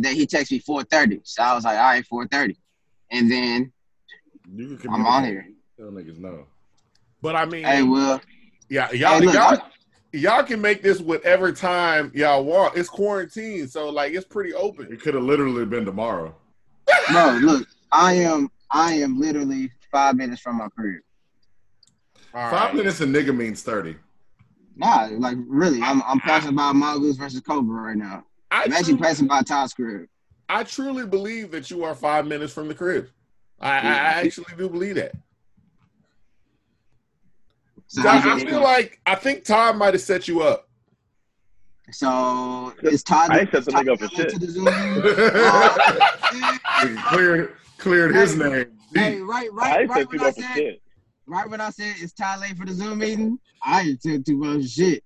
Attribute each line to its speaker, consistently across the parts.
Speaker 1: And then he texted me four thirty. So I was like, all right, four thirty. And then
Speaker 2: You can
Speaker 1: I'm on
Speaker 2: communicate.
Speaker 1: here.
Speaker 2: Tell niggas no.
Speaker 3: But I mean,
Speaker 1: Hey, Will.
Speaker 3: yeah, y'all,
Speaker 1: Hey, look,
Speaker 3: y'all, y'all can make this whatever time y'all want. It's quarantine, so like it's pretty open.
Speaker 2: It could have literally been tomorrow.
Speaker 1: no, look, I am I am literally five minutes from my crib.
Speaker 3: All
Speaker 2: Five
Speaker 3: right.
Speaker 2: minutes a nigga means thirty.
Speaker 1: Nah, like really, I'm I'm passing by Mongoose versus Cobra right now.
Speaker 3: I
Speaker 1: I'm
Speaker 3: truly,
Speaker 1: passing by Todd's crib.
Speaker 3: I truly believe that you are five minutes from the crib. I, I I actually do believe that.
Speaker 1: So,
Speaker 3: Doc, I feel like I think Todd might have set you up.
Speaker 1: so is Todd?
Speaker 4: I set the nigga up for shit.
Speaker 1: To the Zoom? Uh,
Speaker 2: Nigga cleared cleared his name.
Speaker 1: hey,
Speaker 2: Deep.
Speaker 1: right,
Speaker 4: I
Speaker 1: right,
Speaker 4: ain't
Speaker 1: right.
Speaker 4: set
Speaker 1: When
Speaker 4: you
Speaker 1: I
Speaker 4: up for
Speaker 1: said,
Speaker 4: shit.
Speaker 1: right when I said it's Todd late for the Zoom meeting, I ain't said too much shit.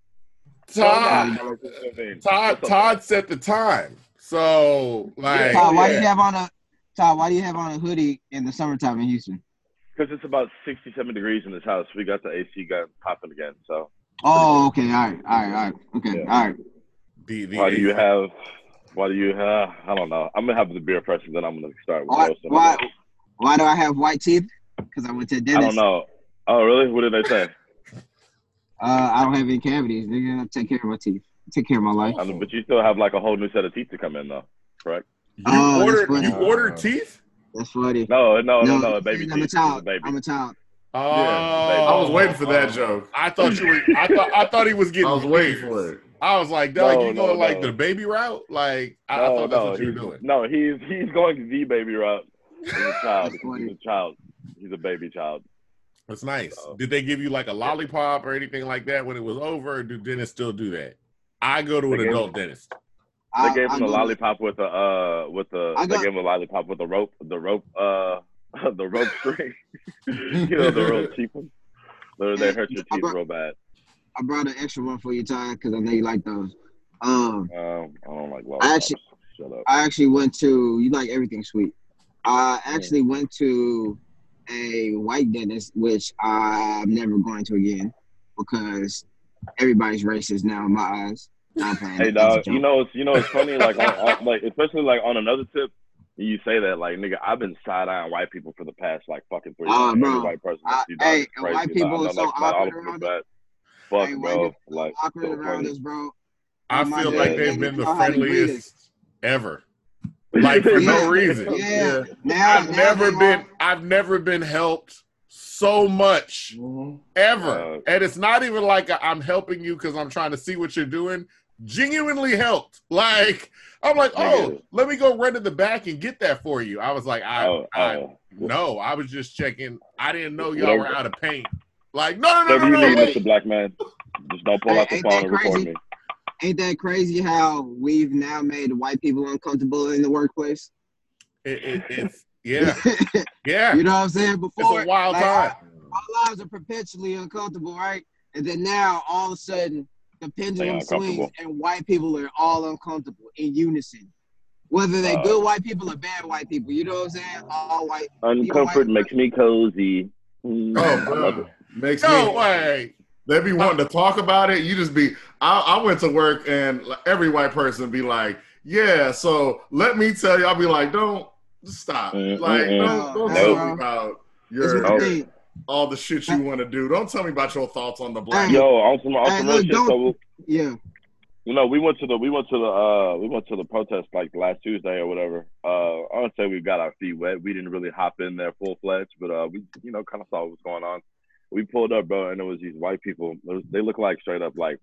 Speaker 3: Todd,
Speaker 4: Todd,
Speaker 3: Todd, Todd set the time. So like,
Speaker 1: Todd, why do you have on a Todd? Why do you have on a hoodie in the summertime in Houston?
Speaker 4: Because it's about 67 degrees in this house. We got the AC gun popping again. So
Speaker 1: Oh, okay, all right, all right, all right, okay,
Speaker 4: Yeah.
Speaker 1: all right.
Speaker 3: the, the
Speaker 4: why do you have? Why do you have? I don't know. I'm gonna have the beer first, and then I'm gonna start with
Speaker 1: Why,
Speaker 4: roasting.
Speaker 1: why, why do I have white teeth? Because I went to the
Speaker 4: I don't know. Oh, really? What did they say?
Speaker 1: Uh, I don't have any cavities. Nigga, I take care of my teeth. I take care of my life.
Speaker 4: I mean, but you still have like a whole new set of teeth to come in, though. Correct?
Speaker 3: You
Speaker 1: Oh,
Speaker 3: ordered
Speaker 1: funny.
Speaker 3: you ordered teeth?
Speaker 1: That's funny.
Speaker 4: No, no, no, no. Baby teeth.
Speaker 1: I'm a child.
Speaker 4: A baby.
Speaker 1: I'm a child.
Speaker 3: Oh,
Speaker 2: I was waiting for that joke.
Speaker 3: I thought you were. I thought I thought he was getting.
Speaker 2: I was waiting
Speaker 3: fingers.
Speaker 2: for it.
Speaker 3: I was like, Doug,
Speaker 4: No,
Speaker 3: you
Speaker 4: no,
Speaker 3: going like the baby route? Like I, I thought that's
Speaker 4: no,
Speaker 3: what you were doing.
Speaker 4: no, he's he's going the baby route. He's a child.
Speaker 1: That's funny.
Speaker 4: he's a child. He's a baby child.
Speaker 3: That's nice.
Speaker 4: So-
Speaker 3: Did they give you like a lollipop or anything like that when it was over? Or do dentists still do that? I go to an
Speaker 4: gave-
Speaker 3: adult dentist.
Speaker 4: They
Speaker 1: I,
Speaker 4: gave
Speaker 1: I
Speaker 4: him a lollipop with a uh with the
Speaker 1: I
Speaker 4: they gave him a lollipop with the rope the rope uh the rope string. you know the real cheap ones. They they hurt your teeth
Speaker 1: brought-
Speaker 4: real bad.
Speaker 1: I brought an extra one for you, Ty, because I know you like those. Um,
Speaker 4: Um, I don't like
Speaker 1: I actually-
Speaker 4: Shut up.
Speaker 1: I actually went to. You like everything sweet. I actually went to a white dentist, which I'm never going to again because everybody's racist now in my eyes. Nah, I'm playing.
Speaker 4: Hey dog, you know it's you know it's funny like on, on, like especially like on another tip. You say that like nigga, I've been side eyeing white people for the past like fucking three
Speaker 1: Ah,
Speaker 4: years.
Speaker 1: bro.
Speaker 4: White person
Speaker 1: I-
Speaker 4: you dog
Speaker 1: hey,
Speaker 4: crazy.
Speaker 1: white people
Speaker 4: I
Speaker 1: are so
Speaker 4: like,
Speaker 1: awkward around
Speaker 4: are bad. Fuck,
Speaker 1: Hey,
Speaker 4: bro. Like
Speaker 1: awkward
Speaker 4: so
Speaker 1: around us, bro.
Speaker 3: I
Speaker 1: Oh,
Speaker 3: feel
Speaker 1: God.
Speaker 3: like they've
Speaker 1: They
Speaker 3: been the
Speaker 1: know how to greet
Speaker 3: friendliest ever. Like for no reason.
Speaker 1: Yeah. Now,
Speaker 3: I've
Speaker 1: now
Speaker 3: never been
Speaker 1: all-
Speaker 3: I've never been helped so much
Speaker 2: Mhm.
Speaker 3: ever.
Speaker 4: Uh,
Speaker 3: and it's not even like i I'm helping you because I'm trying to see what you're doing. Genuinely helped. Like I'm like, oh,
Speaker 4: Nigga.
Speaker 3: let me go run to the back and get that for you. I was like, I,
Speaker 4: oh,
Speaker 3: I
Speaker 4: oh.
Speaker 3: no, I was just checking. I didn't know y'all
Speaker 4: Whatever.
Speaker 3: were out of paint. Like, no, no, no,
Speaker 4: Whatever
Speaker 3: no,
Speaker 4: you
Speaker 3: no,
Speaker 4: need,
Speaker 3: wait.
Speaker 4: Mr. Black Man. Just don't pull
Speaker 1: Hey,
Speaker 4: out the
Speaker 1: ain't
Speaker 4: phone
Speaker 1: that
Speaker 4: and record
Speaker 1: crazy?
Speaker 4: me.
Speaker 1: Ain't that crazy how we've now made white people uncomfortable in the workplace?
Speaker 3: It, it, it's yeah, yeah.
Speaker 1: you know what I'm saying?
Speaker 3: It's
Speaker 1: Before,
Speaker 3: a wild
Speaker 1: like,
Speaker 3: time.
Speaker 1: our lives are perpetually uncomfortable, right? And then now, all of a sudden, the pendulum swings and white people are all uncomfortable in unison. Whether they
Speaker 4: Uh,
Speaker 1: good white people or bad white people, you know what I'm saying? All white.
Speaker 4: Uncomfort makes me cozy. Mm,
Speaker 2: Oh,
Speaker 4: I love
Speaker 2: bro.
Speaker 4: it.
Speaker 2: Makes
Speaker 3: No
Speaker 2: me.
Speaker 3: way.
Speaker 2: They be wanting to talk about it. You just be. I, I went to work and every white person be like, "Yeah." So let me tell you, I'll be like, "Don't stop.
Speaker 4: Mm,
Speaker 2: Like, don't, don't tell me about
Speaker 1: That's
Speaker 2: your,
Speaker 1: what I think.
Speaker 2: all the shit you want to do. Don't tell me about your thoughts on the black."
Speaker 4: Yo, on some on some real shit. So we-
Speaker 1: Yeah.
Speaker 4: you know, we went to the we went to the uh we went to the protest like last Tuesday or whatever. Uh, I would say we got our feet wet. We didn't really hop in there full fledged, but uh, we you know kind of saw what was going on. We pulled up, bro, and it was these white people. It was, they look like straight up like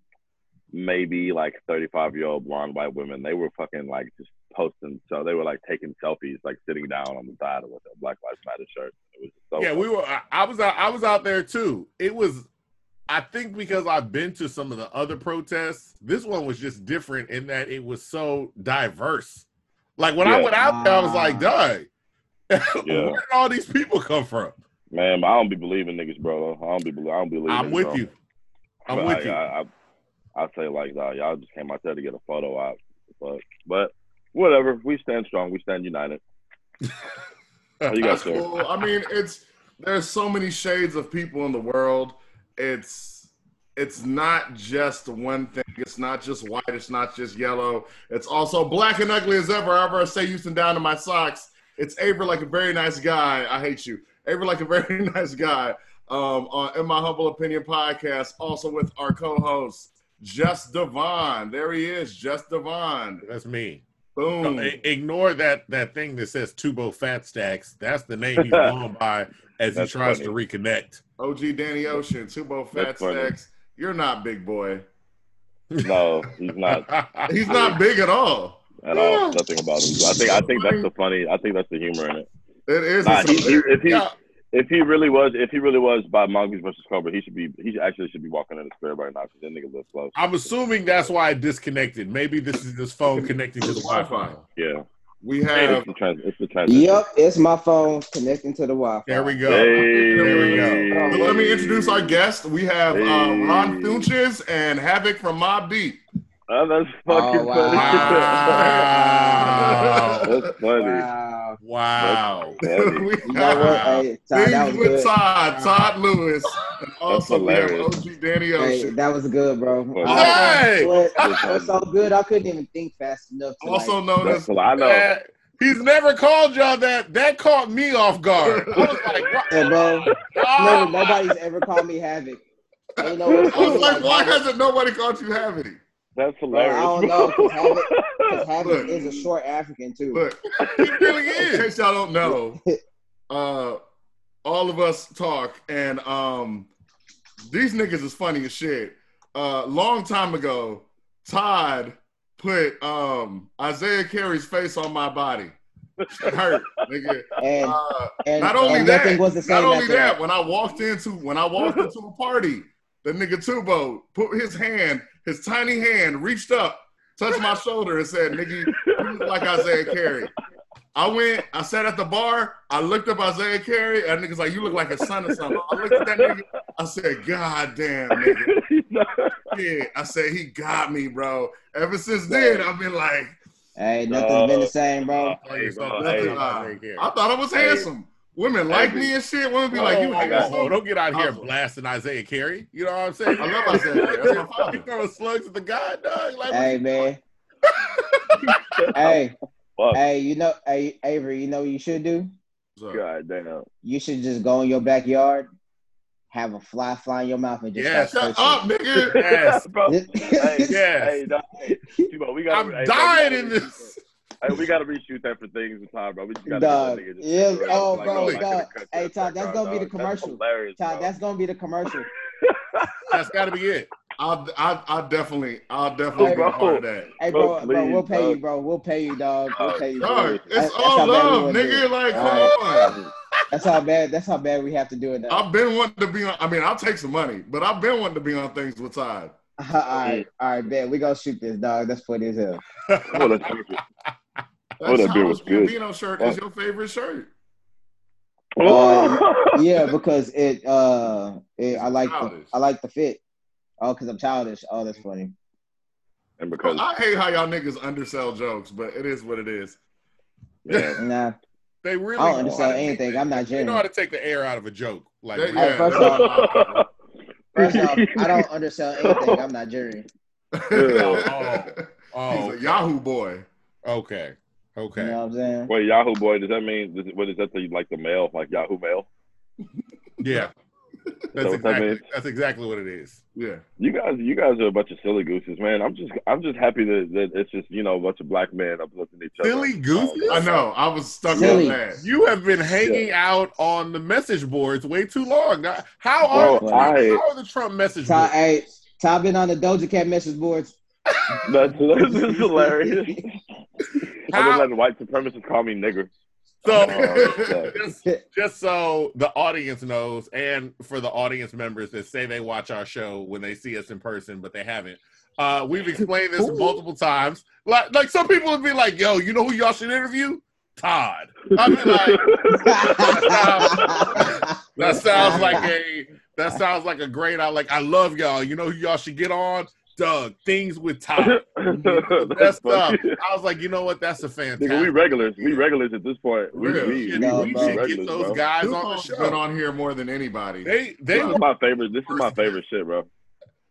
Speaker 4: maybe like thirty five year old blonde white women. They were fucking like just posting. So they were like taking selfies, like sitting down on the side with a Black Lives Matter shirt. It was so
Speaker 3: Yeah, we were. I, I was out. I was out there too. It was. I think because I've been to some of the other protests, this one was just different in that it was so diverse. Like when I went out there, I was like,
Speaker 1: Ah.
Speaker 3: "Dang, where did all these people come from?"
Speaker 4: Man. I don't be believing niggas, bro. I don't be. I don't believe.
Speaker 3: I'm
Speaker 4: niggas,
Speaker 3: with
Speaker 4: bro.
Speaker 3: you. I'm
Speaker 4: But
Speaker 3: with
Speaker 4: I,
Speaker 3: you.
Speaker 4: I, I, I say like that. Y'all just came out there to get a photo op, but but whatever. We stand strong. We stand united. How you
Speaker 2: That's
Speaker 4: guys doing?
Speaker 2: cool. I mean, it's there's so many shades of people in the world. It's it's not just one thing. It's not just white. It's not just yellow. It's also black and ugly as ever. Ever I say Houston down to my socks. It's Avery like a very nice guy. I hate you. Avery like a very nice guy. Um, on in my humble opinion podcast, also with our co-host Just Devon. There he is, Just Devon.
Speaker 3: That's me.
Speaker 2: Boom.
Speaker 3: No, ignore that that thing that says Tubo Fat Stacks. That's the name he's going by as he tries
Speaker 4: funny.
Speaker 3: to reconnect.
Speaker 2: OG Danny Ocean, Tubo Fat
Speaker 4: That's funny.
Speaker 2: Stacks. You're not big boy.
Speaker 4: No, he's not
Speaker 2: He's not big at all.
Speaker 4: at all. Nothing about him. I think I think that's the funny. I think that's the humor in it.
Speaker 2: It is.
Speaker 4: Nah, he, he, if he
Speaker 3: Yeah.
Speaker 4: if he really was if he really was by Mongoose versus Cobra, he should be he actually should be walking in the square right now because that nigga lives close.
Speaker 3: I'm assuming that's why I disconnected. Maybe this is this phone connecting to the Wi-Fi.
Speaker 2: Wi-Fi.
Speaker 4: Yeah,
Speaker 2: we have
Speaker 4: it's the trans. It's the transition.
Speaker 1: Yep, it's my phone connecting to the Wi-Fi.
Speaker 3: There we go.
Speaker 4: Hey,
Speaker 3: There we go.
Speaker 2: So let me introduce our guest. We have uh, Ron Funches and Havoc from Mobb Deep.
Speaker 4: Oh, that's oh, fucking
Speaker 1: Oh, wow.
Speaker 4: funny.
Speaker 3: Wow.
Speaker 4: that's funny.
Speaker 1: Wow.
Speaker 3: Wow.
Speaker 2: we
Speaker 1: You know what? Hey, Todd, that was
Speaker 2: Things with
Speaker 1: good.
Speaker 2: Todd, Todd Lewis. And also we have. OG Danny
Speaker 1: Hey, that was good, bro.
Speaker 4: Well,
Speaker 1: I-
Speaker 3: Hey!
Speaker 1: It was so good, I couldn't even think fast enough. To
Speaker 2: Also
Speaker 1: like,
Speaker 2: known as
Speaker 4: I know.
Speaker 3: That- he's never called y'all that. That caught me off guard. I was like, what?
Speaker 1: Yeah, bro.
Speaker 3: Oh,
Speaker 1: Never, nobody's ever called me Havoc. Ain't no
Speaker 2: I was like, why hasn't nobody called you Havoc?
Speaker 4: That's
Speaker 1: Bro,
Speaker 4: hilarious.
Speaker 1: I don't know because Havoc
Speaker 2: Look.
Speaker 1: is a short African too.
Speaker 2: Look,
Speaker 3: He really is.
Speaker 2: in case y'all don't know, uh, all of us talk, and um, these niggas is funny as shit. Uh, long time ago, Todd put um Isiah Carey's face on my body. Shit hurt, nigga.
Speaker 1: And
Speaker 2: Uh,
Speaker 1: and,
Speaker 2: not only
Speaker 1: and
Speaker 2: that,
Speaker 1: nothing was the same
Speaker 2: not only
Speaker 1: after
Speaker 2: that, when I walked into when I walked into a party, the nigga Tubo put his hand, his tiny hand, reached up, touched my shoulder, and said, "Nigga, you look like Isiah Carey." I went, I sat at the bar, I looked up Isiah Carey, and niggas like, "You look like a son or something." I looked at that nigga, I said, "God damn, nigga." Yeah, I said he got me, bro. Ever since then, I've been like,
Speaker 1: Hey, nothing's been the same, bro.
Speaker 4: Hey, bro, hey,
Speaker 3: about
Speaker 2: nah.
Speaker 3: Isiah Carey.
Speaker 2: I thought I was
Speaker 4: Hey.
Speaker 2: handsome. Women like me and shit. Women be
Speaker 3: Whoa,
Speaker 2: like, oh "You
Speaker 3: whoa, whoa,
Speaker 2: handsome."
Speaker 3: whoa, Don't get out here
Speaker 2: I'm-
Speaker 3: blasting Isiah Carey. You know what I'm saying?
Speaker 2: I love Isiah Carey. That's my father.
Speaker 3: You throwing slugs at the guy, dog. Like,
Speaker 1: Hey, man. Hey,
Speaker 4: Fuck.
Speaker 1: hey, you know, hey, Avery, you know what you should do?
Speaker 4: God damn.
Speaker 1: You should just go in your backyard, have a fly fly in your mouth, and just
Speaker 3: Yeah,
Speaker 2: Shut up, nigga.
Speaker 3: yes.
Speaker 4: Bro, hey.
Speaker 3: Yes.
Speaker 4: hey, dog, hey, Tebow, we gotta,
Speaker 3: I'm
Speaker 4: hey,
Speaker 3: dying
Speaker 4: gotta
Speaker 3: in this.
Speaker 4: Hey, we gotta reshoot that for things in time, bro. We just gotta
Speaker 1: Dog.
Speaker 4: get that just
Speaker 1: Yeah,
Speaker 4: straight
Speaker 1: oh,
Speaker 4: up,
Speaker 1: bro,
Speaker 4: go back in
Speaker 1: dog.
Speaker 4: the cut
Speaker 1: Hey,
Speaker 4: to
Speaker 1: Todd, that's
Speaker 4: background,
Speaker 1: gonna be the commercial.
Speaker 4: That's
Speaker 1: Todd,
Speaker 4: bro.
Speaker 1: that's gonna be the commercial.
Speaker 3: That's got to be it.
Speaker 2: I'll, I'll, I'll definitely, I'll definitely
Speaker 1: Hey,
Speaker 2: be a
Speaker 4: bro.
Speaker 2: part of that.
Speaker 1: Hey,
Speaker 4: Bro,
Speaker 1: bro, bro, we'll
Speaker 4: please,
Speaker 1: pay you, bro. We'll pay you, dog. We'll pay you.
Speaker 2: Dog, it's
Speaker 1: That's-
Speaker 2: all
Speaker 1: that's how bad we
Speaker 2: love,
Speaker 1: wanna do
Speaker 2: nigga.
Speaker 1: it.
Speaker 2: Like,
Speaker 1: All
Speaker 2: come
Speaker 1: right.
Speaker 2: on.
Speaker 1: That's how bad. That's how bad we have to do it now.
Speaker 2: I've been wanting to be on. I mean, I'll take some money, but I've been wanting to be on things with Todd.
Speaker 1: all right, all right, bet we gonna shoot this, dog. That's funny as hell.
Speaker 4: That's perfect.
Speaker 2: That
Speaker 4: Oh, that beer was
Speaker 2: Childish
Speaker 4: good.
Speaker 2: Gambino shirt is your favorite shirt.
Speaker 1: Uh, yeah, because it uh, it, I like the, I like the fit. Oh, because I'm childish. Oh, that's funny.
Speaker 4: and because
Speaker 2: I hate how y'all niggas undersell jokes, but it is what it is.
Speaker 4: yeah,
Speaker 1: Nah,
Speaker 3: They really
Speaker 1: I don't
Speaker 3: know
Speaker 1: understand
Speaker 3: how take
Speaker 1: anything.
Speaker 3: the-
Speaker 1: I'm not genuine.
Speaker 3: They know how to take the air out of a joke. Like,
Speaker 2: They- yeah,
Speaker 1: first off- First off, I don't understand anything. I'm not jury.
Speaker 3: Oh.
Speaker 2: He's
Speaker 3: oh,
Speaker 2: a Yahoo boy.
Speaker 3: okay, okay.
Speaker 1: You know what I'm saying?
Speaker 4: wait, Yahoo boy, does that mean? Does, what does that say? Like the mail, like Yahoo mail?
Speaker 3: Yeah, that's
Speaker 4: what that
Speaker 3: exactly
Speaker 4: means?
Speaker 3: that's exactly what it is.
Speaker 2: Yeah.
Speaker 4: You guys, you guys are a bunch of silly gooses, man. I'm just, I'm just happy that, that it's just you know a bunch of black men uplifting each other.
Speaker 3: Silly gooses?
Speaker 2: Oh, I know. I was stuck
Speaker 1: Silly.
Speaker 2: on that.
Speaker 3: You have been hanging out on the message boards way too long. Now, How are,
Speaker 4: Bro,
Speaker 3: the,
Speaker 4: I-
Speaker 3: how are the Trump message
Speaker 1: Ty,
Speaker 3: boards?
Speaker 1: hey, Ty been on the Doja Cat message boards.
Speaker 4: That's, that's just hilarious.
Speaker 3: How-
Speaker 4: Other than white supremacists call me nigger.
Speaker 3: So,
Speaker 4: Oh,
Speaker 3: just, just so the audience knows, and for the audience members that say they watch our show when they see us in person, but they haven't, uh, we've explained this multiple times. Like, like some people would be like, "Yo, you know who y'all should interview? Todd." I mean, like, that sounds like a that sounds like a great. I like. I love y'all. You know who y'all should get on? Doug. Things with Todd.
Speaker 4: That's
Speaker 3: That's up. I was like, you know what? That's a fantastic.
Speaker 4: Nigga, we regulars. We regulars at this point. We,
Speaker 2: Real.
Speaker 4: we,
Speaker 3: should,
Speaker 1: No,
Speaker 3: we
Speaker 1: bro.
Speaker 3: should get those
Speaker 4: bro.
Speaker 3: guys on the show.
Speaker 2: been on here more than anybody.
Speaker 3: They they
Speaker 4: This is my favorite. This is my favorite shit, bro.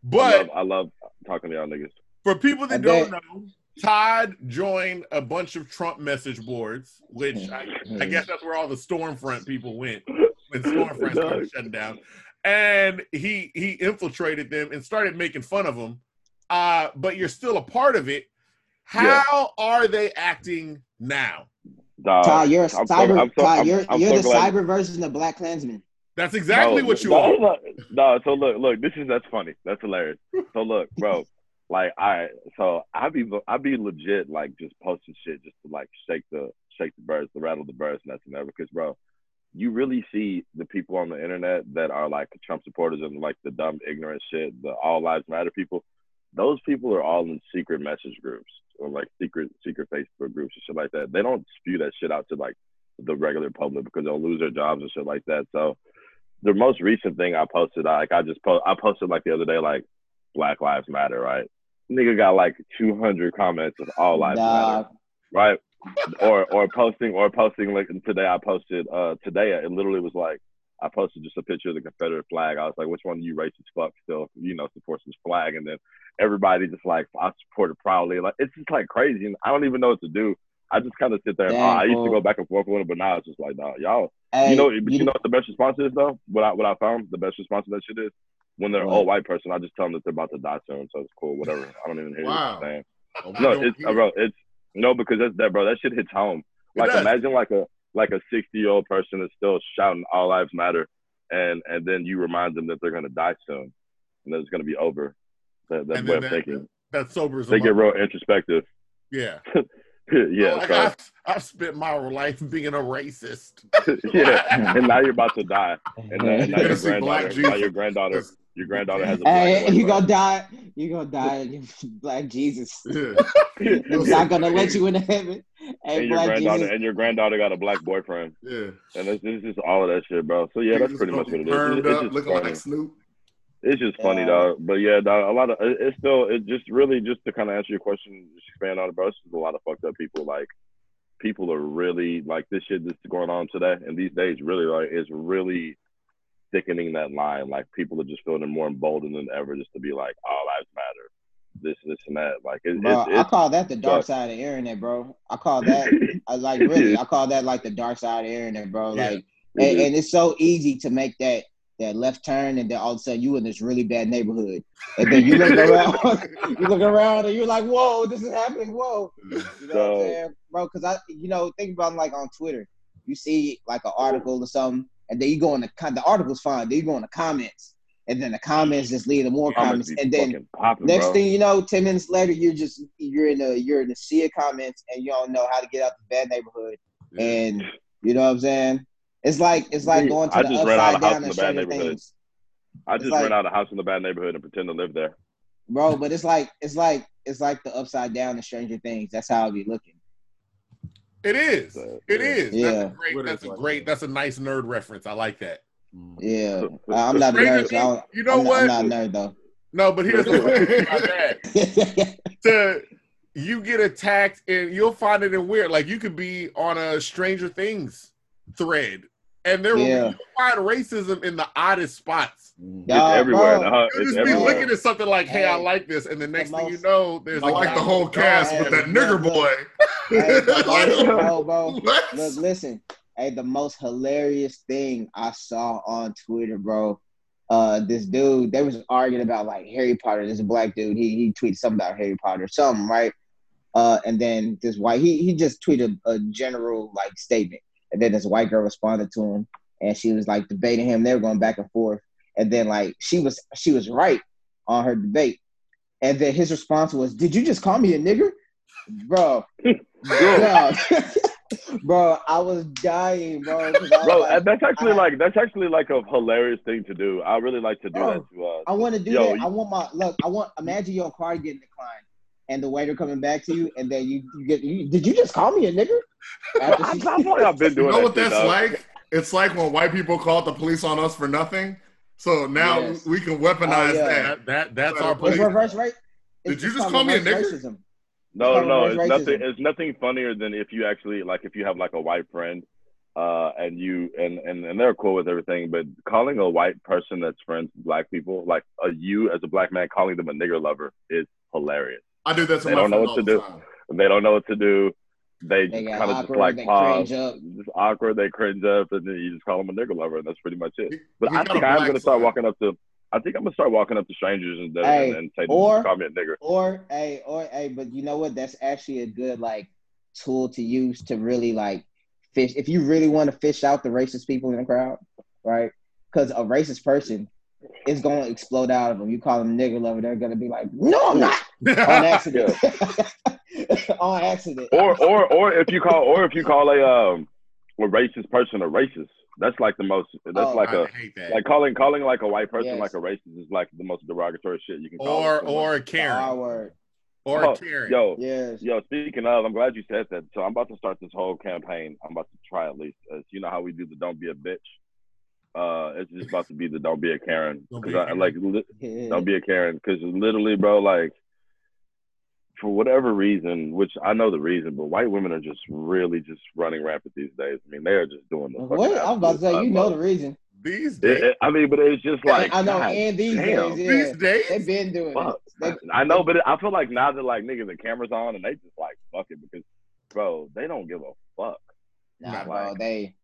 Speaker 3: But
Speaker 4: I love, I love talking to y'all niggas.
Speaker 3: for people that don't know, Todd joined a bunch of Trump message boards, which I, I guess that's where all the Stormfront people went when Stormfront started shutting down. And he he infiltrated them and started making fun of them. Uh, but you're still a part of it.
Speaker 4: Yeah.
Speaker 3: How are they acting now?
Speaker 4: Dog,
Speaker 1: Ty, you're a
Speaker 4: I'm
Speaker 1: cyber.
Speaker 4: I'm so-
Speaker 1: Ty,
Speaker 4: I'm-
Speaker 1: you're
Speaker 4: I'm
Speaker 1: you're
Speaker 4: so
Speaker 1: the
Speaker 4: glad-
Speaker 1: cyber version of Black Klansman.
Speaker 3: That's exactly
Speaker 4: No,
Speaker 3: what you
Speaker 4: no,
Speaker 3: are.
Speaker 4: No, no, so look, look, this is that's funny. That's hilarious. So look, bro, like I so I be I be legit like just posting shit just to like shake the shake the birds, to rattle the birds, and that's never because bro, you really see the people on the internet that are like Trump supporters and like the dumb ignorant shit, the all lives matter people. Those people are all in secret message groups or like secret secret Facebook groups and shit like that. They don't spew that shit out to like the regular public because they'll lose their jobs and shit like that. So the most recent thing I posted, like I just po- I posted like the other day, like Black Lives Matter, right? Nigga got like 200 comments of all lives matter, right? or or posting or posting like today I posted uh today it literally was like I posted just a picture of the Confederate flag. I was like, which one of you racist fuck still, you know, supports this flag? And then everybody just like, I support it proudly. Like it's just like crazy. And I don't even know what to do. I just kind of sit there and oh, I used to go back and forth with it, but now it's just like, nah, y'all
Speaker 1: Hey,
Speaker 4: you know, but you,
Speaker 1: you-
Speaker 4: know what the best response is though? What I what I found the best response to that shit is when they're an
Speaker 1: What?
Speaker 4: white person, I just tell them that they're about to die soon, so it's cool, whatever. I don't even hear
Speaker 2: Wow.
Speaker 4: what you're saying.
Speaker 2: Oh,
Speaker 4: No, it's uh,
Speaker 2: hear.
Speaker 4: bro, it's no because that's that bro. That shit hits home. Like imagine like a like a sixty year old person is still shouting "All lives matter," and and then you remind them that they're gonna die soon, and that it's gonna be over. That, that
Speaker 3: And
Speaker 4: way
Speaker 3: then
Speaker 4: of
Speaker 3: that-
Speaker 4: thinking.
Speaker 3: That sobers
Speaker 4: They get
Speaker 3: up.
Speaker 4: real introspective.
Speaker 3: Yeah.
Speaker 4: yeah,
Speaker 3: Like,
Speaker 4: so,
Speaker 3: I've, I've spent my life being a racist.
Speaker 4: yeah, and now you're about to die, and, now- and now
Speaker 2: You're
Speaker 4: your
Speaker 2: gonna see Black
Speaker 4: granddaughter, now your granddaughter, your granddaughter has a black
Speaker 1: Hey, you gonna die. You gonna die. in Black Jesus.
Speaker 2: Yeah.
Speaker 1: He's not gonna let you into heaven. Hey,
Speaker 4: and your
Speaker 1: Black
Speaker 4: granddaughter
Speaker 1: Jesus.
Speaker 4: and your granddaughter got a black boyfriend,
Speaker 2: Yeah.
Speaker 4: and it's, it's just all of that shit, bro. So yeah, that's pretty much what it is.
Speaker 2: permed
Speaker 4: It's, it's
Speaker 2: up,
Speaker 4: just
Speaker 2: looking
Speaker 4: funny.
Speaker 2: like Snoop.
Speaker 4: It's just funny,
Speaker 1: Yeah.
Speaker 4: dog. But yeah, dog, a lot of it's still it just really just to kind of answer your question, just expand on it, bro. It's just a lot of fucked up people. Like people are really like this shit that's going on today and these days. Really, like it's really thickening that line. Like people are just feeling more emboldened than ever, just to be like, all lives matter. This, this, and that. Like it,
Speaker 1: Bro,
Speaker 4: it's,
Speaker 1: I call that the dark side of internet, bro. I call that I like really. I call that like the dark side of internet, bro.
Speaker 3: Yeah.
Speaker 1: Like,
Speaker 4: it
Speaker 1: and, and it's so easy to make that that left turn, and then all of a sudden you in this really bad neighborhood, and then you look around, you look around, and you're like, "Whoa, this is happening!" Whoa, you know what I'm saying, bro? Because I, you know, think about like on Twitter, you see like an article or something, and then you go in the the article's fine, then you go in the comments, and then the comments just lead to more comments,
Speaker 4: Comments
Speaker 1: and then
Speaker 4: popping,
Speaker 1: Next
Speaker 4: bro.
Speaker 1: thing you know, ten minutes later, you're just you're in the you're in the sea of comments, and you don't know how to get out the bad neighborhood.
Speaker 2: Yeah.
Speaker 1: And you know what I'm saying? It's like it's like going to
Speaker 4: I
Speaker 1: the
Speaker 4: just ran out
Speaker 1: upside down
Speaker 4: in
Speaker 1: and
Speaker 4: the bad
Speaker 1: Stranger
Speaker 4: neighborhood.
Speaker 1: Things,
Speaker 4: I just
Speaker 1: like-
Speaker 4: rent out a house in the bad neighborhood and pretend to live there.
Speaker 1: bro. But it's like it's like it's like the upside down and Stranger Things. That's how I'll be looking.
Speaker 3: It is.
Speaker 4: So,
Speaker 3: It
Speaker 2: yeah.
Speaker 3: That's a great.
Speaker 2: What
Speaker 3: That's a great. That's a nice nerd reference. I like that.
Speaker 2: Mm.
Speaker 1: Yeah, I- I'm not a nerd. So I
Speaker 3: you know
Speaker 1: I'm,
Speaker 3: what?
Speaker 1: Not, I'm not a nerd
Speaker 3: No, but here's the thing about that.
Speaker 1: though.
Speaker 3: To you get attacked and you'll find it in weird. Like you could be on a Stranger Things thread, and there will
Speaker 1: Yeah.
Speaker 3: be, you'll racism in the oddest spots.
Speaker 2: Mm.
Speaker 4: It's
Speaker 1: Dog,
Speaker 4: everywhere.
Speaker 1: bro.
Speaker 4: dog.
Speaker 3: You'll
Speaker 4: It's
Speaker 3: just be looking at something like, "Hey, I like this," and the next thing you know, there's
Speaker 2: I
Speaker 3: a
Speaker 2: like
Speaker 3: guy
Speaker 2: the whole
Speaker 3: with
Speaker 2: cast
Speaker 3: dog
Speaker 2: with that nigger
Speaker 1: look,
Speaker 2: boy.
Speaker 1: Hey, the
Speaker 2: Like,
Speaker 1: most- bro, bro. Look, listen. Hey, the most hilarious thing I saw on Twitter, bro. Uh, this dude, they was arguing about like Harry Potter. There's a black dude. He he tweeted something about Harry Potter, something, right? Uh, and then this white, he he just tweeted a general like statement, and then this white girl responded to him, and she was like debating him. They were going back and forth, and then like she was she was right on her debate, and then his response was, "Did you just call me a nigger, bro?" bro, bro, I was dying, bro. Was
Speaker 4: Bro,
Speaker 1: like,
Speaker 4: that's actually
Speaker 1: I-
Speaker 4: like that's actually like a hilarious thing to do. I really like to do
Speaker 1: Bro,
Speaker 4: that to uh
Speaker 1: I want to do
Speaker 4: Yo,
Speaker 1: that.
Speaker 4: you-
Speaker 1: I want my look. I want imagine your car getting declined, and the waiter coming back to you, and then you, you get. You, did you just call me a nigger? After
Speaker 4: I
Speaker 1: she-
Speaker 4: feel like I've been
Speaker 2: You know
Speaker 4: that
Speaker 2: what that's
Speaker 4: dog.
Speaker 2: like? It's like when white people called the police on us for nothing. So now
Speaker 1: Yes.
Speaker 2: we can weaponize
Speaker 1: Oh, yeah.
Speaker 2: that.
Speaker 3: That, that that's
Speaker 2: But-
Speaker 3: our
Speaker 2: but
Speaker 3: police.
Speaker 1: reverse right.
Speaker 2: Did you just call me a nigger?
Speaker 1: Racism.
Speaker 4: No,
Speaker 1: It's
Speaker 4: no, it's
Speaker 1: reverse
Speaker 4: nothing. It's nothing funnier than if you actually like if you have like a white friend uh, and you and, and and they're cool with everything, but calling a white person that's friends with black people, like a you as a black man calling them a nigger lover, is hilarious.
Speaker 2: I do that to
Speaker 4: They don't know what to do.
Speaker 2: time.
Speaker 4: They don't know what to do. They,
Speaker 1: They
Speaker 4: kind of just like pause,
Speaker 1: cringe up.
Speaker 4: just awkward. They cringe up, and then you just call them a nigger lover, and that's pretty much it. But
Speaker 2: he
Speaker 4: I think I'm gonna start walking up to. I think I'm gonna start walking up to strangers and, and,
Speaker 1: Hey,
Speaker 4: and say,
Speaker 1: or-
Speaker 4: call me a nigger.
Speaker 1: Or hey, or hey, but you know what? That's actually a good like tool to use to really like fish. If you really want to fish out the racist people in the crowd, right? Because a racist person is going to explode out of them. You call them nigger lover, they're going to be like, "No, I'm not," on accident. on accident.
Speaker 4: or or or if you call or if you call a um a racist person a racist, that's like the most. That's
Speaker 1: Oh,
Speaker 4: like
Speaker 3: I
Speaker 4: a
Speaker 3: hate that.
Speaker 4: like calling calling like a white person
Speaker 1: Yes.
Speaker 4: like a racist is like the most derogatory shit you can call.
Speaker 3: or or
Speaker 1: The
Speaker 3: Karen
Speaker 1: word.
Speaker 3: or
Speaker 4: Oh,
Speaker 3: Karen.
Speaker 4: yo
Speaker 1: Yes.
Speaker 4: yo. Speaking of, I'm glad you said that. So I'm about to start this whole campaign. I'm about to try at least. Uh, you know how we do the don't be a bitch. Uh, it's just about to be the don't be a Karen
Speaker 3: Don't be
Speaker 4: because
Speaker 3: a
Speaker 4: I
Speaker 3: Karen.
Speaker 4: like li-
Speaker 1: Yeah.
Speaker 4: don't be a Karen because literally, bro, like for whatever reason, which I know the reason, but white women are just really just running rampant these days. I mean, they are just doing the.
Speaker 1: What?
Speaker 4: fucking
Speaker 1: I'm about to say, you know the reason.
Speaker 3: These days,
Speaker 4: it- I mean, but it's just like
Speaker 1: I know,
Speaker 4: God
Speaker 1: and these
Speaker 4: damn.
Speaker 1: days, yeah,
Speaker 3: these days,
Speaker 1: they've been doing
Speaker 4: Fuck.
Speaker 1: it. They,
Speaker 4: I know, but it, I feel like now that like niggas the camera's on and they just like fuck it because, bro, they don't give a fuck.
Speaker 1: nah,
Speaker 3: Not
Speaker 1: bro, they,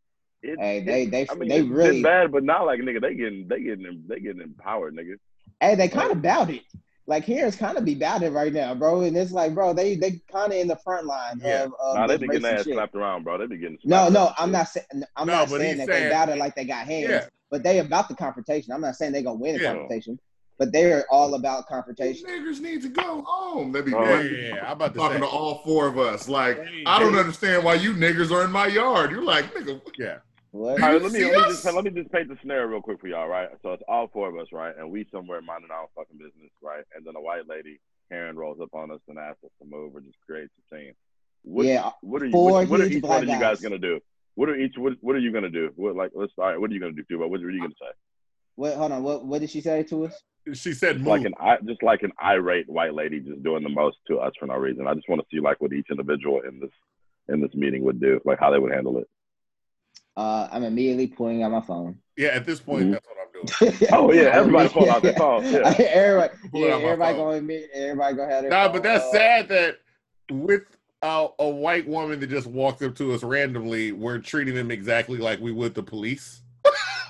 Speaker 4: It,
Speaker 1: Hey,
Speaker 4: it-
Speaker 1: they- they-
Speaker 4: I mean,
Speaker 1: they
Speaker 4: it's been
Speaker 1: really-
Speaker 4: bad, but not like nigga, they getting they getting they getting empowered, nigga.
Speaker 1: hey, they kind of bout it. Like here's kind of be bout it right now, bro. And it's like, bro, they they kind of in the front line
Speaker 3: Yeah.
Speaker 1: of, of
Speaker 4: Nah, they be getting ass
Speaker 1: shit.
Speaker 4: slapped around, bro. They be getting
Speaker 1: No, no, I'm
Speaker 4: shit.
Speaker 1: not saying I'm
Speaker 3: No,
Speaker 1: not saying that
Speaker 3: saying-
Speaker 1: they bout it like they got hands,
Speaker 3: Yeah.
Speaker 1: but they about the confrontation. I'm not saying they gonna win the
Speaker 3: Yeah.
Speaker 1: confrontation, but they're all about
Speaker 2: These
Speaker 1: confrontation.
Speaker 2: niggers need to go home. They be
Speaker 4: Oh,
Speaker 3: yeah, yeah, yeah. I'm about to
Speaker 2: talking
Speaker 3: say,
Speaker 2: to all four of us. Like,
Speaker 3: Hey,
Speaker 2: I don't
Speaker 3: hey.
Speaker 2: understand why you niggers are in my yard. You're like, nigga,
Speaker 3: yeah,
Speaker 1: What?
Speaker 4: All right, let me let me, just, let me just paint the scenario real quick for y'all, right? So it's all four of us, right? And we somewhere minding our own fucking business, right? And then a white lady, Karen, rolls up on us and asks us to move or just creates a scene. What,
Speaker 1: Yeah,
Speaker 4: what are you?
Speaker 1: four
Speaker 4: What, what are each one of you guys
Speaker 1: guys.
Speaker 4: gonna do? What are each? What, what are you gonna do? What like? Let's all right. What are you gonna do, Tuba? What are you gonna say?
Speaker 1: What? Hold on. What? What did she say to us?
Speaker 3: she said move.
Speaker 4: Like an i- just like an irate white lady just doing the most to us for no reason. I just want to see like what each individual in this in this meeting would do, like how they would handle it.
Speaker 1: Uh, I'm immediately pulling out my phone.
Speaker 3: yeah, at this point,
Speaker 4: Mhm.
Speaker 3: that's what I'm doing.
Speaker 4: Oh, yeah, everybody pull out their phone, yeah.
Speaker 1: everybody, yeah,
Speaker 3: out my
Speaker 1: everybody
Speaker 3: phone.
Speaker 1: going admit, everybody gonna have their
Speaker 3: Nah,
Speaker 1: phone,
Speaker 3: but that's
Speaker 1: uh,
Speaker 3: sad that with uh, a white woman that just walked up to us randomly, we're treating them exactly like we would the police.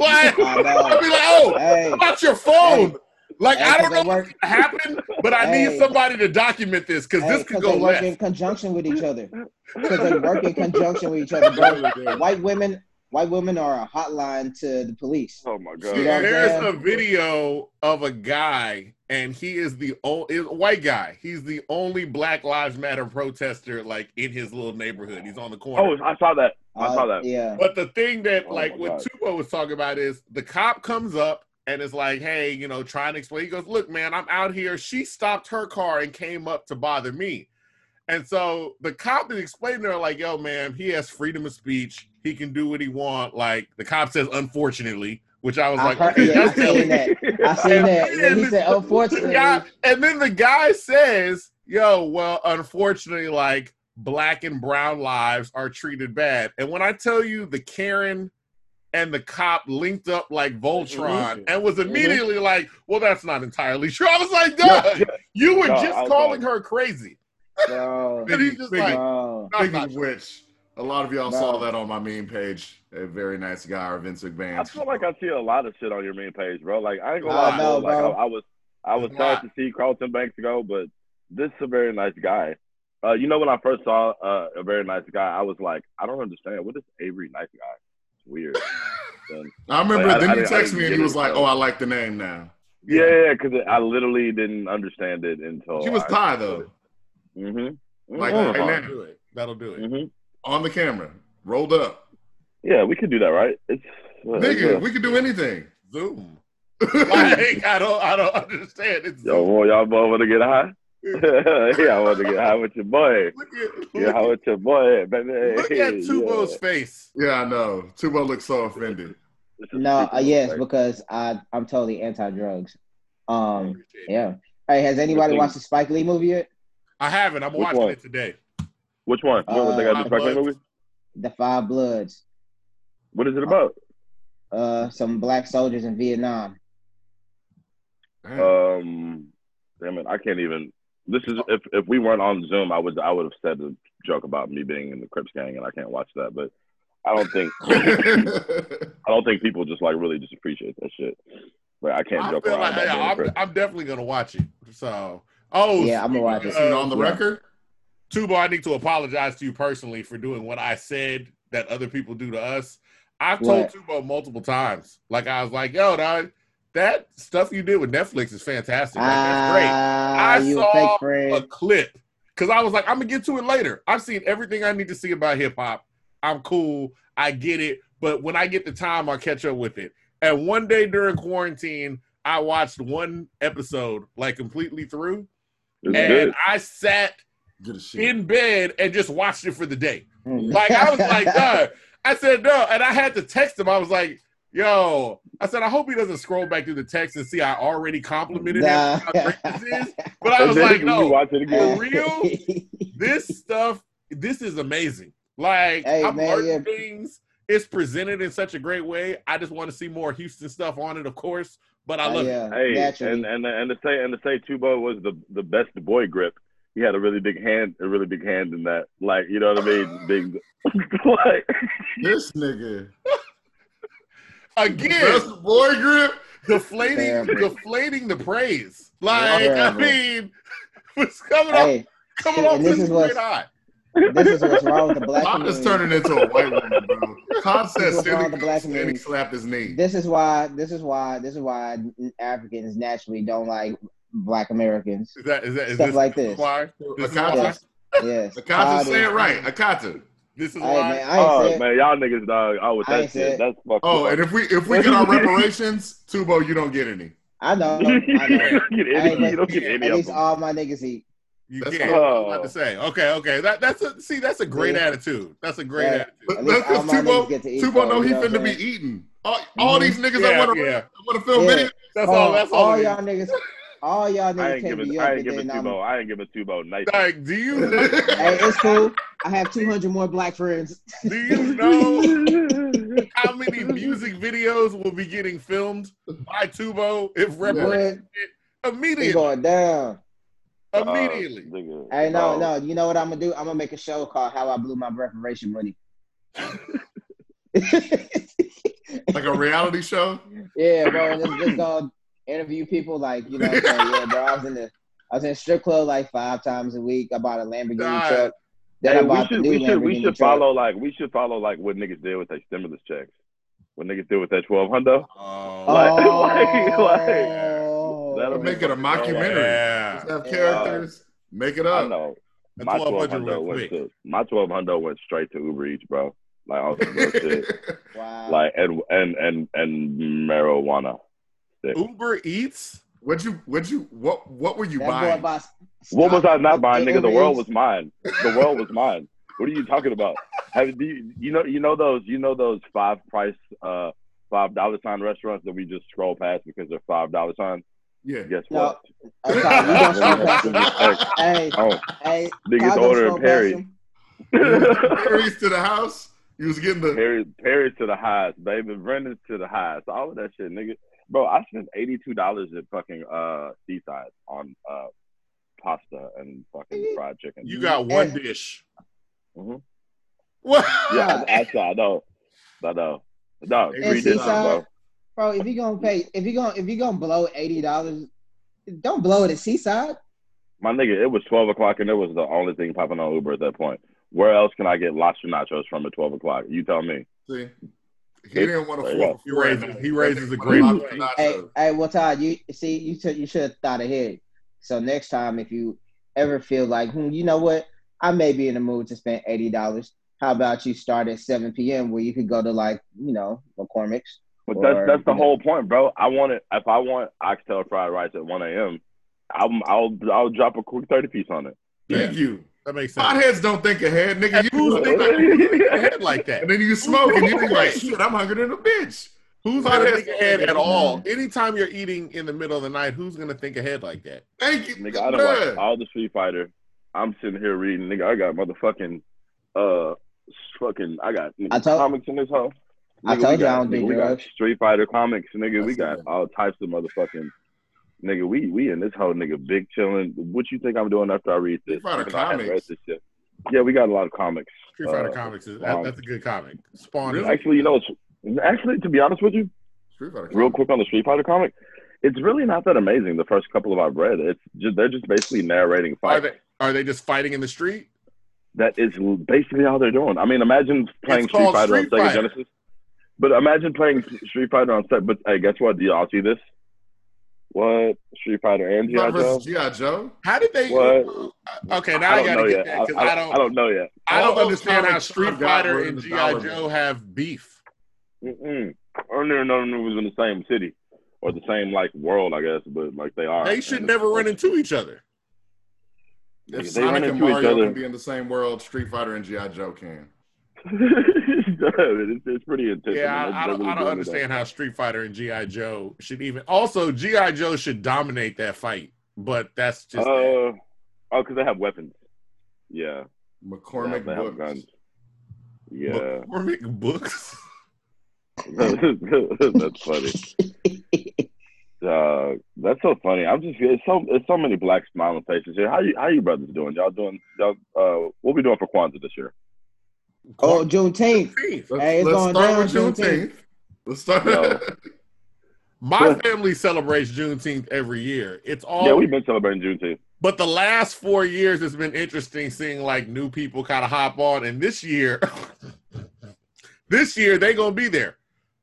Speaker 3: Like,
Speaker 1: I know.
Speaker 3: I'd be like, oh,
Speaker 1: Hey,
Speaker 3: about your phone.
Speaker 1: Hey.
Speaker 3: like,
Speaker 1: Hey,
Speaker 3: I don't know
Speaker 1: they
Speaker 3: what's gonna happen, but I
Speaker 1: Hey.
Speaker 3: need somebody to document this because
Speaker 1: hey,
Speaker 3: this could go
Speaker 1: they work
Speaker 3: left.
Speaker 1: in conjunction with each other. Because they work in conjunction with each other, bro. White women, white women are a hotline to the police.
Speaker 4: Oh my
Speaker 1: You
Speaker 4: god.
Speaker 1: know
Speaker 3: There's a video of a guy, and he is the only white guy. He's the only Black Lives Matter protester, like in his little neighborhood. He's on the corner.
Speaker 4: Oh, I saw that. I
Speaker 1: Uh,
Speaker 4: saw that.
Speaker 1: Yeah.
Speaker 3: But the thing that,
Speaker 4: Oh
Speaker 3: like,
Speaker 4: my
Speaker 3: what
Speaker 4: God.
Speaker 3: Tubo was talking about is the cop comes up and is like, "Hey, you know, trying to explain." He goes, "Look, man, I'm out here. She stopped her car and came up to bother me." And so the cop is explaining to her, like, "Yo, man, he has freedom of speech. He can do what he want." Like the cop says, "Unfortunately," which I was
Speaker 1: I
Speaker 3: like,
Speaker 1: heard-
Speaker 3: "Okay,
Speaker 1: yeah, I
Speaker 3: that's
Speaker 1: seen that. I seen that.
Speaker 3: And
Speaker 1: When he
Speaker 3: the-
Speaker 1: said,
Speaker 3: the
Speaker 1: unfortunately,
Speaker 3: guy- and then the guy says, "Yo, well, unfortunately, like black and brown lives are treated bad." And when I tell you the Karen and the cop linked up like Voltron and was mm-hmm. immediately like, "Well, that's not entirely true." I was like,
Speaker 4: Yeah,
Speaker 3: "Duh,
Speaker 4: yeah.
Speaker 3: you were
Speaker 4: No,
Speaker 3: just calling
Speaker 4: going-
Speaker 3: her crazy."
Speaker 1: Bro,
Speaker 3: And he's just
Speaker 2: Biggie,
Speaker 3: like,
Speaker 1: bro.
Speaker 3: "That's
Speaker 2: Speaking of which, a lot of y'all
Speaker 1: No.
Speaker 2: saw that on my meme page. A very nice guy, or Vince McMahon.
Speaker 4: I feel like I see a lot of shit on your main page, bro. Like I ain't gonna lie,
Speaker 1: no.
Speaker 4: Like
Speaker 1: bro.
Speaker 4: I, I was, I was sad to see Carlton Banks go, but this is a very nice guy. Uh, you know, when I first saw uh, a very nice guy, I was like, I don't understand. What is Avery nice guy? It's weird. And-
Speaker 2: I remember.
Speaker 4: Like,
Speaker 2: then
Speaker 4: I
Speaker 2: you
Speaker 4: didn't-
Speaker 2: texted me and
Speaker 4: get
Speaker 2: he was
Speaker 4: it,
Speaker 2: like, "Oh, I like the name now."
Speaker 4: yeah, yeah, because I literally didn't understand it until
Speaker 2: She was
Speaker 4: I,
Speaker 2: Thai though,
Speaker 4: Mm-hmm.
Speaker 2: Like,
Speaker 3: That'll
Speaker 2: right now.
Speaker 3: do it. That'll do it.
Speaker 4: hmm
Speaker 2: on the camera, rolled up.
Speaker 4: Yeah, we could do that, right? It's uh,
Speaker 2: Nigga,
Speaker 4: uh,
Speaker 2: we could do anything.
Speaker 3: Zoom. Like, I don't, I don't understand. It's
Speaker 4: Yo,
Speaker 3: Zoom.
Speaker 4: boy, y'all boy want to get high? yeah, I want to get high with your boy.
Speaker 3: Look at,
Speaker 4: Yeah,
Speaker 3: look
Speaker 4: high
Speaker 3: at,
Speaker 4: with your boy, baby.
Speaker 3: look at Tubo's
Speaker 4: yeah.
Speaker 3: face.
Speaker 2: Yeah, I know. Tubo looks so offended.
Speaker 1: No,
Speaker 4: super
Speaker 1: uh, yes,
Speaker 4: like-
Speaker 1: because I I'm totally anti-drugs. Um,
Speaker 3: Appreciate
Speaker 1: yeah. Hey, has anybody watched the Spike Lee movie yet?
Speaker 3: I haven't. I'm
Speaker 4: Which
Speaker 3: watching
Speaker 4: one?
Speaker 3: it today.
Speaker 4: Which one? what was they got
Speaker 1: Uh,
Speaker 4: to do? Spike Lee
Speaker 3: Bloods.
Speaker 4: movie?
Speaker 1: The Five Bloods.
Speaker 4: What is it about?
Speaker 1: Uh, some black soldiers in Vietnam.
Speaker 2: Damn.
Speaker 4: Um, damn it, I can't even. This is if if we weren't on Zoom, I would I would have said the joke about me being in the Crips gang, and I can't watch that. But I don't think I don't think people just like really just appreciate that shit. But I can't
Speaker 3: I
Speaker 4: joke
Speaker 3: feel
Speaker 4: around.
Speaker 3: like
Speaker 4: about
Speaker 3: yeah,
Speaker 4: being a
Speaker 3: I'm, I'm definitely gonna watch it. So, oh
Speaker 1: Yeah, I'm gonna watch it.
Speaker 2: Seen on the
Speaker 1: Yeah.
Speaker 2: record.
Speaker 3: Tubo, I need to apologize to you personally for doing what I said that other people do to us. I've told Tubo multiple times. Like I was like, yo, dog, that stuff you did with Netflix is fantastic. Like, that's great.
Speaker 1: Ah,
Speaker 3: I
Speaker 1: you
Speaker 3: saw
Speaker 1: a fake
Speaker 3: a clip because I was like, I'm gonna get to it later. I've seen everything I need to see about hip hop. I'm cool. I get it. But when I get the time, I'll catch up with it. And one day during quarantine, I watched one episode like completely through,
Speaker 4: It's
Speaker 3: and
Speaker 4: good.
Speaker 3: I sat
Speaker 2: Good as shit.
Speaker 3: in bed and just watched it for the day.
Speaker 1: Mm.
Speaker 3: Like I was like, no. I said no, and I had to text him. I was like, yo, I said I hope he doesn't scroll back through the text and see I already complimented him
Speaker 1: Nah.
Speaker 3: how great this is. But I was like, no,
Speaker 4: watch it again.
Speaker 3: For real? this stuff, this is amazing. Like
Speaker 1: Hey,
Speaker 3: I'm
Speaker 1: man,
Speaker 3: learning
Speaker 1: yeah.
Speaker 3: things. It's presented in such a great way. I just want to see more Houston stuff on it, of course. But I
Speaker 1: Oh,
Speaker 3: love it.
Speaker 1: yeah,
Speaker 4: Hey,
Speaker 1: naturally.
Speaker 4: and and and to say and to say Tubo was the the best boy grip. He had a really big hand, a really big hand in that. Like you know what I mean? Big, like
Speaker 2: This nigga.
Speaker 3: Again,
Speaker 2: Best boy grip.
Speaker 3: deflating,
Speaker 1: Terrible.
Speaker 3: deflating the praise. Like
Speaker 1: Terrible.
Speaker 3: I mean, it's coming off,
Speaker 1: Hey,
Speaker 3: coming
Speaker 1: and
Speaker 3: off
Speaker 1: this
Speaker 3: this
Speaker 1: is what's-
Speaker 3: great high.
Speaker 1: This is what's wrong with the black
Speaker 2: Todd is
Speaker 1: community.
Speaker 2: turning into a white woman, bro. Todd said
Speaker 1: This what's wrong with the black
Speaker 2: goose and he slapped his knee.
Speaker 1: This is why. This is why. This is why Africans naturally don't like black Americans.
Speaker 3: Is that is that is
Speaker 1: Stuff
Speaker 3: this
Speaker 1: like this.
Speaker 3: why? This
Speaker 2: Akata.
Speaker 1: Yes. Yes.
Speaker 2: Akata,
Speaker 1: Todd
Speaker 2: say it right. Akata.
Speaker 3: This is
Speaker 1: Hey,
Speaker 3: why.
Speaker 1: man, I
Speaker 4: oh
Speaker 1: said.
Speaker 4: man, y'all niggas dog. Oh, with that shit, that's fucked
Speaker 2: Oh,
Speaker 4: up.
Speaker 2: and if we if we get our reparations, Tubo, you don't get any.
Speaker 1: I know. I know.
Speaker 4: don't get
Speaker 1: Hey,
Speaker 4: any.
Speaker 1: but
Speaker 4: You don't get any
Speaker 1: At
Speaker 4: of
Speaker 1: least
Speaker 4: them.
Speaker 1: all my niggas eat.
Speaker 3: You
Speaker 2: That's
Speaker 3: can't.
Speaker 4: all-
Speaker 3: I to say. Okay, okay. That that's a see. That's a great
Speaker 1: Yeah.
Speaker 3: attitude. That's a great
Speaker 1: Yeah.
Speaker 3: attitude.
Speaker 1: At
Speaker 2: that's because
Speaker 1: all my niggas
Speaker 2: Tubo,
Speaker 1: get to eat.
Speaker 2: Tubo know he
Speaker 1: you know
Speaker 2: finna be
Speaker 1: saying?
Speaker 2: eating. All, all
Speaker 1: Mhm.
Speaker 2: these niggas
Speaker 3: Yeah,
Speaker 2: that want to
Speaker 3: yeah.
Speaker 2: want to film
Speaker 1: Yeah.
Speaker 2: videos.
Speaker 3: That's
Speaker 1: Oh,
Speaker 3: all. That's all.
Speaker 1: all y'all niggas. All y'all
Speaker 4: I
Speaker 1: niggas
Speaker 4: ain't
Speaker 1: can be
Speaker 4: giving.
Speaker 1: up
Speaker 4: I ain't
Speaker 1: and
Speaker 4: giving
Speaker 1: I'm.
Speaker 4: Tubo. I ain't giving Tubo nice.
Speaker 3: Like, do you
Speaker 1: Hey, it's cool. I have 200 more black friends.
Speaker 3: do you know how many music videos will be getting filmed by Tubo if reparations
Speaker 1: What?
Speaker 3: immediately?
Speaker 1: It's going down.
Speaker 3: Immediately.
Speaker 4: Uh, nigga,
Speaker 1: Hey, no,
Speaker 4: bro.
Speaker 1: no. You know what I'm gonna do? I'm gonna make a show called "How I Blew My Reparation Money."
Speaker 2: Like a reality show.
Speaker 1: yeah, bro. And it's just gonna interview people like you know. Say, yeah, bro. I was in the I was in strip club like five times a week. I bought a Lamborghini
Speaker 3: God.
Speaker 1: truck. Then
Speaker 4: Hey,
Speaker 1: I
Speaker 4: we
Speaker 1: bought the new
Speaker 4: we should we
Speaker 1: Lamborghini
Speaker 4: should
Speaker 1: truck.
Speaker 4: follow like we should follow like what niggas did with their stimulus checks. What niggas did with that twelve hundo.
Speaker 3: Oh,
Speaker 4: Like-
Speaker 1: oh,
Speaker 4: like- like- That'll
Speaker 2: Or make it a mockumentary.
Speaker 3: yeah.
Speaker 2: Just have
Speaker 1: Yeah.
Speaker 2: characters. Make it
Speaker 4: I
Speaker 2: up.
Speaker 4: know.
Speaker 3: The
Speaker 4: My
Speaker 3: 1200 went
Speaker 4: went to my twelve hundo went straight to Uber Eats, bro. Like on some real shit.
Speaker 1: Wow.
Speaker 4: Like and and and and marijuana.
Speaker 3: Uber Eats.
Speaker 2: what you what you what what were you
Speaker 1: that
Speaker 2: buying?
Speaker 1: bought
Speaker 4: What was I not buying, nigga? The world was mine. The world was mine. What are you talking about? Have do you, you know you know those you know those five price uh five dollar sign restaurants that we just scroll past because they're five dollar signs?
Speaker 2: Yeah.
Speaker 4: Guess
Speaker 1: No.
Speaker 4: what?
Speaker 1: I'm sorry, you don't scroll past them.
Speaker 4: Hey,
Speaker 1: Hey,
Speaker 4: oh,
Speaker 1: hey,
Speaker 4: niggas
Speaker 1: Kyle, don't
Speaker 4: ordering Perry.
Speaker 2: Perry's to the house. You was getting the
Speaker 4: Perry Perry's to the highest, baby. Brennan's to the highest. All of that shit, nigga. Bro, I spent eighty two dollars at fucking uh Seaside on uh pasta and fucking fried chicken.
Speaker 3: You got one dish.
Speaker 4: Mhm.
Speaker 3: What?
Speaker 4: Yeah, I, I, I know. I know. No,
Speaker 2: And
Speaker 4: three dishes, bro.
Speaker 1: Bro, if you're gonna pay, if you're gonna if you're gonna blow eighty dollars, don't blow it at Seaside.
Speaker 4: My nigga, it was twelve o'clock and it was the only thing popping on Uber at that point. Where else can I get lobster nachos from at twelve o'clock? You tell me.
Speaker 2: see. He didn't want to
Speaker 4: There you
Speaker 2: fall.
Speaker 3: He raises- he raises a great
Speaker 1: Hey, hey, well, Todd, you see, you should you should have thought ahead. So next time, if you ever feel like, hmm, you know what, I may be in the mood to spend eighty dollars. How about you start at seven p.m. where you could go to like, you know, McCormick's.
Speaker 4: But
Speaker 1: Or,
Speaker 4: that's that's the
Speaker 1: you know.
Speaker 4: whole point, bro. I want it if I want oxtail fried rice at one a.m. I'll I'll I'll drop a quick thirty piece on it.
Speaker 2: Thank you.
Speaker 3: That makes sense.
Speaker 2: Potheads don't think ahead, nigga.
Speaker 3: And who's
Speaker 2: You,
Speaker 3: thinking ahead like that?
Speaker 2: and then you smoke and you be like, shit, I'm hungry than a bitch.
Speaker 3: Who's
Speaker 2: Potheads
Speaker 3: gonna think ahead at all? Anytime you're eating in the middle of the night, who's gonna think ahead like that?
Speaker 2: Thank you.
Speaker 4: Nigga, I don't
Speaker 2: Bruh.
Speaker 4: watch all the Street Fighter. I'm sitting here reading. Nigga, I got motherfucking uh fucking I got nigga,
Speaker 1: I told-
Speaker 4: comics in this home.
Speaker 1: I
Speaker 4: Nigga,
Speaker 1: told you I don't do
Speaker 4: nigga, we got. Street Fighter comics, nigga.
Speaker 2: I
Speaker 4: We got
Speaker 2: that.
Speaker 4: all types of motherfucking nigga. We we in this whole nigga big chilling. What you think I'm doing after I read this?
Speaker 2: Street Fighter
Speaker 4: Even though I haven't read
Speaker 2: comics.
Speaker 4: this shit. Yeah, we got a lot of comics.
Speaker 3: Street Fighter
Speaker 4: Uh,
Speaker 3: Comics is that, that's a good comic. Spawn
Speaker 2: Really?
Speaker 4: Actually, you know, it's, actually, to be honest with you,
Speaker 2: Street Fighter.
Speaker 4: real quick on the Street Fighter comic, it's really not that amazing. The first couple of I've read, it's just they're just basically narrating
Speaker 3: Are
Speaker 4: fights.
Speaker 3: they are they just fighting in the street?
Speaker 4: That is basically all they're doing. I mean, imagine playing Street Fighter
Speaker 3: Street
Speaker 4: on Sega
Speaker 3: Fighter.
Speaker 4: Genesis. But imagine playing Street Fighter on set. But hey, guess what? Do y'all see this? What Street Fighter and G.I. Joe?
Speaker 2: G.I. Joe.
Speaker 3: How did they?
Speaker 4: What?
Speaker 3: Uh, okay, now I,
Speaker 4: I
Speaker 3: gotta get
Speaker 4: yet.
Speaker 3: that because
Speaker 4: I,
Speaker 3: I,
Speaker 4: I,
Speaker 3: don't.
Speaker 4: I don't know yet.
Speaker 3: I
Speaker 2: All
Speaker 3: don't understand how Street Fighter and GI Joe have beef.
Speaker 4: Mm-mm. I never known it was in the same city or the same like world, I guess. But like they are.
Speaker 3: They should never run into each other.
Speaker 2: If
Speaker 4: They run
Speaker 2: Sonic and
Speaker 4: into each
Speaker 2: Mario
Speaker 4: other.
Speaker 2: can be in the same world, Street Fighter and G.I. Joe can.
Speaker 4: it's, it's pretty intense.
Speaker 3: Yeah,
Speaker 4: mean,
Speaker 3: I, I don't,
Speaker 4: really
Speaker 3: I don't
Speaker 4: doing it.
Speaker 3: understand how Street Fighter and GI Joe should even. Also, GI Joe should dominate that fight, but that's just
Speaker 4: Uh, oh, because they have weapons. Yeah.
Speaker 2: McCormick
Speaker 4: they have
Speaker 2: Books.
Speaker 4: guns. Yeah.
Speaker 3: McCormick books.
Speaker 4: that's funny. Uh, that's so funny. I'm just it's so it's so many black smiling faces here. How you how you brothers doing? Y'all doing y'all uh what we doing for Kwanzaa this year?
Speaker 1: Oh, Juneteenth.
Speaker 3: Beef.
Speaker 2: Let's,
Speaker 1: Hey, it's
Speaker 2: let's
Speaker 1: going
Speaker 2: start
Speaker 1: down
Speaker 2: with
Speaker 1: Juneteenth.
Speaker 2: Juneteenth. Let's start.
Speaker 4: Yo.
Speaker 3: My family celebrates Juneteenth every year. It's all
Speaker 4: Yeah, we've been celebrating Juneteenth.
Speaker 3: But the last four years it's been interesting seeing like new people kind of hop on. And this year, this year they gonna be there.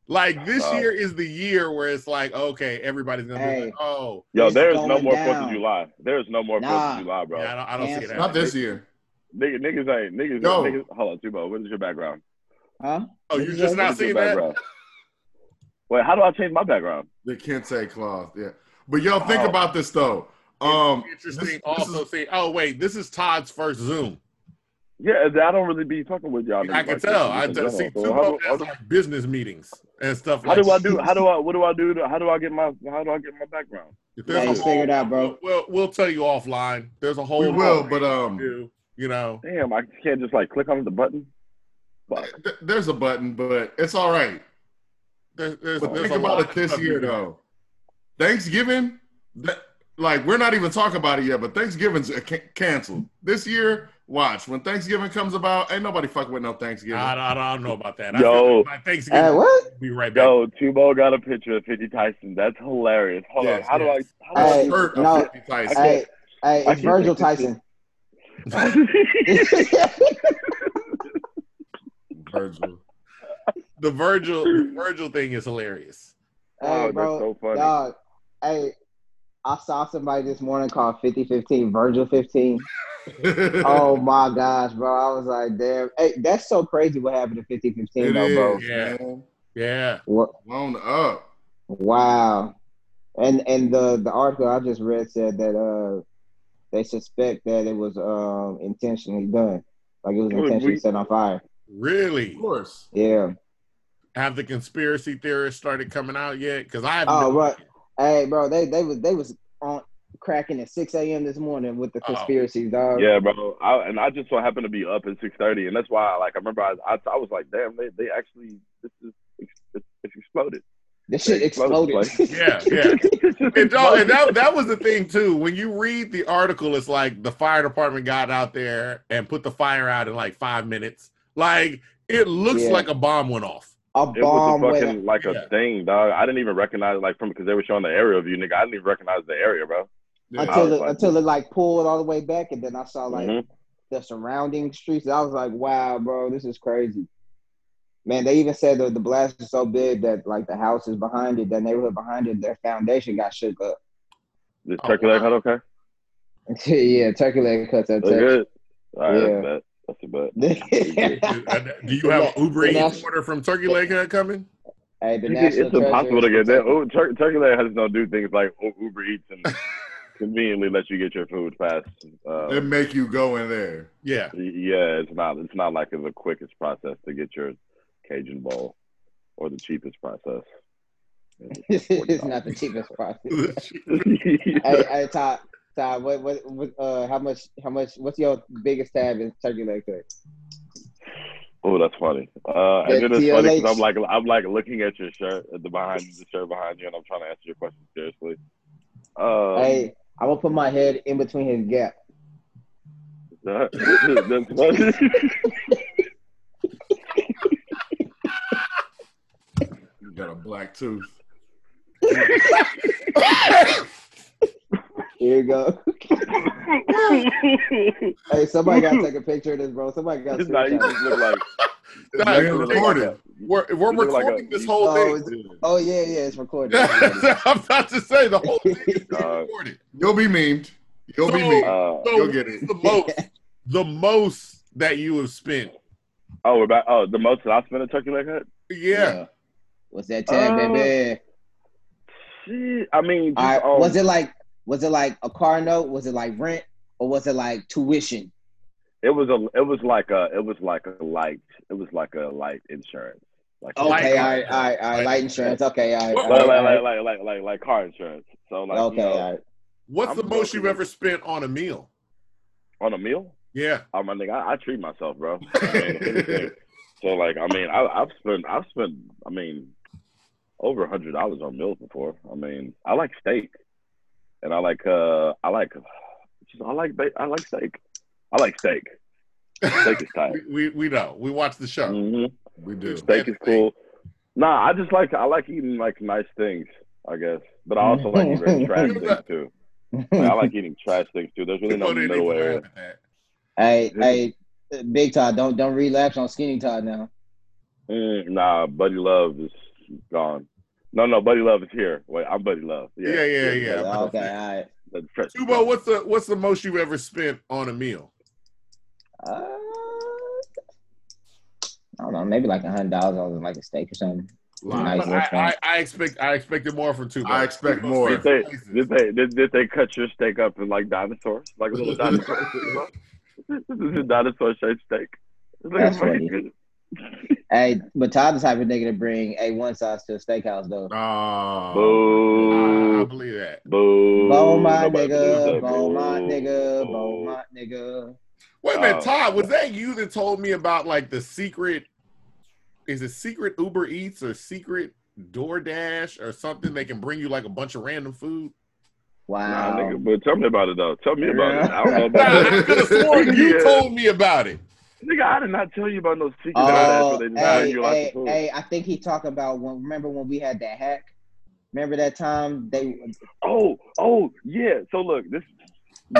Speaker 3: Like this
Speaker 4: Uh,
Speaker 3: year is the year where it's like, okay, everybody's gonna be like, oh,
Speaker 4: Yo, there is no
Speaker 1: going
Speaker 4: more Fourth
Speaker 1: down.
Speaker 4: of July. There is no more Fourth
Speaker 1: Nah.
Speaker 4: of July, bro.
Speaker 3: yeah, I don't, I don't see
Speaker 1: Cancel.
Speaker 3: that.
Speaker 2: Not this year.
Speaker 4: Niggas, niggas ain't niggas.
Speaker 2: Yo.
Speaker 4: niggas hold on, Tubo. What is your background?
Speaker 1: Huh?
Speaker 3: Oh, you just not
Speaker 4: is
Speaker 3: seeing that?
Speaker 4: background? Wait, how do I change my background?
Speaker 2: The Kente cloth, Yeah. But y'all think
Speaker 4: Oh.
Speaker 2: about this though. Um,
Speaker 3: interesting.
Speaker 2: this- this
Speaker 3: also,
Speaker 2: is-
Speaker 3: see, oh wait, this is Todd's first Zoom.
Speaker 4: Yeah, I don't really be talking with y'all.
Speaker 3: I can
Speaker 4: like
Speaker 3: tell.
Speaker 4: this
Speaker 3: I
Speaker 4: in
Speaker 3: t- see
Speaker 4: general.
Speaker 3: two
Speaker 4: So how, do,
Speaker 3: them has
Speaker 4: do,
Speaker 3: like business meetings and stuff
Speaker 4: how
Speaker 3: like
Speaker 4: do I do? How do I? What do I do? To, how do I get my? How do I get my background?
Speaker 3: If
Speaker 1: Yeah,
Speaker 3: a
Speaker 1: you figure it out, bro.
Speaker 3: We'll, we'll tell you offline. There's a whole
Speaker 2: we will, but um,
Speaker 3: do, you know.
Speaker 4: Damn, I can't just like click on the button. Fuck.
Speaker 2: there's a button, but it's all right.
Speaker 3: There's, there's,
Speaker 2: But
Speaker 3: there's
Speaker 2: think
Speaker 3: a
Speaker 2: about
Speaker 3: lot
Speaker 2: it this year
Speaker 3: stuff
Speaker 2: though. Thanksgiving, that, like we're not even talking about it yet, but Thanksgiving's uh, canceled this year. Watch when Thanksgiving comes about, ain't nobody fucking with no Thanksgiving.
Speaker 3: I, I, I don't know about that.
Speaker 4: Yo.
Speaker 3: feel like my Thanksgiving.
Speaker 1: Hey, what?
Speaker 3: be right back.
Speaker 4: Yo, Tubo got a picture of 50 Tyson. That's hilarious. Hold
Speaker 2: Yes,
Speaker 4: on. How
Speaker 2: yes.
Speaker 4: do I? How do
Speaker 1: Hey,
Speaker 2: Shirt
Speaker 1: no.
Speaker 2: of 50 Tyson.
Speaker 1: Hey, hey,
Speaker 4: I
Speaker 1: it's Virgil Tyson.
Speaker 2: Virgil.
Speaker 3: The Virgil the Virgil thing is hilarious.
Speaker 4: Oh,
Speaker 1: Hey,
Speaker 4: that's
Speaker 1: bro,
Speaker 4: so funny.
Speaker 1: dog. Hey, I saw somebody this morning called 5015, Virgil 15. oh my gosh, bro. I was like, damn. Hey, that's so crazy what happened to 5015,
Speaker 2: It
Speaker 1: though, bro.
Speaker 3: Yeah.
Speaker 2: man.
Speaker 3: Yeah.
Speaker 1: What,
Speaker 2: Blown up.
Speaker 1: wow. And and the the article I just read said that uh they suspect that it was um intentionally done. Like it was intentionally set on fire.
Speaker 3: Really?
Speaker 2: Of course.
Speaker 1: Yeah.
Speaker 3: Have the conspiracy theorists started coming out yet? Because I have
Speaker 1: Oh,
Speaker 3: no
Speaker 1: right. Hey, bro, they they was they was on cracking at 6 a.m. this morning with the
Speaker 3: Oh.
Speaker 1: conspiracies, dog.
Speaker 4: Yeah, bro. I, and I just so happened to be up at 6:30, and that's why, like, I remember I, I, I was like, damn, they, they actually this is it's, it's exploded.
Speaker 1: This shit
Speaker 4: exploded
Speaker 1: exploded.
Speaker 3: Yeah, yeah. And, dog, and that, that was the thing too. When you read the article, it's like the fire department got out there and put the fire out in like five minutes. Like it looks
Speaker 1: Yeah.
Speaker 3: like a bomb went off.
Speaker 1: a
Speaker 4: It
Speaker 1: bomb
Speaker 4: was a
Speaker 1: went
Speaker 4: fucking like
Speaker 3: Yeah.
Speaker 4: a thing, dog. I didn't even recognize like from because they were showing the aerial view, nigga. I didn't even recognize the area, bro.
Speaker 2: Yeah.
Speaker 1: Until it,
Speaker 4: like-
Speaker 1: until it like pulled all the way back, and then I saw like
Speaker 4: Mhm.
Speaker 1: the surrounding streets. I was like, wow, bro, this is crazy. Man, they even said that the blast is so big that like the houses behind it, the neighborhood behind it, their foundation got shook up.
Speaker 4: This
Speaker 3: Oh,
Speaker 4: turkey leg
Speaker 3: wow.
Speaker 4: hut okay?
Speaker 1: yeah, turkey leg cuts up.
Speaker 4: That's good. All right,
Speaker 1: Yeah.
Speaker 4: that's a. That's a bet.
Speaker 3: Do you have an Uber
Speaker 1: And
Speaker 3: Eats
Speaker 1: that's-
Speaker 3: order from Turkey Leg Hut coming?
Speaker 1: hey, the
Speaker 4: Nigga, it's impossible to get that. Oh, tur- turkey leg huts don't do things like Uber Eats and conveniently let you get your food fast. Uh,
Speaker 2: It make you go in there.
Speaker 3: Yeah.
Speaker 4: yeah, it's not. It's not like the quickest process to get your Cajun bowl, or the cheapest process.
Speaker 1: it's not the cheapest process. hey, hey, Todd, Todd, what, what, what, uh, how much, how much, what's your biggest tab in turkey leg hut?
Speaker 4: Oh, that's funny. Uh, and then it's funny because I'm like I'm like looking at your shirt, at the behind the shirt behind you, and I'm trying to answer your question seriously. Um,
Speaker 1: Hey, I'm gonna put my head in between his gap.
Speaker 4: that- that's funny.
Speaker 2: Got a black tooth.
Speaker 1: Here you go. Hey, somebody gotta take a picture of this, bro. Somebody gotta
Speaker 4: Nah, you
Speaker 1: screenshot
Speaker 4: just
Speaker 1: it.
Speaker 4: look like
Speaker 2: It's
Speaker 3: Nah,
Speaker 2: being
Speaker 3: you look. We're, we're
Speaker 4: You look like
Speaker 3: recording
Speaker 4: a-
Speaker 3: this
Speaker 4: you-
Speaker 3: whole
Speaker 1: Oh,
Speaker 3: thing.
Speaker 1: oh yeah, yeah, it's recorded.
Speaker 3: I'm about to say the whole thing is
Speaker 4: Uh,
Speaker 3: recorded.
Speaker 2: You'll be memed. You'll be memed.
Speaker 4: uh,
Speaker 2: You'll get it.
Speaker 3: the most, the most that you have spent.
Speaker 4: oh, we're back. Oh, the most that I spent a turkey leg hut.
Speaker 3: Yeah.
Speaker 1: What's that tag,
Speaker 4: Uh,
Speaker 1: baby?
Speaker 4: Shit, I mean,
Speaker 1: All
Speaker 4: just,
Speaker 1: right.
Speaker 4: um,
Speaker 1: Was it like was it like a car note? Was it like rent? Or was it like tuition?
Speaker 4: It was a. It was like a. It was like a light. It was like a light insurance. Like
Speaker 1: Okay, all
Speaker 3: car
Speaker 1: right, all right, all right. Light insurance. Okay, all right.
Speaker 3: What-
Speaker 4: like,
Speaker 1: right,
Speaker 4: like, like, like, like, like, like car insurance. So like,
Speaker 1: Okay,
Speaker 4: you know,
Speaker 1: all right.
Speaker 3: What's
Speaker 4: I'm
Speaker 3: the most you've ever spent on a meal?
Speaker 4: on a meal.
Speaker 3: Yeah.
Speaker 4: Oh my nigga, I, I treat myself, bro. I mean, so like, I mean, I, I've spent, I've spent, I mean, over a hundred dollars on meals before. I mean, I like steak, and I like, uh, I like, just, I like, ba- I like steak. I like steak. Steak is tight.
Speaker 3: We, we, we know. We watch the show.
Speaker 4: hmm
Speaker 2: We do.
Speaker 4: Steak is cool. Nah, I just like, I like eating like nice things, I guess. But I also like eating trash things too. Like, I like eating trash things too. There's really no
Speaker 3: People didn't
Speaker 4: middle
Speaker 3: even
Speaker 4: area.
Speaker 3: laugh at that.
Speaker 1: Hey, hey, Big Todd, don't don't relapse on Skinny Todd now.
Speaker 4: Mm, nah, Buddy Love is gone. No, no, Buddy Love is here. Wait, I'm Buddy Love. Yeah,
Speaker 3: Yeah, yeah, yeah. I'm about to
Speaker 1: okay, all right.
Speaker 4: That's.
Speaker 3: Tubo, what's the what's the most you've ever spent on a meal?
Speaker 1: Uh, I don't know, maybe like a hundred dollars on like a steak or something. Nice.
Speaker 3: I, I, I expect I expected more from Tubo.
Speaker 2: I expect
Speaker 3: Tubo's
Speaker 2: more.
Speaker 4: Did they, did they did, did they cut your steak up in like dinosaurs, like a little dinosaur? this is a dinosaur shaped steak. It's like
Speaker 1: That's
Speaker 4: a
Speaker 1: funny.
Speaker 4: Fucking-
Speaker 1: Hey, but Todd the type of nigga to bring a one sauce to a steakhouse though.
Speaker 2: Oh.
Speaker 3: I, I believe that.
Speaker 4: boo.
Speaker 1: Bone my
Speaker 4: Nobody
Speaker 1: nigga,
Speaker 4: that.
Speaker 1: bone my nigga,
Speaker 4: Boo.
Speaker 1: bone my nigga.
Speaker 3: Wait a minute,
Speaker 4: Oh.
Speaker 3: Todd, was that you that told me about like the secret? Is it secret Uber Eats or secret DoorDash or something? They can bring you like a bunch of random food.
Speaker 4: Nah,
Speaker 1: Wow.
Speaker 4: nigga, but tell me about it though. Tell me about it. I don't know
Speaker 3: Nah,
Speaker 4: about
Speaker 3: I
Speaker 4: it.
Speaker 3: could have sworn you
Speaker 4: Yeah.
Speaker 3: told me about it.
Speaker 4: Nigga, I did not tell you about no secret.
Speaker 1: Oh,
Speaker 4: Oh, they
Speaker 1: hey,
Speaker 4: you
Speaker 1: hey,
Speaker 4: of
Speaker 1: hey, I think he talked about when remember when we had that hack? Remember that time they
Speaker 4: Oh, oh, yeah. So look, this.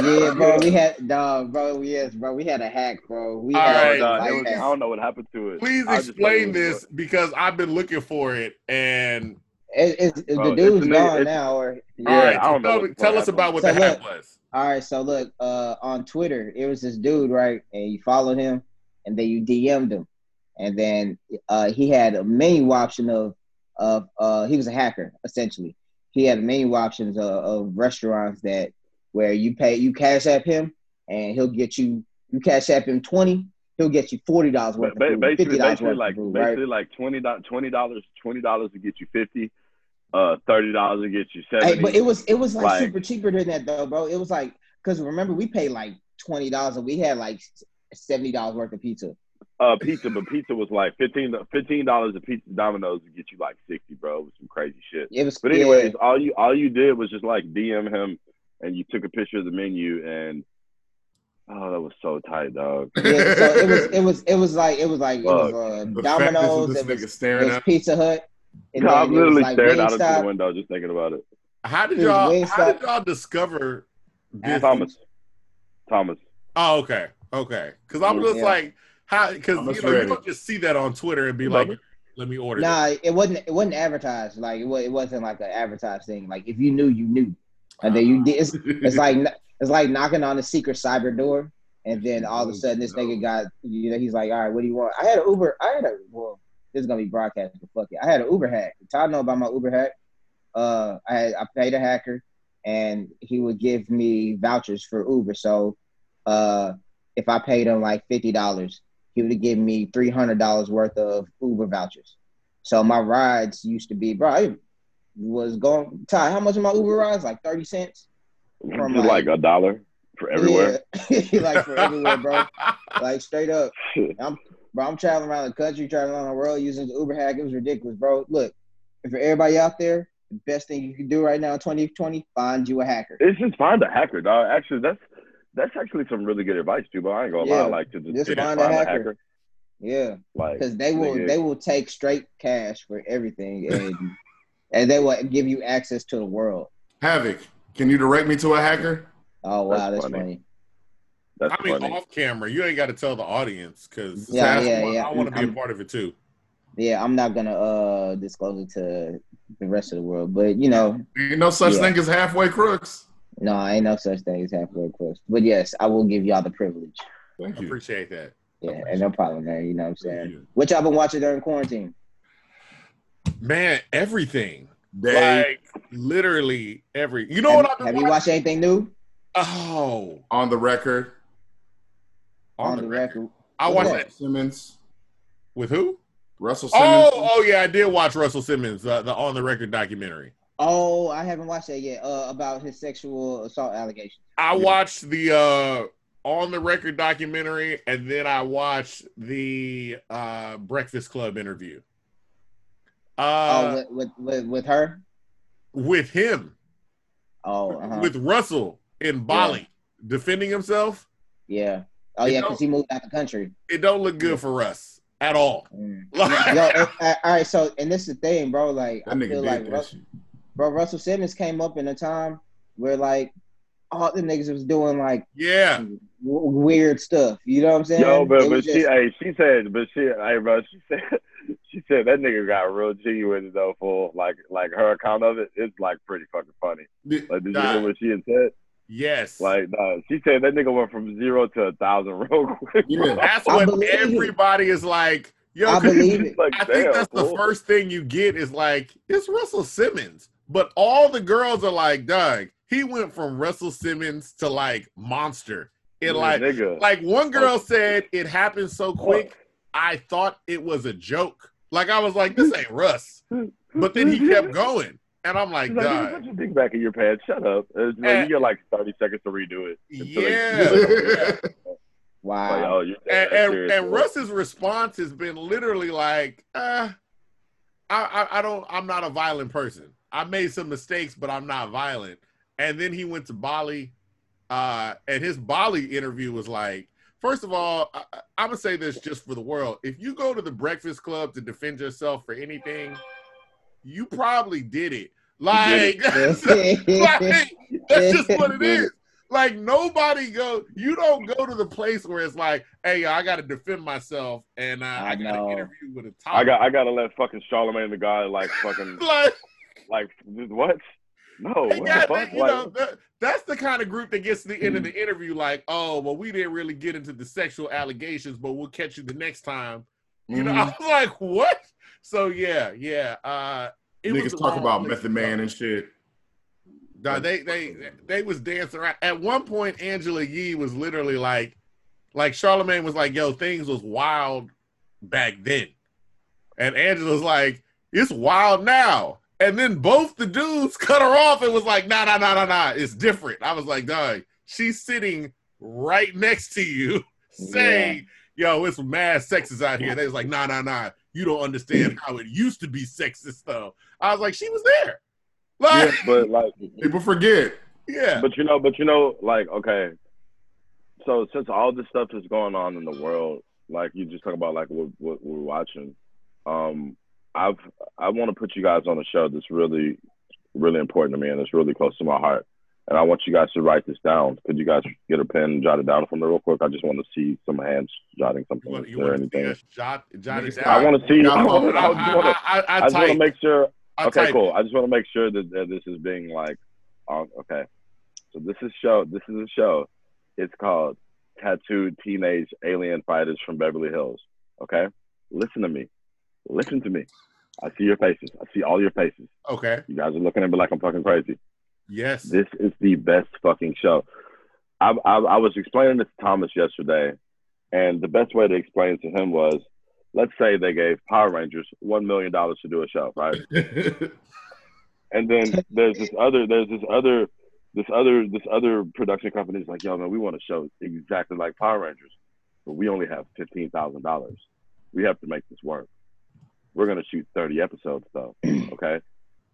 Speaker 1: Yeah, bro, we had dog, bro, yes, bro, we had a hack, bro. We
Speaker 3: All
Speaker 1: had
Speaker 3: right,
Speaker 1: a
Speaker 4: Nah,
Speaker 1: life
Speaker 4: was- I don't know what happened to it.
Speaker 3: Please
Speaker 4: I just
Speaker 3: explain
Speaker 4: it
Speaker 3: this because I've been looking for it and
Speaker 1: It, it's,
Speaker 4: Bro,
Speaker 1: the
Speaker 4: it's
Speaker 1: dude's
Speaker 4: a nigga-
Speaker 1: gone
Speaker 4: it's-
Speaker 1: now, or
Speaker 4: Yeah,
Speaker 3: all right,
Speaker 4: I don't know
Speaker 3: tell,
Speaker 4: what
Speaker 3: tell
Speaker 4: fuck
Speaker 3: us about what
Speaker 1: So
Speaker 3: the hack was.
Speaker 1: All right, so look, uh, on Twitter, it was this dude, right? And you followed him, and then you DM'd him, and then uh, he had a menu option of of uh, he was a hacker essentially. He had menu options of, of restaurants that where you pay you cash app him, and he'll get you you cash app him twenty, he'll get you forty dollars worth of food,
Speaker 4: basically,
Speaker 1: dollars
Speaker 4: basically like
Speaker 1: food, right?
Speaker 4: basically like twenty twenty dollars twenty dollars to get you fifty, uh thirty dollars to get you
Speaker 1: Hey,
Speaker 4: seventy.
Speaker 1: but it was it was like,
Speaker 4: Like-
Speaker 1: super cheaper than that though, bro. It was like because remember we paid like twenty dollars and we had like seventy dollars worth of pizza.
Speaker 4: uh pizza, but pizza was like 15 dollars a pizza Domino's to get you like sixty, bro. It was some crazy shit.
Speaker 1: It was
Speaker 4: But
Speaker 1: yeah.
Speaker 4: anyways, all you all you did was just like DM him, and you took a picture of the menu, and oh, that was so tight, dog.
Speaker 1: yeah, so it was it was it was like it was like it was uh, Domino's,
Speaker 2: fatness
Speaker 1: it was, it was. Pizza Hut, and
Speaker 4: No, I'm literally
Speaker 1: like
Speaker 4: staring out into the window just thinking about it.
Speaker 3: How did y'all
Speaker 1: Wingstop-
Speaker 3: how did y'all discover this?
Speaker 4: Thomas, Thomas.
Speaker 3: Oh, okay, okay. Because I'm just
Speaker 1: Yeah.
Speaker 3: like, how? Because you know you don't just see that on Twitter and be
Speaker 4: Thomas.
Speaker 3: like, "Let me order."
Speaker 1: Nah, it wasn't it wasn't advertised. Like it, it wasn't like an advertised thing. Like if you knew, you knew, and then you did. It's, it's like it's like knocking on a secret cyber door, and then all of a sudden this nigga got you know he's like, all right, what do you want? I had an Uber. I had a well, this is gonna be broadcast, but fuck it. I had an Uber hack. Todd know about my Uber hack. Uh, I had, I paid a hacker, and he would give me vouchers for Uber. So, uh, if I paid him like fifty dollars, he would give me three hundred dollars worth of Uber vouchers. So my rides used to be, bro. I was going. Ty, how much of my Uber rides? Like thirty cents. From, like-
Speaker 4: like a dollar for everywhere.
Speaker 1: Yeah. like for everywhere, bro. Like straight up. I'm bro. I'm traveling around the country, traveling around the world using the Uber hack. It was ridiculous, bro. Look, for everybody out there, the best thing you can do right now, in 2020, find you a hacker.
Speaker 4: It's just find a hacker, dog. Actually, that's that's actually some really good advice too. But I ain't gonna
Speaker 1: Yeah.
Speaker 4: lie, like to just,
Speaker 1: Just
Speaker 4: to
Speaker 1: find a hacker. Yeah,
Speaker 4: Like
Speaker 1: because they will
Speaker 4: nigga,
Speaker 1: they will take straight cash for everything, and and they will give you access to the world.
Speaker 2: Havoc, can you direct me to a hacker?
Speaker 1: Oh wow,
Speaker 4: That's
Speaker 1: that's,
Speaker 4: funny.
Speaker 1: funny.
Speaker 4: That's
Speaker 3: I mean,
Speaker 4: funny.
Speaker 3: off camera, you ain't got to tell the audience because
Speaker 1: Yeah,
Speaker 3: I,
Speaker 1: yeah,
Speaker 3: want-
Speaker 1: yeah.
Speaker 3: I want to be a
Speaker 1: I'm-
Speaker 3: part of it too.
Speaker 1: Yeah, I'm not gonna uh disclose it to the rest of the world, but you know,
Speaker 2: Ain't no such
Speaker 1: Yeah.
Speaker 2: thing as halfway crooks.
Speaker 1: No, I ain't no such thing as halfway close. But yes, I will give y'all the privilege.
Speaker 2: Thank
Speaker 3: I
Speaker 2: you.
Speaker 3: appreciate that.
Speaker 1: Yeah, and no problem man. You know what I'm saying? What y'all been watching during quarantine?
Speaker 3: Man, everything.
Speaker 2: Day
Speaker 3: Like literally every. You know
Speaker 1: have
Speaker 3: what I've been
Speaker 1: have you watched anything new
Speaker 3: Oh,
Speaker 2: on the record.
Speaker 3: on, the, record. I
Speaker 1: What's
Speaker 3: watched
Speaker 1: that?
Speaker 3: that
Speaker 2: Simmons,
Speaker 3: with who?
Speaker 2: Russell Simmons.
Speaker 3: Oh, oh yeah, I did watch Russell Simmons, uh, the on the record documentary.
Speaker 1: Oh, I haven't watched that yet. Uh, about his sexual assault allegations.
Speaker 3: I watched the uh on the record documentary, and then I watched the uh Breakfast Club interview.
Speaker 1: oh,
Speaker 3: Uh,
Speaker 1: with, with with with her.
Speaker 3: with him,
Speaker 1: Oh, uh-huh.
Speaker 3: with Russell in Bali, defending himself.
Speaker 1: yeah. Oh
Speaker 3: You
Speaker 1: yeah, because he moved out the country.
Speaker 3: It don't look good for us at all.
Speaker 1: Mm. Yo, uh, all right. So, and this is the thing, bro. Like,
Speaker 2: That
Speaker 1: I feel like
Speaker 2: that
Speaker 1: Rus-
Speaker 2: shit.
Speaker 1: Bro, Russell Simmons came up in a time where like all the niggas was doing like
Speaker 3: yeah,
Speaker 1: w- weird stuff. You know what I'm saying?
Speaker 4: Yo, but but
Speaker 1: was
Speaker 4: she,
Speaker 1: just-
Speaker 4: hey, she said, but she, hey, bro, she said, she said that nigga got real G with it though. For like, like her account of it, it's like pretty fucking funny. Like, did you
Speaker 3: Nah.
Speaker 4: hear what she had said?
Speaker 3: yes.
Speaker 4: Like, nah, she said that nigga went from zero to a thousand real quick.
Speaker 2: Yeah.
Speaker 3: That's
Speaker 1: I
Speaker 3: what everybody is like. Yo,
Speaker 1: I
Speaker 3: 'cause
Speaker 1: believe it.
Speaker 4: like,
Speaker 3: I think
Speaker 4: damn,
Speaker 3: that's the first thing you get is like it's Russell Simmons, but all the girls are like, Doug. He went from Russell Simmons to like monster. It like
Speaker 4: nigga.
Speaker 3: like one girl said it happened so quick. I thought it was a joke. Like I was like, this ain't Russ. But then he kept going, and I'm like,
Speaker 4: She's like, "Nigga,
Speaker 3: Doug.
Speaker 4: put your dick back in your pants. Shut up. Like,
Speaker 3: Eh.
Speaker 4: you get like 30 seconds to redo it. Until they-
Speaker 3: Yeah.
Speaker 1: wow.
Speaker 4: Like, oh, you're
Speaker 3: and,
Speaker 4: taking
Speaker 3: and, and Russ's response has been literally like, uh, I, I, I don't, I'm not a violent person. I made some mistakes, but I'm not violent. And then he went to Bali, uh, and his Bali interview was like, first of all, I, I'm gonna say this just for the world: if you go to the Breakfast Club to defend yourself for anything, you probably did it. Like, that's, like, that's just what it is. Like nobody go. You don't go to the place where it's like, hey, I got to defend myself, and uh, I,
Speaker 1: I
Speaker 3: got to interview with a top.
Speaker 4: I got I gotta let fucking Charlemagne the guy like fucking
Speaker 3: like,
Speaker 4: like what? No,
Speaker 3: they
Speaker 4: what
Speaker 3: got,
Speaker 4: the fuck?
Speaker 3: you
Speaker 4: Like,
Speaker 3: know, that- that's the kind of group that gets to the end of the interview, like, oh, well, we didn't really get into the sexual allegations, but we'll catch you the next time. You know, I
Speaker 2: Mhm.
Speaker 3: was like, what? So yeah, yeah. Uh, it
Speaker 2: Niggas talk about Method Man and shit.
Speaker 3: Nah, they they they was dancing around. At one point, Angela Yee was literally like, like Charlemagne was like, "Yo, things was wild back then," and Angela's like, "It's wild now." And then both the dudes cut her off and was like, "Nah, nah, nah, nah, nah. It's different." I was like, "Dog, she's sitting right next to you, saying." Yo, it's mad sexist out here. They was like, nah, nah, nah. You don't understand how it used to be sexist, though. I was like, she was there. Like,
Speaker 4: but like
Speaker 2: People forget.
Speaker 3: yeah.
Speaker 4: but you know, but you know, like, okay. So since all this stuff is going on in the world, like you just talk about like what, what we're watching, um, I've I want to put you guys on a show that's really, really important to me and it's really close to my heart. And I want you guys to write this down. Could you guys get a pen and jot it down for me real quick? I just want to see some hands jotting something.
Speaker 3: You want, you want
Speaker 4: anything?
Speaker 3: us jot, jot it down?
Speaker 4: I want to see.
Speaker 2: Yeah,
Speaker 4: I, wanna,
Speaker 2: on-
Speaker 4: I, just
Speaker 3: I,
Speaker 4: wanna,
Speaker 3: I, I, I,
Speaker 4: I just want to make sure.
Speaker 3: I
Speaker 4: okay, cool. I just want to make sure that, that this is being like, uh, okay. So this is show. This is a show. It's called Tattooed Teenage Alien Fighters from Beverly Hills. Okay, listen to me. Listen to me. I see your faces. I see all your faces.
Speaker 3: Okay.
Speaker 4: You guys are looking at me like I'm fucking crazy.
Speaker 3: Yes.
Speaker 4: This is the best fucking show. I, I, I was explaining this to Thomas yesterday, and the best way to explain it to him was, let's say they gave Power Rangers one million dollars to do a show, right? And then there's this other, there's this other, this other, this other production company is like, yo, man, we want a show exactly like Power Rangers, but we only have fifteen thousand dollars. We have to make this work. We're gonna shoot 30 episodes though. Okay.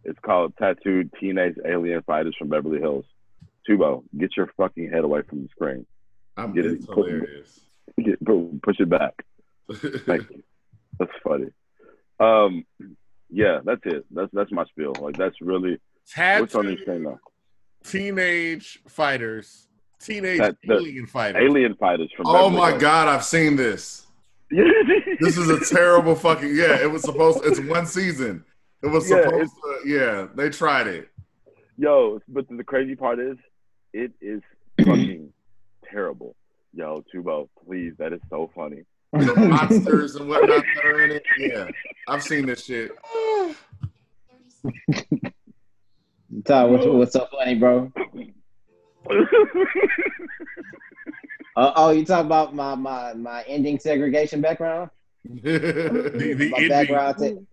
Speaker 4: It's called Tattooed Teenage Alien Fighters from Beverly Hills. Tubo, get your fucking head away from the screen.
Speaker 2: I'm,
Speaker 4: Get it-
Speaker 2: it's
Speaker 4: put-
Speaker 2: hilarious.
Speaker 4: Get, push it back. Thank you. That's funny. Um, yeah, that's it. That's that's my spiel. Like that's really what's on this
Speaker 3: Tattooed
Speaker 4: thing now.
Speaker 3: teenage fighters, teenage
Speaker 4: That-
Speaker 3: alien fighters.
Speaker 4: Alien Fighters from.
Speaker 2: oh
Speaker 4: Beverly
Speaker 2: my
Speaker 4: Hills.
Speaker 2: god, I've seen this. This is a terrible fucking yeah. It was supposed. It's one season. It was
Speaker 4: Yeah,
Speaker 2: supposed to. Yeah, they tried it.
Speaker 4: Yo, but the crazy part is, it is fucking terrible. Yo, Tubo, please, that is so funny.
Speaker 2: The monsters and whatnot that are in it. Yeah, I've seen this shit.
Speaker 1: Todd, what's, what's so funny, bro? Uh, oh, you talking about my my my ending segregation background?
Speaker 3: The, the
Speaker 1: my
Speaker 3: ending-
Speaker 1: background to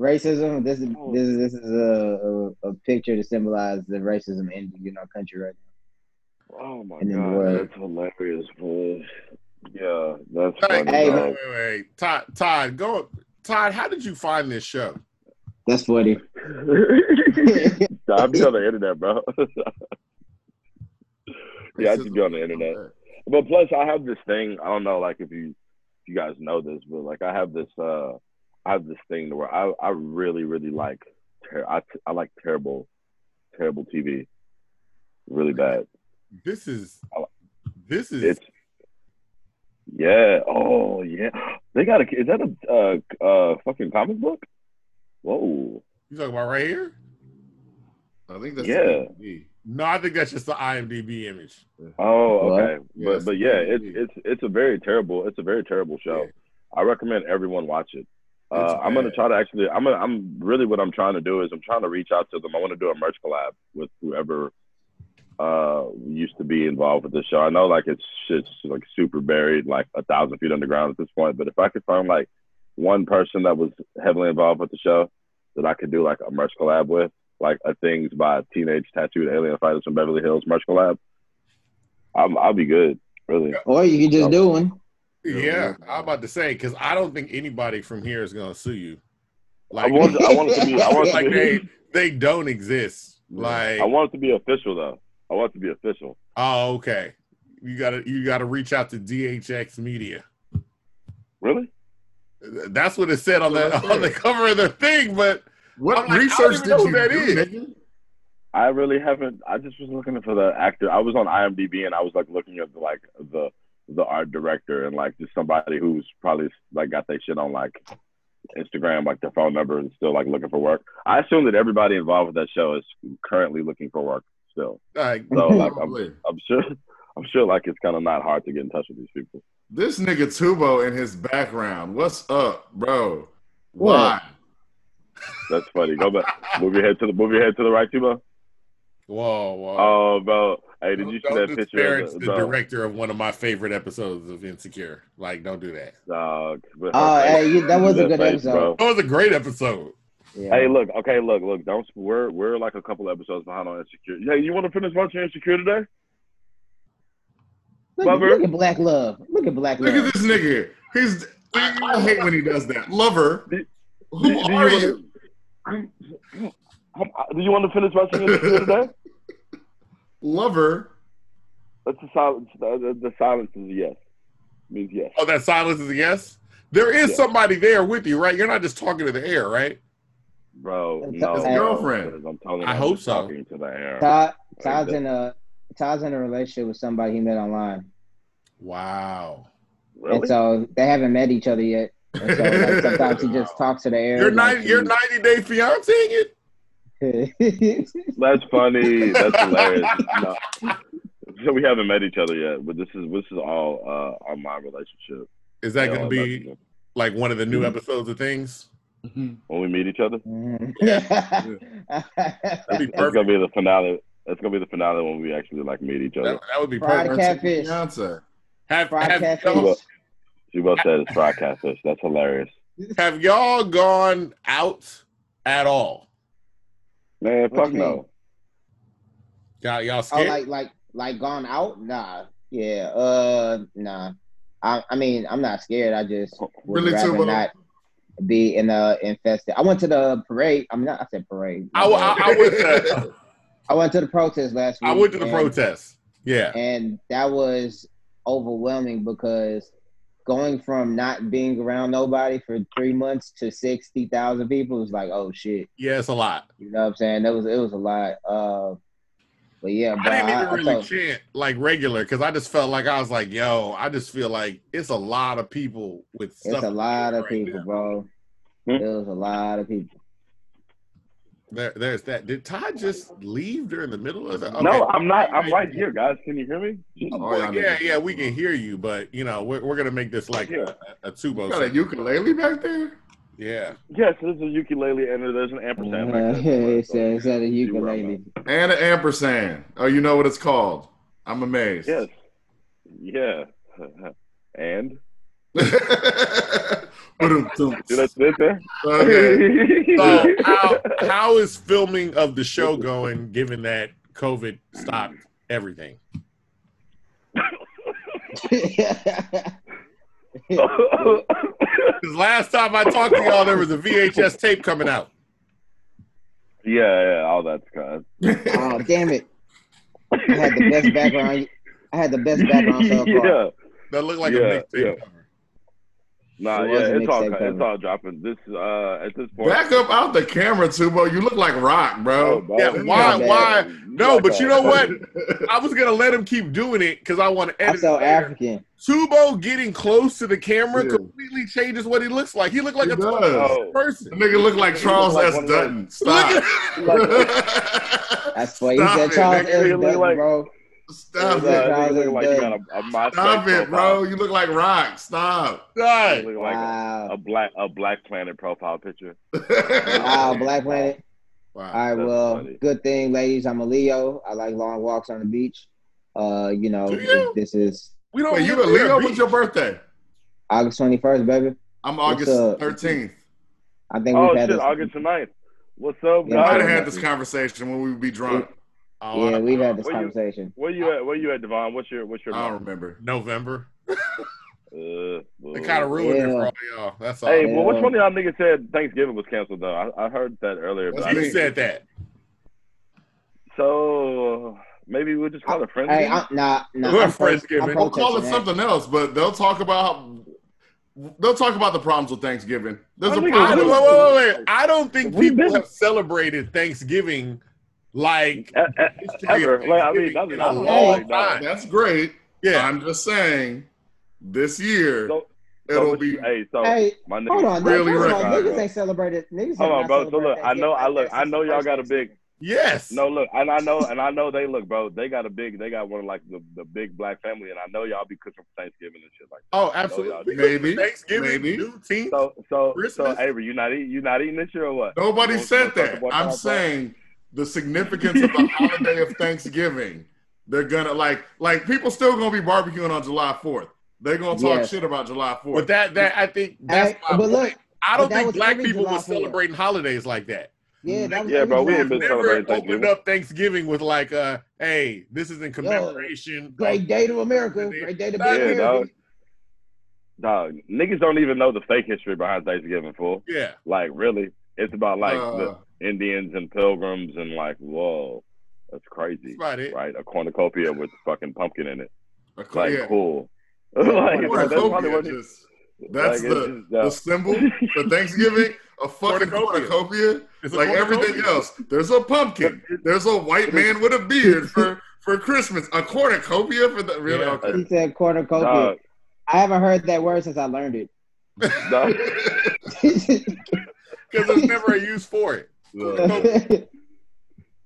Speaker 1: racism. This is this is this is a, a, a picture to symbolize the racism ending in our country right now.
Speaker 4: oh my
Speaker 1: And
Speaker 4: god, that's hilarious, boy. Yeah, that's
Speaker 3: Hey,
Speaker 4: funny.
Speaker 1: Hey,
Speaker 3: wait, wait, wait. Todd, Todd, go. Todd, how did you find this show?
Speaker 1: That's funny.
Speaker 4: I'm be on the internet, bro. yeah, I just be on the internet. But plus, I have this thing. I don't know, like if you if you guys know this, but like I have this uh I have this thing to where I I really really like ter- I I like terrible terrible TV, really bad.
Speaker 3: This is this is
Speaker 4: It's yeah. Oh yeah. They got a. Is that a uh uh fucking comic book? Whoa.
Speaker 3: you talking about right here?
Speaker 2: I think that's
Speaker 4: Yeah.
Speaker 2: the
Speaker 3: No, I think that's just the IMDb image.
Speaker 4: Oh, okay.
Speaker 2: yeah,
Speaker 4: but but yeah, it's
Speaker 2: it's-
Speaker 4: it's it's a very terrible it's a very terrible show. I recommend everyone watch it. Uh, I'm gonna try to actually. I'm gonna. I'm really what I'm trying to do is I'm trying to reach out to them. I want to do a merch collab with whoever uh used to be involved with the show. I know like it's it's like super buried, like a thousand feet underground at this point. But if I could find like one person that was heavily involved with the show that I could do like a merch collab with, like a things by teenage tattooed alien fighters from Beverly Hills merch collab, I'm, I'll be good. Really.
Speaker 1: Or you can just do one.
Speaker 3: Yeah, I'm about to say because I don't think anybody from here is gonna sue you.
Speaker 4: I
Speaker 3: Like,
Speaker 4: want. I want it to be. I want
Speaker 3: like
Speaker 4: to be.
Speaker 3: they they don't exist. Like,
Speaker 4: I want it to be official though. I want it to be official.
Speaker 3: oh, okay. You gotta you gotta reach out to DHX Media.
Speaker 4: Really?
Speaker 3: That's what it said on the on the cover of the thing. But
Speaker 2: What
Speaker 3: like,
Speaker 2: research did you
Speaker 3: that
Speaker 2: do,
Speaker 3: is.
Speaker 2: nigga?
Speaker 4: I really haven't. I just was looking for the actor. I was on IMDb and I was like looking at the, like the the art director and like just somebody who's probably like got their shit on like Instagram, like their phone number and still like looking for work. I assume that everybody involved with that show is currently looking for work still.
Speaker 3: like,
Speaker 4: So like I'm, I'm sure I'm sure like it's kind of not hard to get in touch with these people.
Speaker 2: This nigga Tubo in his background. What's up, bro?
Speaker 1: What?
Speaker 2: Why?
Speaker 4: That's funny. Go back. move your head to the move your head to the right, Tubo.
Speaker 3: whoa, whoa.
Speaker 4: Oh, bro. Hey, did you see
Speaker 3: don't
Speaker 4: that picture? Of
Speaker 3: the,
Speaker 4: the, the,
Speaker 3: director of one of my favorite episodes of Insecure. Like, don't do that.
Speaker 4: dog with her
Speaker 1: Oh, hey, that was a good
Speaker 4: face,
Speaker 1: episode.
Speaker 3: That was a great episode.
Speaker 1: Yeah.
Speaker 4: Hey, look, okay, look, look. Don't we're we're like a couple episodes behind on Insecure. Hey, you want to finish watching Insecure today?
Speaker 1: look,
Speaker 4: Lover.
Speaker 1: look at Black Love. Look at Black Love.
Speaker 2: Look at this nigga. He's. I, I hate when he does that. Lover.
Speaker 4: Do-
Speaker 2: Who
Speaker 4: do
Speaker 2: are
Speaker 4: you
Speaker 2: you?
Speaker 4: Wanna- Do you want to finish watching Insecure today?
Speaker 2: Lover.
Speaker 4: That's the silence. The, the, the silence is a yes. Means yes.
Speaker 3: Oh, that silence is a yes. There is
Speaker 4: Yeah.
Speaker 3: somebody there with you, right? You're not just talking to the air, right?
Speaker 4: Bro,
Speaker 1: It's
Speaker 4: no.
Speaker 1: his
Speaker 4: bro,
Speaker 2: girlfriend.
Speaker 4: I'm telling you,
Speaker 3: I
Speaker 4: I'm
Speaker 3: hope so.
Speaker 4: Talking to the air.
Speaker 1: Todd, Todd's in a Todd's in a relationship with somebody he met online,
Speaker 3: Wow.
Speaker 4: Really?
Speaker 1: and so they haven't met each other yet. And so like, sometimes he just talks to the air.
Speaker 3: You're
Speaker 1: like,
Speaker 3: ninety. You're ninety day fianceing it.
Speaker 4: That's funny. That's hilarious. No. So we haven't met each other yet, but this is this is all uh, on my relationship.
Speaker 3: Is that going to be like one of the new
Speaker 4: Mhm.
Speaker 3: episodes of things?
Speaker 4: when we meet each other.
Speaker 3: Yeah, That'd be
Speaker 4: That's
Speaker 3: perfect.
Speaker 4: gonna be the finale. That's gonna be the finale when we actually like meet each other.
Speaker 3: That, that would be
Speaker 1: Fried
Speaker 3: perfect.
Speaker 1: catfish.
Speaker 2: Fiance.
Speaker 3: Have,
Speaker 1: Fried
Speaker 3: have,
Speaker 1: catfish.
Speaker 3: y'all,
Speaker 4: She both said it's fried catfish. That's hilarious.
Speaker 3: have y'all gone out at all?
Speaker 4: Man,
Speaker 1: What
Speaker 4: fuck
Speaker 1: you
Speaker 4: no.
Speaker 3: Y'all, y'all
Speaker 1: oh,
Speaker 3: scared?
Speaker 1: like like like gone out? Nah. Yeah. Uh. Nah. I, I mean, I'm not scared. I just would
Speaker 2: Really,
Speaker 1: rather
Speaker 2: Tubo?
Speaker 1: not be in a infested. I went to the parade. I'm not. I said parade.
Speaker 3: I, I, I went to
Speaker 1: I went to the protest last week.
Speaker 3: I went to the
Speaker 1: and-
Speaker 3: protest. Yeah.
Speaker 1: and that was overwhelming because going from not being around nobody for three months to sixty thousand people was like, oh shit.
Speaker 3: Yeah, it's a lot.
Speaker 1: You know what I'm saying? That was it was a lot. Uh, but yeah,
Speaker 3: I didn't even
Speaker 1: I, I
Speaker 3: really chant like regular because I just felt like I was like, yo, I just feel like it's a lot of people with stuff.
Speaker 1: it's a lot of
Speaker 3: right
Speaker 1: people,
Speaker 3: now.
Speaker 1: bro.
Speaker 4: Hmm?
Speaker 1: There was a lot of people.
Speaker 3: There, there's that. Did Todd just leave during the middle of it?
Speaker 4: No, I'm not. I'm right here, guys. Can you hear me?
Speaker 3: Oh,
Speaker 2: Oh,
Speaker 3: yeah,
Speaker 2: yeah,
Speaker 3: yeah, we can hear you, but you know, we're, we're gonna make this like
Speaker 4: Yeah.
Speaker 3: a, a tubo.
Speaker 2: Got a
Speaker 3: segment.
Speaker 2: ukulele back there?
Speaker 3: Yeah,
Speaker 4: Yes, this is a ukulele, and there's an ampersand.
Speaker 1: Uh,
Speaker 4: back there.
Speaker 1: it said it said a ukulele.
Speaker 2: And an ampersand. Oh, you know what it's called. I'm amazed.
Speaker 4: Yes. Yeah. And
Speaker 2: Ba-dum-tum.
Speaker 4: see that's it there.
Speaker 2: okay.
Speaker 3: So how how is filming of the show going, given that COVID stopped everything? Because last time I talked to y'all, there was a VHS tape coming out.
Speaker 4: yeah, yeah, all that's kind.
Speaker 1: oh damn it! I had the best background. I had the best background so far.
Speaker 4: yeah.
Speaker 3: That looked like
Speaker 4: Yeah,
Speaker 3: a mixtape
Speaker 4: yeah.
Speaker 3: cover.
Speaker 4: Nah,
Speaker 1: It
Speaker 4: yeah, it's all
Speaker 1: mixtape
Speaker 4: it's all dropping. This uh at this point.
Speaker 2: Back up out the camera, Tubo. You look like rock,
Speaker 4: Oh,
Speaker 2: bro.
Speaker 4: bro.
Speaker 3: Yeah, why- why- No,
Speaker 4: got
Speaker 3: but you know what? I was gonna let him keep doing it because I want to edit.
Speaker 1: I'm so
Speaker 3: it.
Speaker 1: African.
Speaker 3: Tubo getting close to the camera
Speaker 2: Yeah.
Speaker 3: completely changes what he looks like. He looked like
Speaker 2: He
Speaker 3: a
Speaker 2: does.
Speaker 4: Oh.
Speaker 3: person.
Speaker 2: The nigga look like Charles
Speaker 4: look like
Speaker 2: S.
Speaker 4: one of those-
Speaker 2: Dutton. Stop.
Speaker 1: That's what he said.
Speaker 2: it,
Speaker 1: Charles. S. Dutton, bro.
Speaker 2: Stop it.
Speaker 4: Uh, you look like you got a, a
Speaker 2: Stop it, bro. You look like rock. Stop.
Speaker 3: God.
Speaker 4: You look like a,
Speaker 1: Wow.
Speaker 4: a black a Black Planet profile picture.
Speaker 1: Wow, Black Planet.
Speaker 3: Wow.
Speaker 1: All right,
Speaker 4: That's
Speaker 1: well,
Speaker 4: funny.
Speaker 1: good thing, ladies. I'm a Leo. I like long walks on the beach. Uh, you know,
Speaker 3: you?
Speaker 1: this is
Speaker 3: We don't
Speaker 2: Wait, you a Leo?
Speaker 3: beach.
Speaker 2: What's your birthday?
Speaker 1: August 21st, baby.
Speaker 2: I'm August 13th.
Speaker 1: I think
Speaker 4: Oh
Speaker 1: we've had
Speaker 4: shit,
Speaker 1: this.
Speaker 4: August 9th. What's up,
Speaker 1: Yeah,
Speaker 2: We might have had this conversation when we would be drunk.
Speaker 3: Oh,
Speaker 1: Yeah, we've
Speaker 3: know.
Speaker 1: had this
Speaker 4: Where you-
Speaker 1: conversation.
Speaker 4: Where you at? Where you at, Devon? What's your what's your
Speaker 2: I don't
Speaker 4: month?
Speaker 2: remember.
Speaker 3: November.
Speaker 4: Uh,
Speaker 3: They kind of ruined it for all y'all. That's all.
Speaker 4: Hey,
Speaker 1: Yeah.
Speaker 4: well, which one of y'all niggas said Thanksgiving was canceled though? I, I heard that earlier, but
Speaker 2: That's
Speaker 4: I
Speaker 3: you said that.
Speaker 4: So maybe we'll just call it friends.
Speaker 1: Hey, I'm, nah, nah.
Speaker 3: We're
Speaker 1: I'm pro-
Speaker 3: Friendsgiving.
Speaker 1: I'm
Speaker 2: We'll call it
Speaker 1: protesting that.
Speaker 2: something else, but they'll talk about they'll talk about the problems with Thanksgiving. There's
Speaker 4: I
Speaker 2: a
Speaker 3: I
Speaker 2: problem.
Speaker 3: don't, wait, wait, wait, wait. I don't think people
Speaker 4: been-
Speaker 3: have celebrated Thanksgiving like history of
Speaker 4: ever. Like, I mean,
Speaker 3: Thanksgiving
Speaker 4: that's
Speaker 3: a
Speaker 4: a
Speaker 3: long
Speaker 4: lie.
Speaker 3: time.
Speaker 2: That's great.
Speaker 3: Yeah.
Speaker 2: I'm just saying, this year
Speaker 4: So, so
Speaker 2: it'll
Speaker 4: what
Speaker 2: be.
Speaker 4: you- hey, so
Speaker 1: Hey,
Speaker 4: my nigga,
Speaker 1: hold on.
Speaker 2: really
Speaker 1: Really
Speaker 2: right.
Speaker 1: Niggas ain't celebrated. Niggas
Speaker 4: hold on, bro. So look, I know, I look, I know y'all got a big.
Speaker 3: Yes.
Speaker 4: No, look, and I know, and I know they look, bro. They got a big, they got one of like the, the big black family, and I know y'all be cooking for Thanksgiving and shit like that.
Speaker 3: Oh, absolutely.
Speaker 4: y'all
Speaker 3: We
Speaker 4: do.
Speaker 3: cook
Speaker 2: Maybe.
Speaker 3: Thanksgiving,
Speaker 2: Maybe.
Speaker 3: Juneteenth.
Speaker 4: So, so,
Speaker 3: Christmas?
Speaker 4: so, Avery, you not eating, you not eating this year or what?
Speaker 2: Nobody
Speaker 4: You want-
Speaker 2: said
Speaker 4: you want to talk
Speaker 2: that. I'm
Speaker 4: that, bro?
Speaker 2: saying the significance of the holiday of Thanksgiving. They're gonna like like people still gonna be barbecuing on July 4th. They're gonna talk
Speaker 1: Yes.
Speaker 2: shit about July 4th.
Speaker 3: But that that I think that's
Speaker 1: Hey,
Speaker 3: my
Speaker 1: but look.
Speaker 3: I don't think black people
Speaker 1: July
Speaker 3: were
Speaker 1: 4th.
Speaker 3: celebrating holidays like that.
Speaker 1: Yeah, that was
Speaker 4: Yeah, bro, we
Speaker 1: every
Speaker 4: ain't been
Speaker 1: July
Speaker 3: Never opened
Speaker 4: Thanksgiving.
Speaker 3: up Thanksgiving with like, uh, "Hey, this is in commemoration."
Speaker 1: Great day to America. Great day to be
Speaker 3: Yeah,
Speaker 4: Yeah,
Speaker 1: American.
Speaker 4: dog. Dog, niggas don't even know the fake history behind Thanksgiving, fool.
Speaker 3: Yeah,
Speaker 4: Like, really, it's about like
Speaker 2: Uh,
Speaker 4: the Indians and pilgrims and like, whoa, that's crazy,
Speaker 3: that's about it.
Speaker 4: right? A cornucopia with fucking pumpkin in it,
Speaker 2: a-
Speaker 4: like
Speaker 2: yeah.
Speaker 4: cool. like,
Speaker 1: cornucopia
Speaker 4: that's probably
Speaker 2: Cornucopia
Speaker 4: what it-
Speaker 2: just- that's
Speaker 4: like,
Speaker 2: the,
Speaker 4: it's just,
Speaker 2: the symbol for Thanksgiving. A fucking
Speaker 3: Cornucopia.
Speaker 2: cornucopia,
Speaker 3: It's a
Speaker 2: like everything else. There's a pumpkin. There's a white man with a beard for for Christmas. A cornucopia for the really
Speaker 3: Yeah.
Speaker 2: okay.
Speaker 1: He said cornucopia.
Speaker 4: Dog,
Speaker 1: I haven't heard that word since I learned it.
Speaker 4: dog.
Speaker 3: Because there's never a use for it.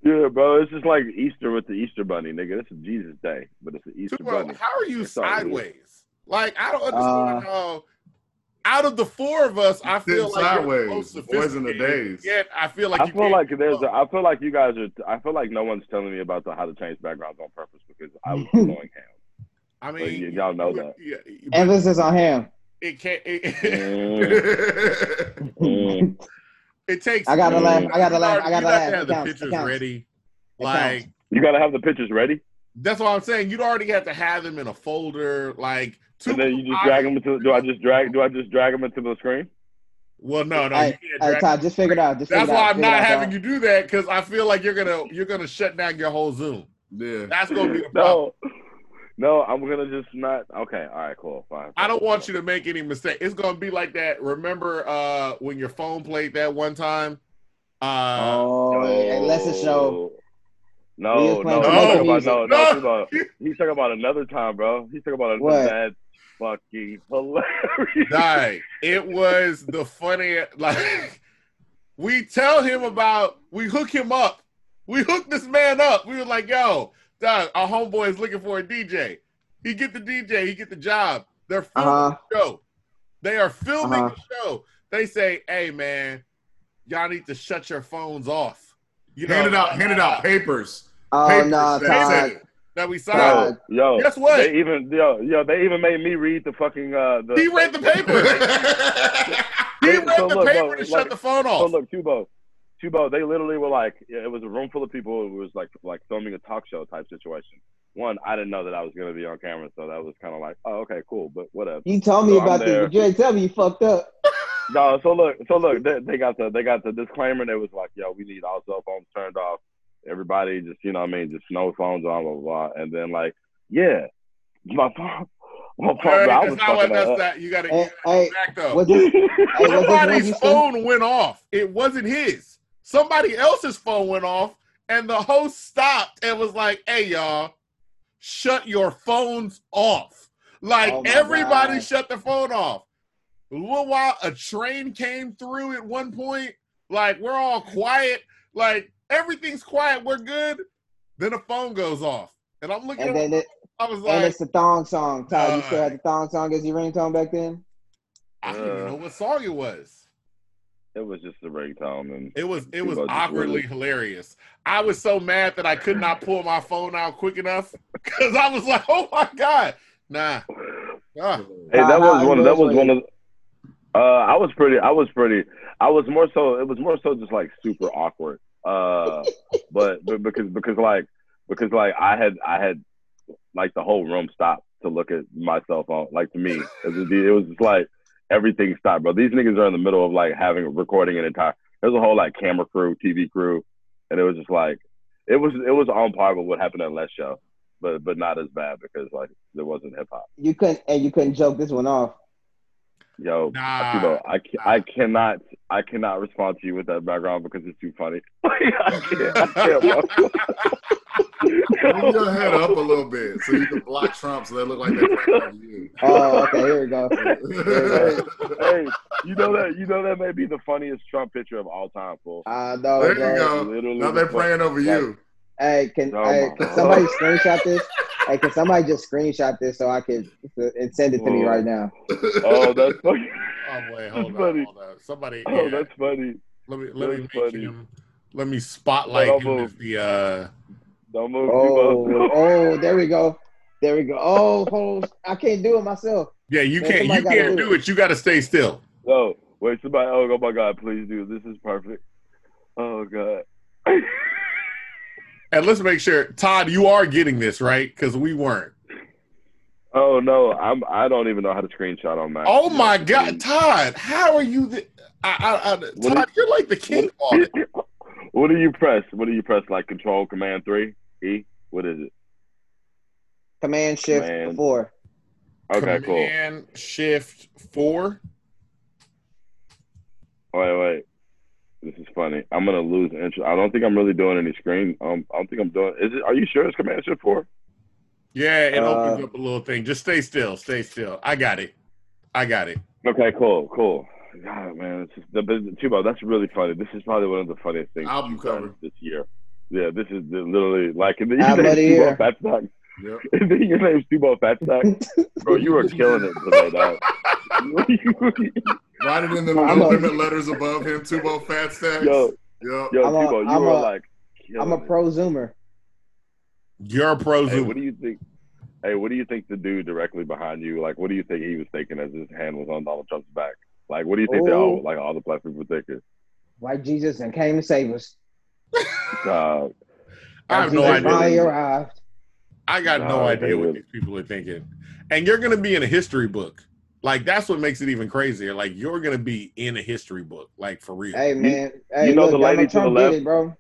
Speaker 4: Yeah, bro, it's just like Easter with the Easter bunny, nigga. This is Jesus Day, but it's the Easter
Speaker 3: Well,
Speaker 4: bunny.
Speaker 3: how are you
Speaker 4: It's
Speaker 3: sideways? Like I don't understand
Speaker 1: Uh,
Speaker 3: how. Out of the four of us, I feel
Speaker 2: Sitting
Speaker 3: like you're
Speaker 2: sideways,
Speaker 3: the most
Speaker 2: boys in the days.
Speaker 3: Yet I feel like
Speaker 4: I
Speaker 3: you
Speaker 4: feel
Speaker 3: can't
Speaker 4: like there's.
Speaker 3: up.
Speaker 4: A, I feel like you guys are. I feel like no one's telling me about the how to change backgrounds on purpose because I was going ham.
Speaker 3: I mean,
Speaker 4: y- y'all know that.
Speaker 3: Yeah, but
Speaker 1: Emphasis on him.
Speaker 3: it can't. It,
Speaker 4: Mm, mm.
Speaker 3: It takes.
Speaker 1: I gotta laugh. I gotta laugh. I gotta
Speaker 3: you
Speaker 1: laugh.
Speaker 3: have to have
Speaker 1: It
Speaker 3: the
Speaker 1: counts.
Speaker 3: Pictures
Speaker 1: counts.
Speaker 3: ready.
Speaker 1: It
Speaker 3: Like.
Speaker 4: You gotta have the pictures ready.
Speaker 3: that's what I'm saying. You'd already have to have them in a folder. Like
Speaker 4: And then you just drag them into. Do I just drag? Do I just drag them into the screen?
Speaker 3: Well, no, no,
Speaker 1: Hey,
Speaker 3: you can't
Speaker 1: Hey,
Speaker 3: drag
Speaker 1: Todd, just figure it out. Just
Speaker 3: That's why
Speaker 1: out,
Speaker 3: I'm not having
Speaker 1: dog.
Speaker 3: you do that because I feel like you're gonna you're gonna shut down your whole Zoom.
Speaker 2: Yeah.
Speaker 3: That's gonna be the problem.
Speaker 4: No, no. I'm gonna just not. Okay. All right. Cool. Fine.
Speaker 3: I don't want you to make any mistake. It's gonna be like that. Remember uh when your phone played that one time? Uh
Speaker 1: Oh, hey, let's just show.
Speaker 4: No, no, no,
Speaker 3: too
Speaker 4: no, no, no,
Speaker 3: music.
Speaker 4: no,
Speaker 3: No.
Speaker 4: no. He's talking about another time, bro. He's talking about
Speaker 1: What?
Speaker 4: another that's fucking hilarious.
Speaker 3: die. It was the funniest like we tell him about we hook him up. We hook this man up. We were like, yo, dog, our homeboy is looking for a DJ. He get the DJ, he get the job. They're filming
Speaker 1: Uh-huh.
Speaker 3: the show. They are filming
Speaker 1: Uh-huh.
Speaker 3: the show. They say, hey man, y'all need to shut your phones off. You
Speaker 2: Handed out, handed out papers.
Speaker 1: Oh
Speaker 2: papers
Speaker 1: no,
Speaker 2: that
Speaker 1: Todd.
Speaker 3: that we signed.
Speaker 4: Yo, yo,
Speaker 3: Guess what?
Speaker 4: They even, yo, yo, they even made me read the fucking uh the.
Speaker 3: He read the paper. He read
Speaker 4: so
Speaker 3: the
Speaker 4: look,
Speaker 3: paper
Speaker 4: bro,
Speaker 3: to shut the phone
Speaker 4: So
Speaker 3: off.
Speaker 4: look, Tubo, Tubo, they literally were like, it was a room full of people. It was like like filming a talk show type situation. One, I didn't know that I was gonna be on camera, so that was kind of like, oh, okay, cool, but whatever.
Speaker 1: You told me
Speaker 4: So
Speaker 1: about this,
Speaker 4: there.
Speaker 1: but you ain't tell me you fucked up.
Speaker 4: No, so look, so look, they, they got the they got the disclaimer. And it was like, yo, we need all cell phones turned off. Everybody, just you know, what I mean, just no phones on, blah blah blah. And then like, yeah, my phone, my phone.
Speaker 3: Hey,
Speaker 4: I
Speaker 3: that's
Speaker 4: was
Speaker 3: not what that's
Speaker 4: up.
Speaker 3: that. You gotta,
Speaker 1: Hey,
Speaker 3: you
Speaker 1: hey,
Speaker 3: back though.
Speaker 1: Was this, hey, was this one
Speaker 3: Somebody's phone went off. It wasn't his. Somebody else's phone went off, and the host stopped and was like, "Hey, y'all, shut your phones off." Like
Speaker 1: Oh
Speaker 3: everybody
Speaker 1: God.
Speaker 3: shut the phone off. A little while, a train came through at one point. Like we're all quiet. Like everything's quiet. We're good. Then a phone goes off, and I'm looking.
Speaker 1: And
Speaker 3: around,
Speaker 1: then it,
Speaker 3: I was like,
Speaker 1: and
Speaker 3: like,
Speaker 1: it's the thong song. Todd, you still
Speaker 3: Uh,
Speaker 1: had the thong song as your ringtone back then?
Speaker 3: I don't even know what song it was.
Speaker 4: It was just a ringtone, and
Speaker 3: It was it was awkwardly
Speaker 4: really-
Speaker 3: hilarious. I was so mad that I could not pull my phone out quick enough because I was like, "Oh my god, nah." Ah,
Speaker 4: Hey, that was
Speaker 1: it
Speaker 4: one. That
Speaker 1: was
Speaker 4: was one of. Uh, I was pretty. I was pretty. I was more so. It was more so just like super awkward. Uh, but but because because like because like I had I had like the whole room stopped to look at my cell phone. Like to me, it was it was just like everything stopped, bro. These niggas are in the middle of like having a recording an entire. There's a whole like camera crew, TV crew, and it was just like it was it was on par with what happened at Les show, but but not as bad because like there wasn't hip hop.
Speaker 1: You couldn't, and you couldn't joke this one off.
Speaker 4: Yo,
Speaker 3: Nah,
Speaker 4: Akibo, I, ca- I cannot I cannot respond to you with that background because it's too funny. I can't, I can't.
Speaker 2: Move your head up a little bit so you can block Trump so they look like they're you.
Speaker 1: Oh, okay, here we go.
Speaker 4: hey, you know that you know that may be the funniest Trump picture of all time, fool.
Speaker 1: I know,
Speaker 2: There you go. Now they're praying over you.
Speaker 1: Hey, can
Speaker 4: Oh
Speaker 1: hey,
Speaker 4: my
Speaker 1: can
Speaker 4: God.
Speaker 1: somebody screenshot this? Hey, can somebody just screenshot this so I can and send it to me right now?
Speaker 4: Oh, that's funny.
Speaker 3: oh wait, hold
Speaker 4: That's
Speaker 3: on,
Speaker 4: funny.
Speaker 3: hold on. Somebody,
Speaker 4: Oh,
Speaker 3: yeah,
Speaker 4: that's funny.
Speaker 3: let me let me
Speaker 4: that's
Speaker 3: make
Speaker 4: funny.
Speaker 3: him. Let me spotlight
Speaker 4: Don't
Speaker 3: him as the. uh
Speaker 4: Don't move
Speaker 1: Oh, oh, there we go. There we go. Oh, hold, I can't do it myself.
Speaker 3: Yeah, you
Speaker 1: Man,
Speaker 3: can't. You can't
Speaker 1: do
Speaker 3: do it. You got to stay still.
Speaker 4: Oh, wait, somebody. Oh, oh my God, please do. This is perfect. Oh God.
Speaker 3: And let's make sure, Todd, you are getting this right because we weren't.
Speaker 4: Oh no, I'm. I don't even know how to screenshot on Mac.
Speaker 3: Oh my God, Todd, how are you? The, I, I, I, Todd, you're like the king
Speaker 4: What,
Speaker 3: on it.
Speaker 4: what do you press? What do you press? Like Control Command Three E? What is it?
Speaker 1: Command Shift
Speaker 4: Man.
Speaker 1: four.
Speaker 4: Okay, cool.
Speaker 3: Command Shift Four.
Speaker 4: Wait, wait. This is funny. I'm gonna lose interest. I don't think I'm really doing any screen. Um, I don't think I'm doing. Is it? Are you sure it's Command Shift Four?
Speaker 3: Yeah, it
Speaker 1: Uh,
Speaker 3: opens up a little thing. Just stay still. Stay still. I got it. I got it.
Speaker 4: Okay, cool, cool. God, man, it's just the business. Tubo, that's really funny. This is probably one of the funniest things
Speaker 2: Album cover.
Speaker 4: this year. Yeah, this is literally like. in then
Speaker 1: Album of the year.
Speaker 4: Tubo Fat Stack.
Speaker 2: Yep.
Speaker 4: And then your name's Tubo Fat Stack. Bro, you are killing it today, dog.
Speaker 2: Write it in the
Speaker 1: I'm a-
Speaker 2: letters above him, Tubo Fat Stacks.
Speaker 4: yo,
Speaker 2: Yep.
Speaker 4: yo,
Speaker 1: I'm a-
Speaker 4: Tubo, you
Speaker 1: I'm
Speaker 4: are
Speaker 1: a-
Speaker 4: like.
Speaker 1: I'm a
Speaker 4: killing
Speaker 1: pro zoomer.
Speaker 3: You're a pro
Speaker 4: Hey, what do you think? Hey, what do you think the dude directly behind you? Like, what do you think he was thinking as his hand was on Donald Trump's back? Like, what do you think they all like all the black people were thinking?
Speaker 1: White Jesus and came to save us.
Speaker 4: Uh,
Speaker 3: I have no idea.
Speaker 1: arrived.
Speaker 3: I got no
Speaker 4: Nah,
Speaker 3: idea what these people are thinking. and you're gonna be in a history book. Like that's what makes it even crazier. Like you're gonna be in a history book, like for real.
Speaker 1: Hey man, hey,
Speaker 4: you know
Speaker 1: look,
Speaker 4: the lady to the left?
Speaker 1: it, bro.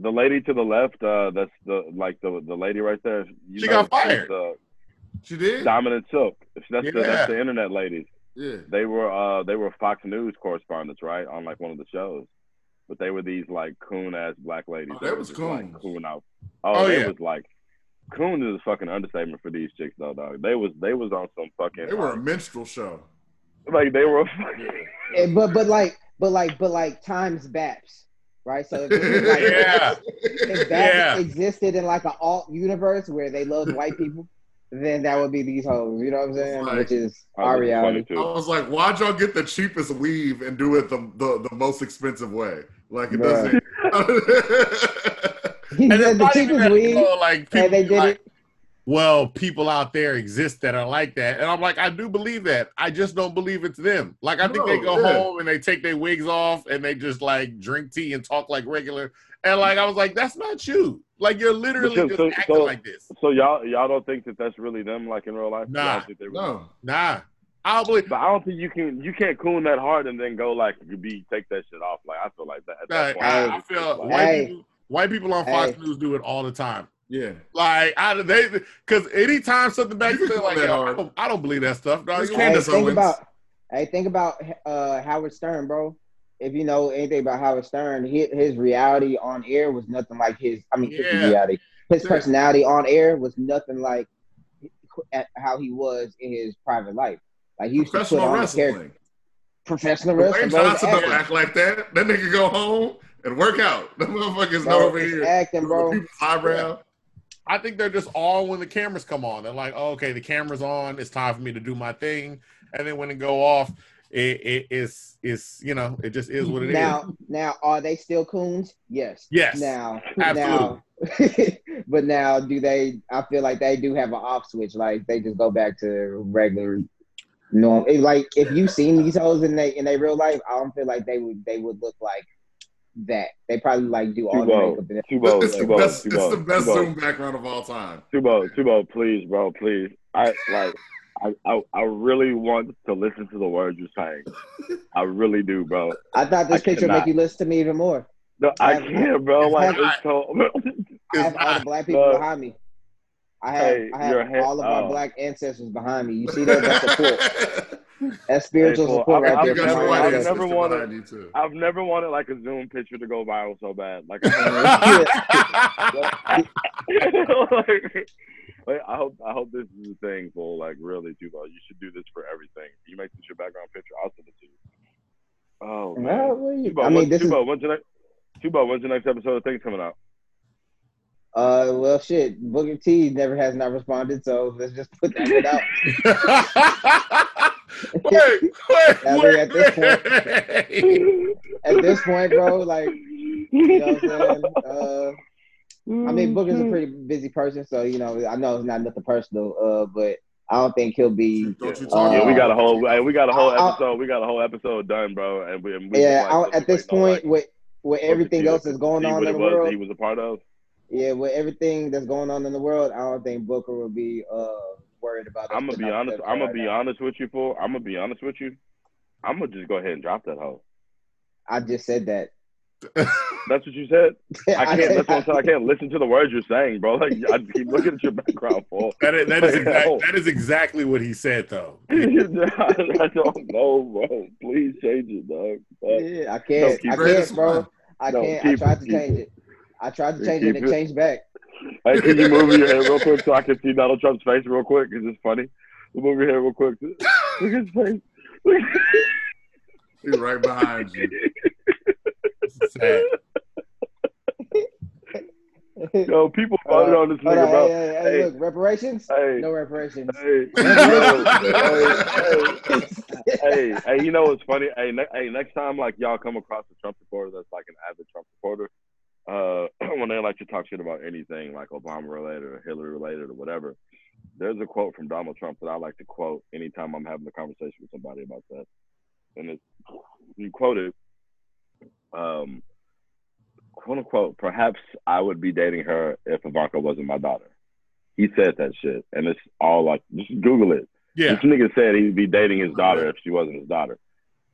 Speaker 4: The lady to the left, uh, that's the like the the lady right there. You
Speaker 3: She
Speaker 4: know,
Speaker 3: got fired.
Speaker 4: Uh,
Speaker 2: She did.
Speaker 4: Diamond and Silk. That's the that's the internet ladies.
Speaker 2: Yeah.
Speaker 4: They were uh they were Fox News correspondents, right, on like one of the shows. But they were these like coon ass black ladies.
Speaker 2: Oh, they
Speaker 4: that
Speaker 2: was
Speaker 4: were just, like, coon out. Oh,
Speaker 3: Oh,
Speaker 4: they
Speaker 3: yeah.
Speaker 4: was like coon is a fucking understatement for these chicks though, dog. They was they was on some fucking
Speaker 2: They were a
Speaker 4: um,
Speaker 2: minstrel show.
Speaker 4: like they were fucking
Speaker 1: but but like but like but like times Baps, right? So if, this like,
Speaker 3: Yeah.
Speaker 1: if Baps
Speaker 3: Yeah.
Speaker 1: existed in like an alt universe where they loved white people, then that would be these hoes. You know what I'm saying?
Speaker 2: Right.
Speaker 1: Which is our
Speaker 4: this is funny,
Speaker 1: reality.
Speaker 2: I was like, why'd y'all get the cheapest weave and do it the the, the most expensive way? Like it
Speaker 1: Bruh.
Speaker 2: doesn't.
Speaker 1: He
Speaker 3: And
Speaker 1: said
Speaker 3: it's
Speaker 1: the
Speaker 3: not even
Speaker 1: cheapest weed,
Speaker 3: you know, like people
Speaker 1: and they did
Speaker 3: like,
Speaker 1: it.
Speaker 3: well, people out there exist that are like that. And I'm like, I do believe that. I just don't believe it's them. Like, I think they go
Speaker 2: yeah.
Speaker 3: home and they take their wigs off and they just like drink tea and talk like regular. And like, I was like, that's not you. Like, you're literally
Speaker 4: so-
Speaker 3: just
Speaker 4: so-
Speaker 3: acting
Speaker 4: so-
Speaker 3: like this.
Speaker 4: So y'all y'all don't think that that's really them like in real life?
Speaker 3: Nah.
Speaker 4: Y'all don't think they really-
Speaker 2: no.
Speaker 3: Nah. I don't believe.
Speaker 4: But I don't think you can you can't coon that hard and then go like you be take that shit off. Like I feel like that. At that
Speaker 3: Like,
Speaker 4: point,
Speaker 3: I,
Speaker 4: it's
Speaker 3: I feel
Speaker 4: like-
Speaker 1: Hey.
Speaker 3: people. White people on Fox
Speaker 1: Hey.
Speaker 3: News do it all the time.
Speaker 2: Yeah.
Speaker 3: Like I they because anytime something bad,
Speaker 2: You
Speaker 3: feel like yo, I don't, I don't believe that stuff. Dog.
Speaker 2: It's
Speaker 1: Hey, think
Speaker 2: Owens.
Speaker 1: about hey, think about uh, Howard Stern, bro. If you know anything about Howard Stern, his, his reality on air was nothing like his. I mean, his reality, his
Speaker 2: Yeah.
Speaker 1: personality on air was nothing like how he was in his private life. Like he used to put
Speaker 2: Professional
Speaker 1: on the character.
Speaker 2: wrestling.
Speaker 1: Professional wrestling. It's
Speaker 2: Johnson don't act like that. That nigga go home and work out. The motherfucker's not
Speaker 1: Bro,
Speaker 2: over here.
Speaker 1: acting,
Speaker 2: doing
Speaker 1: bro.
Speaker 2: People's eyebrow.
Speaker 3: I think they're just all when the cameras come on. They're like, oh, okay, the camera's on. It's time for me to do my thing. And then when it go off, it, it it's it's you know it just is what it is.
Speaker 1: now, now, are they still coons? Yes.
Speaker 3: Yes.
Speaker 1: Now,
Speaker 3: Absolutely.
Speaker 1: now, but now, do they? I feel like they do have an off switch. Like they just go back to regular norm. It, like if you seen these hoes in they in their real life, I don't feel like they would they would look like that. They probably like do all the makeup.
Speaker 4: Tubo,
Speaker 2: It's the
Speaker 4: Tubo,
Speaker 2: best. It's the best
Speaker 4: Tubo,
Speaker 2: Zoom background of all time.
Speaker 4: Tubo, Tubo, please, bro, please. I like. I, I, I really want to listen to the words you're saying. I really do, bro.
Speaker 1: I thought this
Speaker 4: I
Speaker 1: picture
Speaker 4: cannot.
Speaker 1: make you listen to me even more.
Speaker 4: No, I
Speaker 1: Have-
Speaker 4: can't, bro. Like it's so.
Speaker 1: I have all the black people
Speaker 4: No.
Speaker 1: behind me. I have
Speaker 4: Hey,
Speaker 1: I have
Speaker 4: head-
Speaker 1: all of my
Speaker 4: oh.
Speaker 1: black ancestors behind me. You see that? That's support. That's spiritual
Speaker 4: Hey,
Speaker 1: support
Speaker 4: I've-
Speaker 1: right
Speaker 4: I've
Speaker 1: there.
Speaker 2: You got
Speaker 1: from
Speaker 2: your
Speaker 1: my
Speaker 2: white
Speaker 4: I've never wanted-
Speaker 2: behind you too.
Speaker 4: I've never wanted like a Zoom picture to go viral so bad. Like, I, like, like, I hope I hope this is a thing, fool. Like, really, Tubo, you should do this for everything. You make this your background picture. I'll send it to you. Oh man.
Speaker 1: Well,
Speaker 4: Tubo,
Speaker 1: I mean, this is
Speaker 4: Tubo, when's your next? Tubo, when's your next episode of Things coming out?
Speaker 1: Uh well shit. Booker T never has not responded, so let's just put that shit out.
Speaker 3: wait, wait,
Speaker 1: I mean,
Speaker 3: wait,
Speaker 1: at this
Speaker 3: wait.
Speaker 1: At this point, bro, like you know what I'm saying? Uh I mean Booker's a pretty busy person, so you know, I know it's not nothing personal, uh, but I don't think he'll be
Speaker 2: Don't you
Speaker 1: Uh,
Speaker 2: talk
Speaker 4: yeah, we got a whole we got a whole
Speaker 1: I'll-
Speaker 4: episode. We got a whole episode done, bro. And we, and we
Speaker 1: Yeah,
Speaker 4: like,
Speaker 1: at this
Speaker 4: waiting on,
Speaker 1: point
Speaker 4: like,
Speaker 1: with with everything else
Speaker 4: to
Speaker 1: that's going on in
Speaker 4: it
Speaker 1: the
Speaker 4: was
Speaker 1: world.
Speaker 4: He was a part of.
Speaker 1: Yeah, with everything that's going on in the world, I don't think Booker will be uh worried about. us
Speaker 4: I'm gonna be honest. I'm gonna
Speaker 1: right
Speaker 4: be
Speaker 1: now.
Speaker 4: honest with you, fool. I'm gonna be honest with you. I'm gonna just go ahead and drop that hoe.
Speaker 1: I just said that.
Speaker 4: That's what you said. I can't.
Speaker 1: said-
Speaker 4: That's what I'm saying. I can't listen to the words you're saying, bro. Like I keep looking at your background, fool.
Speaker 3: That is, that, is exact, that is exactly what he said, though.
Speaker 4: I don't know, bro. Please change it, dog. Fuck.
Speaker 1: Yeah, I can't.
Speaker 4: keep
Speaker 1: I can't, bro. I
Speaker 4: No,
Speaker 1: can't. I
Speaker 4: keep
Speaker 1: tried
Speaker 4: it,
Speaker 1: to change
Speaker 4: it.
Speaker 1: it. I tried to change it
Speaker 4: keep
Speaker 1: and it
Speaker 4: it.
Speaker 1: changed back.
Speaker 4: Hey, can you move your head real quick so I can see Donald Trump's face real quick? Cause it's funny. Move your head real quick. Look at his face. Look
Speaker 2: He's right behind you.
Speaker 3: It's sad.
Speaker 4: Yo, people voted on this
Speaker 1: Hold
Speaker 4: nigga,
Speaker 1: on,
Speaker 4: bro.
Speaker 1: hey, hey, hey,
Speaker 4: Hey.
Speaker 1: look, reparations?
Speaker 4: Hey,
Speaker 1: No reparations.
Speaker 4: hey, hey, hey, hey, hey, you know what's funny? Hey, ne- hey, next time like y'all come across a Trump supporter that's like an avid Trump supporter, uh, when they like to talk shit about anything like Obama related or Hillary related or whatever, there's a quote from Donald Trump that I like to quote anytime I'm having a conversation with somebody about that, and it's you quoted, um, quote unquote, perhaps I would be dating her if Ivanka wasn't my daughter. He said that shit, and it's all like just Google it.
Speaker 3: Yeah.
Speaker 4: This nigga said he'd be dating his daughter if she wasn't his daughter.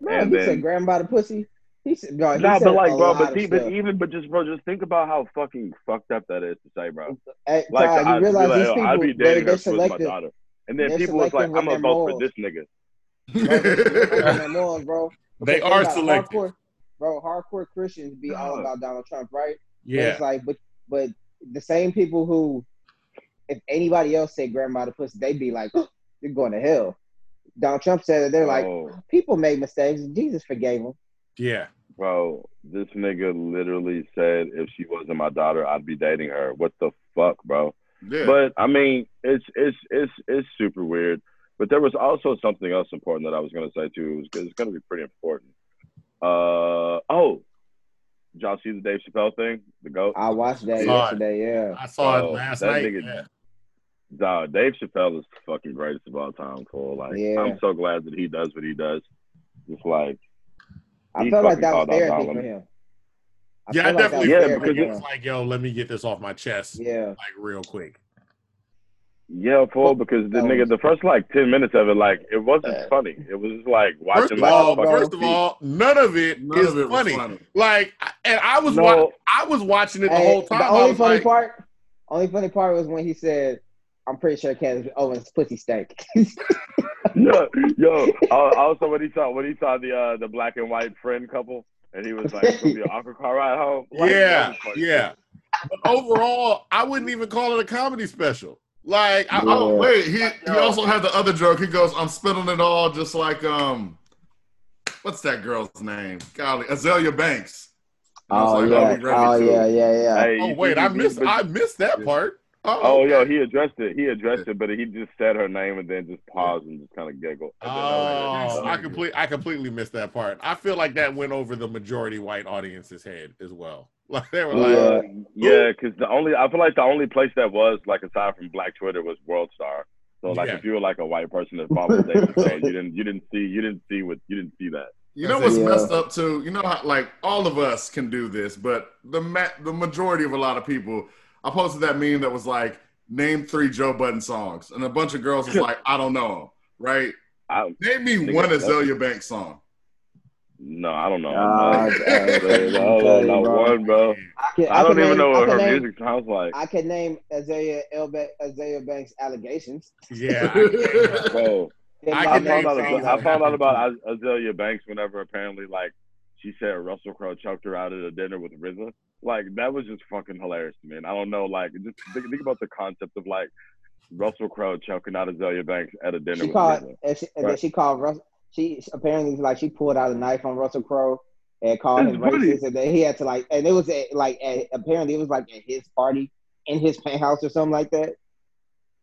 Speaker 1: Man,
Speaker 4: And
Speaker 1: he
Speaker 4: then-
Speaker 1: said grab by the pussy. He said, no, he
Speaker 4: Nah, but like, bro, but,
Speaker 1: of
Speaker 4: see, but even, but just, bro, just think about how fucking fucked up that is to say, bro.
Speaker 1: Hey,
Speaker 4: Like,
Speaker 1: Todd,
Speaker 4: I'd
Speaker 1: you realize
Speaker 4: like,
Speaker 1: these
Speaker 4: "Yo,
Speaker 1: people,
Speaker 4: I'd be
Speaker 1: they,
Speaker 4: dating
Speaker 1: they're
Speaker 4: her if my daughter. And then
Speaker 1: they're
Speaker 4: people was like, I'm
Speaker 1: with
Speaker 4: gonna
Speaker 1: their
Speaker 4: vote for this nigga.
Speaker 1: Bro, they're selective with their morals, bro.
Speaker 3: They are
Speaker 1: got
Speaker 3: selective.
Speaker 1: Hardcore, bro, hardcore Christians be all about Donald Trump, right? But
Speaker 3: Yeah.
Speaker 1: It's like, but but the same people who, if anybody else said grandma the pussy, they'd be like, oh, you're going to hell. Donald Trump said it. They're like,
Speaker 4: Oh,
Speaker 1: people made mistakes. Jesus forgave them.
Speaker 3: Yeah.
Speaker 4: Bro, this nigga literally said if she wasn't my daughter, I'd be dating her. What the fuck, bro?
Speaker 2: Yeah.
Speaker 4: But I mean, it's it's it's it's super weird. But there was also something else important that I was gonna say too. It was it's gonna be pretty important. Uh oh, did y'all see the Dave Chappelle thing? The goat.
Speaker 1: I watched that
Speaker 3: Saw it.
Speaker 1: yesterday. Yeah.
Speaker 3: I saw
Speaker 4: Bro,
Speaker 3: it last
Speaker 4: that
Speaker 3: night.
Speaker 4: nigga-
Speaker 3: Yeah.
Speaker 4: Dog, Dave Chappelle is the fucking greatest of all time. Fool. Like,
Speaker 1: Yeah.
Speaker 4: I'm so glad that he does what he does. Just like,
Speaker 1: I felt like that was
Speaker 4: called out
Speaker 1: therapy for him. I
Speaker 3: Yeah, I
Speaker 1: felt like
Speaker 3: definitely
Speaker 4: Yeah, because
Speaker 3: like
Speaker 1: for
Speaker 3: it's like, yo, let me get this off my chest,
Speaker 1: Yeah.
Speaker 3: like real quick.
Speaker 4: yeah, fool. Because the
Speaker 1: That
Speaker 4: nigga,
Speaker 1: was-
Speaker 4: the first like ten minutes of it, like, it wasn't
Speaker 1: Uh,
Speaker 4: funny. It was just like
Speaker 3: First
Speaker 4: watching
Speaker 3: of
Speaker 4: like
Speaker 3: all,
Speaker 4: a
Speaker 3: first of all, none of it is
Speaker 2: None of it was
Speaker 3: funny.
Speaker 2: funny.
Speaker 3: Like, and I was
Speaker 4: No.
Speaker 3: wa- I was watching it the
Speaker 1: Hey,
Speaker 3: whole time.
Speaker 1: The only funny
Speaker 3: like,
Speaker 1: part, only funny part was when he said, "I'm pretty sure Candace Owens pussy stank."
Speaker 4: yo, yo. Also, when he saw when he saw the uh, the black and white friend couple, and he was like, "It's gonna be an awkward car ride home." Like,
Speaker 3: yeah, yeah. But overall, I wouldn't even call it a comedy special. Like, I,
Speaker 2: Oh wait, he he also had the other joke. He goes, "I'm spilling it all," just like um, what's that girl's name? Golly, Azealia Banks. And
Speaker 1: oh
Speaker 2: like,
Speaker 1: yeah,
Speaker 2: oh,
Speaker 1: oh yeah, yeah, yeah.
Speaker 4: Hey,
Speaker 3: oh
Speaker 4: you
Speaker 3: wait, I missed I missed that
Speaker 2: Yeah.
Speaker 3: part.
Speaker 4: Oh,
Speaker 3: Oh,
Speaker 4: yo, he addressed it. He addressed it, but he just said her name and then just paused and just kind of giggled. And I was
Speaker 3: Oh, I complete I completely missed that part. I feel like that went over the majority white audience's head as well. Like they were like,
Speaker 4: Uh, yeah, because the only I feel like the only place that was like aside from Black Twitter was World Star. So like
Speaker 3: Yeah.
Speaker 4: if you were like a white person that followed Dave Chappelle, you didn't you didn't see you didn't see what you didn't see that.
Speaker 2: You know what's
Speaker 1: Yeah.
Speaker 2: messed up too? You know how like all of us can do this, but the ma- the majority of a lot of people. I posted that meme that was like, "Name three Joe Budden songs," and a bunch of girls was like, "I don't know 'em," Right?
Speaker 4: I
Speaker 2: Name me one
Speaker 4: that's-
Speaker 2: Azealia Banks song.
Speaker 4: no, I don't know.
Speaker 1: Nah,
Speaker 4: man.
Speaker 1: I- I-
Speaker 4: I don't know,
Speaker 1: you,
Speaker 4: one, bro.
Speaker 1: I, can,
Speaker 4: I don't even
Speaker 1: name,
Speaker 4: know what her
Speaker 1: name,
Speaker 4: music sounds like,
Speaker 1: I can name Isaiah Elba, Isaiah Banks allegations.
Speaker 3: yeah, I-
Speaker 4: bro.
Speaker 3: I
Speaker 1: y'all
Speaker 4: I
Speaker 3: can
Speaker 1: name
Speaker 4: found out about, I found out about Azealia Banks whenever apparently like she said Russell Crowe choked her out at a dinner with RZA. Like that was just fucking hilarious to me. And I don't know, like just think, think about the concept of like Russell Crowe choking out Azealia Banks at a dinner
Speaker 1: She
Speaker 4: with
Speaker 1: called,
Speaker 4: RZA.
Speaker 1: and, she, and then she called Russ. She apparently like she pulled out a knife on Russell Crowe and called
Speaker 4: It's
Speaker 1: him
Speaker 4: funny.
Speaker 1: racist, and then he had to like, and it was at, like at, apparently it was like at his party in his penthouse or something like that.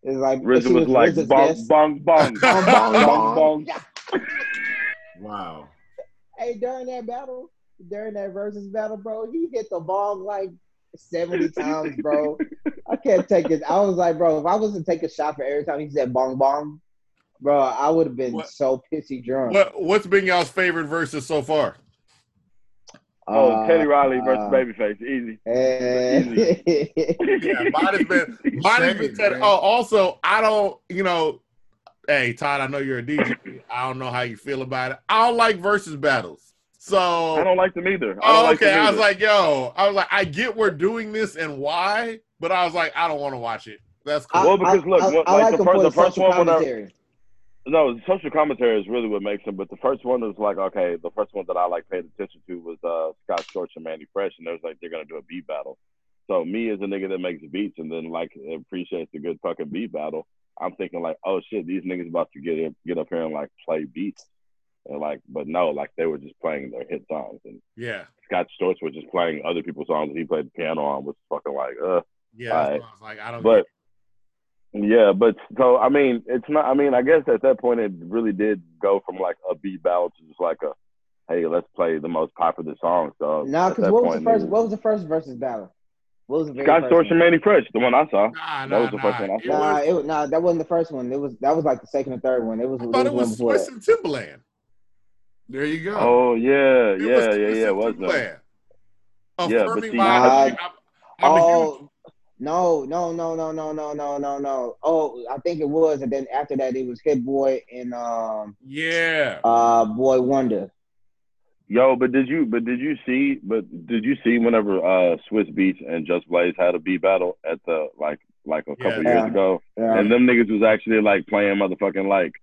Speaker 1: It's like
Speaker 4: RZA was like bong bong bong
Speaker 1: Bong, bong,
Speaker 4: bong
Speaker 1: bong.
Speaker 4: bong.
Speaker 2: Wow.
Speaker 1: Hey, during that battle, during that versus battle, bro, he hit the ball like 70 times, bro. I can't take it. I was like, bro, if I was to take a shot for every time he said bong bong, bro, I would have been
Speaker 3: What-
Speaker 1: so pissy drunk.
Speaker 3: what what's been y'all's favorite versus so far?
Speaker 4: Oh,
Speaker 1: Uh,
Speaker 4: Teddy Riley versus
Speaker 1: uh,
Speaker 4: Babyface, easy.
Speaker 1: eh,
Speaker 3: Yeah, mine has been mine has been
Speaker 2: Same,
Speaker 3: Ted-
Speaker 2: man.
Speaker 3: Oh, also, I don't, you know, hey Todd, I know you're a DJ. I don't know how you feel about it. I don't like versus battles. So
Speaker 4: I don't like them either. I don't
Speaker 3: Oh,
Speaker 4: like
Speaker 3: okay.
Speaker 4: them
Speaker 3: I was like, yo, I was like, I get we're doing this and why, but I was like, I don't want to watch it. That's cool.
Speaker 1: I-
Speaker 4: Well, because
Speaker 1: I-
Speaker 4: look,
Speaker 1: I, I
Speaker 4: like
Speaker 1: like
Speaker 4: the
Speaker 1: him
Speaker 4: the
Speaker 1: the
Speaker 4: first
Speaker 1: social
Speaker 4: one when I- No, the social commentary is really what makes them. But the first one was like, okay, the first one that I like paid attention to was uh, Scott Storch and Manny Fresh, and it was like they're gonna do a beat battle. So me as a nigga that makes beats and then like appreciates a good fucking beat battle, I'm thinking like, oh shit, these niggas about to get in, get up here and like play beats, and like, but no, like they were just playing their hit songs, and
Speaker 3: yeah,
Speaker 4: Scott Storch was just playing other people's songs that he played the piano on, was fucking like, uh.
Speaker 3: yeah. That's what I was like, I don't.
Speaker 4: But
Speaker 3: get
Speaker 4: yeah, but so I mean, it's not. I mean, I guess at that point it really did go from like a beat battle to just like a, hey, let's play the most popular song. So
Speaker 1: No,
Speaker 4: at
Speaker 1: because what was the
Speaker 4: point,
Speaker 1: first?
Speaker 4: it
Speaker 1: What was the first versus battle? What was the very
Speaker 4: Scott Storch and
Speaker 1: one?
Speaker 4: Manny Fresh, the one I saw.
Speaker 3: it. Nah,
Speaker 4: That
Speaker 3: nah,
Speaker 4: was the first one I saw.
Speaker 1: Nah, it, was- nah, that wasn't the first one. It was that was like the second and third one. It was.
Speaker 3: I
Speaker 1: it
Speaker 3: thought it
Speaker 1: was
Speaker 3: was
Speaker 1: one Swizz
Speaker 3: and Timberland.
Speaker 2: There you go.
Speaker 4: Oh yeah,
Speaker 3: It
Speaker 4: yeah,
Speaker 3: was
Speaker 4: yeah, yeah. It was no.
Speaker 3: Timberland.
Speaker 4: Yeah, but
Speaker 3: Affirming
Speaker 4: see-
Speaker 3: my
Speaker 1: Nah,
Speaker 3: identity. I'm, I'm
Speaker 1: Oh, No, no, no, no, no, no, no, no, no. Oh, I think it was, and then after that, it was Hit Boy and um
Speaker 3: Yeah.
Speaker 1: uh Boi-1da.
Speaker 4: Yo, but did you but did you see but did you see whenever uh Swizz Beatz and Just Blaze had a beat battle at the like like a couple
Speaker 3: Yeah.
Speaker 4: years
Speaker 1: Yeah.
Speaker 4: ago?
Speaker 1: Yeah.
Speaker 4: And them niggas was actually like playing motherfucking like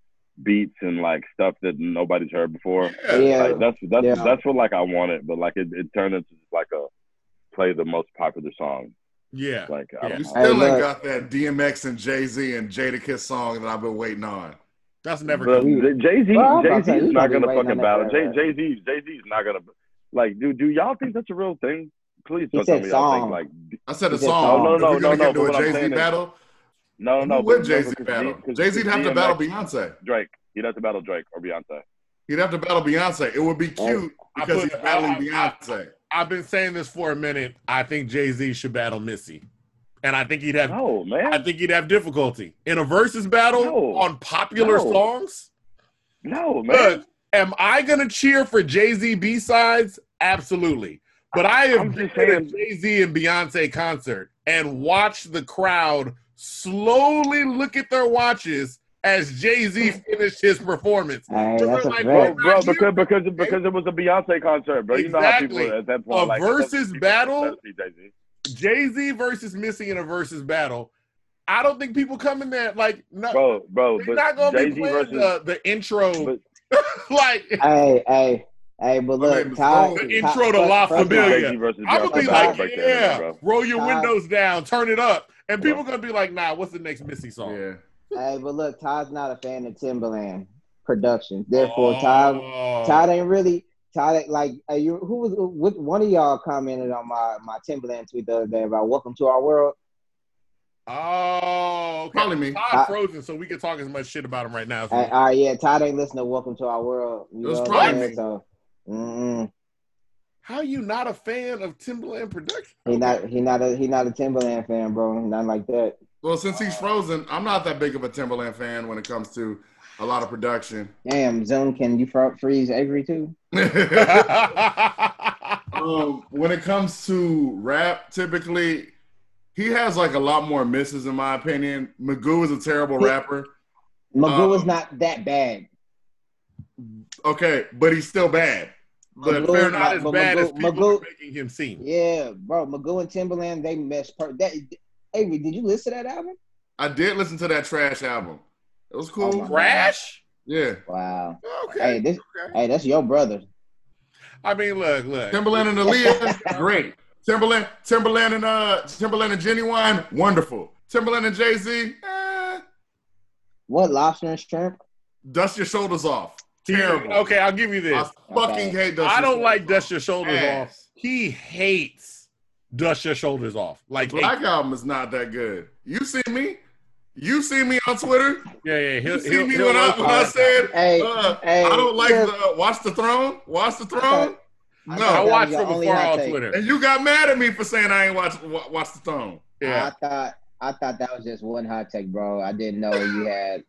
Speaker 4: beats and like stuff that nobody's heard before.
Speaker 2: Yeah.
Speaker 1: Yeah.
Speaker 4: Like that's that's
Speaker 1: Yeah.
Speaker 4: that's what like I wanted, but like it, it turned into just like a play the most popular song.
Speaker 3: Yeah.
Speaker 4: Like I
Speaker 3: Yeah.
Speaker 4: don't
Speaker 2: You
Speaker 4: know.
Speaker 2: still ain't got that DMX and Jay Z and Jadakiss song that I've been waiting on.
Speaker 3: That's never
Speaker 4: But
Speaker 3: good.
Speaker 4: Jay Z,
Speaker 1: Well, I'm about
Speaker 4: Jay
Speaker 1: to say,
Speaker 4: Z is not gonna fucking battle. Jay Jay Z, Jay Z is not gonna like. Do do y'all think that's a real thing? Please
Speaker 1: He
Speaker 4: don't tell
Speaker 1: said
Speaker 4: me y'all think
Speaker 1: song.
Speaker 4: like.
Speaker 2: I said a
Speaker 1: He said
Speaker 2: song.
Speaker 1: song.
Speaker 4: No,
Speaker 2: if
Speaker 4: no,
Speaker 2: we're gonna
Speaker 4: no,
Speaker 2: get
Speaker 4: no,
Speaker 2: into a Jay Z battle,
Speaker 4: No, no,
Speaker 2: who would Jay Z battle? Jay Z'd have to
Speaker 4: DMX
Speaker 2: battle Beyonce.
Speaker 4: Drake. He'd have to battle Drake or Beyonce.
Speaker 2: He'd have to battle Beyonce. It would be cute
Speaker 3: I
Speaker 2: because
Speaker 3: put-
Speaker 2: he's battling
Speaker 3: I- I-
Speaker 2: Beyonce.
Speaker 3: I've been saying this for a minute. I think Jay Z should battle Missy, and I think he'd have.
Speaker 4: No, man.
Speaker 3: I think he'd have difficulty in a versus battle
Speaker 4: No.
Speaker 3: on popular
Speaker 4: No.
Speaker 3: songs.
Speaker 4: no, man.
Speaker 3: Look, am I gonna cheer for Jay Z B sides? Absolutely. But I have
Speaker 4: I'm
Speaker 3: been
Speaker 4: just
Speaker 3: at a Jay Z and Beyonce concert and watched the crowd slowly look at their watches as Jay Z finished his performance.
Speaker 1: Hey, that's a
Speaker 3: like,
Speaker 4: Bro,
Speaker 1: fact.
Speaker 4: Bro, because because because it was a Beyonce concert, bro. You know how people
Speaker 3: Exactly.
Speaker 4: at that point
Speaker 3: A
Speaker 4: like
Speaker 3: versus battle?
Speaker 4: better see Jay-Z.
Speaker 3: Jay Z versus Missy in a versus battle. I don't think people come in there like no.
Speaker 4: Bro, bro,
Speaker 3: they're
Speaker 4: but
Speaker 3: not gonna
Speaker 4: Jay
Speaker 3: be
Speaker 4: Z
Speaker 3: playing
Speaker 4: versus
Speaker 3: the, the intro
Speaker 4: but
Speaker 3: like
Speaker 1: Hey, hey, hey, but look,
Speaker 2: name
Speaker 1: Ty,
Speaker 2: Bo.
Speaker 3: The
Speaker 1: Ty-
Speaker 3: intro to
Speaker 1: first-
Speaker 3: La
Speaker 1: first
Speaker 3: Familia.
Speaker 4: Jay Z versus
Speaker 3: I'm gonna be like,
Speaker 4: right there,
Speaker 3: yeah,
Speaker 4: bro.
Speaker 3: roll your
Speaker 1: Ty-
Speaker 3: windows down, turn it up, and
Speaker 4: Bro.
Speaker 3: people gonna be like, nah, what's the next Missy song?
Speaker 2: Yeah.
Speaker 1: Hey, but look, Ty's not a fan of Timberland production. Therefore, Ty,
Speaker 3: Oh.
Speaker 1: Ty ain't really Ty ain't like uh, you. Who was what, one of y'all commented on my my Timberland tweet the other day about "Welcome to Our World."
Speaker 3: Oh, okay.
Speaker 2: Probably me.
Speaker 3: Todd
Speaker 1: I-
Speaker 3: frozen, so we can talk as much shit about him right now. as we-
Speaker 1: Hey, yeah, Todd ain't listening to "Welcome to Our World." You
Speaker 2: It was
Speaker 1: know what
Speaker 2: probably
Speaker 1: I'm saying?
Speaker 2: me.
Speaker 1: So, mm-mm.
Speaker 3: How you not a fan of Timberland production?
Speaker 1: he not he not a he not a Timberland fan, bro. Nothing like that.
Speaker 2: Well, since he's frozen, I'm not that big of a Timberland fan when it comes to a lot of production.
Speaker 1: Damn, Zoom, can you freeze Avery too?
Speaker 2: um, when it comes to rap, typically he has like a lot more misses, in my opinion. Magoo is a terrible rapper.
Speaker 1: Magoo is
Speaker 2: Um,
Speaker 1: not that bad.
Speaker 2: Okay, but he's still bad. But
Speaker 1: Magoo-
Speaker 2: fair
Speaker 3: not as bad as people
Speaker 1: Magoo-
Speaker 3: are making him seem.
Speaker 1: Yeah, bro. Magoo and Timberland, they mesh. Per- that Avery, did you listen to that album?
Speaker 2: I did listen to that trash album. It was cool.
Speaker 1: Oh
Speaker 3: Crash?
Speaker 2: yeah.
Speaker 1: Wow.
Speaker 3: Okay.
Speaker 1: Hey, this.
Speaker 3: okay.
Speaker 1: Hey, that's your brother.
Speaker 3: I mean, look, look.
Speaker 2: Timberland and Aaliyah, great. Timberland, Timberland and uh Timberland and Ginuwine, wonderful. Timberland and Jay Z, eh,
Speaker 1: What lobster and shrimp?
Speaker 2: dust your shoulders off. Terrible.
Speaker 3: Okay, I'll give you this.
Speaker 2: I fucking hate dust.
Speaker 3: I don't like
Speaker 2: Shoulders
Speaker 3: dust your shoulders off. He hates dust your shoulders off. Like,
Speaker 2: Black album is not that good. You see me? You see me on Twitter?
Speaker 3: yeah, yeah. He'll,
Speaker 2: You see
Speaker 3: he'll,
Speaker 2: me
Speaker 3: he'll
Speaker 2: when I when I said
Speaker 1: Hey,
Speaker 2: uh,
Speaker 1: hey,
Speaker 2: I don't like the Watch the Throne? Watch the Throne?
Speaker 1: I
Speaker 2: No.
Speaker 3: I
Speaker 1: thought that
Speaker 3: watched
Speaker 1: was
Speaker 3: from
Speaker 1: only
Speaker 3: afar on
Speaker 1: take.
Speaker 3: Twitter.
Speaker 2: And you got mad at me for saying I ain't watch Watch the Throne.
Speaker 3: Yeah,
Speaker 1: I thought I thought that was just one hot take, bro. I didn't know you had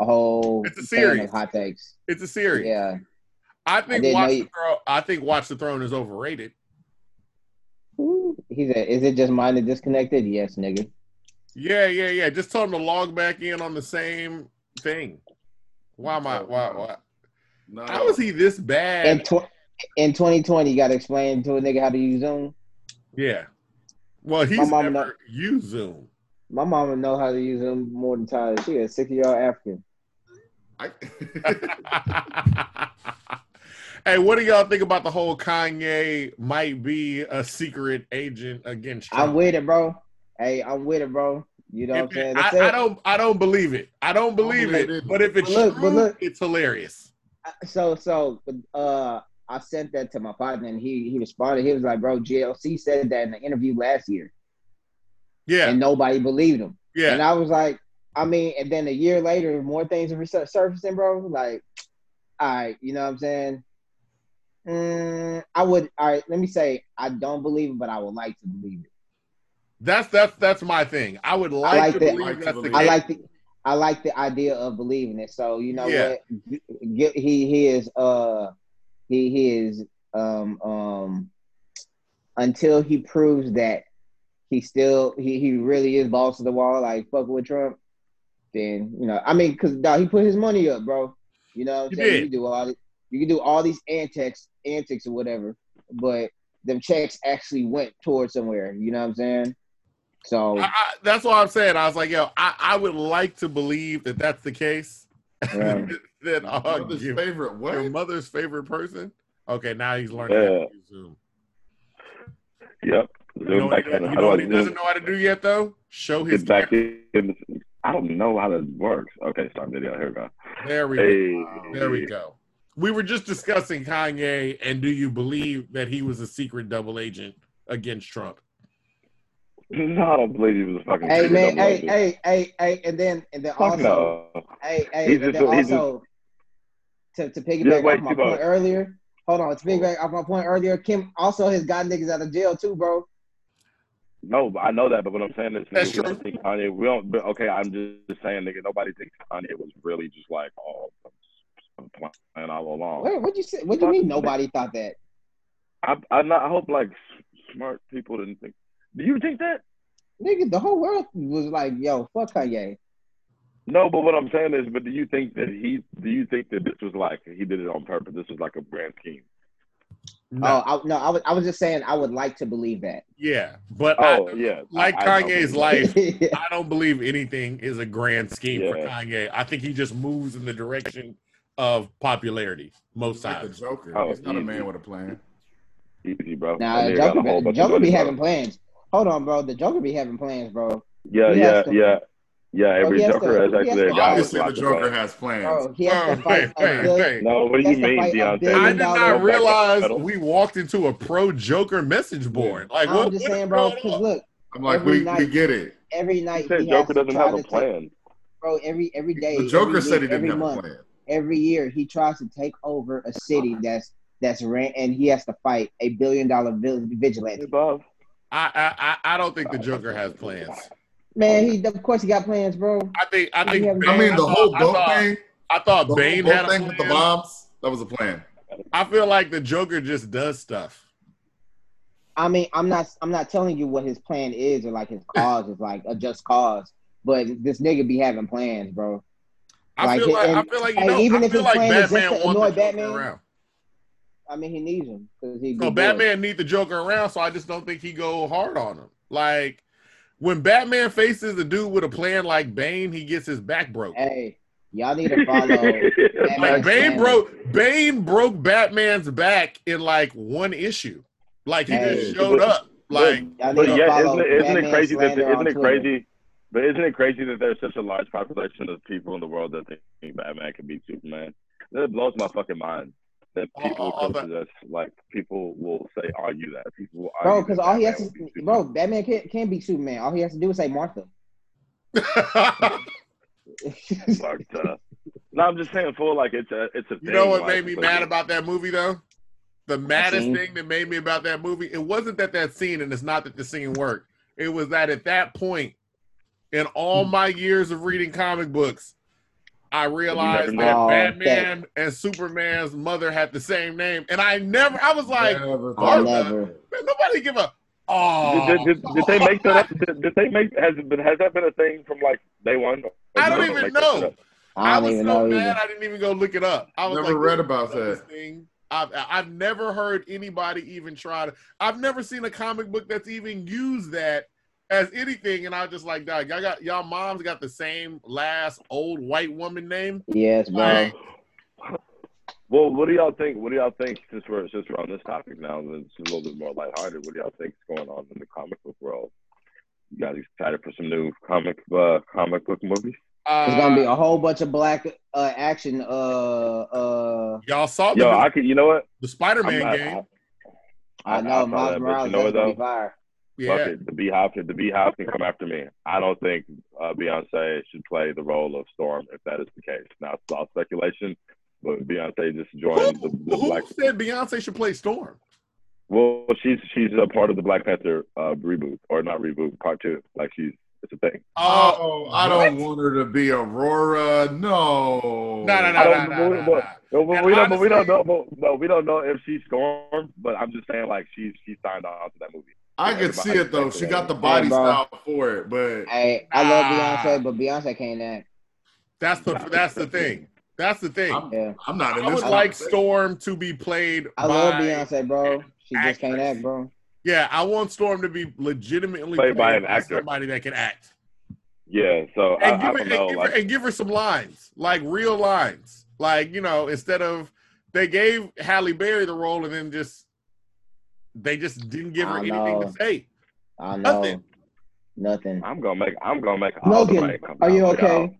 Speaker 1: a whole
Speaker 3: It's a series.
Speaker 1: of hot takes.
Speaker 3: it's a series.
Speaker 1: Yeah.
Speaker 3: I
Speaker 1: I
Speaker 3: think
Speaker 1: didn't
Speaker 3: Watch
Speaker 1: know
Speaker 3: the Throne. I think Watch the Throne is overrated.
Speaker 1: Ooh, He said, "Is it just mine that disconnected?" Yes, nigga.
Speaker 3: Yeah, yeah, yeah. Just tell him to log back in on the same thing. Why am I? Why? why?
Speaker 2: No.
Speaker 3: How is he this
Speaker 1: In
Speaker 3: bad?
Speaker 1: tw- in 2020, you got to explain to a nigga how to use Zoom.
Speaker 3: Yeah. Well, he's
Speaker 1: My mama
Speaker 3: never used Zoom.
Speaker 1: My mama know how to use Zoom more than Tyler. She a six year old African.
Speaker 2: I,
Speaker 3: hey, what do y'all think about the whole Kanye might be a secret agent against Trump?
Speaker 1: I'm with it, bro. Hey, I'm with it, bro. You know what I'm saying?
Speaker 3: I, I don't. I don't believe it. I don't believe
Speaker 2: believe
Speaker 3: it.
Speaker 2: it.
Speaker 3: But if it's
Speaker 1: But look,
Speaker 3: true,
Speaker 1: but look.
Speaker 3: it's hilarious.
Speaker 1: so so uh I sent that to my partner and he he responded. He was like, "Bro, GLC said that in the interview last year,
Speaker 3: Yeah,
Speaker 1: and nobody believed him."
Speaker 3: Yeah. And.
Speaker 1: I was like, I mean, and then a year later, more things are surfacing, bro. Like, all right, you know what I'm saying? Mm, I would. All right, let me say, I don't believe it, but I would like to believe it.
Speaker 3: That's that's that's my thing. I would like,
Speaker 1: like
Speaker 3: to
Speaker 1: that.
Speaker 3: believe
Speaker 2: Like to
Speaker 3: that's the
Speaker 2: believe.
Speaker 1: I like the. I like the idea of believing it. So you know
Speaker 3: Yeah.
Speaker 1: what? G- He he is uh he he is um um until he proves that he still he he really is boss of the wall, like fucking with Trump, then you know, I mean, because he put his money up, bro. You know, what I'm saying? you do all this, you can do all these antics, antics or whatever, but them checks actually went towards somewhere. You know what I'm saying? So
Speaker 3: I, I, that's what I'm saying. I was like, yo, I, I would like to believe that that's the case.
Speaker 1: Yeah.
Speaker 3: then I'll
Speaker 2: Mother's
Speaker 3: give
Speaker 2: favorite
Speaker 3: your mother's favorite person. Okay, now he's learning how
Speaker 4: Yeah.
Speaker 3: to use Zoom.
Speaker 4: Yep.
Speaker 3: You
Speaker 4: Zoom
Speaker 3: know what,
Speaker 4: back
Speaker 3: he,
Speaker 4: in.
Speaker 3: you
Speaker 4: How
Speaker 3: know what he doesn't know how to do yet, though? Show his
Speaker 4: back in. I don't know how that works. Okay, start video. Here we go.
Speaker 3: There we go. There we go. We were just discussing Kanye, and do you believe that he was a secret double agent against Trump?
Speaker 4: No, I don't believe he was a fucking.
Speaker 1: hey man,
Speaker 4: double
Speaker 1: hey, hey, hey, hey, and then and then
Speaker 4: Fuck
Speaker 1: also
Speaker 4: no.
Speaker 1: Hey, hey,
Speaker 4: He's
Speaker 1: and
Speaker 4: just-
Speaker 1: then
Speaker 4: he's
Speaker 1: also to, to
Speaker 4: Yeah,
Speaker 1: piggyback off my point earlier. Hold on, to piggyback off my point earlier. Kim also has got niggas out of jail too, bro.
Speaker 4: No, I know that. But what I'm saying is,
Speaker 3: That's
Speaker 4: nigga, we don't
Speaker 3: true.
Speaker 4: think Kanye. We don't. But okay, I'm just saying, nigga. Nobody thinks Kanye was really just like, oh, playing all along.
Speaker 1: What what you say? What do you mean nobody thought that?
Speaker 4: I, I, not, I hope like smart people didn't think. Do you think that?
Speaker 1: Nigga, the whole world was like, yo, fuck Kanye.
Speaker 4: No, but what I'm saying is, but do you think that he? Do you think that this was like he did it on purpose? This was like a grand scheme.
Speaker 3: No.
Speaker 1: Oh, I, no, I was I was just saying I would like to believe that.
Speaker 3: Yeah, but
Speaker 4: Oh
Speaker 3: I,
Speaker 4: yeah,
Speaker 3: like
Speaker 4: I- I.
Speaker 3: Kanye's life, I don't believe anything is a grand scheme for Kanye. I think he just moves in the direction of popularity most
Speaker 2: He's like the
Speaker 3: times.
Speaker 2: Joker.
Speaker 4: Oh,
Speaker 2: He's not a man with a plan.
Speaker 4: Easy, bro.
Speaker 1: Now the Joker, be, Joker be having plans. Hold on, bro. The Joker be having plans, bro.
Speaker 4: Yeah,
Speaker 1: He
Speaker 4: yeah,
Speaker 1: to-
Speaker 4: yeah, yeah. Every
Speaker 1: he has
Speaker 4: Joker
Speaker 1: to-
Speaker 4: has
Speaker 1: he has
Speaker 4: actually
Speaker 1: to-
Speaker 4: a guy with
Speaker 2: Obviously, the Joker has plans.
Speaker 1: Bro, he has
Speaker 3: Oh,
Speaker 1: to fight
Speaker 3: wait, wait,
Speaker 1: billion.
Speaker 3: wait.
Speaker 4: No, what do you mean, Deontay?
Speaker 3: I did not realize we walked into a pro Joker message board. Like, what
Speaker 1: I'm
Speaker 3: what,
Speaker 1: just
Speaker 3: what
Speaker 1: saying, bro. Because look,
Speaker 2: I'm like,
Speaker 1: Every
Speaker 2: we, we get it.
Speaker 1: every
Speaker 4: He
Speaker 1: night
Speaker 4: said
Speaker 1: he
Speaker 4: Joker doesn't have
Speaker 1: to
Speaker 4: a
Speaker 1: take,
Speaker 4: plan.
Speaker 1: bro. Every every day,
Speaker 2: The Joker
Speaker 1: every
Speaker 2: said he didn't have
Speaker 1: month,
Speaker 2: a plan.
Speaker 1: every year he tries to take over a city that's that's ran, and he has to fight a billion dollar vigilante.
Speaker 4: Above.
Speaker 3: I, I I I don't think the Joker has plans.
Speaker 1: Man, he of course he got plans, bro.
Speaker 3: I think I think
Speaker 1: has-
Speaker 3: Bane,
Speaker 2: I mean, the
Speaker 3: thought-
Speaker 2: whole
Speaker 3: I
Speaker 2: boat
Speaker 3: thought,
Speaker 2: thing,
Speaker 3: I thought
Speaker 2: the
Speaker 3: Bane
Speaker 2: whole
Speaker 3: had
Speaker 2: boat
Speaker 3: a
Speaker 2: thing with the bombs, that was a plan.
Speaker 3: I feel like the Joker just does stuff.
Speaker 1: I mean, I'm not I'm not telling you what his plan is or like his cause is like a just cause, but this nigga be having plans, bro.
Speaker 3: I
Speaker 1: Like,
Speaker 3: feel like I feel like you know.
Speaker 1: even
Speaker 3: I
Speaker 1: if
Speaker 3: feel
Speaker 1: his
Speaker 3: like
Speaker 1: plan is just to annoy Batman,
Speaker 3: around.
Speaker 1: I mean, he needs him because he.
Speaker 3: No,
Speaker 1: be bored.
Speaker 3: Batman need the Joker around, so I just don't think he go hard on him. Like when Batman faces a dude with a plan like Bane, he gets his back broke.
Speaker 1: Hey, y'all need to follow.
Speaker 3: Like Bane
Speaker 1: plan.
Speaker 3: broke Bane broke Batman's back in like one issue. Like he
Speaker 1: Hey.
Speaker 3: just showed up. Like
Speaker 1: Y'all
Speaker 4: But yeah, isn't it, isn't it crazy that
Speaker 1: slander
Speaker 4: isn't
Speaker 1: on
Speaker 4: it
Speaker 1: Twitter.
Speaker 4: crazy? But isn't it crazy that there's such a large population of people in the world that think Batman can beat Superman? That blows my fucking mind. That
Speaker 3: All-
Speaker 4: people
Speaker 3: all
Speaker 4: come
Speaker 3: that-
Speaker 4: to us like people will say "Are you that people will
Speaker 1: Bro, because all he has to,
Speaker 4: will beat
Speaker 1: bro,
Speaker 4: Superman.
Speaker 1: Batman can't can beat Superman. All he has to do is say Martha.
Speaker 4: Fucked up. No, I'm just saying, for like it's a it's a.
Speaker 3: You know what
Speaker 4: like,
Speaker 3: made me mad
Speaker 4: like-
Speaker 3: about that movie though? The maddest
Speaker 1: scene?
Speaker 3: thing that made me about that movie, it wasn't that that scene, and it's not that the scene worked. It was that at that point, in all
Speaker 1: Hmm.
Speaker 3: my years of reading comic books, I realized that.
Speaker 1: Oh,
Speaker 3: Batman and Superman's mother had the same name, and I never, I was like,
Speaker 2: Never
Speaker 1: I never.
Speaker 3: man, nobody give a. Oh,
Speaker 4: Did, did, did, did they make that up? Did, did they make has it been has that been a thing from like day one?
Speaker 3: I don't
Speaker 4: they
Speaker 3: even
Speaker 4: make that shit
Speaker 3: know.
Speaker 1: I
Speaker 3: I
Speaker 1: don't
Speaker 3: was
Speaker 1: even
Speaker 3: so
Speaker 1: know
Speaker 3: mad
Speaker 1: either.
Speaker 3: I didn't even go look it up. I was
Speaker 2: Never
Speaker 3: like,
Speaker 2: read about
Speaker 3: is the dumbest
Speaker 2: that."
Speaker 3: Thing. I've I've never heard anybody even try to. I've never seen a comic book that's even used that as anything, and I was just like, dog, y'all got y'all moms got the same last old white woman name.
Speaker 1: Yes, bro.
Speaker 3: Like,
Speaker 4: Well, what do y'all think? What do y'all think since we're since we're on this topic now? and It's a little bit more lighthearted. What do y'all think is going on in the comic book world? You guys excited for some new comic uh, comic book movies?
Speaker 1: There's gonna be
Speaker 3: uh,
Speaker 1: a whole bunch of black uh, action. Uh, uh,
Speaker 3: y'all saw the,
Speaker 4: Yo,
Speaker 3: new-
Speaker 4: I could. You know what?
Speaker 3: the Spider Man game.
Speaker 1: I
Speaker 4: I-
Speaker 1: know
Speaker 4: I saw
Speaker 1: Miles Morales
Speaker 4: you know
Speaker 1: is
Speaker 4: what,
Speaker 1: gonna
Speaker 4: though?
Speaker 1: Be fire.
Speaker 4: Fuck it. The BeyHive, the BeyHive can come after me. I don't think uh, Beyonce should play the role of Storm if that is the case. Now it's all speculation, but Beyonce just
Speaker 3: who,
Speaker 4: joined the, the
Speaker 3: who
Speaker 4: Black.
Speaker 3: said Beyonce should play Storm?
Speaker 4: Well, she's she's a part of the Black Panther uh, reboot or not reboot, part two. Like she's it's a thing.
Speaker 2: Oh, I don't
Speaker 3: what?
Speaker 2: want her to be Ororo. No.
Speaker 3: No, no, no, no, no, no,
Speaker 4: but-
Speaker 3: no.
Speaker 4: No, but
Speaker 3: And
Speaker 4: we don't. But we don't know. But, no, we don't know if she's Storm. But I'm just saying, like she's she signed on to that movie.
Speaker 2: I could see it though. She got the body
Speaker 1: Hey,
Speaker 2: style for it, but
Speaker 1: Hey, I love
Speaker 3: Ah.
Speaker 1: Beyonce, but Beyonce can't act.
Speaker 3: That's the that's the thing. That's the thing.
Speaker 2: I'm,
Speaker 1: Yeah,
Speaker 2: I'm not in
Speaker 3: I
Speaker 2: this.
Speaker 3: would like. Storm to be played
Speaker 1: I love
Speaker 3: by
Speaker 1: Beyonce, bro. She just can't act, bro.
Speaker 3: Yeah, I want Storm to be legitimately
Speaker 4: Played by an
Speaker 3: by
Speaker 4: actor.
Speaker 3: somebody that can act.
Speaker 4: Yeah, so
Speaker 3: And
Speaker 4: I
Speaker 3: give, her,
Speaker 4: don't know.
Speaker 3: and, give
Speaker 4: Like,
Speaker 3: her, and give her some lines, like real lines. Like, you know, instead of they gave Halle Berry the role and then just they just didn't give her
Speaker 1: I
Speaker 3: anything
Speaker 1: know.
Speaker 3: to say.
Speaker 1: I know.
Speaker 3: Nothing.
Speaker 1: Nothing.
Speaker 4: I'm gonna make. I'm gonna make all
Speaker 1: Logan,
Speaker 4: rain come
Speaker 1: are you
Speaker 4: down,
Speaker 1: okay?
Speaker 4: y'all.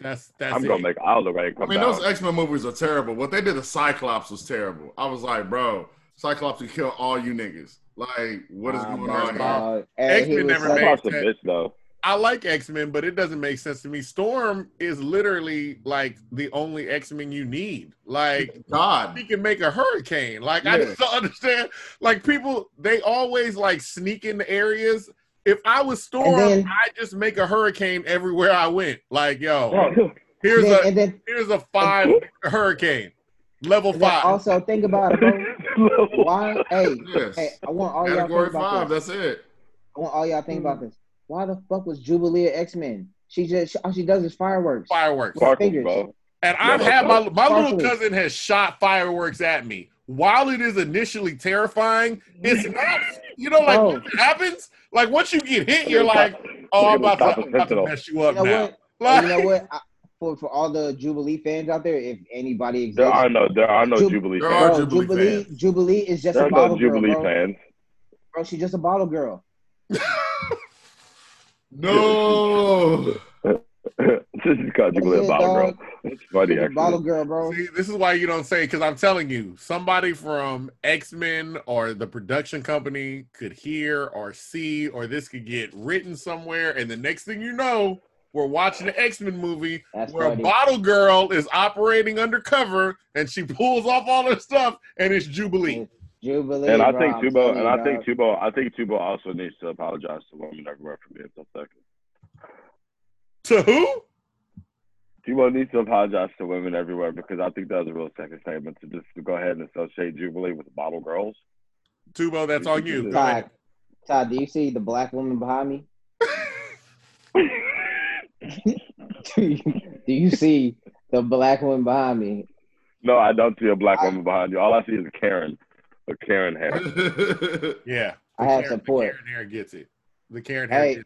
Speaker 3: That's that's
Speaker 4: I'm
Speaker 3: it.
Speaker 4: gonna make all the right.
Speaker 2: I mean,
Speaker 4: down.
Speaker 2: those X Men movies are terrible. What they did to Cyclops was terrible. I was like, bro, Cyclops could kill all you niggas. Like, what is
Speaker 1: Nah,
Speaker 2: going
Speaker 1: bro,
Speaker 2: on here?
Speaker 1: dog. Hey,
Speaker 3: X-Men
Speaker 1: he was
Speaker 3: never
Speaker 1: such-
Speaker 3: made-
Speaker 4: Cyclops a bitch though.
Speaker 3: I like X Men, but it doesn't make sense to me. Storm is literally like the only X Men you need. Like
Speaker 2: God,
Speaker 3: he can make a hurricane. Like I just don't understand. Like people, they always like sneak into areas. If I was Storm,
Speaker 1: then-
Speaker 3: I just make a hurricane everywhere I went. Like yo, here's
Speaker 1: then,
Speaker 3: a
Speaker 1: then,
Speaker 3: here's a five hurricane, level five.
Speaker 1: also think about it, bro. Why? Hey,
Speaker 2: yes.
Speaker 1: hey, I want all y'all to
Speaker 2: Category
Speaker 1: think about
Speaker 2: five.
Speaker 1: this.
Speaker 2: That's it.
Speaker 1: I want all y'all to think about mm. this. Why the fuck was Jubilee X Men? She just all she does is fireworks.
Speaker 3: fireworks.
Speaker 4: Sparkles, bro.
Speaker 3: And I've had my my little cousin has shot fireworks at me. While it is initially terrifying, it's not. You know, like
Speaker 1: Oh.
Speaker 3: what happens. Like once you get hit, you're like, "Oh, I'm about to, I'm about to mess you
Speaker 1: You
Speaker 3: up
Speaker 1: know
Speaker 3: now."
Speaker 1: what?
Speaker 3: Like,
Speaker 1: you know what? I, for for all the Jubilee fans out there, if anybody exists,
Speaker 4: There are no. There are no
Speaker 1: Ju-
Speaker 4: Jubilee
Speaker 2: There
Speaker 4: fans.
Speaker 2: are Jubilee
Speaker 1: Jubilee,
Speaker 2: fans.
Speaker 1: Jubilee is just
Speaker 4: There
Speaker 1: a
Speaker 4: are
Speaker 1: bottle
Speaker 4: no Jubilee
Speaker 1: girl, bro.
Speaker 4: fans.
Speaker 1: Bro, she's just a bottle girl.
Speaker 2: No.
Speaker 4: this is called Jubilee a
Speaker 1: Yeah,
Speaker 4: bottle girl. It's funny
Speaker 1: She's a bottle girl, bro.
Speaker 3: See, this is why you don't say because I'm telling you, somebody from X Men or the production company could hear or see, or this could get written somewhere, and the next thing you know, we're watching the X Men movie
Speaker 1: That's
Speaker 3: where
Speaker 1: funny.
Speaker 3: a bottle girl is operating undercover and she pulls off all her stuff, and it's Jubilee.
Speaker 1: Jubilee,
Speaker 4: And I
Speaker 1: bro,
Speaker 4: think Tubo, and
Speaker 1: you,
Speaker 4: I think. Tubo, I think Tubo also needs to apologize to women everywhere for being so sexist.
Speaker 3: To who?
Speaker 4: Tubo needs to apologize to women everywhere because I think that was a real second statement to just to go ahead and associate Jubilee with bottle girls.
Speaker 3: Tubo, that's on you.
Speaker 1: Todd. Todd, do you see the black woman behind me? do, you, do you see the black woman behind me?
Speaker 4: No, I don't see a black
Speaker 1: I-
Speaker 4: woman behind you. All I see is Karen, a Karen hair.
Speaker 3: Yeah.
Speaker 1: I
Speaker 3: The
Speaker 1: have
Speaker 3: Karen-
Speaker 1: support.
Speaker 3: The Karen hair gets it. The Karen hair
Speaker 1: Hey,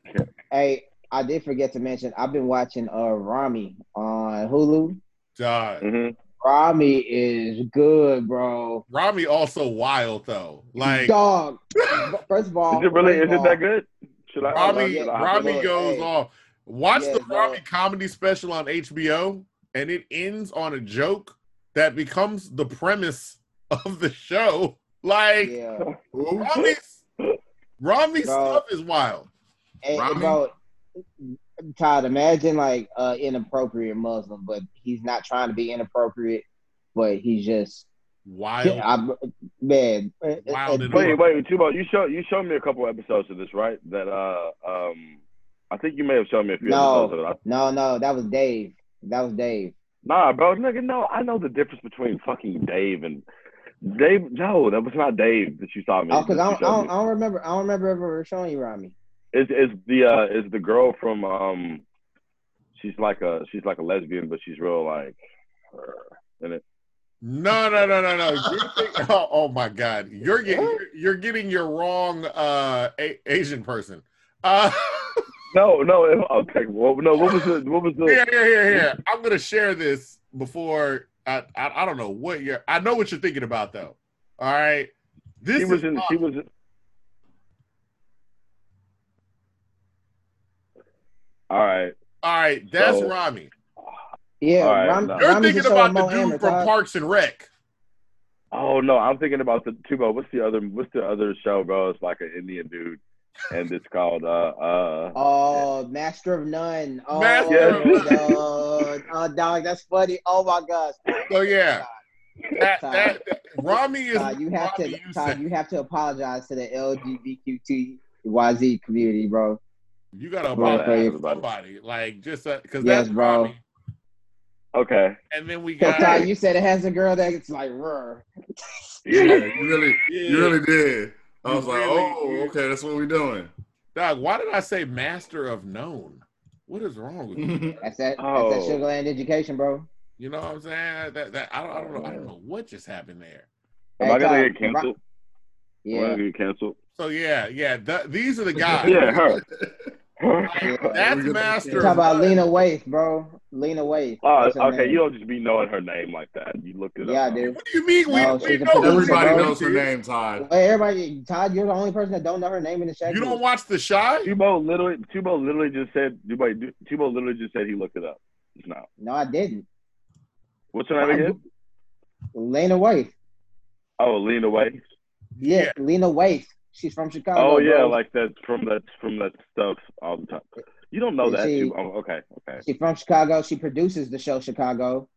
Speaker 1: hey, I did forget to mention I've been watching uh Ramy on Hulu.
Speaker 3: Dog.
Speaker 4: hmm
Speaker 1: Ramy is good, bro.
Speaker 3: Ramy also wild though. Like
Speaker 1: Dog. First of all,
Speaker 4: Is it really? Is
Speaker 1: of
Speaker 4: it that good? Should I?
Speaker 3: Ramy,
Speaker 1: yeah,
Speaker 4: should I-
Speaker 3: Ramy
Speaker 1: look,
Speaker 3: goes
Speaker 1: hey.
Speaker 3: off. Watch
Speaker 1: Yeah,
Speaker 3: the
Speaker 1: bro.
Speaker 3: Ramy comedy special on HBO, and it ends on a joke that becomes the premise of the show. Like
Speaker 1: Yeah.
Speaker 3: Ramy's, Ramy's
Speaker 1: Bro.
Speaker 3: stuff is wild.
Speaker 1: Hey,
Speaker 2: Ramy?
Speaker 1: bro, Todd, imagine like uh inappropriate Muslim, but he's not trying to be inappropriate, but he's just
Speaker 3: Wild.
Speaker 1: I, man.
Speaker 3: Wild and
Speaker 4: Wait, wait, Tubo, you show you showed me a couple episodes of this, right? That uh um, I think you may have shown me a few
Speaker 1: No.
Speaker 4: episodes of it.
Speaker 1: No, no, that was Dave. That was Dave.
Speaker 4: Nah, bro, nigga, no, I know the difference between fucking Dave and Dave. No, that was not Dave that you saw me.
Speaker 1: Oh, because I don't, I, don't,
Speaker 4: me.
Speaker 1: I don't remember. I don't remember ever showing you Ramy.
Speaker 4: Is is the uh is the girl from um, she's like a she's like a lesbian, but she's real like, in it.
Speaker 3: No, no, no, no, no. You're think- oh, oh my God, you're getting you're, you're getting your wrong uh a- Asian person. Uh,
Speaker 4: No, no, okay. Well, no, what was the what was the?
Speaker 3: here, here, here, here. I'm gonna share this before. I, I, I don't know what you're. I know what you're thinking about though. All right, this
Speaker 4: She was
Speaker 3: is
Speaker 4: in. She was. in- All right.
Speaker 3: all right. That's
Speaker 4: So-
Speaker 3: Ramy.
Speaker 1: Yeah,
Speaker 4: All right,
Speaker 1: Ram,
Speaker 4: no.
Speaker 3: You're
Speaker 1: Ramy's
Speaker 3: thinking about the dude
Speaker 1: Amer,
Speaker 3: from
Speaker 1: Todd.
Speaker 3: Parks and Rec.
Speaker 4: Oh no, I'm thinking about the Tubo. What's the other? What's the other show, bro? It's like an Indian dude, and it's called uh uh.
Speaker 1: Oh, Master of None. Oh,
Speaker 3: Master
Speaker 4: of None.
Speaker 1: dog. oh, dog, that's funny. Oh my gosh.
Speaker 3: So yeah, that,
Speaker 1: Todd,
Speaker 3: that, that Ramy is.
Speaker 1: Todd, you have
Speaker 3: Ramy
Speaker 1: to,
Speaker 3: you
Speaker 1: Todd, you have to apologize to the LGBTQYZ community, bro.
Speaker 3: You gotta
Speaker 1: Bro,
Speaker 3: apologize to
Speaker 4: everybody.
Speaker 3: somebody, like just because
Speaker 1: Yes,
Speaker 3: that's
Speaker 1: bro.
Speaker 3: Ramy.
Speaker 4: Okay.
Speaker 3: And then we got
Speaker 1: Todd, you said it has a girl that's like, rrr.
Speaker 2: Yeah, you really,
Speaker 3: Yeah.
Speaker 2: you really did. I was like, oh, okay, that's what we're doing.
Speaker 3: Dog, why did I say master of known? What is wrong with you?
Speaker 1: That's that.
Speaker 4: Oh.
Speaker 1: That's that Sugarland education, bro.
Speaker 3: You know what I'm saying? That, that I don't I don't know I don't know what just happened there.
Speaker 4: Am
Speaker 1: Hey,
Speaker 4: I gonna
Speaker 1: Tom,
Speaker 4: get canceled? Am I
Speaker 1: Yeah.
Speaker 4: gonna get canceled?
Speaker 3: So yeah, yeah. th- these are the guys.
Speaker 4: Yeah, her.
Speaker 3: That's master.
Speaker 1: You talk about. Lena Waithe, bro. Lena Waithe.
Speaker 4: Oh, okay. You don't just be knowing her name like that. You looked it up.
Speaker 1: Yeah, I
Speaker 4: up.
Speaker 1: do.
Speaker 3: What do you mean? We,
Speaker 1: No,
Speaker 3: we
Speaker 1: she's
Speaker 3: know
Speaker 2: Everybody
Speaker 1: bro.
Speaker 2: knows her name, Todd.
Speaker 1: Hey, everybody, Todd, you're the only person that don't know her name in the Shaq.
Speaker 3: You don't watch The Chi?
Speaker 4: Tubo literally, Tubo literally just said, Tubo, Tubo literally just said he looked it up No.
Speaker 1: No, I didn't.
Speaker 4: What's her name again?
Speaker 1: Lena Waithe.
Speaker 4: Oh, Lena Waithe.
Speaker 1: Yeah,
Speaker 3: Yeah.
Speaker 1: Lena Waithe. She's from Chicago.
Speaker 4: Oh yeah,
Speaker 1: bro.
Speaker 4: like that from that from that stuff all the time. You don't know that.
Speaker 1: see-
Speaker 4: Tubo. Oh, okay, okay.
Speaker 1: she's from Chicago. She produces the show Chicago.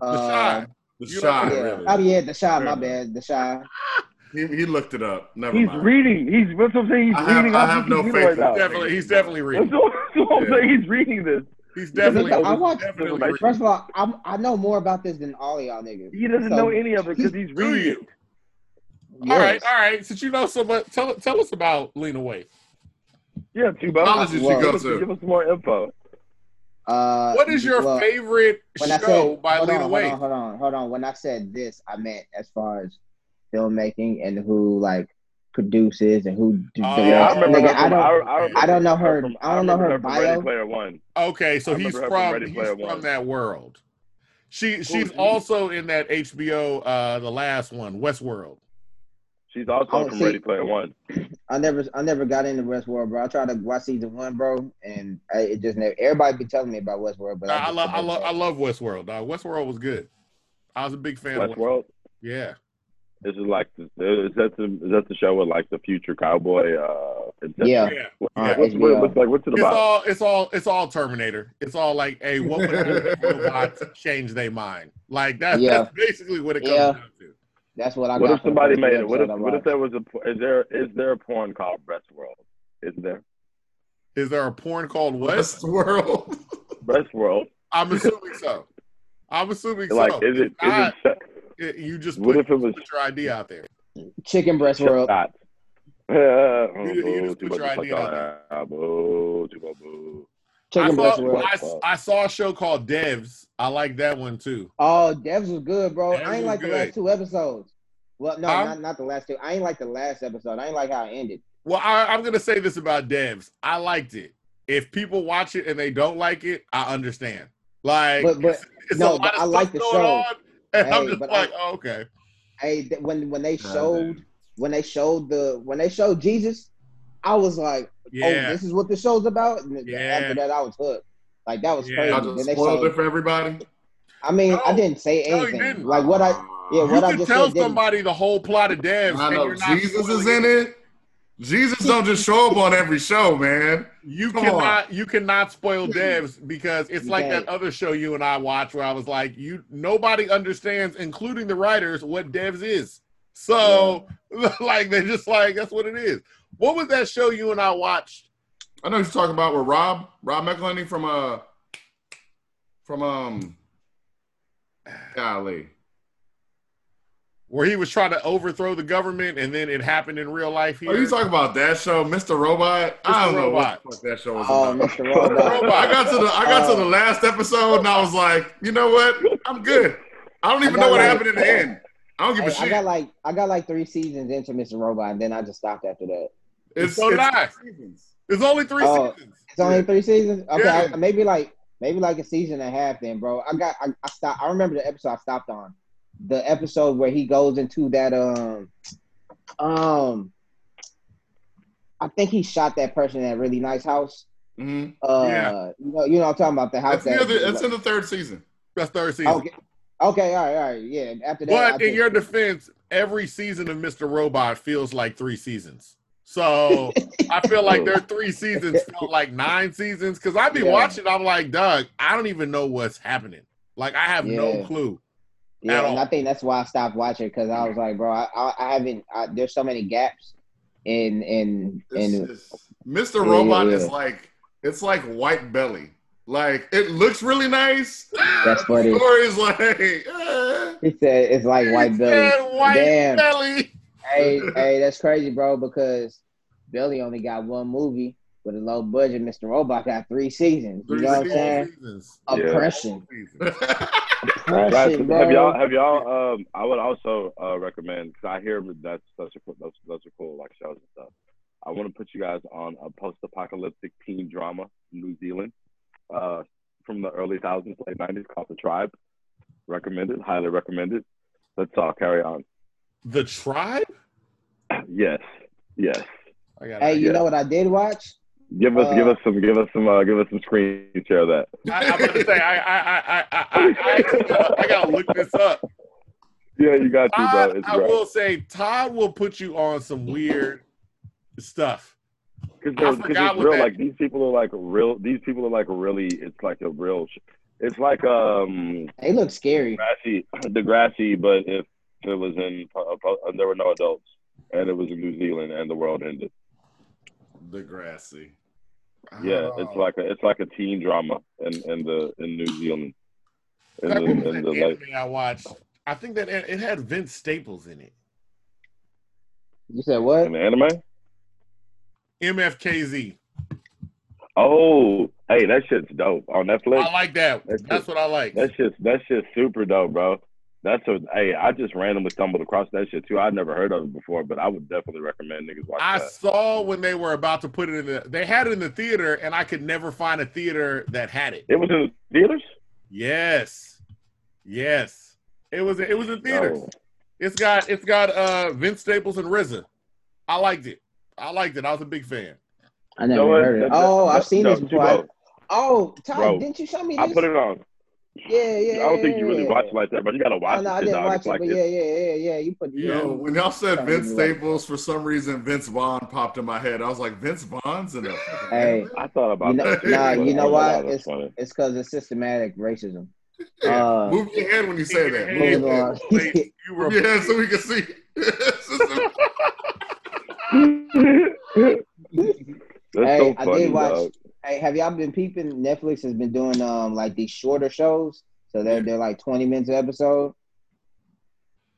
Speaker 3: The
Speaker 1: Uh,
Speaker 3: Chi.
Speaker 2: The
Speaker 3: You Chi,
Speaker 1: Yeah.
Speaker 2: really.
Speaker 1: Oh yeah, the Chi. My bad. The Chi.
Speaker 2: He, he looked it up. Never
Speaker 4: He's
Speaker 2: mind.
Speaker 4: reading. He's what's what I'm saying. He's
Speaker 2: I have-
Speaker 4: reading.
Speaker 2: I have no faith
Speaker 4: right
Speaker 2: in
Speaker 3: Definitely, he's definitely reading.
Speaker 4: what, that's what I'm
Speaker 2: Yeah.
Speaker 4: saying. He's reading this.
Speaker 3: He's
Speaker 4: doesn't
Speaker 3: definitely,
Speaker 1: I watch-
Speaker 3: definitely
Speaker 4: First
Speaker 3: reading.
Speaker 1: Of all, I'm, I know more about this than all y'all niggas.
Speaker 4: He doesn't
Speaker 1: So-
Speaker 4: know any of it because he's
Speaker 3: Do
Speaker 4: reading
Speaker 3: you?
Speaker 4: it.
Speaker 3: All right, all right. Since you know so much, tell tell us about Lena Waithe.
Speaker 4: Yeah, Tubo.
Speaker 2: College did you go
Speaker 4: Give us,
Speaker 2: to?
Speaker 4: give us more info.
Speaker 1: Uh,
Speaker 3: What is your
Speaker 1: well,
Speaker 3: favorite show
Speaker 1: said,
Speaker 3: by
Speaker 1: hold
Speaker 3: Lena
Speaker 1: on, hold on, hold on, hold on. When I said this, I meant as far as filmmaking and who like produces and who d-
Speaker 3: Oh,
Speaker 4: Yeah, I remember
Speaker 1: Nigga, I don't,
Speaker 4: I, I, remember
Speaker 1: I don't know her.
Speaker 4: from-
Speaker 1: I don't know
Speaker 4: remember
Speaker 1: her
Speaker 4: from Ready. Player One.
Speaker 3: Okay, so he's
Speaker 4: from
Speaker 3: from he's
Speaker 4: Player
Speaker 3: from that world. She she's
Speaker 4: is he?
Speaker 3: also in that HBO uh the last one, Westworld.
Speaker 4: She's also
Speaker 1: Oh,
Speaker 4: from
Speaker 1: see-
Speaker 4: Ready Player One.
Speaker 1: I never, I never got into Westworld, bro. I tried to watch season one, bro, and I, it just never. Everybody be telling me about Westworld, but
Speaker 3: Nah,
Speaker 1: I,
Speaker 3: I love I
Speaker 1: never
Speaker 3: love I love Westworld. Dog. Westworld was good. I was a big fan of Westworld.
Speaker 4: Westworld.
Speaker 3: Yeah.
Speaker 4: This is like is that the is that the show with like the future cowboy? Uh,
Speaker 1: Yeah.
Speaker 3: Yeah.
Speaker 4: What-
Speaker 1: Uh,
Speaker 4: what's,
Speaker 1: HBO.
Speaker 4: what, what's like what's it
Speaker 3: It's
Speaker 4: about?
Speaker 3: all it's all it's all Terminator. It's all like, hey, what would happen if robots change their mind? Like that,
Speaker 1: Yeah.
Speaker 3: that's basically what it comes
Speaker 1: Yeah.
Speaker 3: down to.
Speaker 1: That's what I got.
Speaker 4: what
Speaker 1: got.
Speaker 4: if somebody made it? What if what if there was a is there is there a porn called Breast World? Is there
Speaker 3: Is there a porn called what?
Speaker 2: Westworld.
Speaker 4: Breast World?
Speaker 3: I'm assuming so. I'm assuming
Speaker 4: Like
Speaker 3: so.
Speaker 4: is it is
Speaker 3: If not,
Speaker 4: it
Speaker 3: it- you just
Speaker 4: what
Speaker 3: put,
Speaker 4: if it was
Speaker 3: put your ID out there.
Speaker 1: Chicken Breast World?
Speaker 4: that. Uh,
Speaker 3: You- you just put your
Speaker 4: like
Speaker 3: idea out
Speaker 4: that. Ah, boo, too much boo.
Speaker 3: I
Speaker 1: Chicken Breast World.
Speaker 3: I, I saw a show called Devs. I like that one too.
Speaker 1: Oh, Devs was good, bro.
Speaker 3: Devs
Speaker 1: I ain't
Speaker 3: was
Speaker 1: like the last two episodes. Well, no,
Speaker 3: Huh?
Speaker 1: not not the last two. I ain't like the last episode. I ain't like how it ended.
Speaker 3: Well, I, I'm gonna say this about Devs. I liked it. If people watch it and they don't like it, I understand. Like,
Speaker 1: But but
Speaker 3: it's
Speaker 1: no,
Speaker 3: a lot
Speaker 1: but
Speaker 3: of
Speaker 1: I
Speaker 3: stuff
Speaker 1: like the show.
Speaker 3: on, and I'm just
Speaker 1: but
Speaker 3: like,
Speaker 1: I-
Speaker 3: oh, okay.
Speaker 1: hey, th- when when they showed
Speaker 2: damn.
Speaker 1: when they showed the when they showed Jesus, I was like, oh,
Speaker 3: Yeah,
Speaker 1: oh, this is what the show's about. And
Speaker 3: Yeah.
Speaker 1: after that, I was hooked. Like that was
Speaker 3: Yeah.
Speaker 1: crazy.
Speaker 2: I
Speaker 1: Then
Speaker 2: just
Speaker 1: they
Speaker 2: spoiled
Speaker 1: showed,
Speaker 2: it for everybody.
Speaker 1: I mean, I didn't say
Speaker 3: No,
Speaker 1: anything.
Speaker 3: didn't.
Speaker 1: Like what I yeah,
Speaker 3: you
Speaker 1: what I
Speaker 3: can
Speaker 1: just
Speaker 3: tell
Speaker 1: said didn't-
Speaker 3: somebody the whole plot of Devs,
Speaker 2: I
Speaker 3: and
Speaker 2: know
Speaker 3: you're not
Speaker 2: Jesus is in it. Jesus don't just show up on every show, man.
Speaker 3: You
Speaker 2: Come
Speaker 3: cannot you cannot spoil devs because it's
Speaker 1: You
Speaker 3: like
Speaker 1: can't.
Speaker 3: that other show you and I watched where I was like, you nobody understands, including the writers, what devs is. So like they're just like that's what it is. What was that show you and I watched?
Speaker 2: I know you're talking about with Rob, Rob McElhenney from uh from um golly.
Speaker 3: Where he was trying to overthrow the government and then it happened in real life here.
Speaker 2: Are you talking about that show, Mr. Robot? I don't
Speaker 3: Mr.
Speaker 2: know
Speaker 3: Robot.
Speaker 2: what that show was
Speaker 1: Oh,
Speaker 2: about.
Speaker 1: Mr. Robot.
Speaker 3: Robot.
Speaker 2: I got to the I got to the
Speaker 1: Oh.
Speaker 2: last episode and I was like, you know what? I'm good. I don't even
Speaker 1: I
Speaker 2: know what
Speaker 1: like-
Speaker 2: happened in the end. I don't give a
Speaker 1: Hey, I
Speaker 2: shit.
Speaker 1: got like I got like three seasons into Mr. Robot, and then I just stopped after that.
Speaker 2: It's,
Speaker 3: So did I.
Speaker 2: seasons.
Speaker 3: There's only three
Speaker 1: Oh.
Speaker 3: seasons.
Speaker 1: It's only three seasons. Okay,
Speaker 3: Yeah.
Speaker 1: I, maybe like maybe like a season and a half. Then, bro, I got I, I stopped. I remember the episode I stopped on, the episode where he goes into that um um. I think he shot that person in that really nice house.
Speaker 2: Mhm.
Speaker 1: Uh,
Speaker 3: Yeah.
Speaker 1: you know, you know, I'm talking about the house.
Speaker 2: That's,
Speaker 1: that,
Speaker 2: the, it's in the third season.
Speaker 3: That's third season.
Speaker 1: okay, okay, all right, all right, yeah. After that, I
Speaker 3: But in
Speaker 1: think-
Speaker 3: your defense, every season of Mr. Robot feels like three seasons. So I feel like their three seasons felt like nine seasons because I be
Speaker 1: Yeah.
Speaker 3: watching. I'm like, Doug, I don't even know what's happening. Like I have no clue.
Speaker 1: Yeah, and
Speaker 3: all.
Speaker 1: I think that's why I stopped watching because I was like, bro, I, I, I haven't. I, there's so many gaps in in in.
Speaker 2: Mr.
Speaker 1: Yeah,
Speaker 2: Robot
Speaker 1: yeah,
Speaker 2: is like it's like white belly. Like it looks really nice.
Speaker 1: That's
Speaker 2: The
Speaker 1: funny.
Speaker 2: story is like eh.
Speaker 1: He said it's like white belly.
Speaker 3: white
Speaker 1: Damn.
Speaker 3: belly.
Speaker 1: Hey, hey, that's crazy, bro. Because Billy only got one movie with a low budget. Mr. Robot got three seasons. You
Speaker 3: Three
Speaker 1: know what I'm saying?
Speaker 3: Seasons.
Speaker 4: Yeah.
Speaker 1: Oppression.
Speaker 4: Guys,
Speaker 1: Oppression, bro.
Speaker 4: have y'all have y'all um I would also uh recommend because I hear that's such a cool those, those are cool like shows and stuff. I want to put you guys on a post-apocalyptic teen drama from New Zealand, uh, from the early thousands, late nineties called The Tribe. Recommended, highly recommended. Let's all carry on.
Speaker 3: The tribe.
Speaker 4: Yes, yes.
Speaker 3: I got.
Speaker 1: Hey, you
Speaker 4: Yeah.
Speaker 1: know what I did watch?
Speaker 4: Give us,
Speaker 1: Uh,
Speaker 4: give us some, give us some, uh, give us some screen share of that.
Speaker 3: I, I'm gonna say I I I I I, I, actually, I gotta look this up.
Speaker 4: Yeah, you got to, bro.
Speaker 3: Todd,
Speaker 4: It's
Speaker 3: I
Speaker 4: great.
Speaker 3: will say Todd will put you on some weird stuff. I
Speaker 4: Because
Speaker 3: forgot
Speaker 4: it's
Speaker 3: what
Speaker 4: real.
Speaker 3: that-
Speaker 4: Like these people are like real. These people are like really. It's like a real. It's like um
Speaker 1: They look scary.
Speaker 4: The grassy, Degrassi, but if it was in, uh, uh, there were no adults, and it was in New Zealand, and the world ended.
Speaker 2: Degrassi.
Speaker 4: Yeah,
Speaker 2: Oh.
Speaker 4: it's like a it's like a teen drama in in the in New Zealand. In
Speaker 3: That
Speaker 4: the, in
Speaker 3: an
Speaker 4: the like,
Speaker 3: I watched. I think that it it had Vince Staples in it.
Speaker 1: You said what?
Speaker 4: in the anime.
Speaker 3: MFKZ.
Speaker 4: Oh, hey, that shit's dope on Netflix.
Speaker 3: I like that.
Speaker 4: That's
Speaker 3: That's what I like.
Speaker 4: That shit's that shit's super dope, bro. That's a hey, I just randomly stumbled across that shit too. I'd never heard of it before, but I would definitely recommend niggas watch
Speaker 3: I
Speaker 4: that.
Speaker 3: saw when they were about to put it in the. They had it in the theater, and I could never find a theater that had it.
Speaker 4: It was in the theaters.
Speaker 3: Yes, yes, it was. It was in theaters.
Speaker 4: Oh,
Speaker 3: It's got. It's got uh Vince Staples and RZA. I liked it. I liked it. I was a big fan.
Speaker 1: I never
Speaker 4: so what-
Speaker 1: heard of it. Oh,
Speaker 4: that-
Speaker 1: I've seen
Speaker 4: no,
Speaker 1: this before. I-
Speaker 4: T-Bo,
Speaker 1: oh, Todd,
Speaker 4: Bro,
Speaker 1: didn't you show me
Speaker 4: I
Speaker 1: this?
Speaker 4: put it on.
Speaker 1: Yeah, yeah.
Speaker 4: I don't think you really
Speaker 1: yeah.
Speaker 4: watch it like that, but you gotta watch
Speaker 1: no, I
Speaker 4: it,
Speaker 1: didn't watch it,
Speaker 4: like
Speaker 1: but
Speaker 4: it's-
Speaker 1: yeah, yeah, yeah, yeah. You put
Speaker 2: You
Speaker 1: yeah.
Speaker 2: know, when y'all said Vince Staples, for some reason Vince Vaughn popped in my head. I was like, Vince Vaughn's in a
Speaker 1: Hey.
Speaker 4: I thought about
Speaker 1: You know-
Speaker 4: that.
Speaker 1: nah, you know
Speaker 4: I thought
Speaker 1: what? It's-
Speaker 4: funny.
Speaker 1: It's because it's systematic racism.
Speaker 2: Yeah.
Speaker 1: Uh,
Speaker 2: Move your head when you say that.
Speaker 3: Hey,
Speaker 2: Move your
Speaker 1: on.
Speaker 2: head.
Speaker 3: You were.
Speaker 2: Move your head so we can see.
Speaker 4: That's
Speaker 1: Hey,
Speaker 4: so
Speaker 1: I
Speaker 4: funny,
Speaker 1: did watch-
Speaker 4: dog.
Speaker 1: Hey, have y'all been peeping? Netflix has been doing um like these shorter shows, so they're they're like twenty minutes an episode.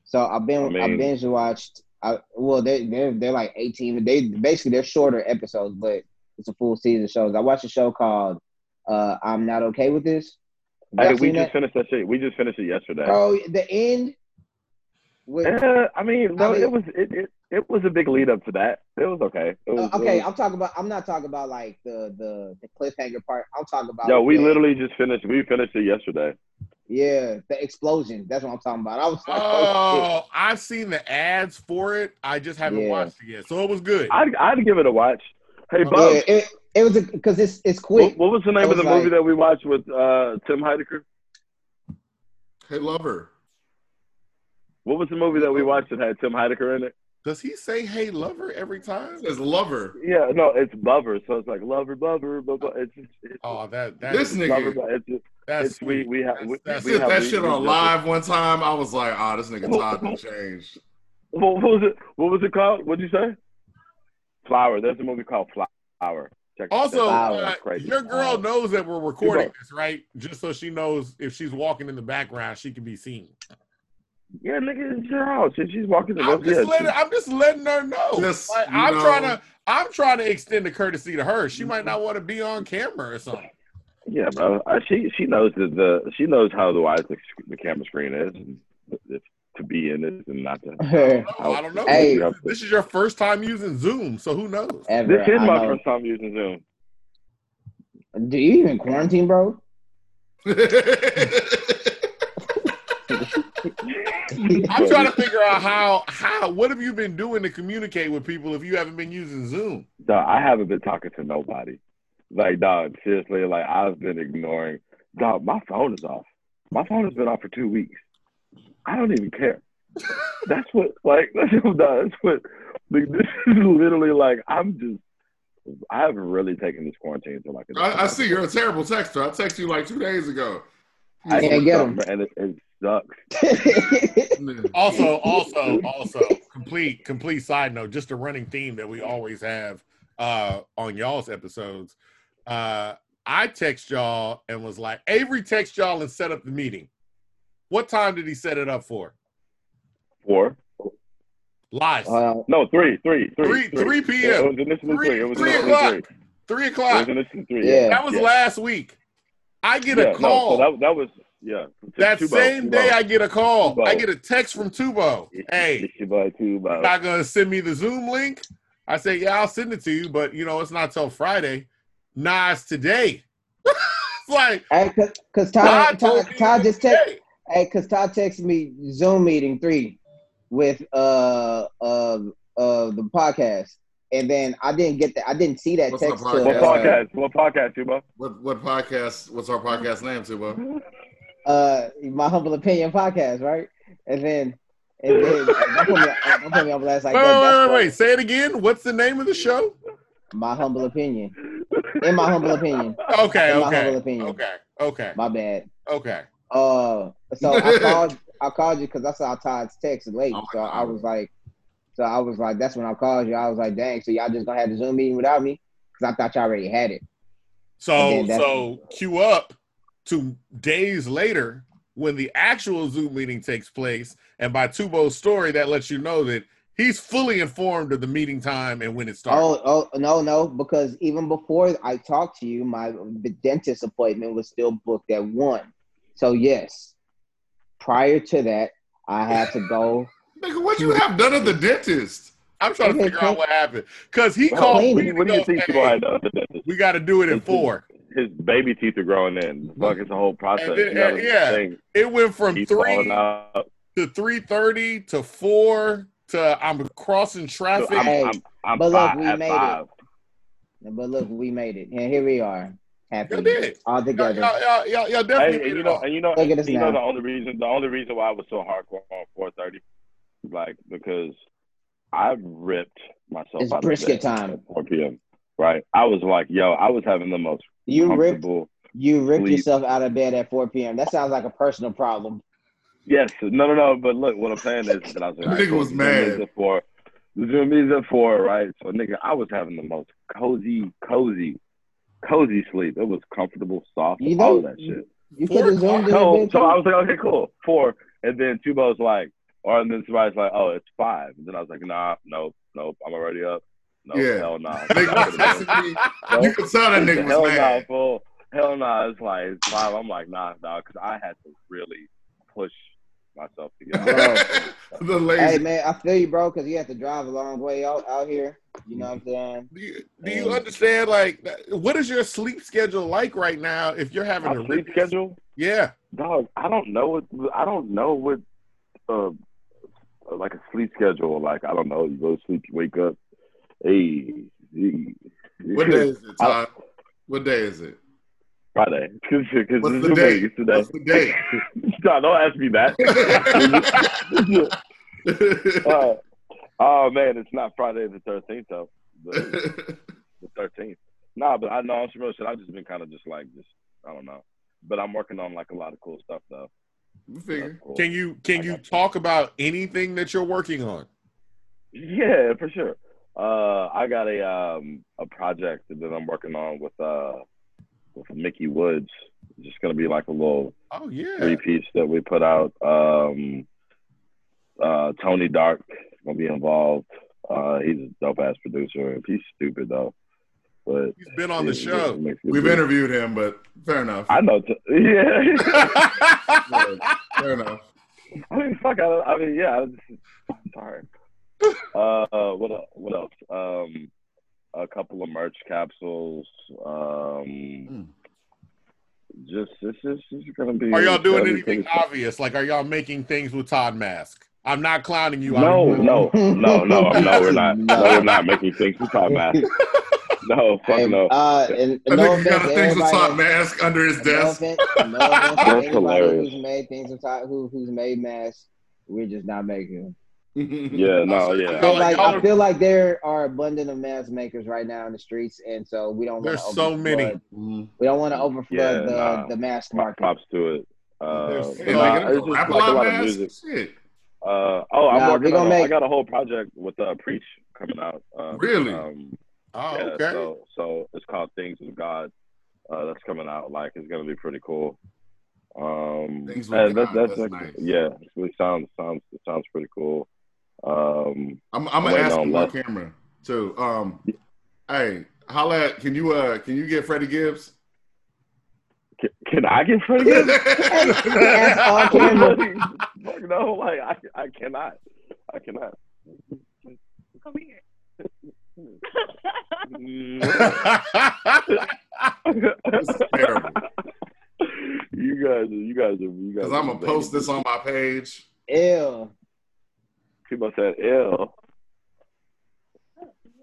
Speaker 1: So I've been
Speaker 4: I
Speaker 1: I,
Speaker 4: mean-
Speaker 1: binge watched. I well they they're they're like eighteen. They basically they're shorter episodes, but it's a full season of shows. I watched a show called uh I'm Not Okay with This.
Speaker 4: Hey, we just
Speaker 1: that?
Speaker 4: finished that shit. We just finished it yesterday.
Speaker 1: Oh, the end. With,
Speaker 4: Yeah, I mean, no,
Speaker 1: I mean-
Speaker 4: it was it, it it was a big lead up to that. It was okay. It was,
Speaker 1: Uh, okay,
Speaker 4: It was,
Speaker 1: I'm talking about. I'm not talking about like the the, the cliffhanger part. I'm talking about.
Speaker 4: yo, we
Speaker 1: the-
Speaker 4: literally just finished. We finished it yesterday.
Speaker 1: Yeah, the explosion. That's what I'm talking about. I was like, oh,
Speaker 3: Oh, I've seen the ads for it. I just haven't
Speaker 1: Yeah.
Speaker 3: watched it yet, so it was good.
Speaker 4: I'd I'd give it a watch. Hey,
Speaker 3: Yeah.
Speaker 4: Bob,
Speaker 1: yeah. It, it was because it's it's quick.
Speaker 4: what, what was the name
Speaker 1: It
Speaker 4: of the
Speaker 1: was
Speaker 4: movie that we watched with uh, Tim Heidecker?
Speaker 2: hey, lover.
Speaker 4: What was the movie that we watched that had Tim Heidecker in it?
Speaker 3: Does he say "Hey, lover" every time?
Speaker 2: It says lover.
Speaker 4: Yeah, no, it's Lover. So it's like Lover, Lover, but it's just, it's,
Speaker 3: Oh, that that
Speaker 2: This nigga.
Speaker 4: Lover, it's just,
Speaker 3: that's
Speaker 4: it's, we
Speaker 3: sweet.
Speaker 4: we have we,
Speaker 3: That's-
Speaker 4: we
Speaker 2: said
Speaker 4: have
Speaker 2: that
Speaker 4: we-
Speaker 2: shit
Speaker 4: we
Speaker 2: on
Speaker 4: just-
Speaker 2: live one time. I was like, oh, this nigga Todd done changed.
Speaker 4: What, what was it? What was it called? What'd you say? Flower. There's a movie called Flower. Check that
Speaker 3: Also,
Speaker 4: out.
Speaker 3: Uh, your girl
Speaker 1: Wow.
Speaker 3: knows that we're recording this, right? Just so she knows if she's walking in the background, she can be seen.
Speaker 4: Yeah, nigga, it's your house. She- She's walking the
Speaker 3: I'm just letting. I'm just letting her know.
Speaker 2: Just,
Speaker 3: Like, I'm
Speaker 2: know-
Speaker 3: trying to. I'm trying to extend the courtesy to her. She might not want to be on camera or something.
Speaker 4: yeah, bro. Uh, she she knows that the she knows how the wide the, the camera screen is, and if, to be in it and not to.
Speaker 3: I don't know.
Speaker 1: Hey.
Speaker 4: You have to-
Speaker 3: This is your first time using Zoom, so who knows?
Speaker 1: Ever.
Speaker 4: This is
Speaker 1: I
Speaker 4: my
Speaker 1: know.
Speaker 4: first time using Zoom.
Speaker 1: Do you even quarantine, bro?
Speaker 3: I'm trying to figure out how how what have you been doing to communicate with people if you haven't been using Zoom?
Speaker 4: Dog, I haven't been talking to nobody. Like, dog, seriously, like I've been ignoring. Dog, my phone is off. My phone has been off for two weeks. I don't even care. That's what, like, that's what, dog, that's what. Like, this is literally like I'm just. I haven't really taken this quarantine to like. a-
Speaker 2: I, I see you're a terrible texter. I texted you like two days ago.
Speaker 4: I
Speaker 1: can't get 'em.
Speaker 4: and it, it sucks.
Speaker 3: Also, also, also, complete complete side note, just a running theme that we always have uh on y'all's episodes. Uh I text y'all and was like, Avery text y'all and set up the meeting. What time did he set it up for?
Speaker 4: Four.
Speaker 3: Live.
Speaker 1: Uh,
Speaker 4: No, three, three,
Speaker 3: Three-
Speaker 4: three,
Speaker 3: 3 p.m.
Speaker 4: Yeah, it was initially
Speaker 3: Three-
Speaker 4: three. It was
Speaker 3: three
Speaker 4: initially
Speaker 3: o'clock.
Speaker 4: three.
Speaker 3: Three
Speaker 4: It
Speaker 3: o'clock.
Speaker 4: was initially three.
Speaker 1: Yeah.
Speaker 4: Yeah,
Speaker 3: That was
Speaker 4: yeah.
Speaker 3: last week. I get
Speaker 4: Yeah,
Speaker 3: a call.
Speaker 4: No, so that, that was yeah.
Speaker 3: that
Speaker 4: Tubo,
Speaker 3: same
Speaker 4: Tubo.
Speaker 3: day, I get a call.
Speaker 4: Tubo.
Speaker 3: I get a text from Tubo.
Speaker 4: It's-
Speaker 3: Hey,
Speaker 4: it's your boy Tubo.
Speaker 3: you're not gonna send me the Zoom link? I say, yeah, I'll send it to you, but you know, it's not till Friday. Nah, it's today. it's like
Speaker 1: hey, cause, cause
Speaker 3: Todd
Speaker 1: Todd, Todd,
Speaker 3: me
Speaker 1: Todd just text, hey, cause Todd texted me Zoom meeting three with uh uh uh the podcast, and then I didn't get that. I didn't see that
Speaker 2: What's
Speaker 1: text
Speaker 2: podcast?
Speaker 1: till
Speaker 4: What
Speaker 1: uh,
Speaker 4: podcast? What podcast, Tubo?
Speaker 2: What what podcast? What's our podcast name, Tubo?
Speaker 1: uh my humble opinion podcast, right? And then and then don't put me, don't put me on blast like
Speaker 3: Wait,
Speaker 1: that.
Speaker 3: wait,
Speaker 1: That's
Speaker 3: wait, wait. Say it again. What's the name of the show?
Speaker 1: My humble opinion. In my humble opinion.
Speaker 3: Okay,
Speaker 1: In my
Speaker 3: okay,
Speaker 1: humble opinion.
Speaker 3: okay, okay,
Speaker 1: My bad.
Speaker 3: okay.
Speaker 1: Uh, so I called. I called you because I saw Todd's text late.
Speaker 2: Oh my
Speaker 1: so I was like, so I was like, that's when I called you. I was like, dang. So y'all just gonna have the Zoom meeting without me? Because I thought y'all already had it.
Speaker 3: So,
Speaker 1: And then that's-
Speaker 3: so cue up to days later when the actual Zoom meeting takes place, and by Tubo's story, that lets you know that he's fully informed of the meeting time and when it starts.
Speaker 1: Oh, oh no, no. Because even before I talked to you, my the dentist appointment was still booked at one. So yes, prior to that, I had to go.
Speaker 2: Nigga, what you have done at the dentist?
Speaker 3: I'm trying to figure out what happened because he
Speaker 4: Well,
Speaker 3: called me.
Speaker 4: What, do you think
Speaker 3: Hey,
Speaker 4: Tubo had done? to this?
Speaker 3: We got to do it in four.
Speaker 4: His baby teeth are growing in. Fuck, it's a whole process.
Speaker 3: And then-
Speaker 4: You gotta
Speaker 3: yeah.
Speaker 4: think.
Speaker 3: It went from
Speaker 4: He's
Speaker 3: three to three thirty to four to I'm crossing
Speaker 4: So
Speaker 3: traffic.
Speaker 4: I'm,
Speaker 1: Hey,
Speaker 4: I'm, I'm
Speaker 1: but look,
Speaker 4: five,
Speaker 1: we made
Speaker 4: five.
Speaker 1: But look, we made it, and here we are, happy
Speaker 3: Y'all did.
Speaker 1: all together.
Speaker 3: y'all, y'all, y'all, y'all definitely
Speaker 4: Hey, and you know,
Speaker 3: off.
Speaker 4: and you know,
Speaker 1: Look at us
Speaker 4: you know the only reason, the only reason why I was so hardcore on 4:30, like because I ripped myself
Speaker 1: It's
Speaker 4: out
Speaker 1: brisket
Speaker 4: of
Speaker 1: time.
Speaker 4: at 4 p.m. Right, I was like, yo, I was having the most
Speaker 1: You ripped, you ripped
Speaker 4: sleep.
Speaker 1: yourself out of bed at 4 p.m. That sounds like a personal problem.
Speaker 4: Yes, no, no, no. But look, what I'm saying is that I was like,
Speaker 2: That nigga
Speaker 4: cool,
Speaker 2: was
Speaker 4: the Zoom meeting's
Speaker 2: mad.
Speaker 4: At four. The Zoom meeting's at four, right? So, nigga, I was having the most cozy, cozy, cozy sleep. It was comfortable, soft,
Speaker 1: You
Speaker 4: all
Speaker 1: know-
Speaker 4: of that shit.
Speaker 1: You
Speaker 3: Four
Speaker 1: could have zoomed in a
Speaker 4: No, so. I was like, okay, cool, four. And then Tubo's like, or and then somebody's like, oh, it's five. And then I was like, nah, nope, nope, I'm already up. No,
Speaker 2: Yeah.
Speaker 4: hell nah.
Speaker 2: Nigga was texting me.
Speaker 4: No.
Speaker 2: You could tell that nigga
Speaker 4: Hell
Speaker 2: was
Speaker 4: nah,
Speaker 2: mad.
Speaker 4: fool. Hell nah. It's like it's five. I'm like, nah, nah, because I had to really push myself to get out.
Speaker 2: the
Speaker 1: Hey man, I feel you, bro, because you have to drive a long way out, out here. You know what I'm saying?
Speaker 3: Do you, do you understand? Like, what is your sleep schedule like right now? If you're having
Speaker 4: My
Speaker 3: a
Speaker 4: sleep schedule,
Speaker 3: yeah,
Speaker 4: dog. I don't know what I don't know what uh like a sleep schedule. Like I don't know. You go to sleep, you wake up. Hey, hey.
Speaker 2: What day is it, Todd? What day is it?
Speaker 4: Friday. Because
Speaker 2: What's
Speaker 4: this
Speaker 2: the day?
Speaker 4: Vegas today.
Speaker 2: What's the day?
Speaker 4: no, don't ask me that. Uh, oh man, it's not Friday the thirteenth though. The the thirteenth. Nah, but I know on some real shit. I've just been kind of just like just I don't know. But I'm working on like a lot of cool stuff though.
Speaker 2: we
Speaker 4: That's
Speaker 2: figure.
Speaker 4: cool.
Speaker 3: can you can
Speaker 4: I
Speaker 3: you
Speaker 4: got you.
Speaker 3: talk about anything that you're working on?
Speaker 4: Yeah, for sure. Uh, I got a um a project that I'm working on with uh with Mickey Woods. It's just gonna be like a little
Speaker 3: Oh yeah,
Speaker 4: three piece that we put out. Um, uh, Tony Dark gonna be involved. Uh, he's a dope ass producer. He's stupid though, but
Speaker 3: he's been on the
Speaker 4: he- he
Speaker 3: show.
Speaker 2: We've interviewed him, but fair enough.
Speaker 4: I know. T- yeah.
Speaker 2: Fair enough.
Speaker 4: I mean, fuck. I, I mean, yeah. I just, sorry. Uh, what else? What else? Um, a couple of merch capsules. Um, just this is this is gonna be.
Speaker 3: Are y'all doing anything
Speaker 4: pretty
Speaker 3: obvious? Like, are y'all making things with Todd Mask? I'm not clowning you.
Speaker 4: No, no, no, no, no. We're not. No, we're not making things we talk about. No, fuck
Speaker 1: Hey,
Speaker 4: no.
Speaker 1: Uh, and
Speaker 2: That
Speaker 1: no
Speaker 2: nigga
Speaker 1: offense
Speaker 2: got a things with Todd mask under his
Speaker 1: No
Speaker 2: desk.
Speaker 1: offense, no offense
Speaker 4: That's hilarious.
Speaker 1: who's made things with Todd, who who's made masks. We're just not making them.
Speaker 4: Yeah, no,
Speaker 1: I
Speaker 4: yeah.
Speaker 1: feel like I feel like there are abundant of mask makers right now in the streets, and so we don't.
Speaker 3: There's so many.
Speaker 1: overflood-
Speaker 2: Mhm.
Speaker 1: We don't want to overflood
Speaker 4: Yeah,
Speaker 1: the
Speaker 4: nah.
Speaker 1: the mask
Speaker 4: My
Speaker 1: market.
Speaker 4: props to it. Uh,
Speaker 3: There's-
Speaker 4: but
Speaker 3: Uh,
Speaker 4: nah,
Speaker 2: nigga,
Speaker 4: it's just like a lot of music.
Speaker 2: Shit.
Speaker 4: Uh, oh, I'm
Speaker 1: Nah, we
Speaker 4: working
Speaker 1: gonna
Speaker 4: on.
Speaker 1: make-
Speaker 4: I got a whole project with uh, Preach coming out. Uh,
Speaker 2: Really?
Speaker 4: Um,
Speaker 3: oh,
Speaker 4: yeah,
Speaker 3: okay.
Speaker 4: So, so it's called Things with God. Uh, that's coming out. Like, it's gonna be pretty cool. Um,
Speaker 2: Things with
Speaker 4: and
Speaker 2: God,
Speaker 4: that's, that's,
Speaker 2: that's
Speaker 4: like-
Speaker 2: nice.
Speaker 4: yeah. It sounds sounds it sounds pretty cool. Um,
Speaker 2: I'm, I'm gonna ask
Speaker 4: on
Speaker 2: him on camera too. Um, hey, holla at can you uh can you get Freddie Gibbs?
Speaker 4: can, can I get Freddie Gibbs?
Speaker 1: Ask all camera.
Speaker 4: Fuck no, like I, I cannot. I cannot.
Speaker 5: Come here.
Speaker 2: This is terrible.
Speaker 4: you guys, you guys, are, you guys.
Speaker 2: Because I'm gonna post this on my page.
Speaker 1: Ew.
Speaker 4: People said, "Ill."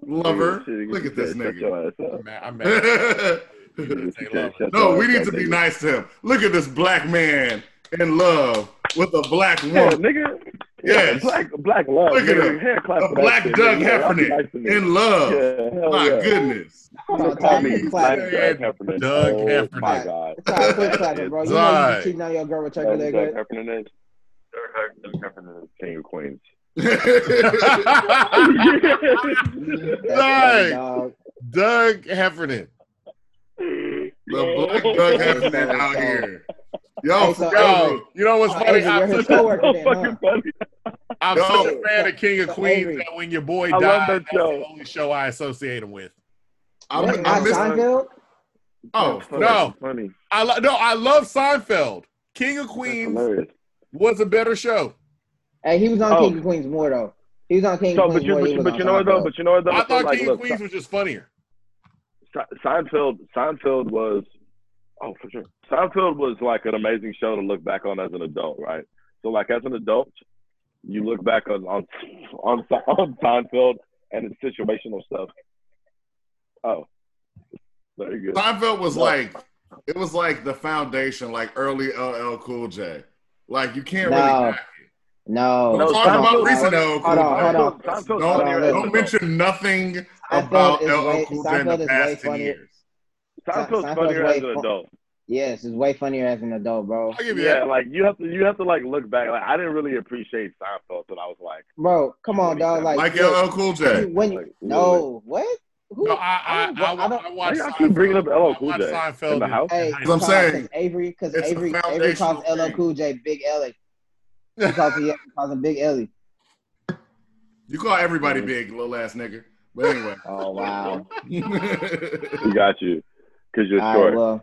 Speaker 2: Lover, look at this nigga.
Speaker 4: your ass up.
Speaker 3: I'm mad. I'm mad.
Speaker 4: Shut
Speaker 3: Say
Speaker 4: your
Speaker 3: love.
Speaker 2: no, we need to be nice to him. Look at this black man in love with a black
Speaker 4: Yeah,
Speaker 2: woman.
Speaker 4: nigga.
Speaker 2: Yes.
Speaker 4: black, black love.
Speaker 2: Look at him.
Speaker 4: Hair clap
Speaker 2: A black
Speaker 4: shit,
Speaker 2: Doug
Speaker 4: nigga. Yeah, y'all be
Speaker 2: Heffernan
Speaker 4: nice
Speaker 2: in love.
Speaker 4: Yeah,
Speaker 2: My
Speaker 4: yeah.
Speaker 2: goodness.
Speaker 1: Hold on,
Speaker 4: Call me Black Doug Heffernan.
Speaker 3: Doug
Speaker 4: oh,
Speaker 3: Heffernan.
Speaker 4: my God.
Speaker 1: Ty, quit clapping, bro. You know you
Speaker 3: Ty.
Speaker 1: be cheating on your girl with turkey
Speaker 4: Doug
Speaker 1: leg.
Speaker 4: Doug? Heffernan is. Doug Doug Heffernan is king of queens.
Speaker 1: That's
Speaker 3: Dang.
Speaker 1: funny, dog.
Speaker 3: Doug Heffernan.
Speaker 2: The black Doug Heffernan out here. Yo,
Speaker 1: Hey, so-
Speaker 3: Yo,
Speaker 2: Avery,
Speaker 3: you know what's
Speaker 1: Oh,
Speaker 3: funny?
Speaker 1: Avery,
Speaker 3: I'm such, a,
Speaker 4: so
Speaker 1: then, huh?
Speaker 4: fucking funny.
Speaker 3: I'm
Speaker 2: Yo.
Speaker 3: such a fan of King of
Speaker 1: So,
Speaker 3: Queens
Speaker 1: Avery.
Speaker 3: that when your boy
Speaker 4: I
Speaker 3: died,
Speaker 4: that
Speaker 3: that's
Speaker 4: show.
Speaker 3: the only show I associate him with.
Speaker 2: I'm,
Speaker 1: What,
Speaker 2: I'm
Speaker 1: not
Speaker 2: missing.
Speaker 1: Seinfeld?
Speaker 2: Oh,
Speaker 4: That's
Speaker 3: no.
Speaker 4: funny.
Speaker 3: I lo- no, I love Seinfeld. King of Queens was a better show.
Speaker 1: Hey, he was on
Speaker 4: Oh.
Speaker 1: King of Queens more though. He was on King
Speaker 4: So,
Speaker 1: of
Speaker 4: but
Speaker 1: Queens
Speaker 4: you,
Speaker 1: more.
Speaker 4: but
Speaker 1: he
Speaker 4: you,
Speaker 1: was
Speaker 4: but
Speaker 1: on
Speaker 4: you know what though? But you know what though?
Speaker 3: I thought
Speaker 4: like,
Speaker 3: King
Speaker 4: look,
Speaker 3: of Queens was just funnier.
Speaker 4: Seinfeld, Seinfeld was, oh for sure. Seinfeld was like an amazing show to look back on as an adult, right? So like as an adult, you look back on on on, on Seinfeld and its situational stuff. Oh, very good.
Speaker 2: Seinfeld was
Speaker 4: No.
Speaker 2: like it was like the foundation, like early LL Cool J. Like you can't
Speaker 1: No.
Speaker 2: really hack it.
Speaker 1: No,
Speaker 4: No,
Speaker 2: talking
Speaker 1: come
Speaker 2: about
Speaker 1: on,
Speaker 2: recent LL Cool
Speaker 1: Hold on, hold on.
Speaker 2: Don't,
Speaker 4: funnier as an
Speaker 2: don't mention nothing about LL Cool J in the past
Speaker 1: way
Speaker 2: 10
Speaker 1: funnier.
Speaker 2: years.
Speaker 4: Seinfeld's
Speaker 1: Seinfeld's
Speaker 4: funnier as an adult.
Speaker 1: Yes, it's way funnier as an adult, bro.
Speaker 3: I'll give you
Speaker 4: Yeah,
Speaker 3: that.
Speaker 4: like you have to you have to like look back. Like I didn't really appreciate Seinfeld until I was like,
Speaker 1: Bro, come on, dog. Like,
Speaker 2: Like LL Cool J.
Speaker 1: when you,
Speaker 4: Like,
Speaker 1: no, what? Who?
Speaker 3: No, I, I,
Speaker 1: don't-
Speaker 3: I, I,
Speaker 1: I don't-
Speaker 3: watched
Speaker 4: Why y'all keep bringing up LL Cool J
Speaker 3: Seinfeld
Speaker 4: in the house?
Speaker 1: Hey,
Speaker 2: I'm
Speaker 1: because
Speaker 2: saying.
Speaker 1: Avery, because Avery, Avery calls LL. Cool J Big Ellie. He calls, he calls him Big Ellie.
Speaker 2: You call everybody big, little ass nigga. But anyway.
Speaker 1: Oh wow.
Speaker 4: We got you because you're
Speaker 1: All
Speaker 4: short.
Speaker 1: right, well,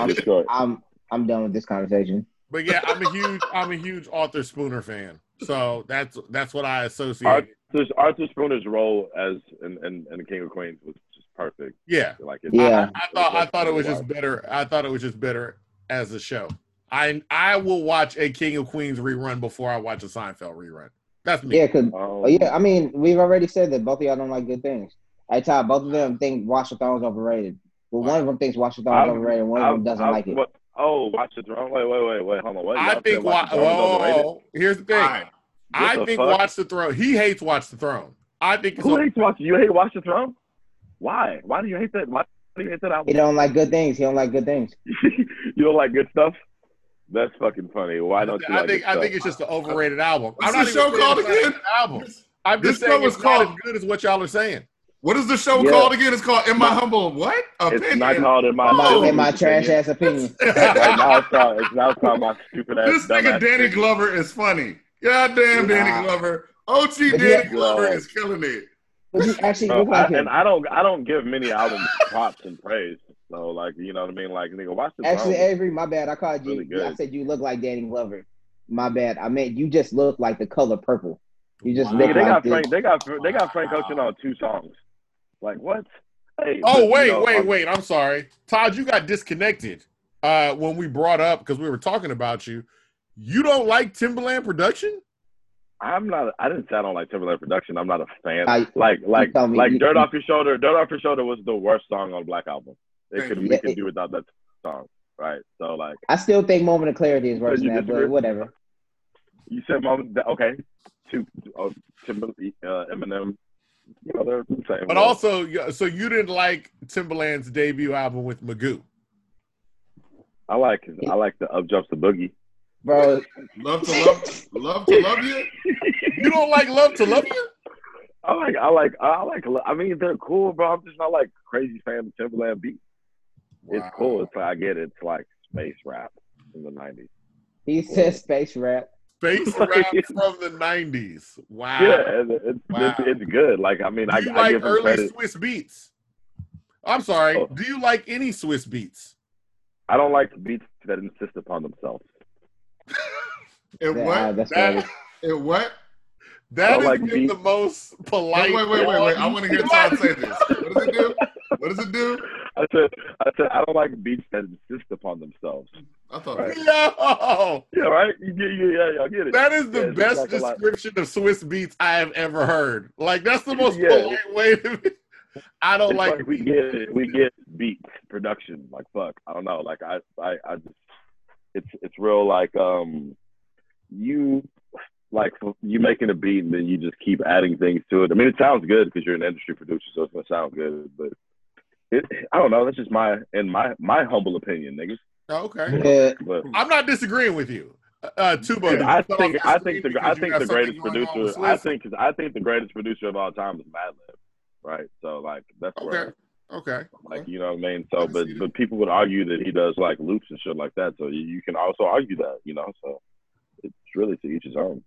Speaker 1: I'm,
Speaker 4: You're short.
Speaker 1: I'm I'm done with this conversation.
Speaker 3: But yeah, I'm a huge I'm a huge Arthur Spooner fan. So that's that's what I associate.
Speaker 4: Arthur, Arthur Spooner's role as in, in, in the King of Queens was just perfect.
Speaker 3: yeah.
Speaker 4: Like it,
Speaker 1: Yeah.
Speaker 3: I, I thought I thought it was just better. I thought it was just better as a show. I I will watch a King of Queens rerun before I watch a Seinfeld rerun. That's me.
Speaker 1: Yeah, cause
Speaker 4: Um,
Speaker 1: oh, yeah, I mean we've already said that both of y'all don't like good things. I tell both of them think Watch the Throne's overrated. Well, one of them thinks Watch the Throne's
Speaker 4: I've-
Speaker 1: overrated, and one of them doesn't
Speaker 4: I've-
Speaker 1: like it.
Speaker 4: what- oh, Watch the Throne. Wait, wait, wait, wait. Hold on. Wait,
Speaker 3: I think Watch.
Speaker 4: the Throne is overrated?
Speaker 3: Whoa, here's the thing.
Speaker 2: Alright.
Speaker 3: I
Speaker 4: the
Speaker 3: think
Speaker 4: fuck?
Speaker 3: Watch the Throne. He hates Watch the Throne. I think
Speaker 4: Who hates Watch? You hate Watch the Throne? Why? Why do you hate that? Why do you hate that
Speaker 1: He don't like good things. He don't like good things.
Speaker 4: you don't like good stuff? That's fucking funny. Why don't you
Speaker 3: I
Speaker 4: like
Speaker 3: think I think it's just an overrated album.
Speaker 2: What's
Speaker 3: I'm not
Speaker 2: the
Speaker 3: even
Speaker 2: show
Speaker 3: saying
Speaker 2: called
Speaker 3: it's not a
Speaker 2: again?
Speaker 3: good album. I'm
Speaker 2: This
Speaker 3: just
Speaker 2: show is
Speaker 3: it's not as
Speaker 2: called-
Speaker 3: good as what y'all are saying.
Speaker 2: What is the show
Speaker 4: Yeah.
Speaker 2: called again? It's called In My Humble What? Opinion."
Speaker 4: It's
Speaker 2: Opinion.
Speaker 4: not called in my,
Speaker 1: My,
Speaker 2: Oh,
Speaker 1: in my trash ass opinion.
Speaker 4: right now it's called it's now called my stupid ass.
Speaker 2: this nigga Danny
Speaker 4: shit.
Speaker 2: Glover is funny. God damn Danny
Speaker 1: Nah.
Speaker 2: Glover. OG
Speaker 1: But
Speaker 2: Danny
Speaker 1: yeah.
Speaker 2: Glover is killing it.
Speaker 1: But you actually
Speaker 4: Bro,
Speaker 1: look like
Speaker 4: and. I don't I don't give many albums props and praise. So like you know what I mean? Like nigga, watch the
Speaker 1: Actually,
Speaker 4: Throne.
Speaker 1: Avery, my bad. I called you.
Speaker 4: Really good.
Speaker 1: I said you look like Danny Glover. My bad. I meant you just look like the color purple. You just
Speaker 2: Wow.
Speaker 1: look
Speaker 4: Nigga, they
Speaker 1: like
Speaker 4: got
Speaker 1: this.
Speaker 4: Frank. They got they got Frank Ocean on two songs. Like what? Hey,
Speaker 3: Oh
Speaker 4: but, you
Speaker 3: wait,
Speaker 4: know,
Speaker 3: wait,
Speaker 4: um,
Speaker 3: wait. I'm sorry, Todd. You got disconnected uh, when we brought up because we were talking about you. You don't like Timbaland production?
Speaker 4: I'm not. I didn't say I don't like Timbaland production. I'm not a fan.
Speaker 1: I-
Speaker 4: like like
Speaker 1: tell me,
Speaker 4: like
Speaker 1: you-
Speaker 4: Dirt
Speaker 1: you-
Speaker 4: Off Your Shoulder. Dirt Off Your Shoulder was the worst song on Black Album. It
Speaker 2: Thank
Speaker 4: could
Speaker 2: you.
Speaker 4: we
Speaker 1: Yeah,
Speaker 4: could
Speaker 1: it-
Speaker 4: do without that song, right? So like
Speaker 1: I still think Moment of Clarity is worse than that, but whatever.
Speaker 4: you said, Mom, that- okay, two oh, Timber, uh, Eminem. You know they're the same.
Speaker 3: But also, so you didn't like Timbaland's debut album with Magoo.
Speaker 4: I like I like the Up Jumps the Boogie.
Speaker 1: Bro,
Speaker 2: Love to love, love to love you.
Speaker 3: You don't like Love to Love You?
Speaker 4: I like I like I like. I mean, they're cool, bro. I'm just not like crazy fan of Timbaland beats. It's cool. It's I get it. It's like space rap in the '90s.
Speaker 1: he says space rap.
Speaker 3: Space rap from the '90s. Wow.
Speaker 4: Yeah, it's,
Speaker 3: Wow.
Speaker 4: it's, it's good. Like I mean, I,
Speaker 3: Do you
Speaker 4: I
Speaker 3: like
Speaker 4: give him
Speaker 3: early
Speaker 4: credit.
Speaker 3: Swizz Beatz? I'm sorry.
Speaker 4: Oh.
Speaker 3: Do you like any Swizz Beatz?
Speaker 4: I don't like beats that insist upon themselves.
Speaker 2: And
Speaker 1: Yeah,
Speaker 2: what?
Speaker 1: Uh, that's
Speaker 3: That-
Speaker 1: what it
Speaker 2: And what?
Speaker 3: That
Speaker 4: don't like
Speaker 3: the most polite.
Speaker 2: Wait, wait, wait, wait, wait. I want to hear Todd say this. What does it do? What does it do?
Speaker 4: I said, I said, I don't like beats that insist upon themselves.
Speaker 2: I thought.
Speaker 4: Right.
Speaker 3: Yo,
Speaker 4: Yeah, right. You get, yeah, yeah, I get it.
Speaker 3: that is the
Speaker 4: Yeah,
Speaker 3: best
Speaker 4: like
Speaker 3: description of Swizz Beatz I have ever heard. Like that's the most
Speaker 4: Yeah.
Speaker 3: polite way to. I don't
Speaker 4: It's
Speaker 3: like.
Speaker 4: like we get it. We get beats production. Like fuck. I don't know. Like I, I, I just. It's it's real like um, you like you making a beat and then you just keep adding things to it. I mean, it sounds good because you're an industry producer, so it's gonna sound good. But it, I don't know. That's just my in my my humble opinion, niggas.
Speaker 3: okay,
Speaker 1: Yeah,
Speaker 4: But
Speaker 3: I'm not disagreeing with you. Uh, Tubo, did you
Speaker 4: I think I think the I think the greatest
Speaker 3: going on with
Speaker 4: producer I
Speaker 3: Swizz?
Speaker 4: think I think the greatest producer of all time is Madlib, right? So like that's
Speaker 3: Okay,
Speaker 4: where
Speaker 3: okay.
Speaker 4: like you know what I mean. So
Speaker 3: can
Speaker 4: but but people would argue that he does like loops and shit like that. So you, you can also argue that, you know. So it's really to each his own.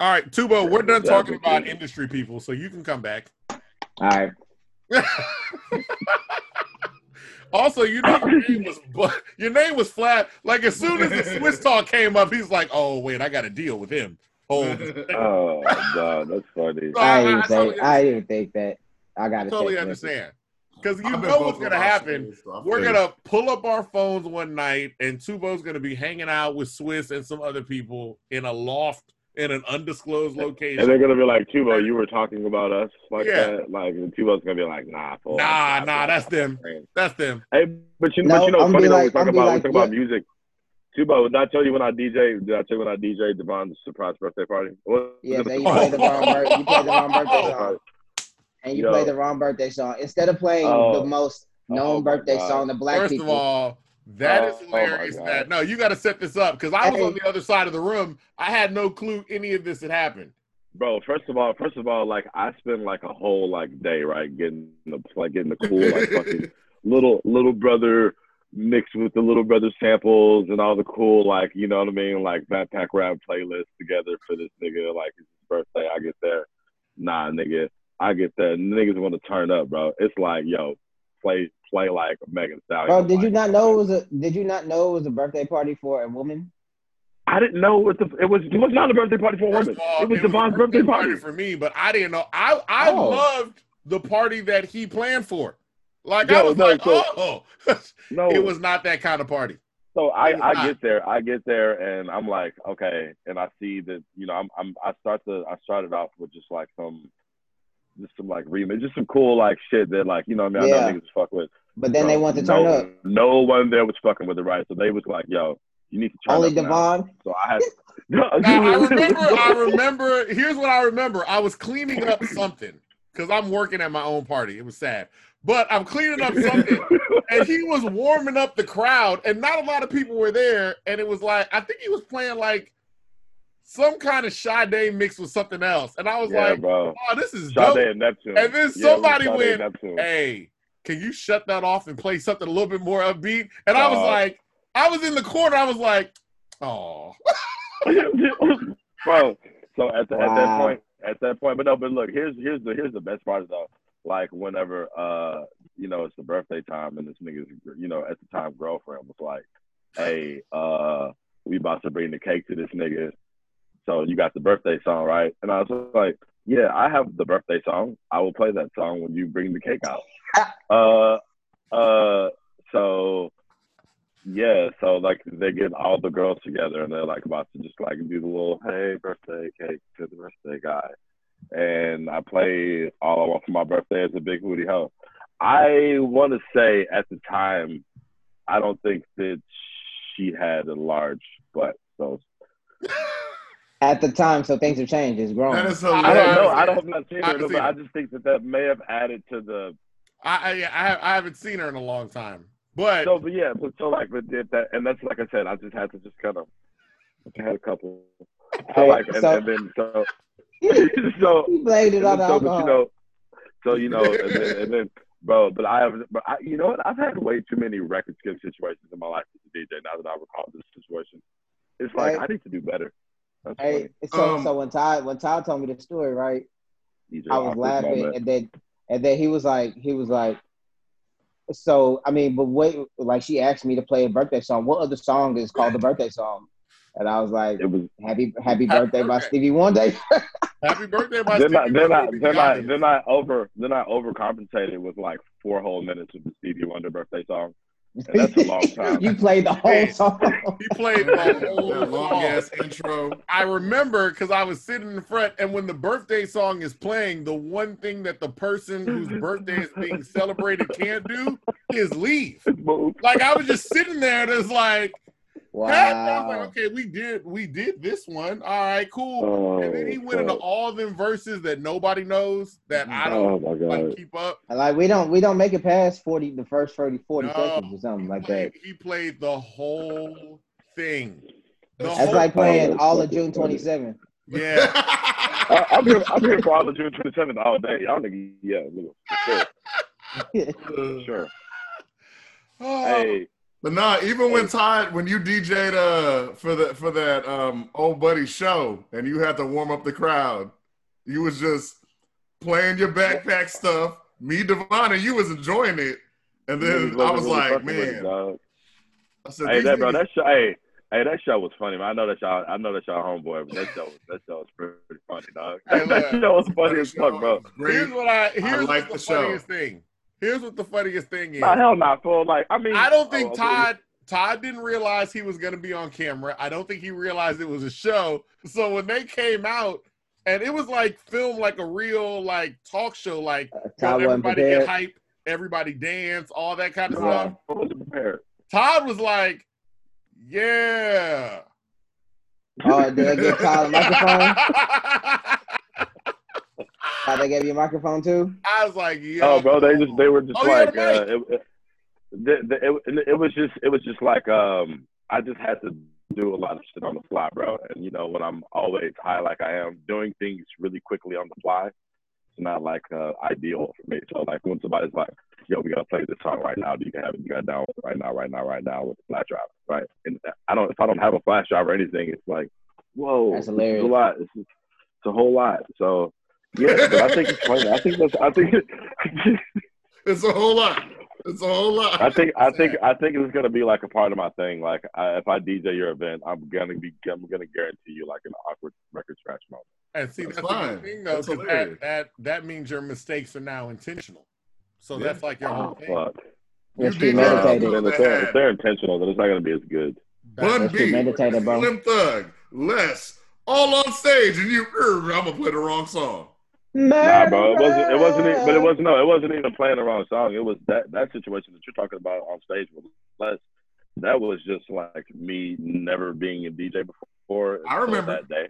Speaker 3: All right, Tubo, we're done talking about industry people, so you can come back.
Speaker 1: all right.
Speaker 3: also, you know your name was your name was flat. Like as soon as the Swizz talk came up, he's like, "Oh wait, I got to deal with him." Oh,
Speaker 4: Oh god, that's funny.
Speaker 3: So
Speaker 1: I
Speaker 3: I-
Speaker 1: didn't
Speaker 3: I
Speaker 1: think. I didn't think that. I
Speaker 3: I
Speaker 1: gotta
Speaker 3: totally
Speaker 1: take
Speaker 3: understand because you know what's gonna happen.
Speaker 2: Swizz, so I
Speaker 3: We're
Speaker 2: feel
Speaker 3: gonna pull up our phones one night, and Tubo's gonna be hanging out with Swizz and some other people in a loft in an undisclosed location.
Speaker 4: And they're gonna be like, Tubo, you were talking about us like
Speaker 3: Yeah.
Speaker 4: that. Like and Tubo's gonna be like, nah, fool,
Speaker 3: Nah,
Speaker 4: I'm
Speaker 3: nah,
Speaker 4: not-
Speaker 3: that's them. That's them.
Speaker 4: Hey, but you,
Speaker 1: No,
Speaker 4: but you know,
Speaker 1: I'm
Speaker 4: funny
Speaker 1: be
Speaker 4: though,
Speaker 1: like-
Speaker 4: we talk
Speaker 1: I'm
Speaker 4: about
Speaker 1: like,
Speaker 4: we talk about music. Tubo, did I tell you when I DJ? Did I tell you when I DJ Devon's surprise birthday party? What-
Speaker 1: Yeah,
Speaker 4: was
Speaker 1: they
Speaker 4: it-
Speaker 1: you play the wrong you play the wrong birthday
Speaker 3: Oh.
Speaker 1: song, and you
Speaker 4: Yo.
Speaker 1: play the wrong birthday song instead of playing
Speaker 4: Oh.
Speaker 1: oh the most known
Speaker 4: Oh
Speaker 1: birthday
Speaker 4: God.
Speaker 1: song to black
Speaker 3: First
Speaker 1: people.
Speaker 3: of all, that is
Speaker 4: Oh, oh my
Speaker 3: hilarious.
Speaker 4: God.
Speaker 3: that no, you got to set this up because I was on the other side of the room. I had no clue any of this had happened.
Speaker 4: Bro, first of all, first of all, like I spend like a whole like day, right, getting the like getting the cool like fucking little little brother mixed with the little brother samples and all the cool like you know what I mean, like backpack rap playlist together for this nigga. Like it's his birthday, I get there. Nah, nigga, I get there. Niggas want to turn up, bro. It's like, yo, play play like Megan Stallion.
Speaker 1: Bro, did you not know it was a did you not know it was a birthday party for a woman?
Speaker 4: I didn't know what the it was. It was not a birthday party for a woman.
Speaker 3: all,
Speaker 4: It was Devon's
Speaker 3: a
Speaker 4: birthday party.
Speaker 3: for me, but I didn't know. I I
Speaker 1: Oh.
Speaker 3: loved the party that he planned for. Like I was
Speaker 4: no,
Speaker 3: like,
Speaker 4: so-
Speaker 3: oh,
Speaker 4: No,
Speaker 3: it was not that kind of party.
Speaker 4: So I, I get there, I get there, and I'm like, okay, and I see that you know I'm I'm I start to I started off with just like some just some like remix, just some cool like shit that like you know what I mean I
Speaker 1: Yeah.
Speaker 4: know niggas fuck with.
Speaker 1: But then they
Speaker 4: So
Speaker 1: want to turn
Speaker 4: no,
Speaker 1: up.
Speaker 4: No one there was fucking with it, right? So they was like, yo, you need to turn
Speaker 1: Only
Speaker 4: up now.
Speaker 1: Devon.
Speaker 4: So I had. No,
Speaker 3: Now, I remember. I remember. Here's what I remember. I was cleaning up something because I'm working at my own party. It was sad, but I'm cleaning up something, and he was warming up the crowd, and not a lot of people were there. And it was like I think he was playing like some kind of Sade mix with something else, and I was
Speaker 4: yeah,
Speaker 3: like,
Speaker 4: bro.
Speaker 3: "Oh, this is
Speaker 4: Sade
Speaker 3: dope."
Speaker 4: and Neptune.
Speaker 3: And then
Speaker 4: Yeah, it
Speaker 3: somebody
Speaker 4: and
Speaker 3: went,
Speaker 4: Neptune.
Speaker 3: Hey, can you shut that off and play something a little bit more upbeat? And I was
Speaker 4: Uh,
Speaker 3: like, I was in the corner. I was like, oh.
Speaker 4: bro. So at, the, at that point, at that point, but no, but look, here's here's the here's the best part though. Like whenever uh you know it's the birthday time and this nigga's you know at the time girlfriend was like, hey uh we about to bring the cake to this nigga, so you got the birthday song right? And I was like, yeah, I have the birthday song. I will play that song when you bring the cake out. uh uh so yeah, so like they get all the girls together and they're like about to just like do the little hey birthday cake to the birthday guy. And I play all I want for my birthday is a big booty hoe. I want to say at the time, I don't think that she had a large butt. So
Speaker 1: At the time, so things have changed. It's grown.
Speaker 2: That is
Speaker 3: I
Speaker 4: I don't know. I don't have not seen
Speaker 3: I
Speaker 4: but I just think that that may have added to the.
Speaker 3: I, I, I, I haven't seen her in a long time. But
Speaker 4: So, but yeah, but so like, but if that, and that's like I said, I just had to just kind of, I had a couple. So like, and,
Speaker 1: so-
Speaker 4: and then so, so
Speaker 1: He blamed it on
Speaker 4: then,
Speaker 1: the
Speaker 4: so, but you know, so you know, and then, and then, bro, but I have, but I, you know what? I've had way too many record skip situations in my life as a DJ. Now that I recall this situation, it's like
Speaker 1: Right.
Speaker 4: I need to do better. That's funny.
Speaker 1: Hey, so
Speaker 2: Um,
Speaker 1: so when Todd when Todd told me the story, right? I was laughing,
Speaker 4: moment.
Speaker 1: and then and then he was like, he was like, so I mean, but wait, like she asked me to play a birthday song. What other song is called the birthday song? And I was like,
Speaker 4: It was
Speaker 1: Happy Happy
Speaker 3: Happy
Speaker 1: Birthday by. Stevie Wonder.
Speaker 3: Happy birthday, by
Speaker 4: then I
Speaker 3: Stevie
Speaker 4: then I
Speaker 3: Wonder.
Speaker 4: then I
Speaker 3: Got it.
Speaker 4: then I over then I overcompensated with like four whole minutes of the Stevie Wonder birthday song. And that's a long time.
Speaker 1: you played the whole song.
Speaker 3: He played the whole
Speaker 2: long
Speaker 3: song.
Speaker 2: ass intro.
Speaker 3: I remember because I was sitting in front, and when the birthday song is playing, the one thing that the person whose birthday is being celebrated can't do is leave. Like I was just sitting there, and it's like,
Speaker 1: Wow.
Speaker 3: I was like, okay, we did, we did this one. All right, cool.
Speaker 4: Oh,
Speaker 3: and then he oh, went into
Speaker 4: fuck.
Speaker 3: all them verses that nobody knows that I
Speaker 4: Oh
Speaker 3: don't
Speaker 4: my
Speaker 3: like
Speaker 4: god.
Speaker 3: keep up.
Speaker 1: Like we don't we don't make it past forty the first 30, 40
Speaker 3: No.
Speaker 1: seconds or something like
Speaker 3: played,
Speaker 1: that.
Speaker 3: he played the whole thing. The
Speaker 2: That's
Speaker 1: That's
Speaker 3: whole
Speaker 1: like playing
Speaker 4: Oh,
Speaker 1: all of June
Speaker 4: funny.
Speaker 1: twenty seven.
Speaker 3: yeah.
Speaker 4: I, I'm here. I'm here for all of June 27th all day. Y'all niggas, yeah, nigga, for sure, sure.
Speaker 3: Oh,
Speaker 4: Hey,
Speaker 2: But nah, even when Todd, when you DJ'd uh for the for that um old buddy show and you had to warm up the crowd, you was just playing your backpack stuff. Me, Devon, and you was enjoying it. And then
Speaker 4: niggas
Speaker 2: I
Speaker 4: wasn't really
Speaker 2: like,
Speaker 4: fucking it,
Speaker 2: man. I said,
Speaker 4: Hey, that bro, that show, hey, hey, that show was funny, man. I know that y'all, I know that y'all homeboy, but that show, that show was pretty funny, dog.
Speaker 3: Hey,
Speaker 4: that
Speaker 3: look.
Speaker 4: show was funny as fuck, bro.
Speaker 3: Here's what I here's
Speaker 2: like
Speaker 3: what the,
Speaker 2: the show.
Speaker 3: funniest thing. Here's what the funniest thing is.
Speaker 4: Nah, hell not, fool. Like, I mean,
Speaker 3: I don't think
Speaker 4: oh.
Speaker 3: Todd Todd didn't realize he was going to be on camera. I don't think he realized it was a show. So when they came out, and it was like filmed like a real like talk show, like you know,
Speaker 1: Todd wasn't
Speaker 3: everybody get hype, everybody dance, all that kind of
Speaker 4: Nah,
Speaker 3: stuff.
Speaker 4: I wasn't prepared.
Speaker 3: Todd was like, "Yeah."
Speaker 1: Oh, did they give Todd a microphone? Todd, they gave you a microphone too?
Speaker 3: I was like, "Yo,
Speaker 4: Oh, bro, they just, they were just
Speaker 3: Oh,
Speaker 4: like,
Speaker 3: a
Speaker 4: uh,
Speaker 3: mic.
Speaker 4: it, it, the, the, it, it was just, it was just like, um, I just had to do a lot of shit on the fly, bro. And you know, when I'm always high like I am, doing things really quickly on the fly, it's not like uh, ideal for me. So like when somebody's like, "Yo, we gotta play this song right now. Do you can have it. You got it down right now, right now, right now with the flash drive, right?" And I don't, if I don't have a flash drive or anything, it's like, whoa,
Speaker 1: That's
Speaker 4: it's
Speaker 1: hilarious.
Speaker 4: a lot. It's, it's a whole lot. So yeah, but I think it's funny. I think that's, I think.
Speaker 2: it's a whole lot. It's a whole lot.
Speaker 4: I think I think I think it's gonna be like a part of my thing. Like I, if I DJ your event, I'm gonna be I'm gonna guarantee you like an awkward record scratch moment.
Speaker 3: And see,
Speaker 2: That's
Speaker 3: that's, the
Speaker 2: fine.
Speaker 3: thing though,
Speaker 2: That's
Speaker 3: 'cause that, that that means your mistakes are now intentional. So
Speaker 2: Yeah.
Speaker 3: that's like your whole
Speaker 4: Oh
Speaker 3: thing.
Speaker 4: fuck!
Speaker 2: You
Speaker 1: she
Speaker 2: did that.
Speaker 4: if, they're, if they're intentional, then it's not gonna be as good.
Speaker 2: Bun
Speaker 1: That's
Speaker 2: B,
Speaker 1: premeditated.
Speaker 2: Slim Thug, Les, all on stage, and you, er, I'm gonna play the wrong song.
Speaker 4: Nah, bro, it wasn't. It wasn't. e- But it wasn't. No, it wasn't even playing the wrong song. It was that that situation that you're talking about on stage with Les. That was just like me never being a DJ before.
Speaker 2: I remember.
Speaker 4: that day.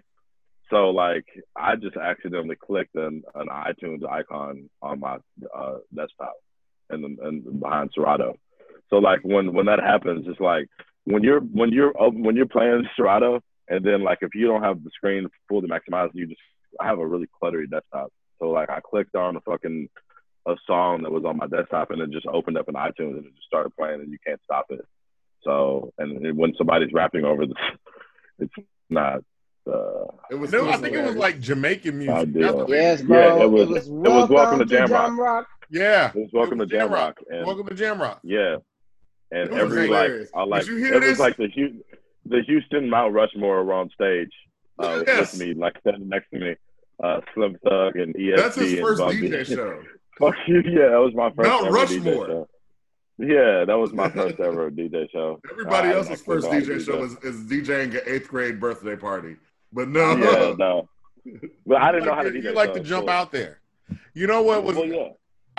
Speaker 4: So like, I just accidentally clicked an, an iTunes icon on my uh, desktop, and and behind Serato. So like when when that happens, it's like when you're when you're when you're playing Serato, and then like if you don't have the screen fully maximized, you just I have a really cluttery desktop. So like I clicked on a fucking a song that was on my desktop, and it just opened up in iTunes, and it just started playing, and you can't stop it. So and when somebody's rapping over this, it's not. Uh,
Speaker 2: It was.
Speaker 3: No, I think it was like Jamaican music.
Speaker 4: Ideal.
Speaker 1: Yes, bro.
Speaker 4: Yeah, it was-
Speaker 1: it was
Speaker 4: it was Welcome to Jam Rock.
Speaker 1: Jam Rock.
Speaker 3: Yeah.
Speaker 4: it was welcome
Speaker 3: It
Speaker 4: to
Speaker 3: was
Speaker 4: Jam Rock, and
Speaker 3: Welcome to Jamrock.
Speaker 4: Yeah, and
Speaker 2: It was
Speaker 4: every like. I like
Speaker 2: Did you hear
Speaker 4: it
Speaker 2: this?
Speaker 4: was like the Hu- the Houston Mount Rushmore were on stage uh,
Speaker 2: Yes.
Speaker 4: with me, like standing next to me, uh, Slim Thug and ESP.
Speaker 2: That's his first. DJ show.
Speaker 4: Fuck you, yeah, that was my first
Speaker 2: Mount
Speaker 4: ever
Speaker 2: Rushmore.
Speaker 4: DJ show. Yeah, that was my first ever DJ show.
Speaker 2: Everybody
Speaker 4: I
Speaker 2: else's first DJ show is, is DJing an eighth grade birthday party. But no,
Speaker 4: Yeah, no, but I didn't know how to
Speaker 3: to,
Speaker 4: DJ.
Speaker 3: you like
Speaker 4: so-
Speaker 3: to jump
Speaker 4: so-
Speaker 3: out there. You know what was
Speaker 4: Well, yeah.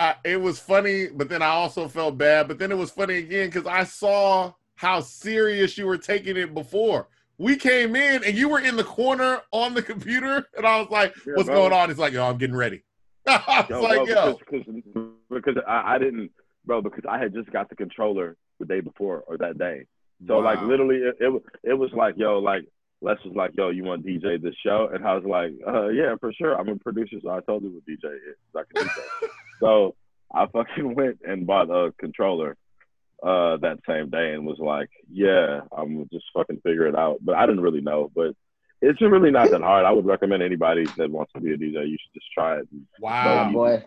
Speaker 3: I, it was funny, but then I also felt bad. But then it was funny again because I saw how serious you were taking it before. We came in and you were in the corner on the computer, and I was like,
Speaker 4: Yeah,
Speaker 3: "What's
Speaker 4: bro.
Speaker 3: going on?" It's like, "Yo, I'm getting ready." I was
Speaker 4: Yo,
Speaker 3: like,
Speaker 4: bro,
Speaker 3: "Yo,
Speaker 4: because, because, because I, I didn't, bro, because I had just got the controller the day before or that day. So like literally, it, it was it was like yo, like Les was like yo, you want to DJ this show? And I was like, uh, yeah, for sure. I'm a producer, so I told you what DJ is. I can DJ. so I fucking went and bought a controller uh that same day and was like, yeah, I'm just fucking figure it out. But I didn't really know. But It's really not that hard. I would recommend anybody that wants to be a DJ. You should just try it.
Speaker 3: Wow.
Speaker 1: Oh, boy.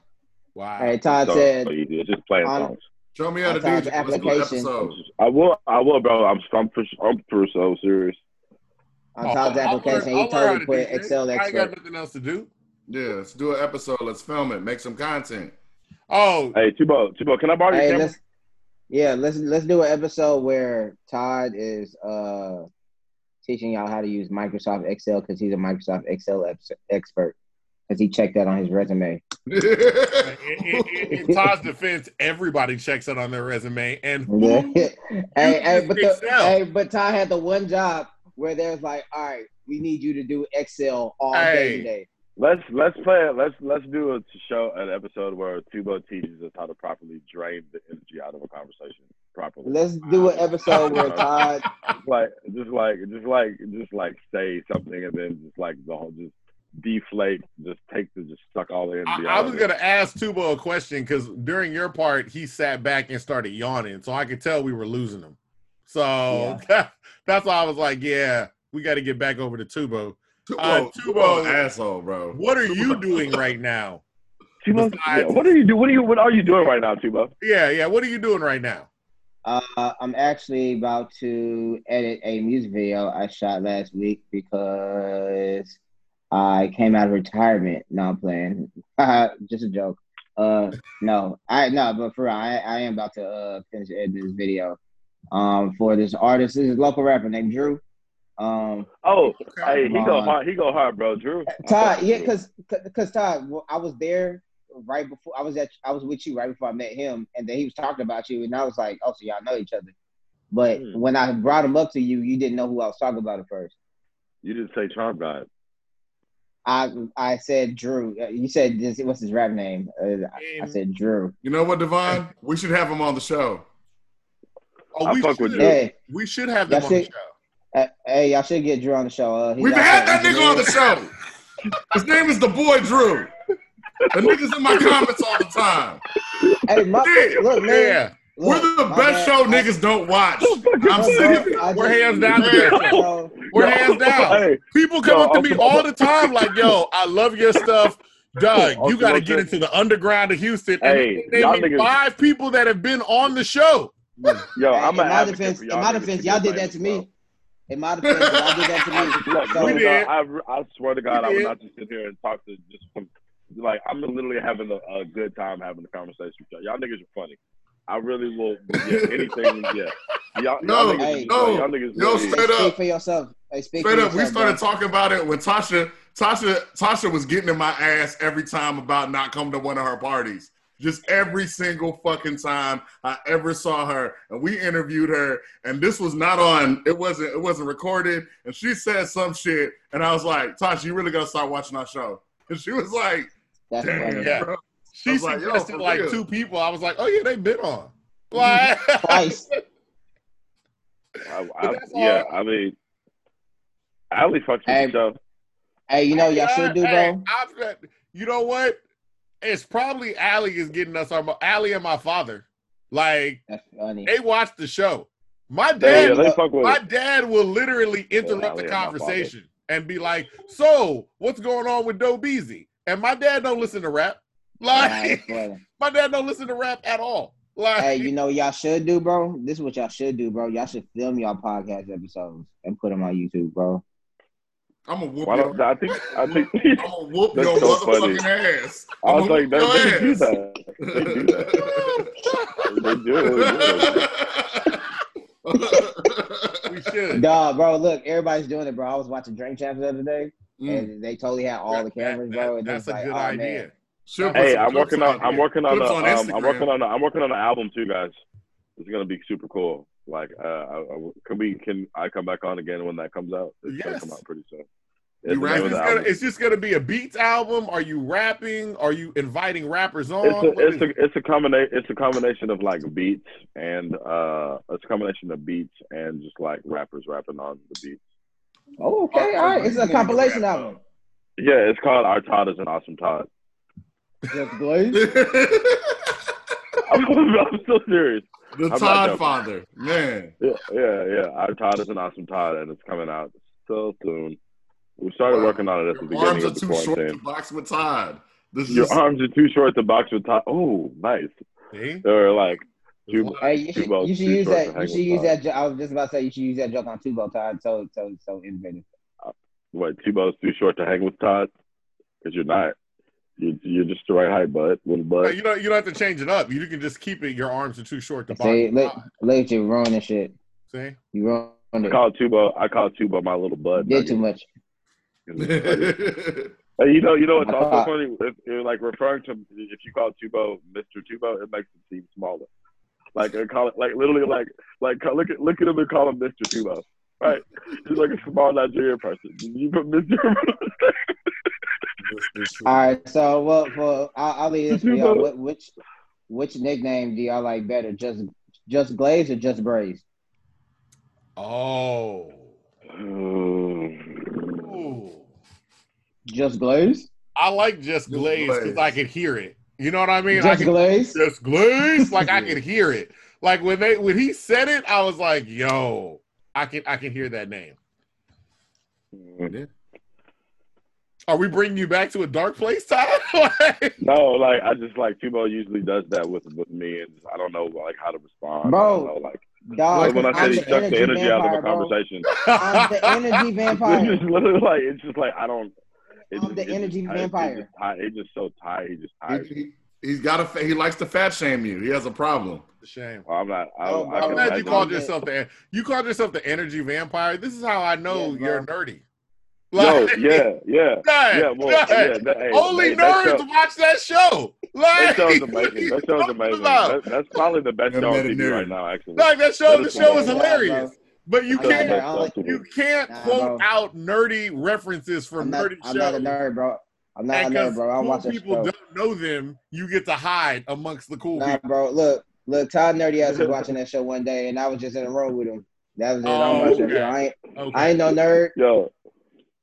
Speaker 3: Wow.
Speaker 1: Hey, Todd
Speaker 4: So
Speaker 1: said,
Speaker 4: easy. It's just playing
Speaker 1: on-
Speaker 4: songs.
Speaker 2: Show me how to
Speaker 1: On Todd's
Speaker 2: DJ. Do an
Speaker 1: application.
Speaker 2: episode.
Speaker 4: I will. I will, bro. I'm. I'm for. I'm for so serious.
Speaker 1: on
Speaker 3: Oh,
Speaker 1: Todd's
Speaker 3: I'll learn-
Speaker 1: application,
Speaker 3: I'll
Speaker 1: he totally
Speaker 3: to
Speaker 1: put
Speaker 3: DJ.
Speaker 1: Excel
Speaker 3: I ain't got nothing else to do.
Speaker 2: Yeah, let's do an episode. Let's film it. Make some content.
Speaker 3: Oh,
Speaker 4: Hey, Tubo. Tubo, can I borrow your
Speaker 1: Hey,
Speaker 4: camera?
Speaker 1: Yeah, let's let's do an episode where Todd is uh teaching y'all how to use Microsoft Excel because he's a Microsoft Excel ex- expert because he checked that on his resume.
Speaker 3: in, in, Todd's defense, everybody checks it on their resume, and
Speaker 1: hey, hey, but the, hey, but Todd had the one job where there's like, all right, we need you to do Excel all day today.
Speaker 4: Let's let's play it. Let's let's do a show an episode where Tubo teaches us how to properly drain the energy out of a conversation properly.
Speaker 1: Let's do an um, episode where Todd.
Speaker 4: Just like just like just like just like say something and then just like the whole just deflate, just take the just suck all the energy
Speaker 3: I, I was
Speaker 4: of
Speaker 3: gonna
Speaker 4: it.
Speaker 3: ask Tubo a question because during your part he sat back and started yawning, so I could tell we were losing him. So that's why I was like, "Yeah, we got to get back over to Tubo."
Speaker 2: Tubo,
Speaker 3: Uh,
Speaker 2: Tubo,
Speaker 3: Tubo-
Speaker 2: asshole, bro.
Speaker 3: What are you doing right now?
Speaker 4: Tubo, yeah, what are you do? What are you what are you doing right now, Tubo?
Speaker 3: Yeah, yeah. What are you doing right now?
Speaker 1: Uh, I'm actually about to edit a music video I shot last week because I came out of retirement. No, I'm playing. Just a joke. Uh, no, I no, but for real, I, I am about to uh finish editing this video. Um, for this artist, this is a local rapper named Drew. Um,
Speaker 4: Oh,
Speaker 3: Okay.
Speaker 4: hey, he go hard. He go hard, bro. Drew.
Speaker 1: Todd, yeah, cause, cause Todd, well, I was there right before I was at, I was with you right before I met him, and then he was talking about you, and I was like, oh, so y'all know each other. But
Speaker 4: Hmm.
Speaker 1: when I brought him up to you, you didn't know who I was talking about at first.
Speaker 4: you didn't say Trump God.
Speaker 1: I I said Drew. Uh, You said this, what's his rap name? Uh, I said Drew.
Speaker 2: You know what, Devon? We should have him on the show.
Speaker 3: Oh,
Speaker 4: I
Speaker 3: we
Speaker 4: fuck with
Speaker 3: should.
Speaker 4: Drew.
Speaker 1: Hey,
Speaker 3: We should have them
Speaker 1: That's
Speaker 3: on the show.
Speaker 1: Uh, hey, y'all should get Drew on the show. Uh, he's
Speaker 2: We've had that nigga on the show. His name is the boy Drew. The niggas in my comments all the time.
Speaker 1: Hey, my,
Speaker 2: Yeah,
Speaker 1: look, man.
Speaker 3: Yeah,
Speaker 2: We're the best
Speaker 1: bad.
Speaker 2: show
Speaker 1: I-
Speaker 2: niggas don't watch. I'm
Speaker 1: look,
Speaker 2: sitting
Speaker 1: bro,
Speaker 3: we're
Speaker 1: just-
Speaker 3: hands down.
Speaker 2: Yeah.
Speaker 3: The best show.
Speaker 1: So,
Speaker 3: We're
Speaker 4: Yo,
Speaker 3: hands down.
Speaker 4: Hey,
Speaker 3: People come
Speaker 4: Yo,
Speaker 3: up to me
Speaker 4: also-
Speaker 3: all the time, like, "Yo, I love your stuff, Doug. You got to get into the underground of Houston." And
Speaker 4: Hey,
Speaker 3: they
Speaker 4: y'all
Speaker 3: name
Speaker 4: niggas-
Speaker 3: five people that have been on the show.
Speaker 4: yo, I'm
Speaker 1: in
Speaker 4: an
Speaker 1: my defense,
Speaker 4: for
Speaker 1: in
Speaker 4: y'all
Speaker 1: my defense, y'all did that
Speaker 4: famous,
Speaker 1: to
Speaker 4: bro.
Speaker 1: Me. In my defense, y'all did that to me.
Speaker 4: Look,
Speaker 1: So-
Speaker 3: We did.
Speaker 4: I, I swear to God, I
Speaker 3: We
Speaker 4: would
Speaker 3: did.
Speaker 4: not just sit here and talk to just some. Like I'm literally having a, a good time having a conversation with y'all. Y'all niggas are funny. I really will. Yeah, anything. Yeah. Y'all,
Speaker 2: No,
Speaker 4: y'all niggas,
Speaker 1: hey,
Speaker 2: no,
Speaker 4: y'all niggas
Speaker 2: yo,
Speaker 4: really-
Speaker 2: straight up.
Speaker 1: Speak for yourself. Hey, speak
Speaker 2: Straight
Speaker 1: for
Speaker 2: up, we started
Speaker 1: bro.
Speaker 2: talking about it when Tasha, Tasha, Tasha was getting in my ass every time about not coming to one of her parties. Just every single fucking time I ever saw her, and we interviewed her, and this was not on. It wasn't. It wasn't recorded, and she said some shit, and I was like, Tasha, you really gotta start watching our show. And she was like,
Speaker 1: That's
Speaker 2: Damn,
Speaker 1: funny.
Speaker 3: Yeah.
Speaker 2: bro.
Speaker 3: She
Speaker 2: was like,
Speaker 3: suggested
Speaker 2: for
Speaker 3: like
Speaker 2: real.
Speaker 3: two people. I was like, "Oh yeah, they've been on." Like, mhm.
Speaker 1: Twice.
Speaker 4: I, I,
Speaker 3: that's
Speaker 4: yeah,
Speaker 3: all-
Speaker 4: I mean, Ali fucks with
Speaker 1: Hey,
Speaker 4: the show.
Speaker 1: Hey, you know what y'all should do,
Speaker 3: Hey,
Speaker 1: bro?
Speaker 3: I've got- you know what? It's probably Allie is getting us our Allie and my father. Like they watch the show. My dad,
Speaker 4: yeah, they
Speaker 1: look,
Speaker 4: fuck with
Speaker 3: my
Speaker 4: it.
Speaker 3: dad will literally interrupt
Speaker 4: Allie
Speaker 3: the
Speaker 4: and my father.
Speaker 3: conversation and be like, "So, what's going on with Doe Beezy?" And my dad don't listen to rap. Like
Speaker 1: that's funny.
Speaker 3: my dad don't listen to rap at all. Like
Speaker 1: Hey, you know what y'all should do, bro? This is what y'all should do, bro. Y'all should film y'all podcast episodes and put them on YouTube, bro.
Speaker 2: I'm gonna whoop
Speaker 4: Why
Speaker 2: your,
Speaker 4: don't, I think I think
Speaker 2: I'm gonna whoop your
Speaker 4: so funny.
Speaker 2: motherfucking ass.
Speaker 4: I was
Speaker 2: I'ma
Speaker 4: like, they, they do that. They do that. They do. They do.
Speaker 3: we should.
Speaker 1: Dog, bro, look, everybody's doing it, bro. I was watching Drink Champs the other day,
Speaker 2: Mm.
Speaker 1: and they totally had all the cameras,
Speaker 3: that-
Speaker 1: bro. And
Speaker 3: that's a
Speaker 1: like,
Speaker 3: good
Speaker 1: oh,
Speaker 3: idea.
Speaker 1: man.
Speaker 2: Should put
Speaker 4: Hey, I'm working on. I'm working on. A,
Speaker 2: on
Speaker 4: um, I'm working on. A, I'm working on an album too, guys. It's gonna be super cool. Like, uh, I, I, can we? Can I come back on again when that comes out? It's gonna
Speaker 3: Yes.
Speaker 4: come out pretty soon.
Speaker 2: You
Speaker 4: It's the
Speaker 2: rap
Speaker 3: It's just, gonna, it's just gonna be a beats album. Are you rapping? Are you inviting rappers on?
Speaker 4: It's a, it's
Speaker 3: is
Speaker 4: a, it's a combination. It's a combination of like beats and uh, it's a combination of beats and just like rappers rapping on the beats.
Speaker 1: Oh, okay, all right. It's a compilation album.
Speaker 4: Yeah, it's called Our Todd is an Awesome Todd.
Speaker 1: Just Glaze?
Speaker 4: I'm, I'm so serious.
Speaker 2: The
Speaker 4: not
Speaker 2: Todd father, man.
Speaker 4: Yeah, yeah, yeah. Our Todd is an Awesome Todd, and it's coming out so soon. We started
Speaker 2: Wow.
Speaker 4: working on it at the beginning.
Speaker 2: of Your
Speaker 4: beginning
Speaker 2: arms are
Speaker 4: of the
Speaker 2: too short to box with Todd. This is
Speaker 4: Your
Speaker 2: just,
Speaker 4: arms are too short to box with Todd. Oh, nice.
Speaker 3: See?
Speaker 4: Or like,
Speaker 3: There's
Speaker 4: Two-
Speaker 3: lot-
Speaker 1: Hey, you should,
Speaker 4: Tubo,
Speaker 1: you should
Speaker 4: too
Speaker 1: use
Speaker 4: short
Speaker 1: that.
Speaker 4: to
Speaker 1: You should use
Speaker 4: Todd.
Speaker 1: that. I was just about to say you should use that joke on Tubo Todd. So so so innovative.
Speaker 4: Uh, what? Tubo's too short to hang with Todd because you're not. You, you're just the right height, bud. Little
Speaker 3: No,
Speaker 4: bud.
Speaker 3: you don't. You don't have to change it up. You can just keep it. Your arms are too short to box.
Speaker 1: See,
Speaker 3: with
Speaker 1: look,
Speaker 3: Todd.
Speaker 1: look you ruining shit.
Speaker 3: See?
Speaker 1: You ruined
Speaker 4: I
Speaker 1: it.
Speaker 4: call Tubo. I call Tubo my little bud.
Speaker 1: Did too much.
Speaker 4: Hey, you know, you know what's
Speaker 1: I
Speaker 4: also funny? If, if, like referring to if you call Tubo Mr. Tubo, it makes him seem smaller. Like call it like literally like like look at look at him and call him Mr. Tubo. Right? He's like a small Nigerian person. You put Mr.
Speaker 1: All right. So well, for I'll, I'll leave this for y'all. What, which which nickname do y'all like better? Just just Glaze or just Braze?
Speaker 3: Oh.
Speaker 4: Ooh.
Speaker 3: Ooh.
Speaker 1: Just Glaze.
Speaker 3: I like just
Speaker 2: Just
Speaker 3: glaze because. I can hear it. You know what I mean? I
Speaker 1: Just
Speaker 3: can
Speaker 1: Glaze.
Speaker 3: just glaze. Like I can hear it. Like when they when he said it, I was like, "Yo, I can I can hear that name." Are we bringing you back to a dark place, Todd? Like-
Speaker 4: No, like I just like Tubo usually does that with with me, and I don't know like how to respond.
Speaker 1: Bro,
Speaker 4: I don't know, like
Speaker 1: Dog,
Speaker 4: when I
Speaker 1: I'm
Speaker 4: said he
Speaker 1: the
Speaker 4: sucked the energy out of
Speaker 1: vampire,
Speaker 4: a conversation.
Speaker 1: I'm the energy
Speaker 4: It's
Speaker 1: vampire.
Speaker 4: just literally like it's just like I don't. It
Speaker 1: I'm
Speaker 4: just,
Speaker 1: the
Speaker 4: it just
Speaker 1: energy
Speaker 4: tired-
Speaker 1: vampire.
Speaker 4: It's just, it's just so tired. He just tired.
Speaker 2: he, he, he's got a fa- he likes to fat shame you. He has a problem.
Speaker 3: Shame.
Speaker 4: Well, I'm not. I,
Speaker 1: oh,
Speaker 4: I,
Speaker 3: I'm
Speaker 4: can
Speaker 3: glad you called yourself the you called yourself the energy vampire. This is how I know
Speaker 1: Yeah,
Speaker 3: you're nerdy.
Speaker 4: Yo, yeah, yeah,
Speaker 3: Dang,
Speaker 4: yeah. Well,
Speaker 3: dang.
Speaker 4: yeah. That, hey,
Speaker 3: Only
Speaker 4: that, that
Speaker 3: nerds
Speaker 4: show-
Speaker 3: watch that show. Like,
Speaker 4: That show's amazing. That show's amazing. That, that's probably the best show on
Speaker 2: meta
Speaker 4: TV
Speaker 2: nerd.
Speaker 4: right now. Actually,
Speaker 3: Like that show,
Speaker 4: That
Speaker 3: the show is hilarious. But you can't
Speaker 1: a nerd. I don't like-
Speaker 3: you can't
Speaker 1: Nah,
Speaker 3: quote
Speaker 1: bro.
Speaker 3: out nerdy references from
Speaker 1: I'm not,
Speaker 3: nerdy
Speaker 1: I'm
Speaker 3: shows.
Speaker 1: not a nerd, bro. I'm not
Speaker 3: and
Speaker 1: a nerd, bro. I don't
Speaker 3: cool
Speaker 1: watch that
Speaker 3: people
Speaker 1: show.
Speaker 3: don't know them, you get to hide amongst the cool
Speaker 1: Nah,
Speaker 3: people.
Speaker 1: bro. Look, look. Todd Nerdy ass was watching that show one day, and I was just in a room with him. That was it. I
Speaker 3: Oh,
Speaker 1: don't
Speaker 3: okay.
Speaker 1: show. I ain't,
Speaker 3: Okay.
Speaker 1: I ain't no nerd.
Speaker 4: yo,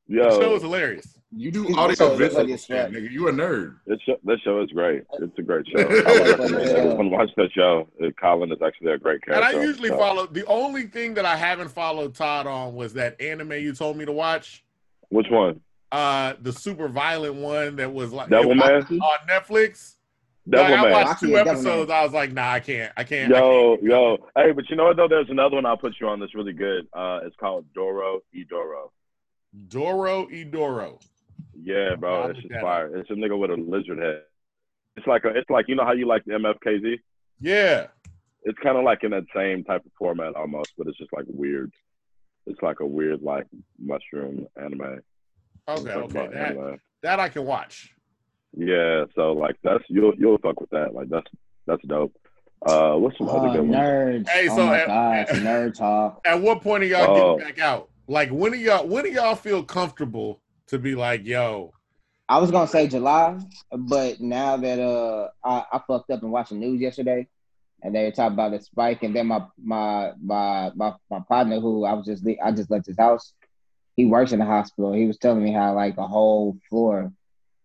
Speaker 3: the show is hilarious.
Speaker 2: You do audio
Speaker 1: so
Speaker 2: visual
Speaker 1: funny
Speaker 2: shit, nigga. You a nerd.
Speaker 4: that show, that show is great. It's a great show.
Speaker 2: I
Speaker 4: I
Speaker 1: like
Speaker 4: recommend
Speaker 1: that show.
Speaker 4: everyone watch that show. Uh, Colin is actually a great character. And.
Speaker 3: I usually
Speaker 4: So,
Speaker 3: follow the only thing that I haven't followed Todd on was that anime you told me to watch.
Speaker 4: Which one?
Speaker 3: Uh the super violent one that was like it was
Speaker 4: Devilman.
Speaker 3: on Netflix. Like, I watched two
Speaker 1: and Devilman.
Speaker 3: episodes. I was like, nah, I can't. I can't. I
Speaker 4: Yo,
Speaker 3: can't.
Speaker 4: yo. Hey, but you know what though? There's another one I'll put you on that's really good. Uh, it's called Doro Edoro.
Speaker 3: Dorohedoro.
Speaker 4: Yeah,
Speaker 3: I'll
Speaker 4: bro,
Speaker 3: look
Speaker 4: it's just
Speaker 3: that
Speaker 4: fire. It's a nigga with a lizard head. It's like a, it's like you know how you like the MFKZ.
Speaker 3: Yeah.
Speaker 4: It's kind of like in that same type of format almost, but it's just like weird. It's like a weird like mushroom anime.
Speaker 3: Okay, okay. That
Speaker 4: anime.
Speaker 3: that I can watch.
Speaker 4: Yeah, so like that's you'll you'll fuck with that. Like that's that's dope. Uh, what's some
Speaker 1: Oh,
Speaker 4: other good ones?
Speaker 1: nerds.
Speaker 3: Hey,
Speaker 1: oh
Speaker 3: so,
Speaker 1: my
Speaker 3: uh,
Speaker 1: gosh, nerd talk.
Speaker 3: At what point are y'all
Speaker 4: Oh.
Speaker 3: getting back out? Like when do y'all when do y'all feel comfortable to be like, yo,
Speaker 1: I was gonna say July, but now that uh I, I fucked up and watched the news yesterday, and they were talking about the spike, and then my my my my, my partner who I was just le- I just left his house, he works in the hospital. He was telling me how like a whole floor,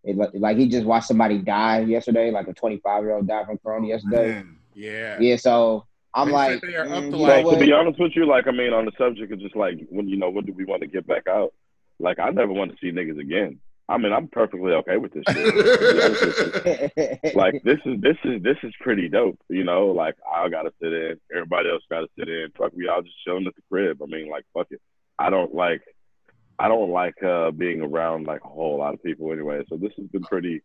Speaker 1: it, like he just watched somebody die yesterday, like a 25 year old died from corona yesterday.
Speaker 2: Man.
Speaker 3: yeah.
Speaker 1: Yeah, so I'm
Speaker 3: They
Speaker 1: like,
Speaker 3: they are up
Speaker 1: mm,
Speaker 3: to,
Speaker 1: you
Speaker 3: like-
Speaker 4: to be honest with you, like I mean, on the subject of just like when you know when do we want to get back out? Like I never want to see niggas again. I mean, I'm perfectly okay with this shit. to be honest with you. like this is this is this is pretty dope. You know, like I gotta sit in, everybody else gotta sit in. Fuck, we all just chilling at the crib. I mean, like fuck it. I don't like I don't like uh being around like a whole lot of people anyway. So this has been pretty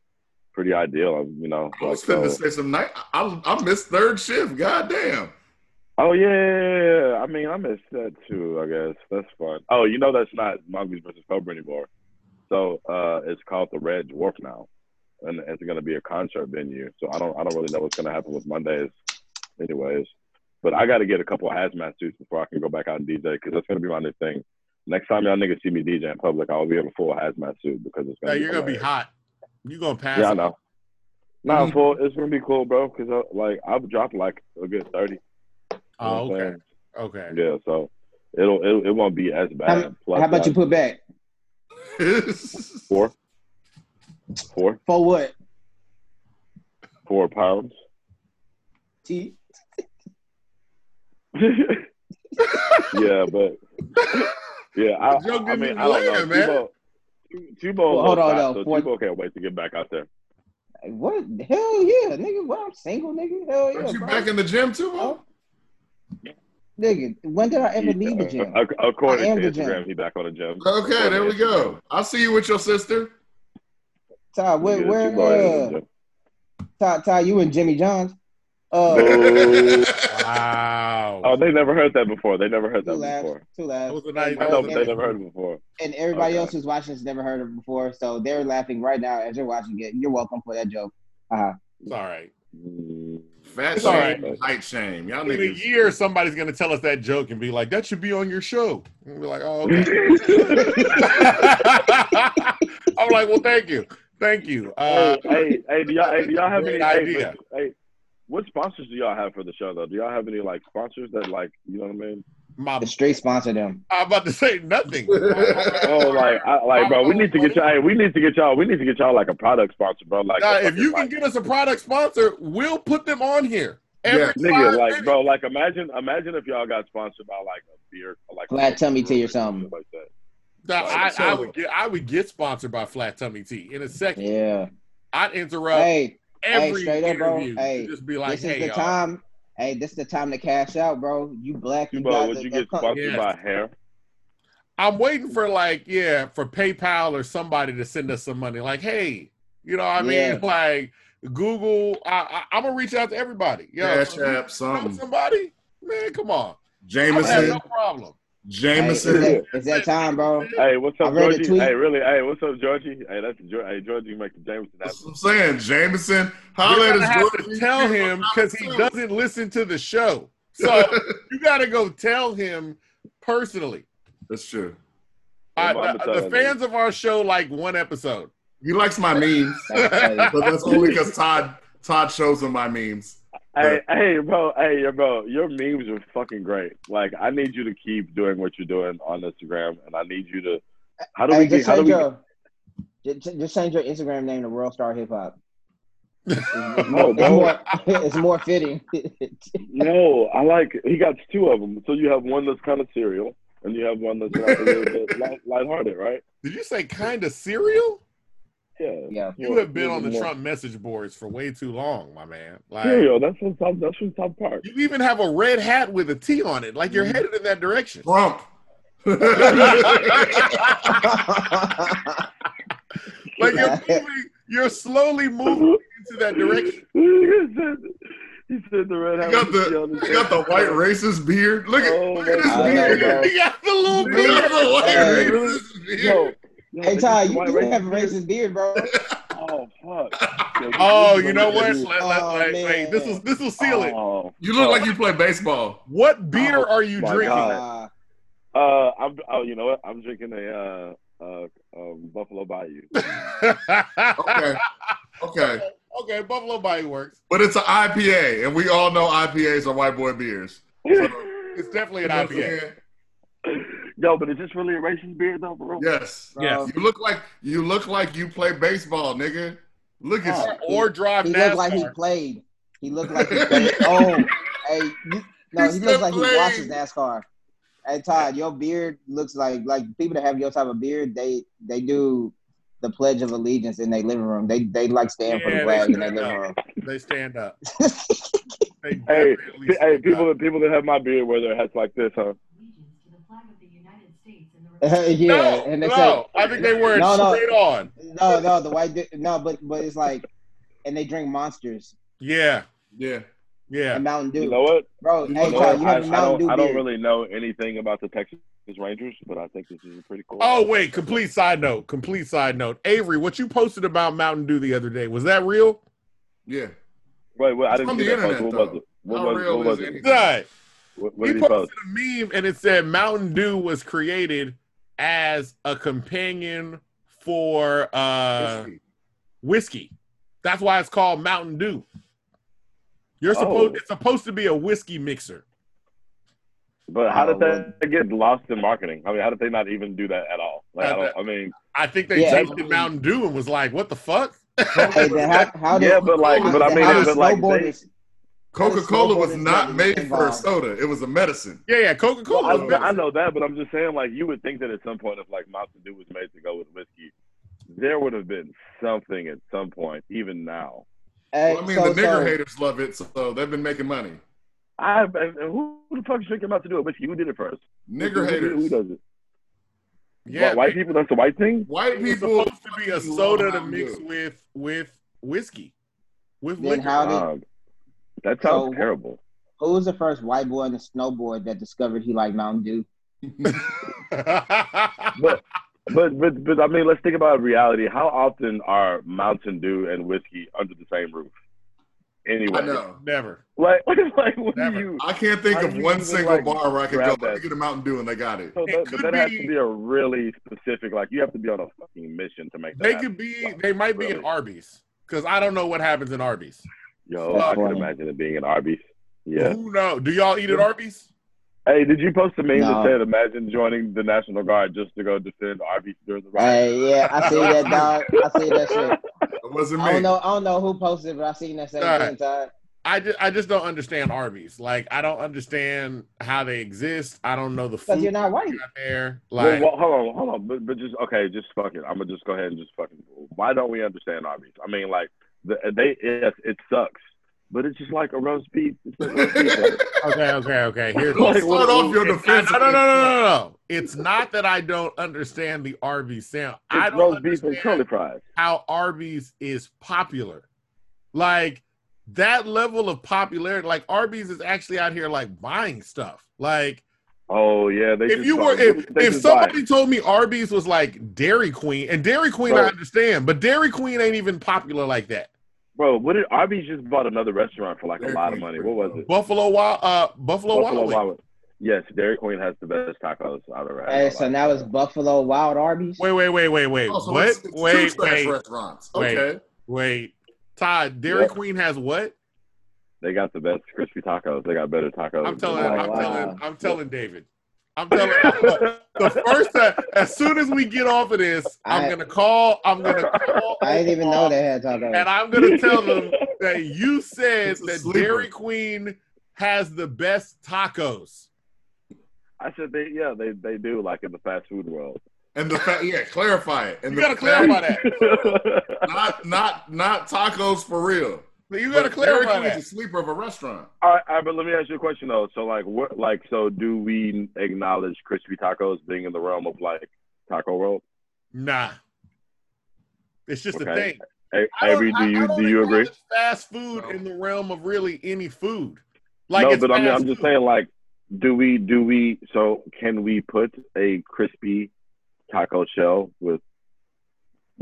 Speaker 4: pretty ideal. You know,
Speaker 2: I was
Speaker 4: like,
Speaker 2: finna
Speaker 4: so-
Speaker 2: say some night. I, I missed third shift. God damn.
Speaker 4: Oh yeah, yeah, yeah. I mean, I missed that too. I guess that's fun. Oh, you know that's not Mongoose versus Cobra anymore. So uh, it's called the Red Dwarf now, and it's going to be a concert venue. So I don't, I don't really know what's going to happen with Mondays, anyways. But I got to get a couple of hazmat suits before I can go back out and DJ because that's going to be my new thing. Next time y'all niggas see me DJ in public, I'll be in a full hazmat suit because it's going to
Speaker 3: you're gonna be hot. You're gonna pass.
Speaker 4: Yeah, I know. Nah, full. It's gonna be cool, bro. Because uh, like I've dropped like a good thirty. You know
Speaker 3: Oh, okay. Okay.
Speaker 4: Yeah, so it'll it, it won't be as bad.
Speaker 1: How,
Speaker 4: Plus,
Speaker 1: how about you put back
Speaker 4: four, four,
Speaker 1: for what?
Speaker 4: four pounds?
Speaker 1: T.
Speaker 4: yeah, but yeah, I,
Speaker 3: The joke
Speaker 4: I mean, I don't know.
Speaker 3: Man.
Speaker 4: Tubo,
Speaker 1: well, hold on, though. So
Speaker 4: Tubo can't wait to get back out there.
Speaker 1: What? Hell yeah, nigga. What? I'm single, nigga. Hell yeah,
Speaker 2: Aren't you
Speaker 1: bro.
Speaker 2: back in the gym too, bro?
Speaker 1: Oh. Nigga, when did I ever leave the gym?
Speaker 4: According to
Speaker 1: the gym.
Speaker 4: Instagram, he back on the gym.
Speaker 2: Okay, there we go. I'll see you with your sister.
Speaker 1: Ty, where,
Speaker 4: Yeah,
Speaker 1: where,
Speaker 4: Tubo the
Speaker 1: uh. Ty, Ty, you and Jimmy Johns? Uh,
Speaker 4: Oh,
Speaker 3: Wow.
Speaker 4: oh, they never heard that before. They never heard
Speaker 1: two
Speaker 4: that
Speaker 1: laughs,
Speaker 4: before.
Speaker 1: two laughs.
Speaker 3: That was a nice-
Speaker 1: And,
Speaker 4: I know, but they never heard it before.
Speaker 1: and everybody
Speaker 4: Okay.
Speaker 1: else who's watching has never heard it before, so they're laughing right now as you're watching it. You're welcome for that joke. Uh, huh.
Speaker 3: It's all right.
Speaker 2: Fat
Speaker 3: It's
Speaker 2: shame,
Speaker 4: right.
Speaker 2: height shame. Y'all
Speaker 3: In a year, somebody's gonna tell us that joke and be like, "That should be on your show." And we're like, "Oh, okay." I'm like, "Well, thank you, thank you." Uh,
Speaker 4: hey, hey, hey, do y'all, hey, do y'all have any?
Speaker 3: Idea.
Speaker 4: but- hey, what sponsors do y'all have for the show though? Do y'all have any like sponsors that like you know what I mean?
Speaker 3: My,
Speaker 1: the street sponsor them.
Speaker 3: I'm about to say nothing.
Speaker 4: Oh, like, I, like, bro, we need to get y'all. We need to get y'all. We need to get y'all like a product sponsor, bro. Like,
Speaker 3: Now, if you can
Speaker 4: like,
Speaker 3: get us a product sponsor, we'll put them on here. Every
Speaker 2: Yeah.
Speaker 4: nigga, like,
Speaker 3: minutes.
Speaker 4: bro, like, imagine, imagine if y'all got sponsored by like a beer, like
Speaker 1: Flat tummy tea or something.
Speaker 4: like that.
Speaker 3: Now, I, I would get I would get sponsored by Flat Tummy Tea in a second.
Speaker 1: Yeah.
Speaker 3: I'd interrupt
Speaker 1: Hey,
Speaker 3: every
Speaker 1: straight up, bro. Hey,
Speaker 3: just be like,
Speaker 1: this is
Speaker 3: "Hey,
Speaker 1: the
Speaker 3: y'all,
Speaker 1: time. Hey, this is the time to cash out, bro. You black, you
Speaker 4: Tubo,
Speaker 1: got
Speaker 4: would
Speaker 1: the,
Speaker 4: you get
Speaker 1: co-
Speaker 4: sponsored
Speaker 3: Yes.
Speaker 4: by hair?
Speaker 3: I'm waiting for like, yeah, for PayPal or somebody to send us some money. Like, hey, you know, what I
Speaker 1: Yeah.
Speaker 3: mean, like Google. I, I, I'm gonna reach out to everybody. Yo,
Speaker 2: Cash
Speaker 3: so
Speaker 2: App,
Speaker 3: know
Speaker 2: something.
Speaker 3: somebody, man, come on. I have
Speaker 2: Jameson.
Speaker 3: no problem.
Speaker 1: Hey, it's,
Speaker 2: Jameson.
Speaker 1: that, it's that time, bro.
Speaker 4: Hey, what's up, Georgie? Hey, really? Hey, what's up, Georgie? Hey, that's Geor- hey, Georgie make the Jameson
Speaker 2: That's
Speaker 4: happen.
Speaker 2: what I'm saying. Jameson.
Speaker 3: You're
Speaker 2: Holla at
Speaker 3: gonna
Speaker 2: his
Speaker 3: have
Speaker 2: Georgie.
Speaker 3: to tell him because he doesn't listen to the show. So you got to go tell him personally.
Speaker 2: That's true.
Speaker 3: I, the, the fans of our show like one episode.
Speaker 2: He likes my memes, but that's only because Todd Todd shows him my memes.
Speaker 4: Hey, hey, bro, hey, yo, bro, your memes are fucking great. Like, I need you to keep doing what you're doing on Instagram, and I need you to. How do
Speaker 1: Hey,
Speaker 4: we get? How do
Speaker 1: change
Speaker 4: we?
Speaker 1: your just, just change your Instagram name to World Star Hip Hop. It's, it's
Speaker 4: No,
Speaker 1: more, it's more it's more fitting.
Speaker 4: No, I like. He got two of them. So you have one that's kind of serial, and you have one that's like a little bit light, lighthearted, right?
Speaker 3: Did you say kind of serial?
Speaker 4: Yeah.
Speaker 1: yeah.
Speaker 3: You have been on the
Speaker 4: More-
Speaker 3: Trump message boards for way too long, my man. Like
Speaker 4: Serial. That's the top. That's the top part.
Speaker 3: you even have a red hat with a T on it. Like you're
Speaker 4: Mm-hmm.
Speaker 3: headed in that direction.
Speaker 2: Trump.
Speaker 3: Like you're moving, you're slowly moving into that direction.
Speaker 4: he said. The red. Hat
Speaker 2: got the he got the white racist beard. Look at
Speaker 4: Oh,
Speaker 2: look at his
Speaker 4: my
Speaker 1: I know,
Speaker 2: beard.
Speaker 3: He got the little
Speaker 2: Look
Speaker 3: beard.
Speaker 2: at the white racist beard.
Speaker 4: Yo, yo,
Speaker 1: hey Ty, you
Speaker 4: white
Speaker 1: do have a
Speaker 4: beard?
Speaker 1: racist beard, bro.
Speaker 4: Oh fuck. Yo,
Speaker 3: Oh, you know what?
Speaker 4: beard.
Speaker 3: Let, let,
Speaker 1: Oh,
Speaker 3: let- wait, this will
Speaker 1: man.
Speaker 3: this will seal it.
Speaker 4: Oh,
Speaker 2: You look
Speaker 4: fuck.
Speaker 2: like you play baseball.
Speaker 3: What beer
Speaker 4: Oh,
Speaker 3: are you drinking?
Speaker 4: God.
Speaker 1: Uh,
Speaker 4: Uh, I'm. Oh, you know what? I'm drinking a uh, uh, um, Buffalo Bayou.
Speaker 2: Okay. Okay.
Speaker 3: okay, Buffalo Bayou works.
Speaker 2: But it's an IPA, and we all know IPAs are white boy beers. So,
Speaker 3: It's definitely an
Speaker 2: you know what I'm
Speaker 3: IPA.
Speaker 2: Saying?
Speaker 4: Yo, but is this really a racist beard though, bro?
Speaker 2: Yes.
Speaker 3: Uh, yes.
Speaker 2: You look like you look like you play baseball, nigga. Look at
Speaker 1: Oh.
Speaker 2: you.
Speaker 3: Or, or drive
Speaker 1: he
Speaker 3: NASCAR.
Speaker 1: looked like he played. He looked like he played. Oh, hey, you, no,
Speaker 2: He
Speaker 1: he looks
Speaker 2: said
Speaker 1: like he watches NASCAR. Hey Todd, your beard looks like like people that have your type of beard. They they do the Pledge of Allegiance in their living room. They they like stand for the flag in their living room.
Speaker 3: They stand up. They
Speaker 4: Hey,
Speaker 3: definitely
Speaker 4: hey, people,
Speaker 3: up.
Speaker 4: people that have my beard wear their hats like this, huh?
Speaker 1: yeah,
Speaker 3: no,
Speaker 1: and they
Speaker 3: no,
Speaker 1: say
Speaker 3: I think they wear it
Speaker 1: No, no.
Speaker 3: straight on.
Speaker 1: no, no, the white dude- no, but but it's like, and they drink monsters
Speaker 3: Yeah,
Speaker 2: Yeah.
Speaker 3: yeah.
Speaker 1: and Mountain Dew,
Speaker 4: You know what?
Speaker 1: bro.
Speaker 2: You
Speaker 1: hey
Speaker 2: know what?
Speaker 1: you
Speaker 4: I,
Speaker 1: have a
Speaker 4: I
Speaker 1: Mountain
Speaker 4: don't,
Speaker 1: Dew
Speaker 4: I don't really know anything about the Texas Rangers, but I think this is pretty cool.
Speaker 3: Oh wait, complete side note. Complete side note. Avery, what you posted about Mountain Dew the other day was that real?
Speaker 2: Yeah.
Speaker 4: Wait, wait, I didn't see
Speaker 2: the
Speaker 4: that post.
Speaker 2: internet,
Speaker 4: What was it? What
Speaker 2: How
Speaker 4: was,
Speaker 2: real
Speaker 4: what was it?
Speaker 2: anything?
Speaker 3: Right.
Speaker 4: What, what
Speaker 3: He
Speaker 4: he
Speaker 3: posted
Speaker 4: post?
Speaker 3: a meme and it said Mountain Dew was created as a companion for uh
Speaker 2: Whiskey.
Speaker 3: whiskey. That's why it's called Mountain Dew. You're supposed
Speaker 4: Oh.
Speaker 3: it's supposed to be a whiskey mixer.
Speaker 4: But how
Speaker 1: Oh,
Speaker 4: did that get lost in marketing? I mean, how did they not even do that at all? Like, I don't. I mean,
Speaker 3: I think they
Speaker 1: Yeah.
Speaker 3: tasted Mountain Dew and was like, "What the fuck?"
Speaker 1: Hey, how how did
Speaker 4: yeah, but like, but I mean,
Speaker 1: how did
Speaker 4: but like, they,
Speaker 1: snowboarders
Speaker 2: Coca Cola was not
Speaker 1: that
Speaker 2: made for a soda. It was a medicine.
Speaker 3: Yeah, yeah. Coca
Speaker 4: Well,
Speaker 3: Cola.
Speaker 4: I, I know that, but I'm just saying, like, you would think that at some point, if like Mountain Dew was made to go with whiskey, there would have been something at some point, even now.
Speaker 1: Hey,
Speaker 2: Well, I mean,
Speaker 1: so-
Speaker 2: the nigger
Speaker 1: so-
Speaker 2: haters love it, so they've been making money.
Speaker 4: I and and who the fuck is drinking Mountain Dew with whiskey? Who did it first?
Speaker 2: Nigger
Speaker 4: Who- who-
Speaker 2: haters.
Speaker 4: Who does it?
Speaker 3: Yeah,
Speaker 4: Wh- white people. That's a white thing.
Speaker 2: White
Speaker 3: It was
Speaker 2: people
Speaker 3: supposed to be a soda to mix with with whiskey, with
Speaker 1: Then
Speaker 3: liquor.
Speaker 1: how did
Speaker 4: that sounds
Speaker 1: So-
Speaker 4: terrible.
Speaker 1: who was the first white boy on the snowboard that discovered he liked Mountain Dew?
Speaker 4: But but but but I mean, let's think about reality. How often are Mountain Dew and whiskey under the same roof? Anyway,
Speaker 2: I know.
Speaker 3: Never.
Speaker 4: like like when
Speaker 3: Never.
Speaker 4: you
Speaker 2: I can't think of one single
Speaker 4: like,
Speaker 2: bar where I could go,
Speaker 4: grab
Speaker 2: let me
Speaker 4: that?
Speaker 2: get a Mountain Dew, and they got it.
Speaker 4: so
Speaker 3: It
Speaker 4: that,
Speaker 3: could
Speaker 4: but that has to be a really specific. Like you have to be on a fucking mission to make that.
Speaker 3: They
Speaker 4: happen.
Speaker 3: could be. They might be in Arby's because I don't know what happens in Arby's.
Speaker 4: Yo,
Speaker 1: That's
Speaker 4: I can imagine it being an Arby's. Yeah.
Speaker 3: Who know? Do y'all eat at Arby's?
Speaker 4: Hey, did you post a meme
Speaker 1: No.
Speaker 4: that said, "Imagine joining the National Guard just to go defend Arby's during the riot"?
Speaker 1: Hey, yeah, I see that dog. I see that shit.
Speaker 2: It wasn't
Speaker 1: I
Speaker 2: me.
Speaker 1: don't know. I don't know who posted, but I seen that same
Speaker 3: Alright.
Speaker 1: thing. Todd.
Speaker 3: I just, I just don't understand Arby's. Like I don't understand how they exist. I don't know the
Speaker 1: Because
Speaker 3: food
Speaker 1: you're not white.
Speaker 3: out there. Like
Speaker 4: well, hold on, hold on, but, but just okay, just fuck it. I'm gonna just go ahead and just fucking. Why don't we understand Arby's? I mean, like the, they, yes, it sucks, but it's just like a roast beef. It's like roast beef,
Speaker 3: okay, okay, okay. Here's
Speaker 4: Like,
Speaker 2: start
Speaker 4: what-
Speaker 2: off your
Speaker 3: It's
Speaker 2: defense.
Speaker 3: not- no, no, no, no, no, no. It's not that I don't understand the Arby's sound. I don't
Speaker 4: roast beef and curly
Speaker 3: understand
Speaker 4: fries.
Speaker 3: how Arby's is popular. Like that level of popularity, like Arby's is actually out here like buying stuff. Like
Speaker 4: Oh yeah, they.
Speaker 3: if
Speaker 4: just
Speaker 3: you were if, if
Speaker 4: just buy it.
Speaker 3: somebody told me Arby's was like Dairy Queen, and Dairy Queen I understand, but Dairy Queen ain't even popular like that.
Speaker 4: bro, what did Arby's just bought another restaurant for like
Speaker 2: Dairy
Speaker 4: a lot of money? What was it?
Speaker 3: Buffalo Wild uh Buffalo,
Speaker 4: Buffalo
Speaker 3: Wild
Speaker 4: Wild. Yes, Dairy Queen has the best tacos I've ever had.
Speaker 1: Hey, so now it's Buffalo Wild Arby's.
Speaker 3: Wait, wait, wait, wait, wait.
Speaker 2: Oh, so
Speaker 3: what?
Speaker 2: it's- it's
Speaker 3: wait,
Speaker 2: trash
Speaker 3: wait,
Speaker 2: restaurants.
Speaker 3: wait.
Speaker 2: Okay.
Speaker 3: wait. Todd, Dairy
Speaker 4: Yeah.
Speaker 3: Queen has what?
Speaker 4: They got the best crispy tacos. They got better tacos.
Speaker 3: I'm telling,
Speaker 1: Oh,
Speaker 3: I'm
Speaker 1: wow.
Speaker 3: telling, I'm telling David. I'm telling the first time. As soon as we get off of this, I'm
Speaker 1: I-
Speaker 3: gonna call. I'm gonna call.
Speaker 1: I didn't even know they had tacos. And.
Speaker 3: I'm gonna tell them that you said that
Speaker 2: sleeper.
Speaker 3: Dairy Queen has the best tacos.
Speaker 4: I said they yeah they they do like in the fast food world.
Speaker 2: And the fact, yeah, clarify it. And
Speaker 3: You
Speaker 2: the
Speaker 3: gotta clarify
Speaker 2: fact-
Speaker 3: that.
Speaker 2: Not, not, not tacos for real.
Speaker 3: You gotta
Speaker 2: But Dairy
Speaker 3: clarify
Speaker 2: Queen's
Speaker 3: that.
Speaker 2: a sleeper of a restaurant.
Speaker 4: All right, all right, but let me ask you a question though. So like what like so do we acknowledge crispy tacos being in the realm of like taco world?
Speaker 3: Nah, it's just a thing.
Speaker 4: A-
Speaker 3: I don't-
Speaker 4: Avery, do
Speaker 3: I- I
Speaker 4: you
Speaker 3: don't
Speaker 4: you agree?
Speaker 3: Fast food
Speaker 2: No.
Speaker 3: in the realm of really any food. Like
Speaker 4: no, but I mean, I'm just saying like do we do we so can we put a crispy taco shell with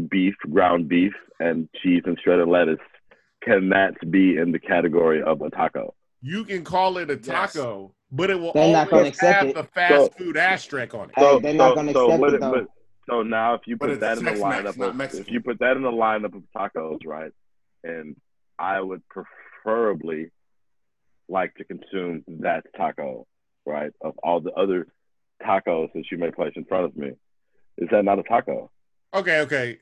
Speaker 4: beef, ground beef and cheese and shredded lettuce? Can that be in the category of a taco?
Speaker 3: You can call it a
Speaker 2: Yes.
Speaker 3: taco, but it will
Speaker 1: They're not gonna
Speaker 3: always
Speaker 1: accept
Speaker 3: have
Speaker 1: it.
Speaker 3: the fast
Speaker 4: So-
Speaker 3: food asterisk on it.
Speaker 1: Hey, they're not gonna accept it, though.
Speaker 4: but- so now if you put that in the
Speaker 2: Tex-Mex,
Speaker 4: lineup of, if you put that in the lineup of tacos, right? And I would preferably like to consume that taco, right? Of all the other tacos that you may place in front of me. Is that not a taco?
Speaker 3: Okay, okay.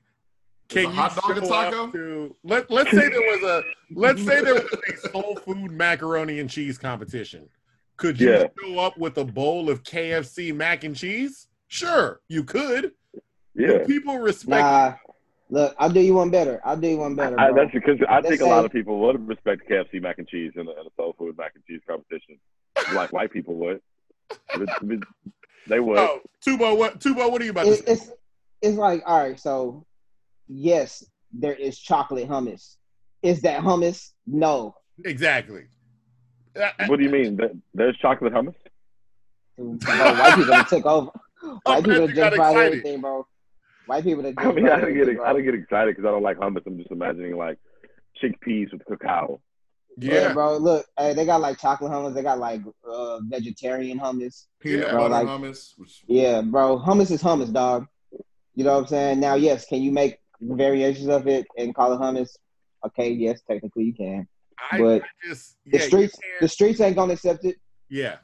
Speaker 3: Can you
Speaker 2: hot dog a
Speaker 3: show up
Speaker 2: taco?
Speaker 3: to let let's say there was a let's say there was a soul food macaroni and cheese competition. Could you
Speaker 4: Yeah.
Speaker 3: show up with a bowl of KFC mac and cheese? Sure, you could.
Speaker 4: Yeah.
Speaker 3: But people respect
Speaker 1: Nah, look, I'll do you one better. I'll do you one better,
Speaker 4: I, that's because I
Speaker 1: Let's
Speaker 4: think a lot of people would respect KFC mac and cheese in a, in a soul food mac and cheese competition, like white people would. But- but They would.
Speaker 3: Oh, Tubo, what Tubo, what are you about
Speaker 1: It,
Speaker 3: to say?
Speaker 1: it's it's like all right. So yes, there is chocolate hummus. Is that hummus? No.
Speaker 3: Exactly.
Speaker 4: What do you mean? There's chocolate hummus?
Speaker 1: Bro, white people that took over. White
Speaker 3: glad
Speaker 1: people
Speaker 3: you
Speaker 1: that
Speaker 3: got
Speaker 1: just fried everything, bro. White people that just
Speaker 4: I mean,
Speaker 1: fried
Speaker 4: I don't get
Speaker 1: everything,
Speaker 4: I don't get excited because I don't like hummus. I'm just imagining like chickpeas with cacao.
Speaker 1: Yeah.
Speaker 3: yeah.
Speaker 1: bro. Look, hey, they got like chocolate hummus. They got like uh, vegetarian hummus.
Speaker 2: Peanut
Speaker 3: Yeah.
Speaker 2: butter
Speaker 1: Like-
Speaker 2: hummus.
Speaker 1: Yeah, bro. Hummus is hummus, dog. You know what I'm saying? Now, yes, can you make variations of it and call it hummus? Okay, yes, technically you can.
Speaker 3: I,
Speaker 1: But
Speaker 3: I just
Speaker 1: The
Speaker 3: yeah, you
Speaker 1: streets, the streets ain't gonna accept it.
Speaker 3: Yeah.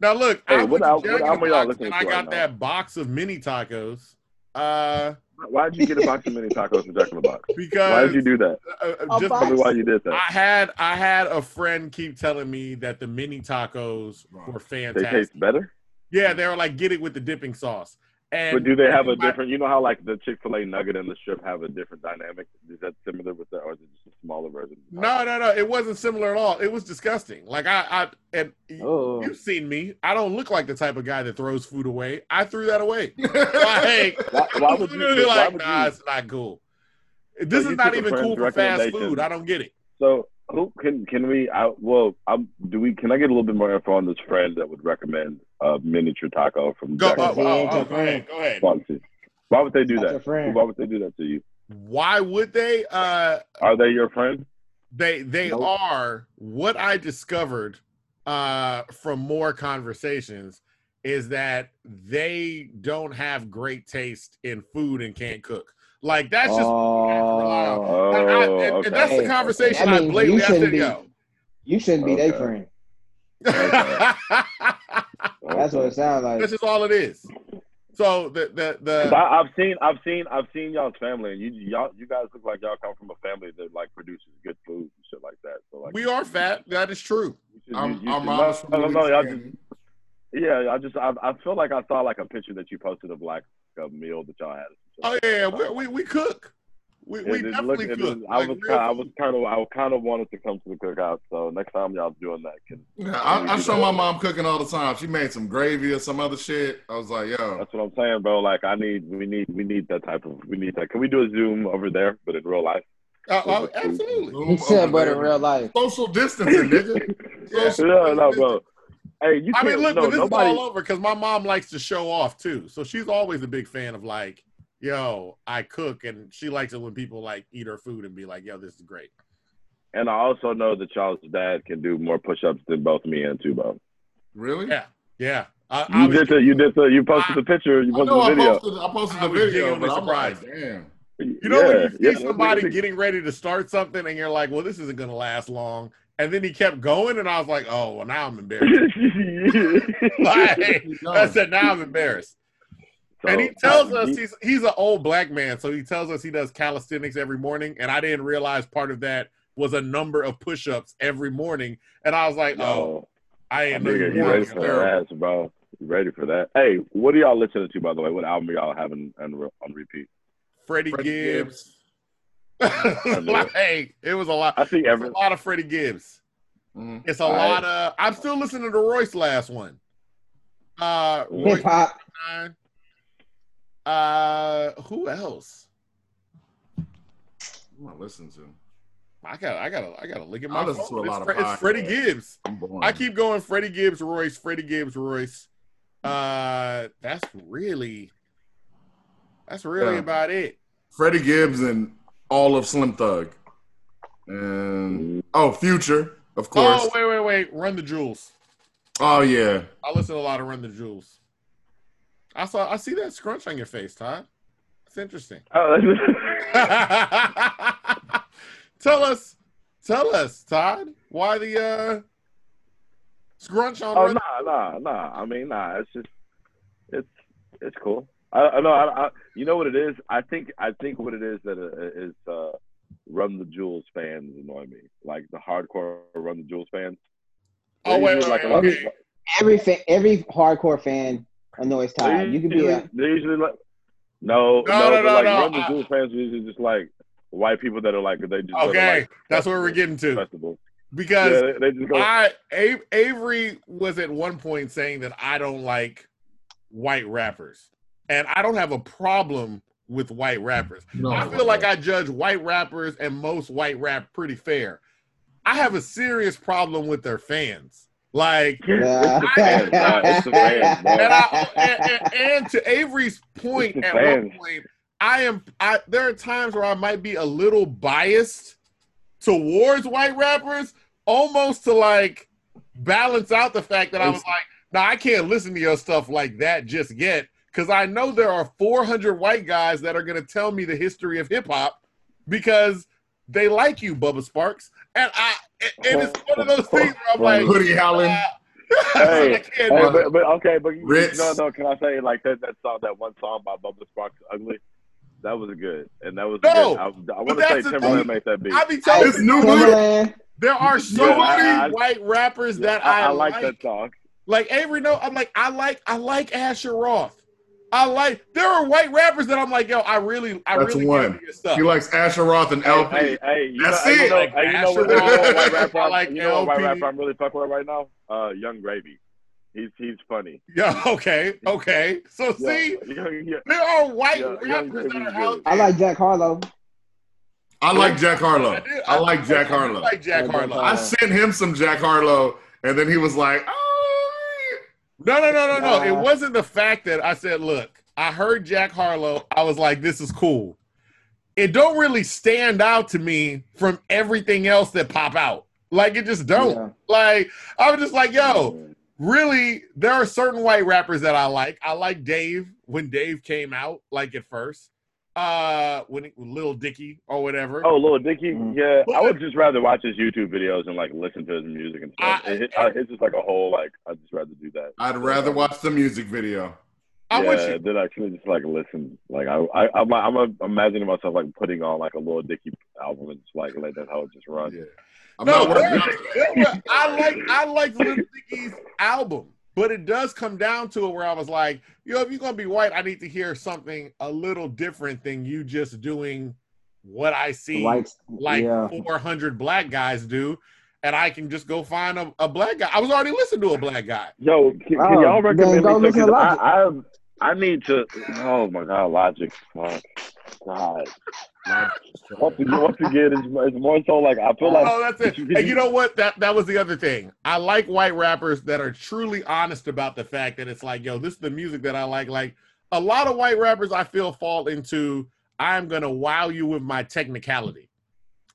Speaker 3: Now look,
Speaker 4: Hey,
Speaker 3: I
Speaker 4: what
Speaker 3: went to
Speaker 4: what
Speaker 3: in
Speaker 4: y'all
Speaker 3: Box
Speaker 4: listening
Speaker 3: and I got
Speaker 4: right now?
Speaker 3: that box of mini tacos. Uh,
Speaker 4: why did you get a box of mini tacos from Jack in the Box?
Speaker 3: Because why
Speaker 4: did you do that?
Speaker 3: uh, uh, just
Speaker 4: Tell me why you did that.
Speaker 3: I had I had a friend keep telling me that the mini tacos were fantastic.
Speaker 4: They
Speaker 3: fantastic.
Speaker 4: taste better,
Speaker 3: Yeah, they were like get it with the dipping sauce. And
Speaker 4: but do they have a different? You know how like the Chick Fil A nugget and the strip have a different dynamic? Is that similar with that, or is it just a smaller version?
Speaker 3: No, no, no. It wasn't similar at all. It was disgusting. Like I, I and
Speaker 1: Oh.
Speaker 3: you've seen me. I don't look like the type of guy that throws food away. I threw that away. Like,
Speaker 4: Why, why would you?
Speaker 3: literally
Speaker 4: Why
Speaker 3: like,
Speaker 4: would
Speaker 3: nah,
Speaker 4: you?
Speaker 3: it's not cool. This
Speaker 4: So
Speaker 3: is not even
Speaker 4: friend's
Speaker 3: cool for fast food. I don't get it.
Speaker 4: So who can can we? I, well, I'm, do we? Can I get a little bit more info on this friend that would recommend a miniature taco from
Speaker 3: Go, oh, oh, oh, go ahead. Go ahead.
Speaker 4: Why would they do
Speaker 1: Not your
Speaker 4: that? Why would they do that to you?
Speaker 3: Why would they? Uh,
Speaker 4: Are they your friend?
Speaker 3: They they
Speaker 4: Nope.
Speaker 3: are what I discovered uh from more conversations is that they don't have great taste in food and can't cook. Like that's just what we have to rely on.
Speaker 1: Oh,
Speaker 3: And, I-
Speaker 4: Oh,
Speaker 3: and- and that's the
Speaker 1: Hey,
Speaker 3: conversation
Speaker 1: that
Speaker 3: I
Speaker 1: means
Speaker 3: blatantly
Speaker 1: you
Speaker 3: I said,
Speaker 1: shouldn't be-
Speaker 3: yo.
Speaker 1: you shouldn't be their
Speaker 4: Okay.
Speaker 1: friend. That's what it sounds like.
Speaker 3: This is all it is. So the the
Speaker 4: 'Cause
Speaker 3: the
Speaker 4: I, I've seen, I've seen, I've seen y'all's family, and you, y'all, you guys look like y'all come from a family that like produces good food and shit like that. So like,
Speaker 3: we are fat. That is true.
Speaker 4: you should-
Speaker 2: Our,
Speaker 4: you- you
Speaker 2: our
Speaker 4: should-
Speaker 2: mom's from
Speaker 4: no, no, no, y'all just, yeah, I just, I, I feel like I saw like a picture that you posted of like a meal that y'all had.
Speaker 3: Oh yeah, we we, we cook. We, we
Speaker 4: It- it
Speaker 3: definitely
Speaker 4: looked- it
Speaker 3: cook.
Speaker 4: was- I
Speaker 3: Like,
Speaker 4: was,
Speaker 3: real
Speaker 4: kind, I was kind of, I kind of wanted to come to the cookout. So next time y'all doing that, can
Speaker 2: Yeah, I, I show my mom cooking all the time. She made some gravy or some other shit. I was like, yo,
Speaker 4: That's what I'm saying, bro. Like, I need, we need, we need that type of, we need that. Can we do a Zoom over there, but in real life?
Speaker 3: Uh, uh, absolutely.
Speaker 2: Zoom
Speaker 1: He said, but
Speaker 2: there.
Speaker 1: in real life.
Speaker 2: social distancing, nigga.
Speaker 4: yeah,
Speaker 2: Social
Speaker 4: no,
Speaker 2: distancing.
Speaker 4: bro. Hey, you
Speaker 3: I mean, look,
Speaker 4: no,
Speaker 3: but this
Speaker 4: nobody.
Speaker 3: is all over because my mom likes to show off too. So she's always a big fan of like, yo, I cook, and she likes it when people like eat her food and be like, yo, this is great.
Speaker 4: And I also know that y'all's dad can do more push-ups than both me and Tubo.
Speaker 2: Really?
Speaker 3: Yeah, yeah. I, I
Speaker 4: You
Speaker 3: was,
Speaker 4: did the, you did the, you posted the picture, you
Speaker 2: I
Speaker 4: posted
Speaker 2: know
Speaker 4: the
Speaker 2: I
Speaker 4: video.
Speaker 2: posted, I posted the
Speaker 3: was
Speaker 2: video, but I'm like,
Speaker 3: surprised.
Speaker 2: damn.
Speaker 3: you know, when you see
Speaker 4: yeah, yeah,
Speaker 3: somebody
Speaker 4: that's-
Speaker 3: getting ready to start something, and you're like, well, this isn't gonna last long, and then he kept going, and I was like, oh, well, now I'm embarrassed. like, I said, now I'm embarrassed.
Speaker 4: So,
Speaker 3: and he tells
Speaker 4: uh,
Speaker 3: us
Speaker 4: he-
Speaker 3: he's he's an old black man, so he tells us he does calisthenics every morning, and I didn't realize part of that was a number of push-ups every morning, and I was like, oh,
Speaker 4: yo,
Speaker 3: I didn't
Speaker 4: nigga,
Speaker 3: you
Speaker 4: you ready for
Speaker 3: terrible.
Speaker 4: that, bro? You ready for that? Hey, what are y'all listening to, by the way? What album are y'all having on, on repeat?
Speaker 3: Freddie
Speaker 2: Freddie
Speaker 3: Gibbs.
Speaker 4: Gibbs.
Speaker 3: like, it was a lot.
Speaker 4: I see every.
Speaker 3: a lot of Freddie Gibbs.
Speaker 2: Mm.
Speaker 3: It's a
Speaker 4: All right.
Speaker 3: lot of. I'm still listening to Royce last one. Uh,
Speaker 1: Hip hop.
Speaker 3: Uh, who else?
Speaker 2: I'm not listening to.
Speaker 3: I got. I got. I got to look at my
Speaker 2: I listen
Speaker 3: phone.
Speaker 2: to a lot
Speaker 3: it's,
Speaker 2: of
Speaker 3: Fre- it's Freddie. Gibbs. I keep going. Freddie Gibbs, Royce. Freddie Gibbs, Royce. Uh, that's really. That's really
Speaker 2: Yeah.
Speaker 3: about it.
Speaker 2: Freddie Gibbs and all of Slim Thug. And oh, Future, of course.
Speaker 3: Oh wait, wait, wait! Run the jewels.
Speaker 2: Oh yeah.
Speaker 3: I listen to a lot of Run the Jewels. I saw. I see that scrunch on your face, Todd. It's interesting.
Speaker 4: Oh,
Speaker 3: tell us, tell us, Todd, why the uh, scrunch on?
Speaker 4: oh
Speaker 3: Run-
Speaker 4: nah, nah, nah. I mean, nah. It's just, it's, it's cool. I, I know. I, I, you know what it is? I think, I think what it is that uh, is uh, Run the Jewels fans annoy me. Like the hardcore Run the Jewels fans.
Speaker 3: oh
Speaker 4: They're
Speaker 3: wait, wait,
Speaker 4: like
Speaker 3: wait,
Speaker 4: a-
Speaker 3: okay.
Speaker 1: Every every hardcore fan annoys
Speaker 4: They're
Speaker 1: Todd. You could be
Speaker 4: usually,
Speaker 1: a
Speaker 4: they're usually like, no,
Speaker 3: No,
Speaker 4: no,
Speaker 3: no, no,
Speaker 4: like
Speaker 3: no,
Speaker 4: Run the
Speaker 3: I-
Speaker 4: fans are usually just like white people that are like they just go to,
Speaker 3: Okay,
Speaker 4: like,
Speaker 3: that's what we're getting to
Speaker 4: festivals.
Speaker 3: because
Speaker 4: Yeah, they, they just go.
Speaker 3: I A- Avery was at one point saying that I don't like white rappers, and I don't have a problem with white rappers.
Speaker 2: No,
Speaker 3: I feel like I judge white rappers and most white rap pretty fair. I have a serious problem with their fans. Like,
Speaker 1: Yeah.
Speaker 4: it's the fans. It's fans,
Speaker 3: and, I, and, and- and to Avery's point, at one point, I am. I there are times where I might be a little biased towards white rappers, almost to like balance out the fact that I was like, "Now I can't listen to your stuff like that just yet," because I know there are 400 white guys that are going to tell me the history of hip hop because they like you, Bubba Sparxxx, and I. And it's one of those things where I'm like,
Speaker 2: Hoodie Allen.
Speaker 3: uh,
Speaker 4: Hey,
Speaker 3: I can't
Speaker 4: Hey, but, but okay, but you,
Speaker 2: Ritz.
Speaker 4: no, no. Can I say like that? That song, that one song by Bubba Sparxxx, "Ugly." That was good, and that was
Speaker 3: No,
Speaker 4: good. I, I want to say
Speaker 3: that's Timbaland
Speaker 4: made that beat.
Speaker 3: I be telling
Speaker 2: It's
Speaker 3: you,
Speaker 2: new booty.
Speaker 1: Timbaland.
Speaker 3: there are so
Speaker 4: Yeah,
Speaker 3: many
Speaker 4: I- I-
Speaker 3: white rappers that
Speaker 4: I,
Speaker 3: I,
Speaker 4: I like
Speaker 3: like.
Speaker 4: that song.
Speaker 3: Like Avery, no, I'm like, I like, I like Asher Roth. I like. There are white rappers that I'm like, yo, I really, I
Speaker 2: That's
Speaker 3: really
Speaker 2: one.
Speaker 3: get your stuff.
Speaker 2: He likes Asher Roth and
Speaker 4: Hey,
Speaker 2: LP.
Speaker 4: hey, hey, you
Speaker 2: That's
Speaker 4: know, hey,
Speaker 2: it.
Speaker 4: You know,
Speaker 3: Like
Speaker 4: you know what?
Speaker 3: Asher
Speaker 4: You know what white rapper?
Speaker 3: I
Speaker 4: I'm-
Speaker 3: like
Speaker 4: you know what white rapper I'm really fucking with right now? Uh, Yung Gravy. He's he's funny.
Speaker 3: Yeah, okay, okay. So
Speaker 4: Yeah,
Speaker 3: see,
Speaker 4: yeah, yeah.
Speaker 3: there are white
Speaker 4: Yeah,
Speaker 3: rappers that are out there.
Speaker 1: I like Jack Harlow.
Speaker 2: I like Jack Harlow.
Speaker 3: I do-
Speaker 2: I like Jack
Speaker 3: Harlow. I
Speaker 2: Harlow.
Speaker 3: like Jack
Speaker 1: I
Speaker 3: Harlow.
Speaker 2: I sent him some Jack Harlow, and then he was like, "Oh,
Speaker 3: No, no, no, no, no. It
Speaker 1: uh.
Speaker 3: wasn't the fact that I said, look, I heard Jack Harlow. I was like, this is cool. It don't really stand out to me from everything else that pop out. Like it just don't.
Speaker 1: Yeah.
Speaker 3: Like I was just like, yo, really, there are certain white rappers that I like. I like Dave when Dave came out, like at first. Uh when he, Lil Dicky or whatever.
Speaker 4: Oh, Lil Dicky,
Speaker 1: Mhm.
Speaker 4: yeah. I would just rather watch his YouTube videos and like listen to his music and stuff.
Speaker 3: I-
Speaker 4: It- I- it's just like a whole like. I'd just rather do that.
Speaker 2: I'd rather watch the music video."
Speaker 3: I'm
Speaker 4: yeah,
Speaker 3: with you.
Speaker 4: Than actually just like listen. Like I, I, I'm, I'm imagining myself like putting on like a Lil Dicky album and just like let that hoe just run.
Speaker 2: Yeah. I'm
Speaker 3: No,
Speaker 2: not working.
Speaker 3: there- there I like I like Lil Dicky's album, but it does come down to it where I was like, yo, if you're gonna be white, I need to hear something a little different than you just doing what I see
Speaker 1: Whites.
Speaker 3: like
Speaker 1: yeah.
Speaker 3: 400 black guys do, and I can just go find a, a black guy. I was already listening to a black guy.
Speaker 4: Yo, can, can
Speaker 1: Oh,
Speaker 4: y'all recommend
Speaker 1: go
Speaker 4: me
Speaker 1: listen to? Logic.
Speaker 4: I, I, I need to. Oh my God, Logic. Fuck. God. Once again, once again, it's, it's more so like I feel like
Speaker 3: oh, that's it. And you know what? That that was the other thing. I like white rappers that are truly honest about the fact that it's like, yo, this is the music that I like. Like a lot of white rappers, I feel fall into I'm gonna wow you with my technicality,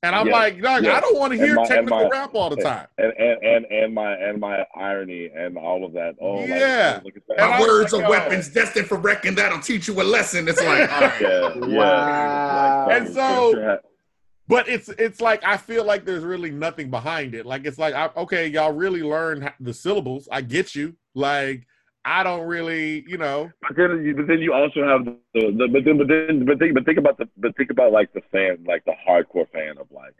Speaker 3: and I'm
Speaker 4: Yes,
Speaker 3: like, dog,
Speaker 4: yes.
Speaker 3: I don't want to hear
Speaker 4: my-
Speaker 3: technical
Speaker 4: my-
Speaker 3: rap all the time.
Speaker 4: and and and, and my and my irony and all of that. Oh,
Speaker 3: Yeah.
Speaker 4: Oh, like, that.
Speaker 2: My
Speaker 3: I was
Speaker 2: words
Speaker 3: like,
Speaker 2: are
Speaker 3: yo.
Speaker 2: weapons destined for wrecking. That'll teach you a lesson. It's like, all right.
Speaker 4: yeah, yeah.
Speaker 1: Wow.
Speaker 4: Like,
Speaker 3: And so- But it's it's like I feel like there's really nothing behind it. Like it's like I, okay, y'all really learn the syllables. I get you. Like I don't really, you know.
Speaker 4: But then, you, but then you also have the, the but then but then but think but think about the but think about like the fan like the hardcore fan of like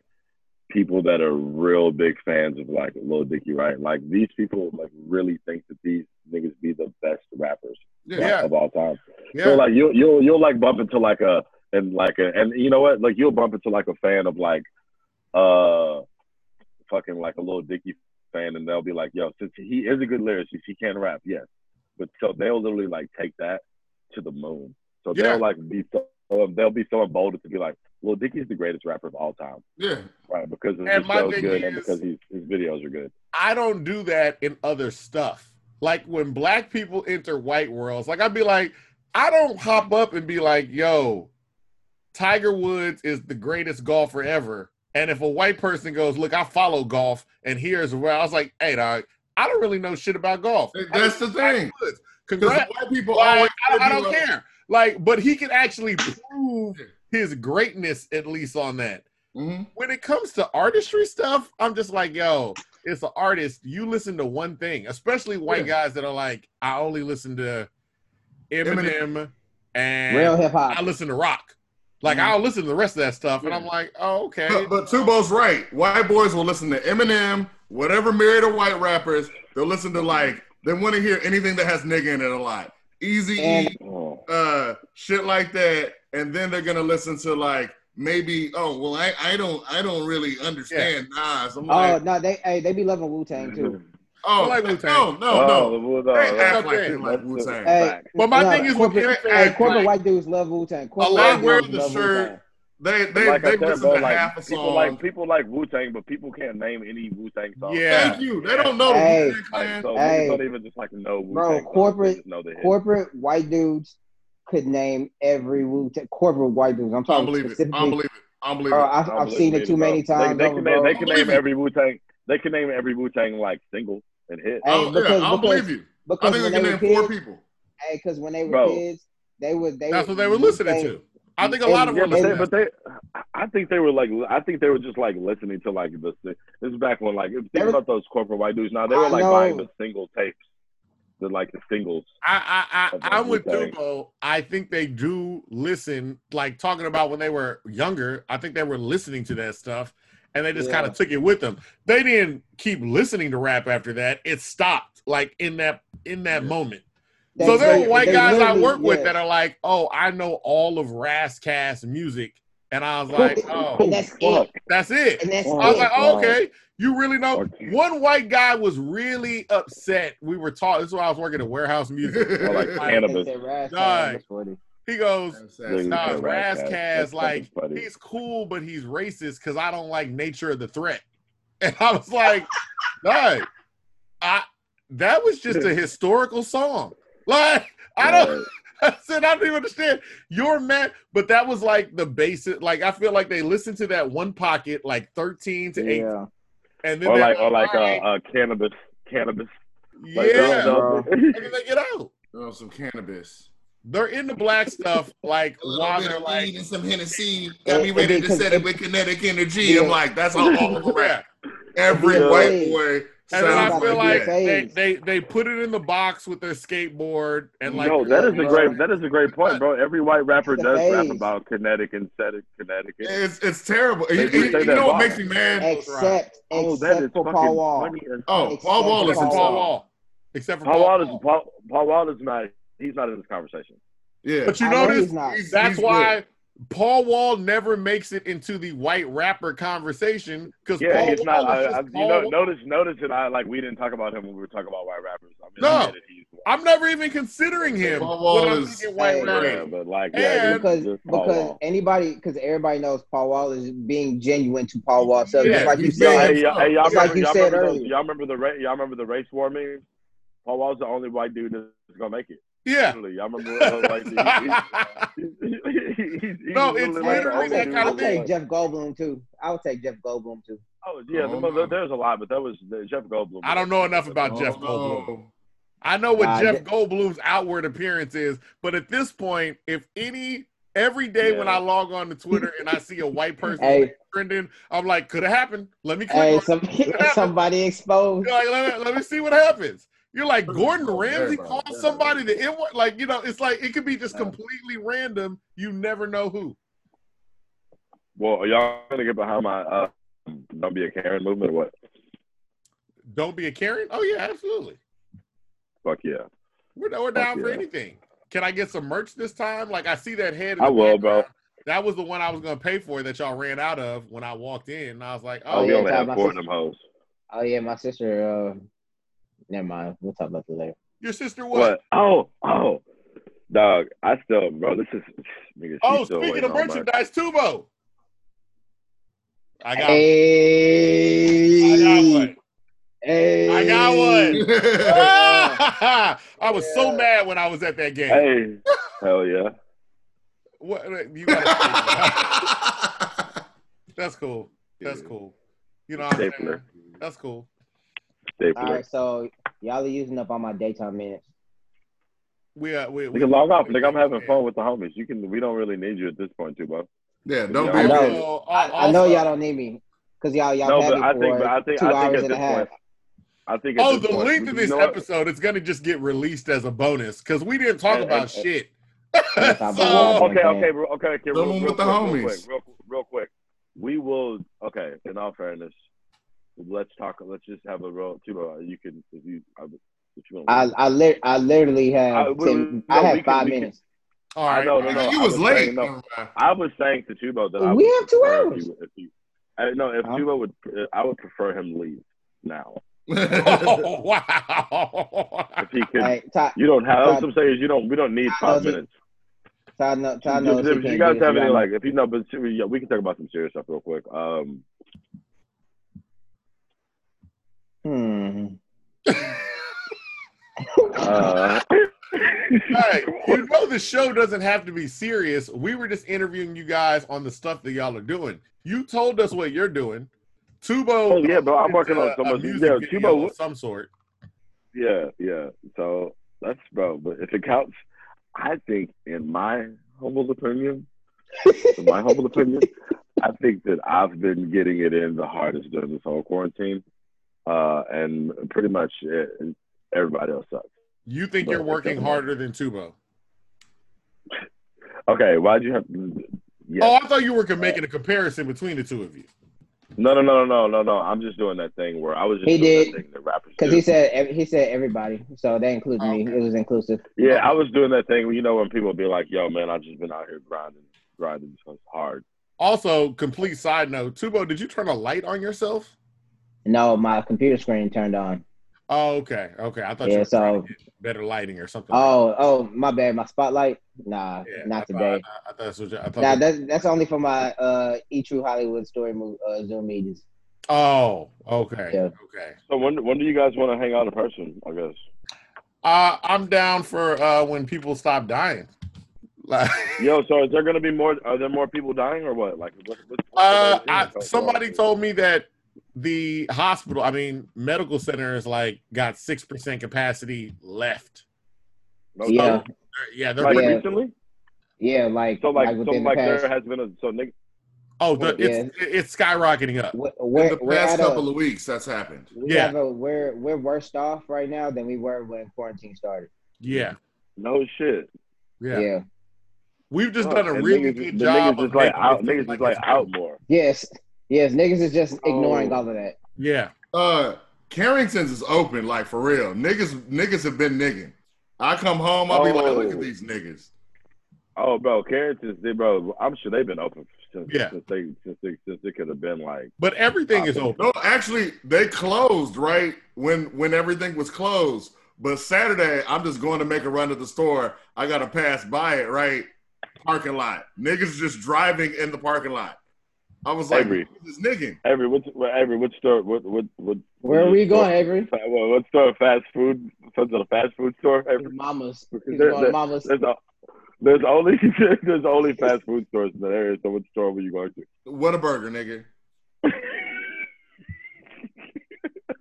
Speaker 4: people that are real big fans of like Lil Dicky, right? Like these people like really think that these niggas be the best rappers
Speaker 3: Yeah.
Speaker 4: of all time.
Speaker 3: Yeah.
Speaker 4: So like you'll you'll you'll like bump into like a and like a and you know what like you'll bump into like a fan of like uh fucking like a little Dicky fan and they'll be like yo since he is a good lyricist he can rap yes but so they'll literally like take that to the moon so
Speaker 3: Yeah.
Speaker 4: they'll like be so they'll be so emboldened to be like well Dicky's the greatest rapper of all time
Speaker 2: Yeah.
Speaker 4: right because his
Speaker 3: And
Speaker 4: show's good and because he's, his videos are good
Speaker 3: I don't do that in other stuff. Like when black people enter white worlds, like I'd be like, I don't hop up and be like, yo, Tiger Woods is the greatest golfer ever. And if a white person goes, look, I follow golf, and here's where I was like, hey, dog, I don't really know shit about golf.
Speaker 2: That's the thing. Because
Speaker 3: Congrats.
Speaker 2: white people
Speaker 3: Like,
Speaker 2: always
Speaker 3: I, I
Speaker 2: be
Speaker 3: don't
Speaker 2: like-
Speaker 3: care. Like, but he can actually prove his greatness at least on that.
Speaker 2: Mhm.
Speaker 3: When it comes to artistry stuff, I'm just like, yo, it's an artist. You listen to one thing, especially white
Speaker 2: Yeah.
Speaker 3: guys that are like, I only listen to Eminem, and
Speaker 1: Real hip hop.
Speaker 3: I listen to rock. Like
Speaker 2: Mhm.
Speaker 3: I'll listen to the rest of that stuff, and I'm like, oh, okay.
Speaker 2: But, but Tubo's right. White boys will listen to Eminem, whatever myriad of white rappers. They'll listen to like they want to hear anything that has nigga in it a lot. Easy E,
Speaker 4: oh.
Speaker 2: uh, shit like that, and then they're gonna listen to like maybe oh well I, I don't I don't really understand Nas. I'm
Speaker 1: Oh
Speaker 2: like
Speaker 1: no, they hey they be loving Wu Tang too.
Speaker 2: oh
Speaker 3: like Wu-Tang.
Speaker 2: no no
Speaker 4: oh,
Speaker 2: no. They act like they like Wu Tang.
Speaker 1: Hey,
Speaker 3: But my
Speaker 1: no,
Speaker 3: thing is with
Speaker 1: corporate,
Speaker 3: him
Speaker 1: hey,
Speaker 3: saying,
Speaker 1: corporate
Speaker 3: like,
Speaker 1: white dudes love Wu Tang. Corporate
Speaker 3: lot
Speaker 1: white
Speaker 2: wear
Speaker 1: dudes
Speaker 2: the
Speaker 1: love
Speaker 2: shirt.
Speaker 1: Wu-Tang.
Speaker 2: They they
Speaker 4: like
Speaker 2: they
Speaker 4: said,
Speaker 2: listen
Speaker 4: bro,
Speaker 2: to
Speaker 4: like,
Speaker 2: half a
Speaker 4: people
Speaker 2: song.
Speaker 4: like people like Wu Tang, but people can't name any Wu Tang songs.
Speaker 3: Yeah.
Speaker 2: Thank you. They don't know
Speaker 1: Hey.
Speaker 2: the Wu Tang
Speaker 4: Like,
Speaker 2: Clan.
Speaker 4: so
Speaker 1: Hey.
Speaker 4: don't even just like know Wu-Tang
Speaker 1: Bro,
Speaker 4: Tang.
Speaker 1: corporate-
Speaker 4: know the hits.
Speaker 1: Corporate white dudes could name every Wu Tang. Corporate white dudes. I'm
Speaker 2: I
Speaker 1: talking
Speaker 2: don't believe it. I
Speaker 1: specifically.
Speaker 2: don't believe it. I don't believe
Speaker 1: Bro,
Speaker 2: it.
Speaker 1: I've,
Speaker 4: I don't
Speaker 1: I've seen
Speaker 4: believe
Speaker 1: it too
Speaker 4: bro.
Speaker 1: many times.
Speaker 4: They, they
Speaker 1: over,
Speaker 4: can name,
Speaker 1: bro.
Speaker 4: they can name
Speaker 2: it.
Speaker 4: every Wu Tang. They can name every Wu Tang like single and hit.
Speaker 1: Hey,
Speaker 2: Oh,
Speaker 1: because-
Speaker 2: yeah, I don't
Speaker 1: because-
Speaker 2: believe you. I
Speaker 1: because
Speaker 2: think
Speaker 1: when
Speaker 2: can
Speaker 1: they
Speaker 2: name
Speaker 1: were
Speaker 2: four
Speaker 1: kids,
Speaker 2: people.
Speaker 1: hey, because when they were kids, they would they
Speaker 3: That's what they were listening to. I think a lot of
Speaker 4: Yeah,
Speaker 3: them
Speaker 4: but they, but they, I, think they were like I think they were just like listening to like the this is back when like if
Speaker 1: They
Speaker 4: think
Speaker 1: were-
Speaker 4: about those corporate white dudes now they were
Speaker 1: I
Speaker 4: like
Speaker 1: know.
Speaker 4: buying the single tapes. The like the singles.
Speaker 3: I, I, I, I'm with
Speaker 4: what I'm saying.
Speaker 3: Tubo. I think they do listen, like talking about when they were younger. I think they were listening to that stuff, and they just
Speaker 1: Yeah.
Speaker 3: kind of took it with them. They didn't keep listening to rap after that. It stopped, like in that in that moment.
Speaker 1: They-
Speaker 3: so there
Speaker 1: they-
Speaker 3: are white
Speaker 1: they
Speaker 3: guys I
Speaker 1: literally-
Speaker 3: work with that are like, "Oh, I know all of Ras Kass music," and I was like, "Oh,
Speaker 1: And that's it.
Speaker 3: that's it."
Speaker 1: And that's oh,
Speaker 3: I was
Speaker 1: it.
Speaker 3: like, oh, okay, you really know.
Speaker 4: Okay.
Speaker 3: One white guy was really upset. We were taught. This is why I was working at warehouse music.
Speaker 4: Or like
Speaker 3: Like,
Speaker 4: Canibus.
Speaker 1: They said Raz
Speaker 3: Dog.
Speaker 1: was funny.
Speaker 3: He goes,
Speaker 4: Niggas
Speaker 3: Nah,
Speaker 4: said Ras Kass,
Speaker 3: like
Speaker 4: funny.
Speaker 3: he's cool, but he's racist because I don't like nature of the threat. And I was like, no, I that was just a historical song. Like, I don't I said I don't even understand. You're mad, but that was like the basic. Like I feel like they listened to that one pocket, like 13 to 18,
Speaker 1: Yeah.
Speaker 3: and then
Speaker 4: Or
Speaker 3: they're
Speaker 4: like or like uh,
Speaker 3: "Alright,
Speaker 4: uh Canibus Canibus.
Speaker 3: yeah,
Speaker 4: Like, those-
Speaker 1: bro.
Speaker 4: those-
Speaker 3: and then they get out.
Speaker 2: Oh, some Canibus.
Speaker 3: They're in the black stuff, like
Speaker 2: A
Speaker 3: while
Speaker 2: bit
Speaker 3: they're
Speaker 2: of
Speaker 3: like,
Speaker 2: weed and some Hennessy got me
Speaker 1: It-
Speaker 2: ready
Speaker 1: it
Speaker 2: to set it
Speaker 1: it-
Speaker 2: with kinetic energy.
Speaker 1: Yeah.
Speaker 2: I'm like, that's all, all of rap. Every
Speaker 1: Yeah.
Speaker 2: white boy
Speaker 3: And then I feel
Speaker 2: like
Speaker 3: like they, they they put it in the box with their skateboard and like
Speaker 4: no, that is a great that is a great point, bro. Every white rapper
Speaker 1: The
Speaker 4: does rap about kinetic and static Connecticut.
Speaker 2: It's it's terrible.
Speaker 4: They
Speaker 2: You, you- you
Speaker 4: that
Speaker 2: know what makes me mad?
Speaker 1: Except,
Speaker 4: Oh,
Speaker 1: except
Speaker 4: is
Speaker 1: for
Speaker 4: fucking
Speaker 1: Paul Wall.
Speaker 2: Oh, Paul Wall is
Speaker 3: Paul
Speaker 1: Paul
Speaker 3: Wall.
Speaker 2: Wall.
Speaker 3: Except for
Speaker 4: Paul
Speaker 3: Paul
Speaker 4: Wall is Paul, Paul Wall is not he's not in this conversation.
Speaker 2: Yeah.
Speaker 3: But you
Speaker 1: I know
Speaker 3: notice
Speaker 1: he's not.
Speaker 2: He's-
Speaker 3: that's
Speaker 2: he's
Speaker 3: why Paul Wall never makes it into the white rapper conversation because
Speaker 4: Yeah,
Speaker 3: Paul
Speaker 4: he's
Speaker 3: Wall
Speaker 4: not.
Speaker 3: is
Speaker 4: I,
Speaker 3: just
Speaker 4: I, you
Speaker 3: Paul
Speaker 4: know,
Speaker 3: Wall.
Speaker 4: notice, notice that I like we didn't talk about him when we were talking about white rappers. I mean,
Speaker 3: No.
Speaker 4: I get it, he's
Speaker 3: I'm never even considering him.
Speaker 2: Paul Wall is-
Speaker 3: white
Speaker 1: Hey.
Speaker 3: rapper.
Speaker 4: yeah, but like yeah,
Speaker 3: And-
Speaker 1: because
Speaker 4: just
Speaker 1: because
Speaker 4: Wall.
Speaker 1: anybody because everybody knows Paul Wall is being genuine to Paul Wall. So
Speaker 3: Yeah,
Speaker 1: just like you
Speaker 2: he's
Speaker 4: Yo,
Speaker 2: being-
Speaker 1: said,
Speaker 4: hey, y'all, hey, y'all
Speaker 1: It's like
Speaker 4: remember,
Speaker 1: you
Speaker 4: y'all
Speaker 1: said
Speaker 4: remember those,
Speaker 1: earlier.
Speaker 4: y'all remember the ra- y'all remember the race war memes? Paul Wall's the only white dude that's gonna make it.
Speaker 3: Yeah.
Speaker 4: Literally, y'all remember uh, like the,
Speaker 3: No, it's
Speaker 4: literally
Speaker 1: Hey,
Speaker 4: like the
Speaker 3: literally
Speaker 1: I'll
Speaker 4: only
Speaker 3: that
Speaker 1: take,
Speaker 4: dude
Speaker 3: kind
Speaker 1: I'll
Speaker 3: of
Speaker 4: that's
Speaker 3: thing.
Speaker 1: take Jeff Goldblum too. I'll take Jeff Goldblum too.
Speaker 4: Oh yeah,
Speaker 2: Oh,
Speaker 4: there-
Speaker 2: no.
Speaker 4: there's a lot, but that was the Jeff Goldblum.
Speaker 3: I don't know enough about Jeff
Speaker 2: Oh,
Speaker 3: Goldblum.
Speaker 2: no.
Speaker 3: I know what
Speaker 1: Nah,
Speaker 3: Jeff
Speaker 1: that-
Speaker 3: Goldblum's outward appearance is, but at this point, if any every day when I log on to Twitter and I see a white person
Speaker 1: Hey.
Speaker 3: trending, I'm like, could have happened. Let me click
Speaker 1: Hey,
Speaker 3: on
Speaker 1: some, somebody exposed.
Speaker 3: Like, let, me, let me see what happens. You're like Gordon Ramsay
Speaker 2: bro.
Speaker 3: called
Speaker 2: Yeah.
Speaker 3: somebody the N word. Like, you know, it's like it could be just completely random. You never know who.
Speaker 4: Well, are y'all gonna get behind my uh, "Don't Be a Karen" movement or what?
Speaker 3: Don't be a Karen. Oh yeah, absolutely.
Speaker 4: Fuck yeah,
Speaker 3: We're, we're down for
Speaker 4: yeah.
Speaker 3: anything. Can I get some merch this time? Like I see that head.
Speaker 4: I
Speaker 3: the
Speaker 4: will, bro.
Speaker 3: That was the one I was gonna pay for that y'all ran out of when I walked in. And I was like,
Speaker 4: Oh,
Speaker 3: oh,
Speaker 4: we
Speaker 1: yeah,
Speaker 4: only have
Speaker 1: my
Speaker 4: four of
Speaker 1: sister-
Speaker 4: them hoes.
Speaker 1: Oh yeah, my sister. Uh, never mind. We'll talk about that later.
Speaker 3: your sister what?
Speaker 4: What? Oh, oh, dog. I still, bro. This is nigga.
Speaker 3: Oh, speaking of
Speaker 4: on my-
Speaker 3: merchandise, Tubo. I got,
Speaker 1: Hey,
Speaker 3: I got one.
Speaker 1: Hey,
Speaker 3: I got one. I was so mad when I was at that game.
Speaker 4: Hey, hell yeah.
Speaker 3: What, you gotta, that's cool. That's cool. You know what I'm saying?
Speaker 4: Stapler.
Speaker 3: That's cool.
Speaker 4: Stapler.
Speaker 1: All right, so y'all are using up all my daytime minutes.
Speaker 3: We uh, we,
Speaker 4: We
Speaker 3: we
Speaker 4: can log off. Nigga, I'm having fun with the homies. You can. We don't really need you at this point, too, bro.
Speaker 2: yeah, don't
Speaker 4: I
Speaker 2: be.
Speaker 1: I know.
Speaker 3: So, uh,
Speaker 1: I, I know y'all don't need me because y'all y'all
Speaker 4: No,
Speaker 1: had
Speaker 4: but I think- but I think-
Speaker 1: two
Speaker 4: I think
Speaker 1: hours and a half.
Speaker 4: point- I think. At
Speaker 3: Oh,
Speaker 4: this
Speaker 3: the
Speaker 4: point,
Speaker 3: length of this episode is going to just get released as a bonus because we didn't talk
Speaker 4: And-
Speaker 3: about
Speaker 4: and-
Speaker 3: shit.
Speaker 1: Yes,
Speaker 3: so,
Speaker 4: okay, okay, okay, okay. Real, real
Speaker 2: with the
Speaker 4: quick,
Speaker 2: homies.
Speaker 4: Real quick, real, real quick. We will. Okay, in all fairness, let's talk. Let's just have a real. Two. Uh, you can if you. I, if you want.
Speaker 1: I I, lit I literally have
Speaker 4: I- we-
Speaker 1: ten,
Speaker 4: we-
Speaker 1: I have
Speaker 4: can-
Speaker 1: five
Speaker 4: we can-
Speaker 1: minutes.
Speaker 3: all
Speaker 4: I
Speaker 3: right.
Speaker 4: know, no, no.
Speaker 2: you
Speaker 4: I
Speaker 2: was late.
Speaker 4: saying, no, I was saying to Tubo that
Speaker 1: We
Speaker 4: would
Speaker 1: have two
Speaker 4: prefer
Speaker 1: hours.
Speaker 4: If you, if you, I, no, if
Speaker 1: Huh?
Speaker 4: Tubo would, I would prefer him leave now.
Speaker 3: Oh, wow.
Speaker 4: If he could,
Speaker 1: Hey, Todd,
Speaker 4: you don't have.
Speaker 1: Todd-
Speaker 4: I'm saying is you don't. We don't need
Speaker 1: Todd
Speaker 4: five
Speaker 1: knows he-
Speaker 4: minutes.
Speaker 1: Todd, know, Todd knows he
Speaker 4: if you guys have any like, if you know, but seriously, yeah, we can talk about some serious stuff real quick. Um,
Speaker 1: Hmm.
Speaker 4: uh,
Speaker 3: Hey, you know the show doesn't have to be serious. We were just interviewing you guys on the stuff that y'all are doing. You told us what you're doing. Tubo.
Speaker 4: Oh, yeah, bro, I'm working on
Speaker 3: uh,
Speaker 4: some
Speaker 3: a music
Speaker 4: yeah,
Speaker 3: video
Speaker 4: Tubo-
Speaker 3: of some sort.
Speaker 4: Yeah, yeah. So that's bro. But if it counts, I think, in my humble opinion, in my humble opinion, I think that I've been getting it in the hardest during this whole quarantine, uh, and pretty much eh, everybody else sucks.
Speaker 3: You think you're working harder than Tubo?
Speaker 4: Okay, why'd you have? Yeah.
Speaker 3: Oh, I thought you were making a comparison between the two of you.
Speaker 4: No, no, no, no, no, no. I'm just doing that thing where I was just
Speaker 1: He
Speaker 4: doing
Speaker 1: did,
Speaker 4: that thing that rappers
Speaker 1: Because he said he said everybody, so that included me. It was inclusive.
Speaker 4: yeah, I was doing that thing. where, You know, when people be like, "Yo, man, I've just been out here grinding, grinding so hard."
Speaker 3: Also, complete side note, Tubo, did you turn a light on yourself?
Speaker 1: No, my computer screen turned on.
Speaker 3: Oh, okay, okay. I thought
Speaker 1: Yeah,
Speaker 3: you were
Speaker 1: so-
Speaker 3: to get better lighting or something.
Speaker 1: Oh, oh, my bad. My spotlight. Nah,
Speaker 3: Yeah,
Speaker 1: not
Speaker 3: I thought-
Speaker 1: today.
Speaker 3: I, I thought that's what you, I thought.
Speaker 1: Nah, that's that's only for my uh E True Hollywood Story move, uh, Zoom meetings.
Speaker 3: oh, okay,
Speaker 1: Yeah.
Speaker 3: okay.
Speaker 4: So when when do you guys want to hang out in person? I guess.
Speaker 3: Uh, I'm down for uh, when people stop dying. Like,
Speaker 4: Yo, so is there gonna be more? Are there more people dying or what? Like, what, what, what's
Speaker 3: uh, I, somebody told me that the hospital, I mean, medical center is like got six percent capacity left.
Speaker 4: No,
Speaker 1: Yeah.
Speaker 3: They're- yeah, they're
Speaker 4: Like
Speaker 1: Yeah.
Speaker 4: recently?
Speaker 1: Yeah, like
Speaker 4: So like, so
Speaker 1: within
Speaker 4: like
Speaker 1: the past.
Speaker 4: there has been a so nigga.
Speaker 3: oh, the, it's it's skyrocketing up.
Speaker 1: we're,
Speaker 2: In the
Speaker 1: we're
Speaker 2: past couple
Speaker 1: a,
Speaker 2: of weeks, that's happened.
Speaker 1: we
Speaker 3: Yeah.
Speaker 1: have a we're we're worse off right now than we were when quarantine started.
Speaker 3: Yeah,
Speaker 4: No shit.
Speaker 3: yeah.
Speaker 1: Yeah.
Speaker 3: We've just
Speaker 4: Fuck,
Speaker 3: done a really
Speaker 4: niggas,
Speaker 3: good
Speaker 4: the
Speaker 3: job.
Speaker 4: Niggas
Speaker 3: of
Speaker 4: just like out.
Speaker 3: seem
Speaker 4: Niggas just like out more.
Speaker 1: Yes. Yes. Niggas is just ignoring
Speaker 4: Oh.
Speaker 1: all of that.
Speaker 3: Yeah,
Speaker 2: Uh, Carrington's is open, like for real. Niggas, niggas have been nigging. I come home, I'll be like, look
Speaker 4: Oh.
Speaker 2: at these niggas.
Speaker 4: Oh, bro, Carrington's, they, bro. I'm sure they've been open since
Speaker 3: Yeah.
Speaker 4: since they since they since it could have been like.
Speaker 3: but everything is open.
Speaker 2: No, actually, they closed right when when everything was closed. But Saturday, I'm just going to make a run to the store. I gotta pass by it, right? Parking lot. Niggas just driving in the parking lot. I was like,
Speaker 4: Avery.
Speaker 2: this nigging.
Speaker 4: Every what every what store what what what
Speaker 1: Where are
Speaker 4: what
Speaker 1: we
Speaker 4: store-
Speaker 1: going, Avery?
Speaker 4: What, what store? Fast food? Some sort of fast food store? Avery?
Speaker 1: Mamas.
Speaker 4: There- there-
Speaker 1: Mamas.
Speaker 4: There's, a, there's only there's only fast food stores in that area. So what store were you going to?
Speaker 2: Whataburger, nigga.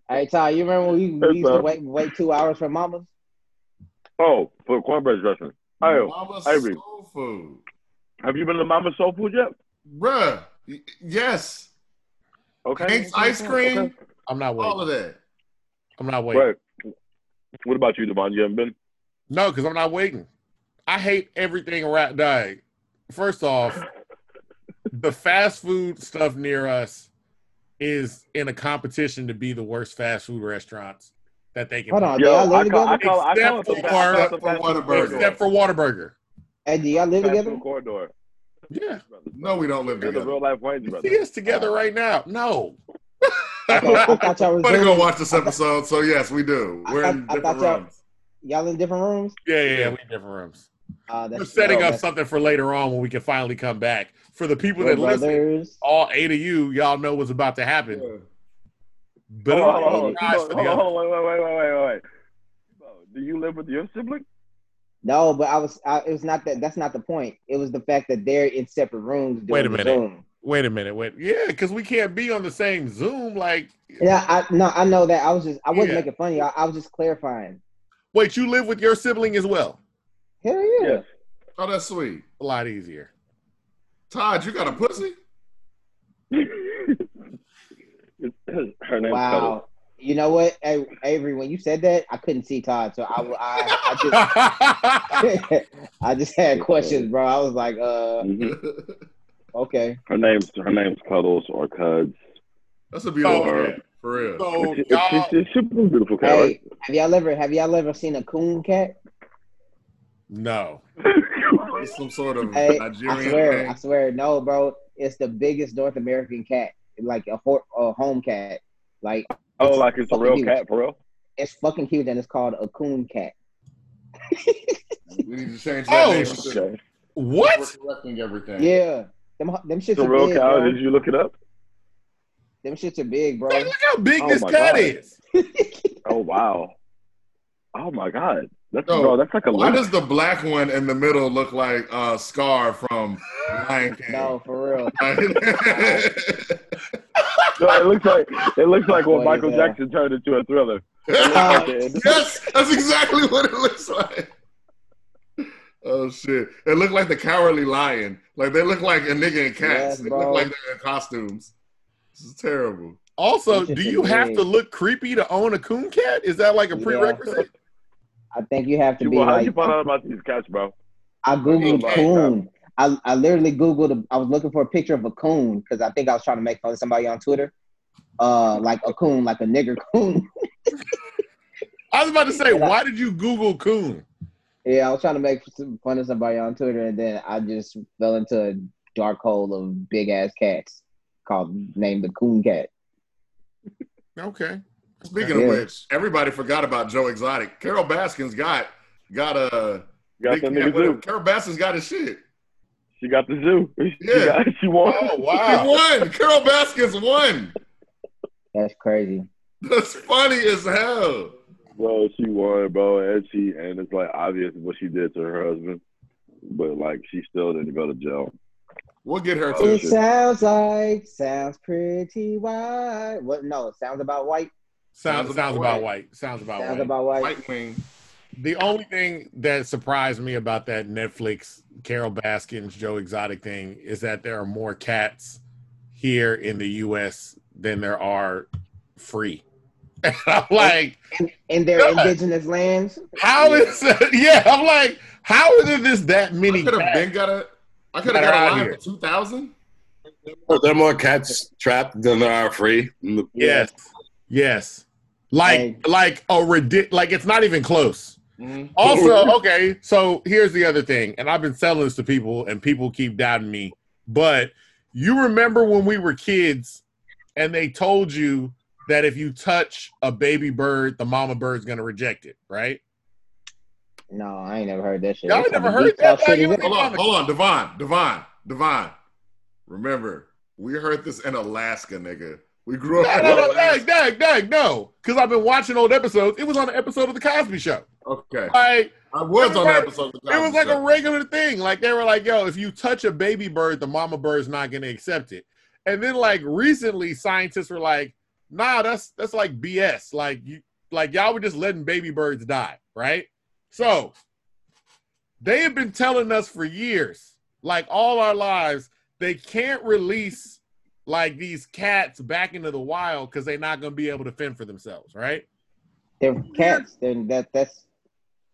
Speaker 1: Hey Ty, you remember when we, we
Speaker 4: Yes,
Speaker 1: used to wait wait two hours for Mamas?
Speaker 4: Oh, for cornbread dressing. Oh,
Speaker 2: Mama
Speaker 4: Avery.
Speaker 2: soul food.
Speaker 4: have you been to Mama Soul Food yet?
Speaker 2: Bruh. Y- Yes.
Speaker 4: Okay.
Speaker 2: Hank's ice cream,
Speaker 4: Okay.
Speaker 3: I'm not waiting.
Speaker 2: all
Speaker 3: waiting.
Speaker 2: of that.
Speaker 3: I'm not waiting.
Speaker 4: Right. What about you, Devon? You haven't been?
Speaker 3: No, because I'm not waiting. I hate everything around dying. First off, the fast food stuff near us is in a competition to be the worst fast food restaurants that they can.
Speaker 1: Hold on,
Speaker 3: find.
Speaker 4: Yo, I I call, I call the
Speaker 3: Except
Speaker 4: I call it the
Speaker 2: for
Speaker 4: fast food
Speaker 2: Whataburger.
Speaker 3: Except for Whataburger.
Speaker 1: And do y'all live
Speaker 4: Fast
Speaker 1: together?
Speaker 4: corridor.
Speaker 3: Yeah,
Speaker 2: No, we don't live
Speaker 4: They're the
Speaker 2: together.
Speaker 4: real life Wayans
Speaker 3: you
Speaker 4: brothers.
Speaker 3: see us together right now. No.
Speaker 1: Okay, I thought y'all was
Speaker 2: Better go
Speaker 1: doing-
Speaker 2: watch this episode. So yes, we do. We're
Speaker 1: thought-
Speaker 2: in
Speaker 1: I
Speaker 2: different
Speaker 1: thought y'all-
Speaker 2: rooms.
Speaker 1: Y'all in different rooms?
Speaker 3: Yeah, yeah, yeah. We in different rooms.
Speaker 1: Uh,
Speaker 3: We're setting
Speaker 1: oh,
Speaker 3: up something for later on when we can finally come back. For the people
Speaker 1: we're
Speaker 3: that listen, all eight of you, y'all know what's about to happen. But
Speaker 4: Hold on, hold
Speaker 3: oh, gosh,
Speaker 4: hold
Speaker 3: for
Speaker 4: on,
Speaker 3: the
Speaker 4: hold on, wait, wait, wait, wait, wait, wait. Do you live with your sibling?
Speaker 1: No, but I was. I, it was not that. That's not the point. It was the fact that they're in separate rooms. Doing
Speaker 3: Wait a minute.
Speaker 1: Zoom.
Speaker 3: Wait a minute. Wait. Yeah, because we can't be on the same Zoom. Like,
Speaker 1: Yeah, I no, I know that. I was just. I wasn't
Speaker 3: Yeah.
Speaker 1: making fun of you. I, I was just clarifying.
Speaker 3: wait, you live with your sibling as well?
Speaker 1: Hell yeah.
Speaker 4: Yes.
Speaker 2: Oh, that's sweet.
Speaker 3: A lot easier.
Speaker 2: Todd, you got a pussy?
Speaker 4: Her name's
Speaker 1: Wow. You know what, Avery? When you said that, I couldn't see Todd, so I, I, I just, I just had questions, bro. I was like, uh,
Speaker 4: Cuddles. Mhm.
Speaker 1: okay.
Speaker 4: Her name's her name's Cuddles or Cuds.
Speaker 2: That's a beautiful
Speaker 3: Oh,
Speaker 2: cat, for real.
Speaker 3: so
Speaker 4: It's, it's, it's, it's super beautiful cat, right?
Speaker 1: Hey, have y'all ever have y'all ever seen a coon cat?
Speaker 3: no.
Speaker 2: It's some sort of
Speaker 1: Hey, I
Speaker 2: Nigerian
Speaker 1: swear, I swear, no, bro. It's the biggest North American cat, like a, hor- a home cat. Like
Speaker 4: oh, like it's a real
Speaker 1: Fucking
Speaker 4: cat for real?
Speaker 1: it's fucking huge, and it's called a coon cat.
Speaker 2: We need to change that
Speaker 3: Oh,
Speaker 2: name.
Speaker 3: shit.
Speaker 2: to-
Speaker 3: What?
Speaker 2: We're correcting everything.
Speaker 1: Yeah, them them shits
Speaker 4: It's a
Speaker 1: are
Speaker 4: real
Speaker 1: big,
Speaker 4: cow.
Speaker 1: bro.
Speaker 4: Did you look it up?
Speaker 1: Them shits are big, bro.
Speaker 3: Man, look how big
Speaker 4: Oh
Speaker 3: this cat
Speaker 4: God.
Speaker 3: is.
Speaker 4: Oh wow. Oh my god. That's
Speaker 2: Yo,
Speaker 4: bro, that's like a
Speaker 2: Why
Speaker 4: lynx.
Speaker 2: does the black one in the middle look like uh, Scar from Lion King?
Speaker 1: no, for real.
Speaker 4: No, it looks like it looks like what,
Speaker 1: Boy,
Speaker 4: Michael
Speaker 1: yeah.
Speaker 4: Jackson turned into a thriller.
Speaker 2: yes, that's exactly what it looks like. Oh shit! It looked like the cowardly lion. Like they look like a nigga in cats.
Speaker 1: Yes,
Speaker 2: they look like they're in costumes. This is terrible.
Speaker 3: Also, do you have to look creepy to own a coon cat? Is that like a
Speaker 1: Yeah.
Speaker 3: prerequisite?
Speaker 1: I think you have to
Speaker 4: You,
Speaker 1: be
Speaker 4: how
Speaker 1: like.
Speaker 4: you find out about these cats, bro?
Speaker 1: I googled
Speaker 4: Okay.
Speaker 1: coon. I, I literally googled. A, I was looking for a picture of a coon because I think I was trying to make fun of somebody on Twitter. Uh, like a coon, like a nigger coon.
Speaker 3: I was about to say, why did you Google coon?
Speaker 1: yeah, I was trying to make some fun of somebody on Twitter, and then I just fell into a dark hole of big ass cats called named the coon cat.
Speaker 3: Okay.
Speaker 2: Speaking
Speaker 1: Yeah.
Speaker 2: of which, everybody forgot about Joe Exotic. Carol Baskins got got a
Speaker 4: Got
Speaker 2: big
Speaker 4: that
Speaker 2: cat
Speaker 4: nigga
Speaker 2: with
Speaker 4: zoo.
Speaker 2: Carol Baskins got his shit.
Speaker 4: She got the zoo. She,
Speaker 2: Yeah.
Speaker 4: got, she won.
Speaker 3: Oh
Speaker 2: He
Speaker 3: wow.
Speaker 2: won. Carol Baskins won.
Speaker 1: That's crazy.
Speaker 2: That's funny as hell.
Speaker 4: Bro, she won, bro, and she and it's like obvious what she did to her husband, but like she still didn't go to jail.
Speaker 2: We'll get her
Speaker 4: Oh,
Speaker 1: It sounds like sounds pretty white. What? No, it sounds about white.
Speaker 3: Sounds
Speaker 2: Sounds
Speaker 3: sounds
Speaker 2: about
Speaker 3: about
Speaker 2: white.
Speaker 3: white. Sounds about
Speaker 1: Sounds
Speaker 3: white.
Speaker 1: about white.
Speaker 2: White Wing.
Speaker 3: The only thing that surprised me about that Netflix Carol Baskins Joe Exotic thing is that there are more cats here in the U.S. than there are free. And I'm like,
Speaker 1: in their
Speaker 3: God.
Speaker 1: indigenous lands.
Speaker 3: how is that? Yeah, I'm like, how are there just that
Speaker 2: I
Speaker 3: many?
Speaker 2: could have been got a. I could have got a line
Speaker 3: here.
Speaker 2: for two thousand.
Speaker 6: Are there more cats trapped than there are free? in the-
Speaker 3: Yes, yes. Like,
Speaker 1: Hey.
Speaker 3: like a ridic- Like it's not even close.
Speaker 2: Mm-hmm.
Speaker 3: Also, okay, so here's the other thing, and I've been selling this to people, and people keep doubting me. But you remember when we were kids, and they told you that if you touch a baby bird, the mama bird's gonna reject it, right?
Speaker 1: No, I ain't never heard that shit.
Speaker 3: Y'all ain't never heard that?
Speaker 1: shit that?
Speaker 2: Hold on, hold on, Devon, Devon, Devon. Remember, we heard this in Alaska, nigga. We grew up
Speaker 3: no, no,
Speaker 2: Alaska.
Speaker 3: Dag, Dag, Dag, no, because I've been watching old episodes. It was on an episode of the Cosby Show.
Speaker 2: Okay,
Speaker 3: Like
Speaker 2: I was on that
Speaker 3: Everybody-
Speaker 2: episode. Of the
Speaker 3: it was like a regular thing. Like they were like, "Yo, if you touch a baby bird, the mama bird's not gonna accept it." And then like recently, scientists were like, "Nah, that's that's like BS. Like you, like y'all were just letting baby birds die, right?" So they have been telling us for years, like all our lives, they can't release like these cats back into the wild because they're not gonna be able to fend for themselves, right?
Speaker 1: They're cats. Then that that's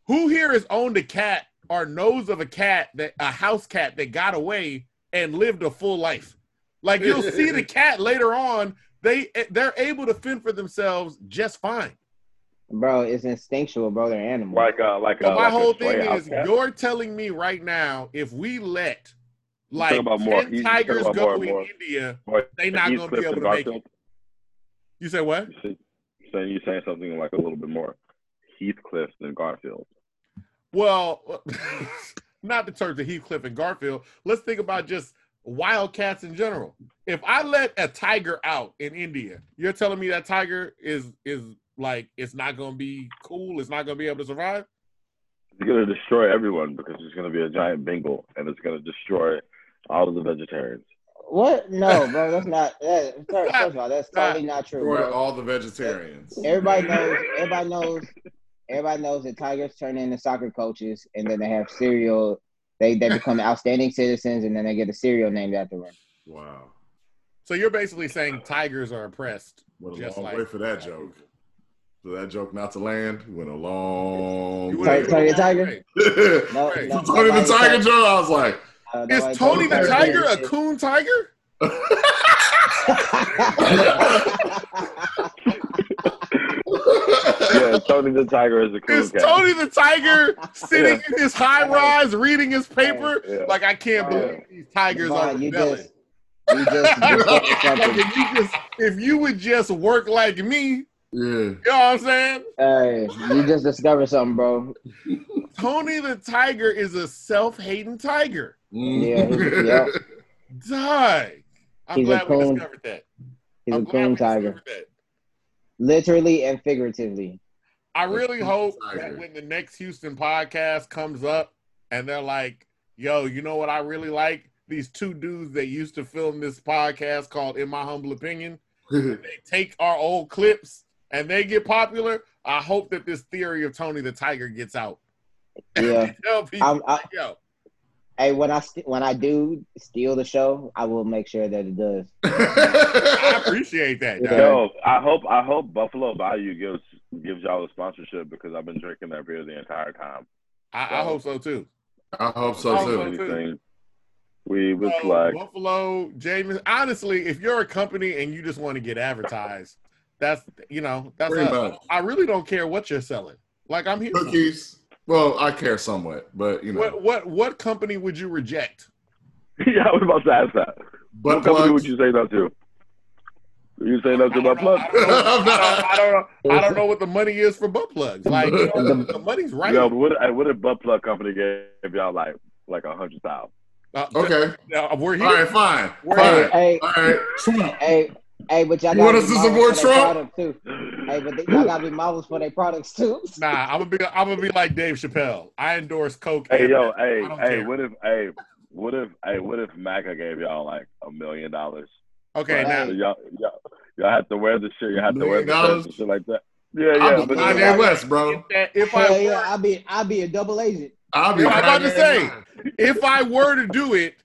Speaker 3: Who here has owned a cat or knows of a cat that a house cat that got away and lived a full life? Like you'll see the cat later on, they they're able to fend for themselves just fine.
Speaker 1: bro. It's instinctual, bro. They're animals.
Speaker 4: Like uh, like
Speaker 3: So
Speaker 4: uh,
Speaker 3: my
Speaker 4: like
Speaker 3: whole thing is
Speaker 4: cat.
Speaker 3: you're telling me right now if we let
Speaker 4: You
Speaker 3: like
Speaker 4: talking about more-
Speaker 3: 10 tigers
Speaker 4: about
Speaker 3: go
Speaker 4: more-
Speaker 3: in
Speaker 4: more-
Speaker 3: India,
Speaker 4: More
Speaker 3: they not gonna be able to make it. You say what?
Speaker 4: You say- saying you saying something like a little bit more Heathcliff than Garfield.
Speaker 3: Well, not the terms of Heathcliff and Garfield. Let's think about just wildcats in general. If I let a tiger out in India, you're telling me that tiger is is like it's not going to be cool. It's not going to be able to survive.
Speaker 4: It's gonna destroy everyone because it's gonna be a giant Bengal and it's gonna destroy all of the vegetarians.
Speaker 1: What? No, bro. That's not. That, first, first of all, that's totally not true,
Speaker 2: Destroy
Speaker 1: bro.
Speaker 2: all the vegetarians.
Speaker 1: Everybody knows. Everybody knows. Everybody knows that tigers turn into soccer coaches, and then they have cereal. They they become outstanding citizens, and then they get a cereal named after them.
Speaker 2: Wow,
Speaker 3: So you're basically saying tigers are oppressed.
Speaker 2: what a
Speaker 3: Just
Speaker 2: long
Speaker 3: like-
Speaker 2: way for that joke. For that joke not to land, went a long
Speaker 3: You
Speaker 2: way.
Speaker 3: would've-
Speaker 1: Tony the Tiger? No,
Speaker 3: Right.
Speaker 1: no,
Speaker 2: Tony the Tiger joke. I was like,
Speaker 1: uh, nobody
Speaker 3: Is Tony the tiger a coon tiger?
Speaker 4: yeah, Tony the Tiger is a cool
Speaker 3: Is
Speaker 4: cat.
Speaker 3: Tony the tiger sitting in his high rise reading his paper?
Speaker 4: Yeah.
Speaker 3: Like I can't
Speaker 1: Yeah.
Speaker 3: believe these tigers are
Speaker 1: Devon, you just you just
Speaker 3: Like, if you just if you would just work like me,
Speaker 2: yeah.
Speaker 3: you know what I'm saying?
Speaker 1: Hey, you just discovered something, bro.
Speaker 3: Tony the Tiger is a self-hating tiger. Mm.
Speaker 1: Yeah, he's- yeah.
Speaker 3: Die. I'm
Speaker 1: He's a
Speaker 3: glad we
Speaker 1: coon.
Speaker 3: discovered that.
Speaker 1: He's
Speaker 3: I'm
Speaker 1: a
Speaker 3: glad
Speaker 1: coon tiger, literally and figuratively.
Speaker 3: I really
Speaker 2: coon
Speaker 3: hope
Speaker 2: tiger.
Speaker 3: that when the next Houston podcast comes up and they're like, yo, you know what I really like? These two dudes that used to film this podcast called In My Humble Opinion. they take our old clips and they get popular. I hope that this theory of Tony the Tiger gets out.
Speaker 1: Yeah.
Speaker 3: Tell people,
Speaker 1: I'm- I-
Speaker 3: like, yo,
Speaker 1: Hey, when I st- when I do steal the show, I will make sure that it does.
Speaker 3: I appreciate that.
Speaker 1: Yeah.
Speaker 4: Yo, I hope I hope Buffalo Bayou gives gives y'all a sponsorship because I've been drinking that beer the entire time.
Speaker 3: I, I hope so too.
Speaker 2: I hope so
Speaker 3: Oh,
Speaker 2: too.
Speaker 3: so-
Speaker 4: Anything. We was
Speaker 3: So,
Speaker 4: like,
Speaker 3: Buffalo, James. Honestly, if you're a company and you just want to get advertised, that's you know that's
Speaker 2: Pretty much.
Speaker 3: I really don't care what you're selling. Like I'm here. for.
Speaker 2: Cookies. Well, I care somewhat, but you know,
Speaker 3: What what what company would you reject?
Speaker 4: yeah, I was about to ask that.
Speaker 2: butt
Speaker 4: what company would you say no to? You say no to
Speaker 3: I
Speaker 4: butt
Speaker 3: don't,
Speaker 4: plug?
Speaker 3: I, don't know, I, don't, I don't know. I don't know what the money is for butt plugs. Like you know, the, the money's right.
Speaker 4: Yeah, but what, hey, what if butt plug company gave y'all like like a hundred thousand?
Speaker 3: Uh,
Speaker 2: Okay.
Speaker 3: Now, we're here.
Speaker 2: All right, fine.
Speaker 3: We're
Speaker 1: Hey,
Speaker 2: Fine.
Speaker 1: hey,
Speaker 2: All right. Trump.
Speaker 1: hey, hey, but y'all gotta
Speaker 2: us
Speaker 1: be
Speaker 2: to
Speaker 1: models
Speaker 2: support
Speaker 1: for their
Speaker 2: Trump?
Speaker 1: too. Hey, but they, y'all gotta be models for their products too.
Speaker 3: Nah, I'm gonna be I'm gonna be like Dave Chappelle. I endorse Coke.
Speaker 4: Hey yo, hey, hey,
Speaker 3: care.
Speaker 4: what if hey what if hey what if MAGA gave y'all like a million dollars?
Speaker 3: Okay,
Speaker 1: Right.
Speaker 3: now
Speaker 4: So y'all, y'all y'all have to wear the shit, you have to wear the shirts and shit like that. Yeah, yeah.
Speaker 2: I'll be
Speaker 4: but
Speaker 2: Kanye
Speaker 4: then-
Speaker 2: West, bro.
Speaker 3: if, I
Speaker 1: Hell
Speaker 3: were,
Speaker 1: yeah, I'll be I'll be a double agent.
Speaker 2: I'll be.
Speaker 3: I'm about to say. If I were to do it,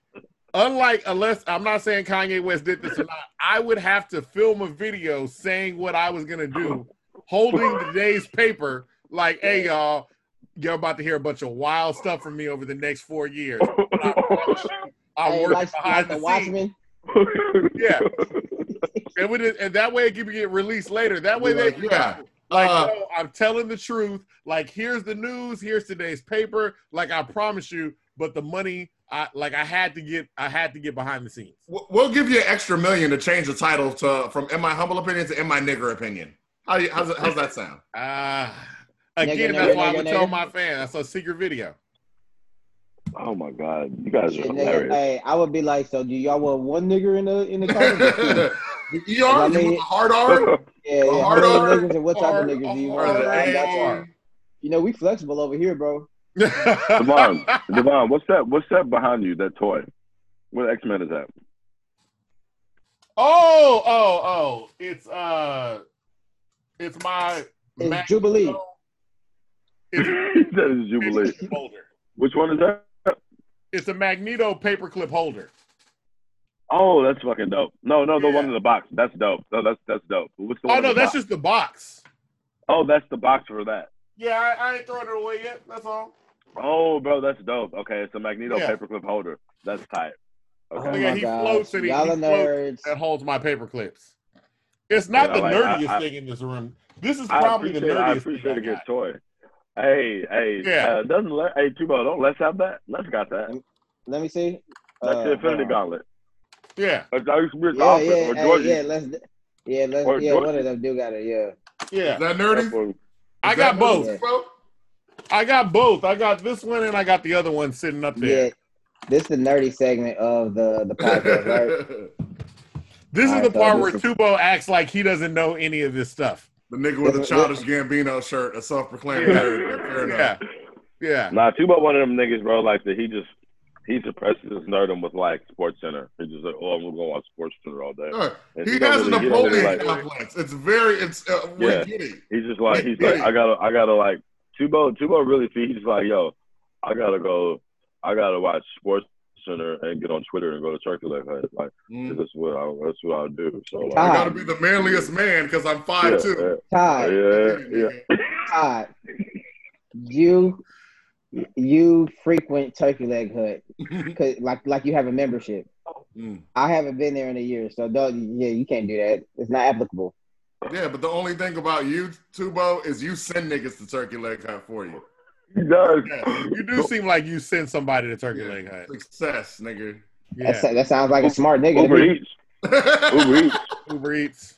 Speaker 3: unlike unless I'm not saying Kanye West did this or not, I would have to film a video saying what I was gonna do, holding today's paper, like, hey y'all, you're about to hear a bunch of wild stuff from me over the next four years. I promise you, I'm
Speaker 1: hey,
Speaker 3: working
Speaker 1: like,
Speaker 3: behind
Speaker 1: like the
Speaker 3: the, scenes. Yeah. And, with it, and that way it can get released later. That way they
Speaker 2: Yeah, yeah.
Speaker 3: like,
Speaker 2: Uh,
Speaker 3: yo, I'm telling the truth. Like, here's the news. Here's today's paper. Like, I promise you. But the money, I like, I had to get, I had to get behind the scenes.
Speaker 2: We'll- We'll give you an extra million to change the title to from "In My Humble Opinion" to "In My Nigger Opinion." How you, how's, how's that sound?
Speaker 3: Ah, again,
Speaker 1: Nigga,
Speaker 3: that's
Speaker 1: nigga,
Speaker 3: why I
Speaker 1: nigga,
Speaker 3: would tell my fan. That's a secret video.
Speaker 4: oh my god, you guys are hilarious.
Speaker 1: hey, I would be like, so do y'all want one nigger in the in the title?
Speaker 2: The ER? You want the hard R?
Speaker 1: yeah, yeah.
Speaker 2: Hard
Speaker 1: many
Speaker 2: R,
Speaker 1: niggas and what type of
Speaker 3: hard
Speaker 1: niggas do you want?
Speaker 2: the
Speaker 1: bro? I got you.
Speaker 2: A.
Speaker 1: You know, we flexible over here, bro.
Speaker 4: Devon, Devon, what's that? What's that behind you? That toy? What X Men is that?
Speaker 3: Oh, oh, oh! It's uh, it's my
Speaker 1: It's
Speaker 3: Magneto-
Speaker 1: Jubilee.
Speaker 3: It's
Speaker 4: that is Jubilee.
Speaker 3: holder.
Speaker 4: Which one is that?
Speaker 3: It's a Magneto paperclip holder.
Speaker 4: Oh, that's fucking dope. No, no, the
Speaker 3: Yeah.
Speaker 4: one in the box. That's dope. No, that's that's dope. What's the
Speaker 3: Oh
Speaker 4: one
Speaker 3: no,
Speaker 4: the
Speaker 3: that's
Speaker 4: box?
Speaker 3: just the box.
Speaker 4: Oh, that's the box for that.
Speaker 3: Yeah, I, I ain't throwing it away yet. That's all.
Speaker 4: Oh, bro, that's dope. Okay, it's a Magneto
Speaker 3: Yeah.
Speaker 4: paperclip holder. That's tight.
Speaker 1: Oh
Speaker 4: Okay.
Speaker 3: yeah, he
Speaker 1: gosh.
Speaker 3: floats and he-
Speaker 1: Y'all
Speaker 3: he
Speaker 1: are nerds.
Speaker 3: That holds my paper clips. It's not
Speaker 4: Yeah,
Speaker 3: the
Speaker 4: like-
Speaker 3: nerdiest
Speaker 4: I- I-
Speaker 3: thing in this room. This is probably the nerdiest
Speaker 4: I
Speaker 3: thing
Speaker 4: appreciate
Speaker 3: I
Speaker 4: a good
Speaker 3: got.
Speaker 4: toy. Hey, hey,
Speaker 3: Yeah.
Speaker 4: uh, doesn't let hey Tubo, don't let's have that. Let's got that.
Speaker 1: Let me see.
Speaker 4: That's
Speaker 1: Uh,
Speaker 4: the Infinity. Gauntlet.
Speaker 3: Yeah,
Speaker 4: Like, I used to be at the
Speaker 1: Yeah, yeah,
Speaker 4: or
Speaker 1: hey, yeah. Let's, yeah, let's,
Speaker 4: Or
Speaker 1: yeah.
Speaker 4: Georgie.
Speaker 1: One of them do got it. Yeah.
Speaker 3: yeah.
Speaker 2: Is that nerdy?
Speaker 4: Or-
Speaker 2: Is
Speaker 3: I
Speaker 2: that
Speaker 3: got
Speaker 2: nerdy,
Speaker 3: both.
Speaker 2: Bro?
Speaker 3: I got both. I got this one and I got the other one sitting up there.
Speaker 1: Yeah. This is the nerdy segment of the the podcast, right?
Speaker 3: This is
Speaker 1: All
Speaker 3: the
Speaker 1: so
Speaker 3: part
Speaker 1: this
Speaker 3: where
Speaker 1: is-
Speaker 3: Tubo acts like he doesn't know any of this stuff.
Speaker 2: the nigga with the childish Gambino shirt, a self-proclaimed nerd. Fair enough.
Speaker 3: Yeah, yeah.
Speaker 4: Nah, Tubo one of them niggas, bro. Like that, he just he suppresses his nerdom with like Sports Center. He's just like, oh, I'm gonna go watch Sports Center all day.
Speaker 2: Sure.
Speaker 4: And
Speaker 2: He has a
Speaker 4: really- he don't like-
Speaker 2: It's very, it's, uh,
Speaker 4: Yeah.
Speaker 2: it.
Speaker 4: He's just like he's like I gotta I gotta like Tubo Tubo really he's like yo I gotta go I gotta watch Sports Center and get on Twitter and go to Turkey Leg Hut. Like
Speaker 2: Mm.
Speaker 4: that's what I that's what I do. So like,
Speaker 2: I gotta be the manliest man because I'm five
Speaker 4: yeah,
Speaker 2: two.
Speaker 1: Todd,
Speaker 4: yeah, yeah, yeah.
Speaker 1: Todd, you you frequent Turkey Leg Hut, cause like like you have a membership.
Speaker 2: Mm.
Speaker 1: I haven't been there in a year, so don't. Yeah, you can't do that. It's not applicable.
Speaker 2: Yeah, but the only thing about you, Tubo, is you send niggas to Turkey Leg Hut for you.
Speaker 4: He does.
Speaker 2: Yeah.
Speaker 3: You do seem like you send somebody to Turkey
Speaker 2: Yeah.
Speaker 3: Leg Hut.
Speaker 2: Success, nigga.
Speaker 3: Yeah.
Speaker 1: that sounds like a smart nigga. to
Speaker 4: Uber
Speaker 1: me.
Speaker 4: Eats. Uber Eats.
Speaker 3: Uber Eats.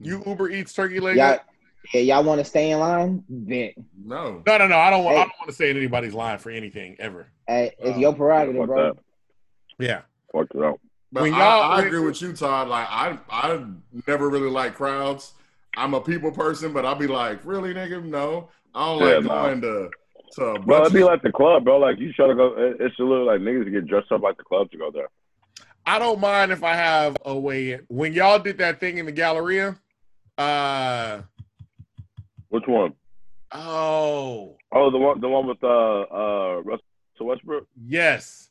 Speaker 3: You Uber Eats Turkey Leg
Speaker 1: Y'all,
Speaker 3: Hut?
Speaker 1: yeah, y'all want to stay in line? Bet.
Speaker 2: no.
Speaker 3: No, no, no. I don't want. I don't want to say in anybody's line for anything ever.
Speaker 1: Hey, it's
Speaker 2: Oh,
Speaker 1: your uh, prerogative,
Speaker 4: Fuck
Speaker 1: bro.
Speaker 4: that.
Speaker 3: Yeah.
Speaker 4: Fuck it out.
Speaker 2: But
Speaker 3: When
Speaker 2: I,
Speaker 3: y'all-
Speaker 2: I agree with you, Todd. Like I, I never really like crowds. I'm a people person, but I'll be like, really, nigga? No, I don't
Speaker 4: Yeah,
Speaker 2: like
Speaker 4: nah.
Speaker 2: going to to.
Speaker 4: Bro, it'd be like the club, bro. Like you try to go it's a little like niggas get dressed up like the club to go there.
Speaker 3: I don't mind if I have a way in. When y'all did that thing in the Galleria, uh,
Speaker 4: Which one?
Speaker 3: Oh,
Speaker 4: Oh, the one the one with uh uh Russell Westbrook.
Speaker 3: yes.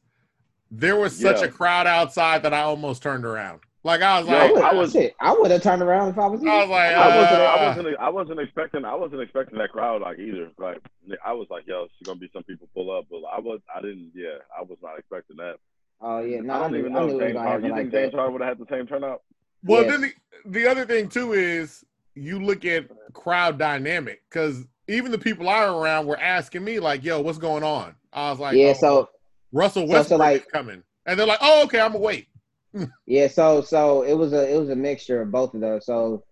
Speaker 3: There was such
Speaker 4: Yeah.
Speaker 3: a crowd outside that I almost turned around. Like I was
Speaker 4: Yo,
Speaker 3: like,
Speaker 1: I would,
Speaker 4: I was-
Speaker 1: I would have turned around if I was you.
Speaker 3: I was like,
Speaker 4: I wasn't I
Speaker 3: uh,
Speaker 4: wasn't I wasn't expecting I wasn't expecting that crowd like either. Like I was like, yo, it's gonna be some people pull up, but I was I didn't yeah I was not expecting that.
Speaker 1: oh yeah, no,
Speaker 4: I
Speaker 1: I,
Speaker 4: don't
Speaker 1: knew,
Speaker 4: even
Speaker 1: I
Speaker 4: know
Speaker 1: knew
Speaker 4: if
Speaker 1: it was
Speaker 4: James
Speaker 1: gonna
Speaker 4: Harden. You
Speaker 1: like
Speaker 4: think James
Speaker 1: that.
Speaker 4: Harden would have had the same turnout?
Speaker 3: Well,
Speaker 1: Yes.
Speaker 3: then the, the other thing too is you look at crowd dynamic because even the people I were around were asking me like, "Yo, what's going on?" I was like,
Speaker 1: yeah,
Speaker 3: "Oh,
Speaker 1: so
Speaker 3: Russell
Speaker 1: so- so,
Speaker 3: Westbrook
Speaker 1: like-
Speaker 3: is coming," and they're like, "Oh, okay, I'm gonna wait."
Speaker 1: Yeah, so so it was a it was a mixture of both of those. So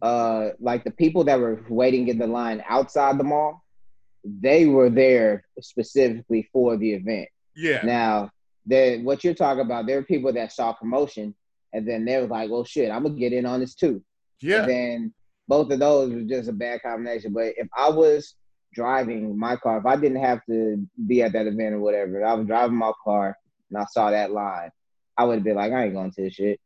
Speaker 1: uh like the people that were waiting in the line outside the mall, they were there specifically for the event.
Speaker 3: Yeah,
Speaker 1: Now, then what you're talking about, there were people that saw promotion and then they were like, Well shit, I'm gonna get in on this too.
Speaker 3: yeah,
Speaker 1: And then both of those was just a bad combination. But if I was driving my car, if I didn't have to be at that event or whatever, I was driving my car and I saw that line, I would have been like, I ain't going to this shit.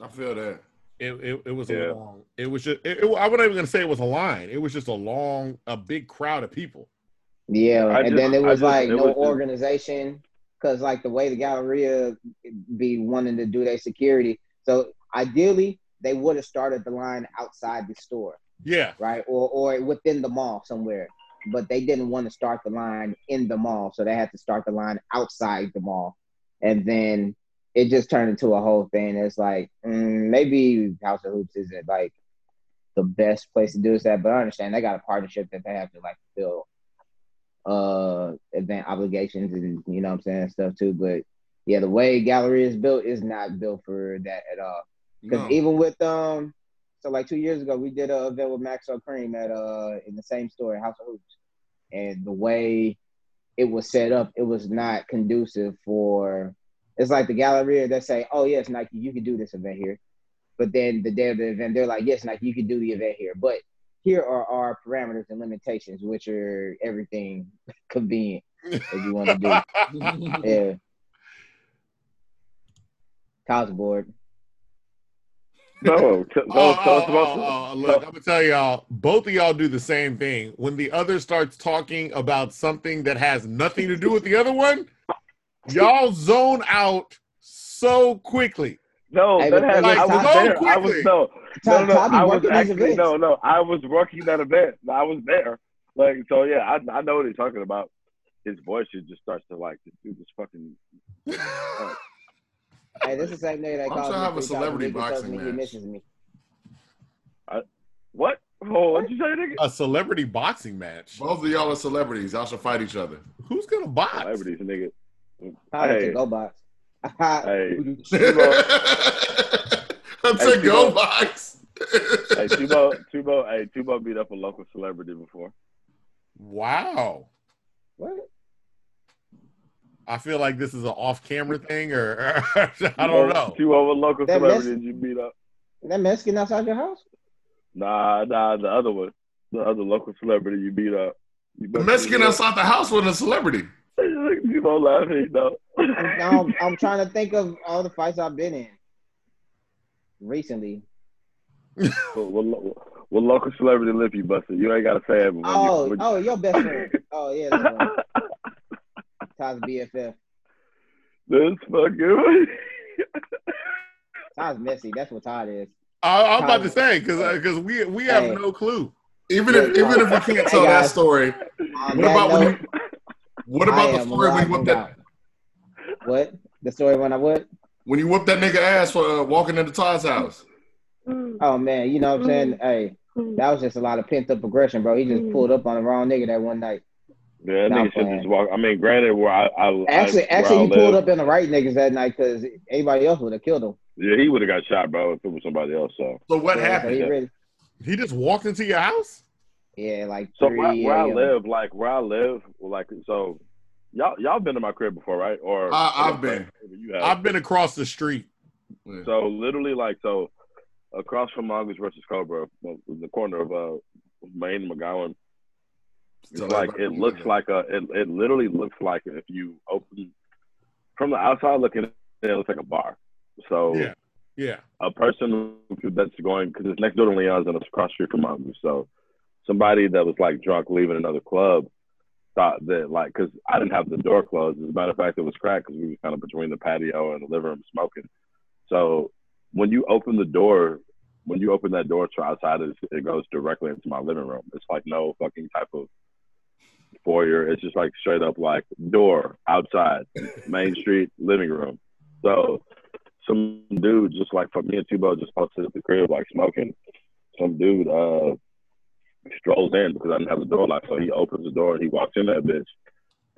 Speaker 2: I feel that.
Speaker 3: It, it, it was
Speaker 4: Yeah.
Speaker 3: a long. It was just. It, it, I wasn't even gonna say it was a line. It was just a long, a big crowd of people.
Speaker 1: Yeah,
Speaker 4: I
Speaker 1: and
Speaker 4: just-
Speaker 1: then it was
Speaker 4: just-
Speaker 1: like
Speaker 4: it
Speaker 1: no
Speaker 4: was
Speaker 1: organization because like the way the Galleria be wanting to do their security. So ideally, they would have started the line outside the store,
Speaker 3: Yeah,
Speaker 1: right, or or within the mall somewhere. But they didn't want to start the line in the mall, so they had to start the line outside the mall, and then it just turned into a whole thing. It's like mm, maybe House of Hoops isn't like the best place to do is that, but I understand they got a partnership that they have to like fulfill uh event obligations and you know what I'm saying stuff too. But yeah, the way Gallery is built is not built for that at all. Because
Speaker 2: No.
Speaker 1: even with um, so like two years ago, we did a event with Maxwell Cream at uh in the same store, House of Hoops, and the way it was set up, it was not conducive for. It's like the Galleria that say, "Oh yes, Nike, you can do this event here," but then the day of the event, they're like, "Yes, Nike, you can do the event here," but here are our parameters and limitations, which are everything convenient that you want to do. Yeah. College board.
Speaker 4: No, t- no,
Speaker 3: Oh,
Speaker 4: tell
Speaker 3: oh,
Speaker 4: us about
Speaker 3: oh, oh, oh look, I'm gonna tell y'all, both of y'all do the same thing. When the other starts talking about something that has nothing to do with the other one, y'all zone out so quickly.
Speaker 4: No,
Speaker 1: Hey,
Speaker 4: that
Speaker 1: but
Speaker 4: has,
Speaker 3: like,
Speaker 4: I was
Speaker 3: so
Speaker 4: there. I was no, no,
Speaker 1: Todd,
Speaker 4: no.
Speaker 1: Todd
Speaker 4: I was actually no, no. I was working that event. I was there. Like so, yeah. I I know what he's talking about. His voice just just starts to like this dude just fucking.
Speaker 1: Hey, this is the same nigga that
Speaker 2: I'm
Speaker 1: calls
Speaker 2: trying to have a celebrity
Speaker 1: week and tells
Speaker 2: boxing
Speaker 1: me he
Speaker 2: match.
Speaker 1: misses me.
Speaker 4: What? Oh, what'd you say, nigga?
Speaker 3: A celebrity boxing match.
Speaker 2: Both of y'all are celebrities. Y'all should fight each other.
Speaker 3: Who's gonna box?
Speaker 4: Celebrities, nigga.
Speaker 1: How
Speaker 4: Hey.
Speaker 1: to go box?
Speaker 4: Hey.
Speaker 2: I
Speaker 4: Hey,
Speaker 2: said go
Speaker 4: Tubo.
Speaker 2: box.
Speaker 4: hey, Tubo, Tubo, hey, Tubo beat up a local celebrity before.
Speaker 3: Wow.
Speaker 1: What?
Speaker 3: I feel like this is an off-camera thing, or I don't know.
Speaker 4: Two other local
Speaker 1: That
Speaker 4: celebrities you beat up.
Speaker 1: That Mexican outside your house?
Speaker 4: Nah, nah, the other one, the other local celebrity you beat up. You
Speaker 2: The
Speaker 4: beat
Speaker 2: Mexican
Speaker 4: up.
Speaker 2: outside the house was a celebrity.
Speaker 4: Tubo laughing, though.
Speaker 1: I'm, I'm, I'm trying to think of all the fights I've been in recently.
Speaker 4: What, what, what local celebrity lip you busted? You ain't gotta say it.
Speaker 1: Oh,
Speaker 4: you,
Speaker 1: oh, your best friend. Oh yeah, that's. Todd's BFF.
Speaker 4: That's fucking.
Speaker 1: Todd's messy. That's what Todd is.
Speaker 3: I, I'm about to say because because uh, we we have
Speaker 1: Hey.
Speaker 3: no clue.
Speaker 2: Even if even if we can't tell
Speaker 1: Hey,
Speaker 2: that story,
Speaker 1: On
Speaker 2: what
Speaker 1: that
Speaker 2: about when
Speaker 1: note,
Speaker 2: you? What about the story when you
Speaker 1: rocking
Speaker 2: whooped that.
Speaker 1: What? The story when I what?
Speaker 2: when you whooped that nigga ass for uh, walking into Todd's house?
Speaker 1: Oh man, you know what I'm saying? Mm. Hey, that was just a lot of pent up aggression, bro. He just mm. pulled up on the wrong nigga that one night.
Speaker 4: Yeah, that nigga should just walk. I mean, granted, where I, I
Speaker 1: Actually,
Speaker 4: I,
Speaker 1: actually,
Speaker 4: where
Speaker 1: he
Speaker 4: I
Speaker 1: pulled up in the right niggas that night because anybody else would have killed him.
Speaker 4: Yeah, he would have got shot, bro, if it was somebody else. So,
Speaker 2: So what
Speaker 1: Yeah, so
Speaker 2: happened?
Speaker 1: he really,
Speaker 3: He just walked into your house.
Speaker 1: yeah, like
Speaker 4: so
Speaker 1: three.
Speaker 4: where, where I
Speaker 1: a.m.
Speaker 4: live, like where I live, like so, y'all y'all been to my crib before, right? Or
Speaker 2: I- I've been.
Speaker 4: You have.
Speaker 3: I've been across the street.
Speaker 2: Yeah.
Speaker 4: So literally, like so, across from August versus Cobra, in the corner of uh Main and McGowen, it's like it looks like a it, it literally looks like if you open from the outside looking in, it looks like a bar. So
Speaker 3: Yeah, yeah.
Speaker 4: a person that's going because it's next door to Leon's and it's across the street from August. So somebody that was like drunk leaving another club thought that like because I didn't have the door closed. As a matter of fact, it was cracked because we were kind of between the patio and the living room smoking. So when you open the door, when you open that door to outside, it, it goes directly into my living room. It's like no fucking type of foyer. It's just like straight up like door outside, main street living room. So some dude just like for me and Tubo just posted at the crib like smoking. Some dude uh strolls in because I didn't have the door locked, so he opens the door and he walks in that bitch,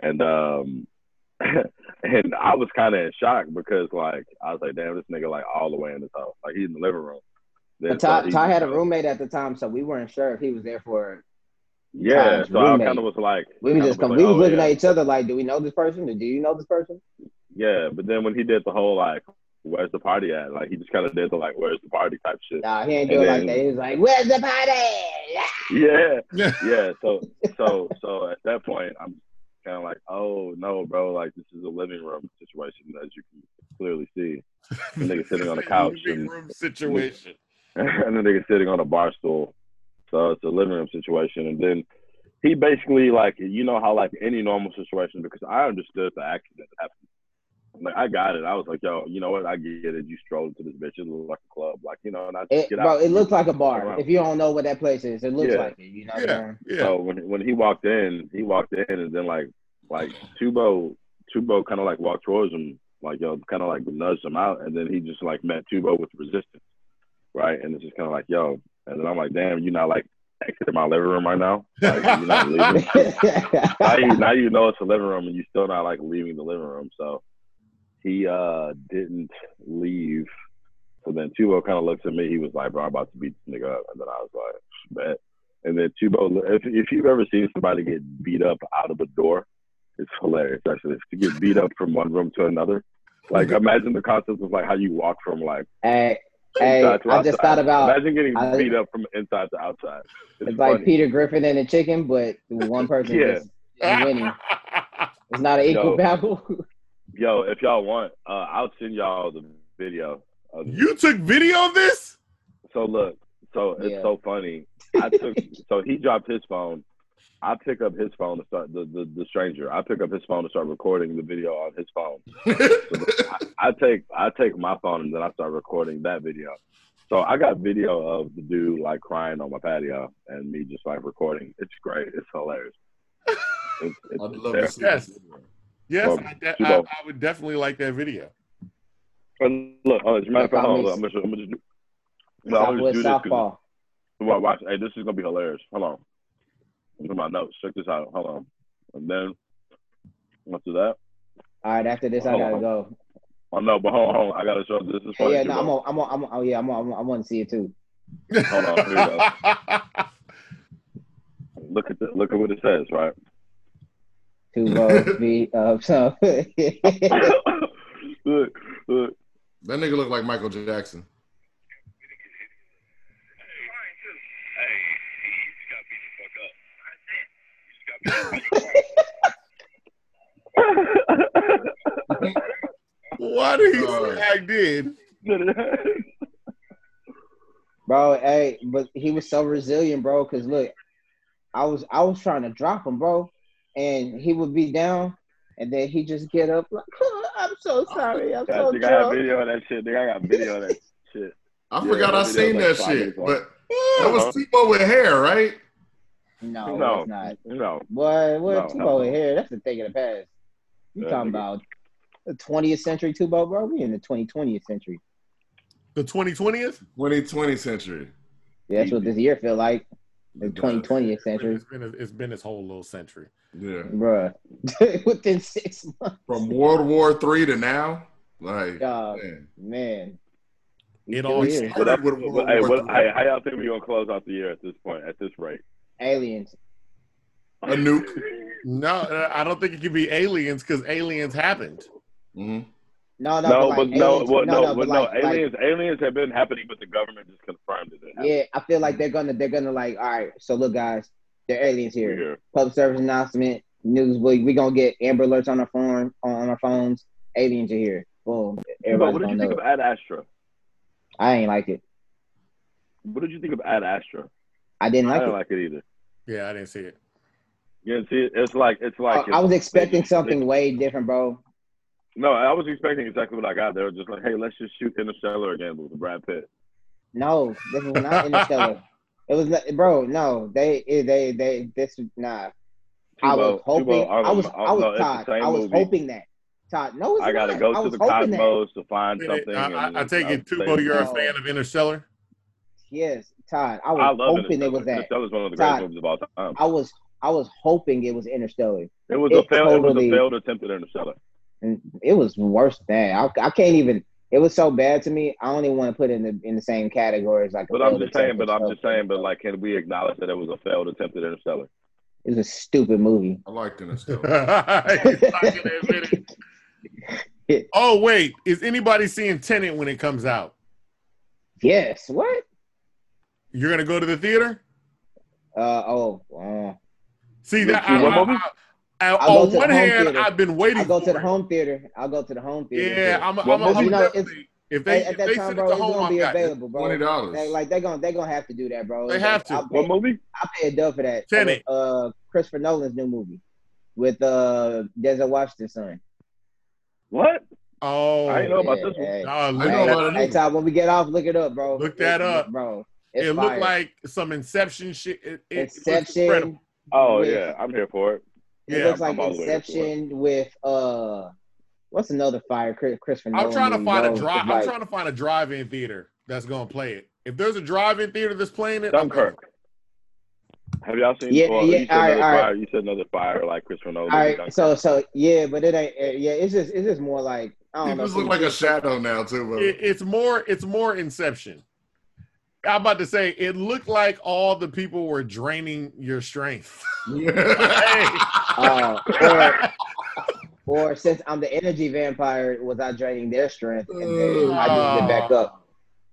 Speaker 4: and um. and I was kind of in shock because, like, I was like, "Damn, this nigga like all the way in his house, like he's in the living room." Then,
Speaker 1: Ty,
Speaker 4: so he-
Speaker 1: Ty had a roommate at the time, so we weren't sure if he was there for.
Speaker 4: Yeah,
Speaker 1: Ty's
Speaker 4: so I kind of was like,
Speaker 1: We were just
Speaker 4: was
Speaker 1: come,
Speaker 4: like,
Speaker 1: we oh, was
Speaker 4: oh,
Speaker 1: looking
Speaker 4: yeah.
Speaker 1: at each other like, do we know this person? or Do you know this person?
Speaker 4: Yeah, but then when he did the whole like, "Where's the party at?" Like he just kind of did the like, "Where's the party?" type shit.
Speaker 1: Nah, he ain't
Speaker 4: And
Speaker 1: do it like
Speaker 4: then-
Speaker 1: that. He was like, "Where's the party?"
Speaker 4: Yeah,
Speaker 3: Yeah.
Speaker 4: yeah. So, so, so at that point, I'm kind of like, "Oh no, bro! Like this is a living room situation, as you can clearly see." The nigga sitting on the couch
Speaker 3: Living
Speaker 4: and-
Speaker 3: room situation.
Speaker 4: and the nigga sitting on a bar stool. So it's a living room situation. And then he basically like you know how like any normal situation because I understood the accident that happened. Like I got it. I was like, yo, you know what? I get it. You strolled to this bitch. It looked like a club. Like you know, and I just
Speaker 1: It,
Speaker 4: get
Speaker 1: bro,
Speaker 4: out.
Speaker 1: it looks like a bar. If you don't know what that place is, it looks
Speaker 4: Yeah.
Speaker 1: like it. You know what
Speaker 3: Yeah,
Speaker 1: I'm
Speaker 3: yeah.
Speaker 4: So when when he walked in, he walked in, and then like like Tubo Tubo kind of like walked towards him, like yo, kind of like nudged him out, and then he just like met Tubo with resistance, right? And it's just kind of like yo, and then I'm like, damn, you're not like exiting my living room right now? Like you're not leaving. now you now you know it's a living room, and you're still not like leaving the living room. So he uh didn't leave. So then Tubo kind of looks at me. He was like, "Bro, I'm about to beat this nigga up," and then I was like, "Bet." And then Tubo, if if you've ever seen somebody get beat up out of a door, it's hilarious. Actually, to get beat up from one room to another. Like imagine the concept of like how you walk from like
Speaker 1: hey, hey,
Speaker 4: inside to
Speaker 1: I just thought about
Speaker 4: Imagine getting
Speaker 1: I-
Speaker 4: beat up from inside to outside. It's,
Speaker 1: it's like. Peter Griffin and a chicken, but one person
Speaker 4: Yeah.
Speaker 1: just winning. It's not an equal
Speaker 4: Yo.
Speaker 1: battle.
Speaker 4: Yo, if y'all want, uh, I'll send y'all the video. Of
Speaker 3: you took video of this?
Speaker 4: So look, so it's
Speaker 1: Yeah.
Speaker 4: so funny. I took so he dropped his phone. I pick up his phone to start the, the the stranger. I pick up his phone to start recording the video on his phone. So I, I take I take my phone and then I start recording that video. So I got video of the dude like crying on my patio and me just like recording. It's great. It's hilarious. It's, it's
Speaker 2: I'd love to see
Speaker 3: Yes.
Speaker 2: this.
Speaker 3: Yes,
Speaker 4: Well,
Speaker 3: I, de- I, I would definitely like that video.
Speaker 4: And look, oh, as a matter of fact, hold on, I'm gonna, I'm gonna just do, no, I'm gonna just do this 'cause
Speaker 1: Southpaw.
Speaker 4: Well, watch. Hey, this is gonna be hilarious. Hold on. Look at my notes. Check this out. Hold on. And then after that,
Speaker 1: All right, after this, I gotta
Speaker 4: on.
Speaker 1: go.
Speaker 4: oh no, but hold on, hold on. I gotta show this is
Speaker 1: Hey,
Speaker 4: funny.
Speaker 1: yeah, no, I'm
Speaker 4: bro.
Speaker 1: on, I'm on, I'm on, oh yeah, I'm on, I'm on, I want to see it too.
Speaker 4: Hold on, here we go. Look at the, look at what it says, right?
Speaker 1: Two votes be up so.
Speaker 4: look, look.
Speaker 2: That nigga look like Michael Jackson.
Speaker 3: Why did he
Speaker 2: Uh,
Speaker 3: say I did?
Speaker 1: bro, hey, but he was so resilient, bro. Cause look, I was I was trying to drop him, bro, and he would be down, and then he just get up like, I'm so sorry, I'm
Speaker 4: I
Speaker 1: so
Speaker 4: think I have
Speaker 1: drunk.
Speaker 4: video of that shit. Nigga, I got video of that shit.
Speaker 2: I
Speaker 4: Yeah,
Speaker 2: forgot I seen that
Speaker 4: five
Speaker 2: shit.
Speaker 4: minutes long.
Speaker 2: But that was Tubo with hair, right?
Speaker 1: No,
Speaker 4: No.
Speaker 1: it's not.
Speaker 4: No,
Speaker 1: Boy, what
Speaker 4: No,
Speaker 1: Tubo
Speaker 4: no, no.
Speaker 1: here? That's the thing of the past. You
Speaker 4: Yeah,
Speaker 1: talking about the 20th century Tubo, bro? We in the 2020th century.
Speaker 3: The 2020th?
Speaker 2: 2020 century.
Speaker 1: Yeah, that's what this year feel like. The
Speaker 2: It does.
Speaker 1: 2020th century,
Speaker 3: It's been, it's been his whole little century.
Speaker 2: Yeah.
Speaker 1: bruh. Within six months,
Speaker 2: From World War Three to now, like
Speaker 1: uh,
Speaker 2: man.
Speaker 1: man. We
Speaker 3: It all
Speaker 1: here.
Speaker 4: But that-
Speaker 2: Started with
Speaker 4: but,
Speaker 2: World
Speaker 4: hey, what,
Speaker 2: Three.
Speaker 4: hey, how y'all think we gonna close out the year at this point? At this rate?
Speaker 1: Aliens.
Speaker 2: A nuke.
Speaker 3: No, I don't think it could be aliens because aliens happened.
Speaker 2: hmm
Speaker 1: No, no,
Speaker 4: No,
Speaker 1: but,
Speaker 4: but
Speaker 1: like,
Speaker 4: no,
Speaker 1: aliens,
Speaker 4: well,
Speaker 1: no,
Speaker 4: no,
Speaker 1: no,
Speaker 4: but
Speaker 1: but
Speaker 4: no.
Speaker 1: like, like,
Speaker 4: aliens, aliens have been happening, but the government just confirmed it. it
Speaker 1: yeah, I feel like they're gonna, they're gonna like, all right. So look, guys, they're aliens here.
Speaker 4: here.
Speaker 1: Public service announcement, news. We we gonna get Amber Alerts on our phone, on our phones. Aliens are here. Boom.
Speaker 4: But
Speaker 1: Everybody's
Speaker 4: what did you
Speaker 1: know.
Speaker 4: think of Ad Astra?
Speaker 1: I ain't like it.
Speaker 4: What did you think of Ad Astra?
Speaker 1: I didn't like
Speaker 4: I
Speaker 1: like
Speaker 4: didn't
Speaker 1: it.
Speaker 4: like it either.
Speaker 3: Yeah, I didn't see it.
Speaker 4: Yeah, see, it? it's like it's like
Speaker 1: I was expecting
Speaker 4: they-
Speaker 1: something way different, bro.
Speaker 4: No, I was expecting exactly what I got. They were just like, "Hey, let's just shoot Interstellar again with Brad Pitt."
Speaker 1: No, this was not Interstellar. It was, bro. No, they, they, they. This was nah. I was
Speaker 4: Tubo-
Speaker 1: hoping.
Speaker 4: Tubo,
Speaker 1: I was, I was
Speaker 4: it's the
Speaker 1: Todd.
Speaker 4: same
Speaker 1: I was
Speaker 4: movie.
Speaker 1: hoping that. Todd, no, it's
Speaker 4: I gotta
Speaker 1: not.
Speaker 4: go
Speaker 1: I
Speaker 4: to the
Speaker 1: hoping that.
Speaker 4: to find
Speaker 3: I,
Speaker 4: something.
Speaker 3: I,
Speaker 4: and
Speaker 3: I take it, Tubo, you're a fan of Interstellar.
Speaker 1: Yes, Todd. I
Speaker 4: I
Speaker 1: was
Speaker 4: love
Speaker 1: hoping it was
Speaker 4: Interstellar.
Speaker 1: that.
Speaker 4: Interstellar is one of the
Speaker 1: Todd.
Speaker 4: greatest movies of all time.
Speaker 1: I was, I was hoping it was Interstellar,
Speaker 4: It was
Speaker 1: it
Speaker 4: a failed. It was a failed attempt at Interstellar.
Speaker 1: and it was worse than I, I can't even. It was so bad to me. I don't even want to put it in the in the same category as like.
Speaker 4: But I'm
Speaker 1: failed
Speaker 4: just saying. But I'm just saying. But like, can we acknowledge that it was a failed attempt at Interstellar?
Speaker 1: it was a stupid movie.
Speaker 2: I liked Interstellar.
Speaker 3: He's not gonna admit it. Oh wait, is anybody seeing Tenet when it comes out?
Speaker 1: Yes. What?
Speaker 3: You're gonna go to the theater?
Speaker 1: Uh oh. Uh,
Speaker 3: See that? I, I- I- I-
Speaker 1: I'll
Speaker 3: on
Speaker 1: to the
Speaker 3: one hand,
Speaker 1: theater.
Speaker 3: I've been waiting.
Speaker 1: I'll go to the home theater. I'll go to the home theater.
Speaker 3: Yeah, I'm. I'm,
Speaker 4: What
Speaker 3: I'm.
Speaker 1: You know,
Speaker 3: if they
Speaker 1: at
Speaker 3: if
Speaker 1: that
Speaker 3: they
Speaker 1: time, bro,
Speaker 3: it
Speaker 1: it's
Speaker 3: home,
Speaker 1: gonna
Speaker 3: I'm
Speaker 1: be available, bro.
Speaker 2: Twenty dollars.
Speaker 1: They, like they're gonna they're gonna have to do that, bro.
Speaker 3: They have to.
Speaker 1: I'll
Speaker 4: What
Speaker 1: pay,
Speaker 4: movie?
Speaker 1: I'll pay a dub for that.
Speaker 3: Tenet.
Speaker 1: Uh, Christopher Nolan's new movie with uh Denzel Washington's son.
Speaker 4: What?
Speaker 3: Oh,
Speaker 4: I didn't know about this one.
Speaker 1: Hey,
Speaker 2: I
Speaker 3: look
Speaker 2: know
Speaker 3: at
Speaker 2: about
Speaker 3: that.
Speaker 2: it.
Speaker 1: hey, Todd, when we get off, look it up, bro.
Speaker 3: Look that up.
Speaker 1: bro. It's
Speaker 3: It
Speaker 1: fire.
Speaker 3: looked like some Inception shit. It, it, it
Speaker 1: Inception.
Speaker 3: incredible.
Speaker 4: Oh
Speaker 1: with-
Speaker 4: yeah, I'm here for it.
Speaker 1: It
Speaker 3: Yeah,
Speaker 1: looks like
Speaker 4: I'm all the way here for it.
Speaker 1: Inception with uh, what's another fire Chris- Christopher
Speaker 3: I'm
Speaker 1: Nolan?
Speaker 3: trying to
Speaker 1: movie,
Speaker 3: find a drive.
Speaker 1: It's
Speaker 3: I'm trying to find a drive-in theater that's gonna play it. If there's a drive-in theater that's playing it, I'm
Speaker 4: Dunkirk. Have y'all seen?
Speaker 1: Yeah,
Speaker 4: well,
Speaker 1: yeah,
Speaker 4: You said
Speaker 1: all right, all right.
Speaker 4: You said another fire like Christopher Nolan.
Speaker 1: All
Speaker 4: movie,
Speaker 1: right,
Speaker 4: Dunkirk.
Speaker 1: so so yeah, but it ain't. uh, Yeah, it's just it's just more like I don't know.
Speaker 2: just look like a shadow now too, bro.
Speaker 3: It, it's more. It's more Inception. I'm about to say it looked like all the people were draining your strength.
Speaker 1: Uh, or, or since I'm the energy vampire, was I draining their strength and then I just get back up?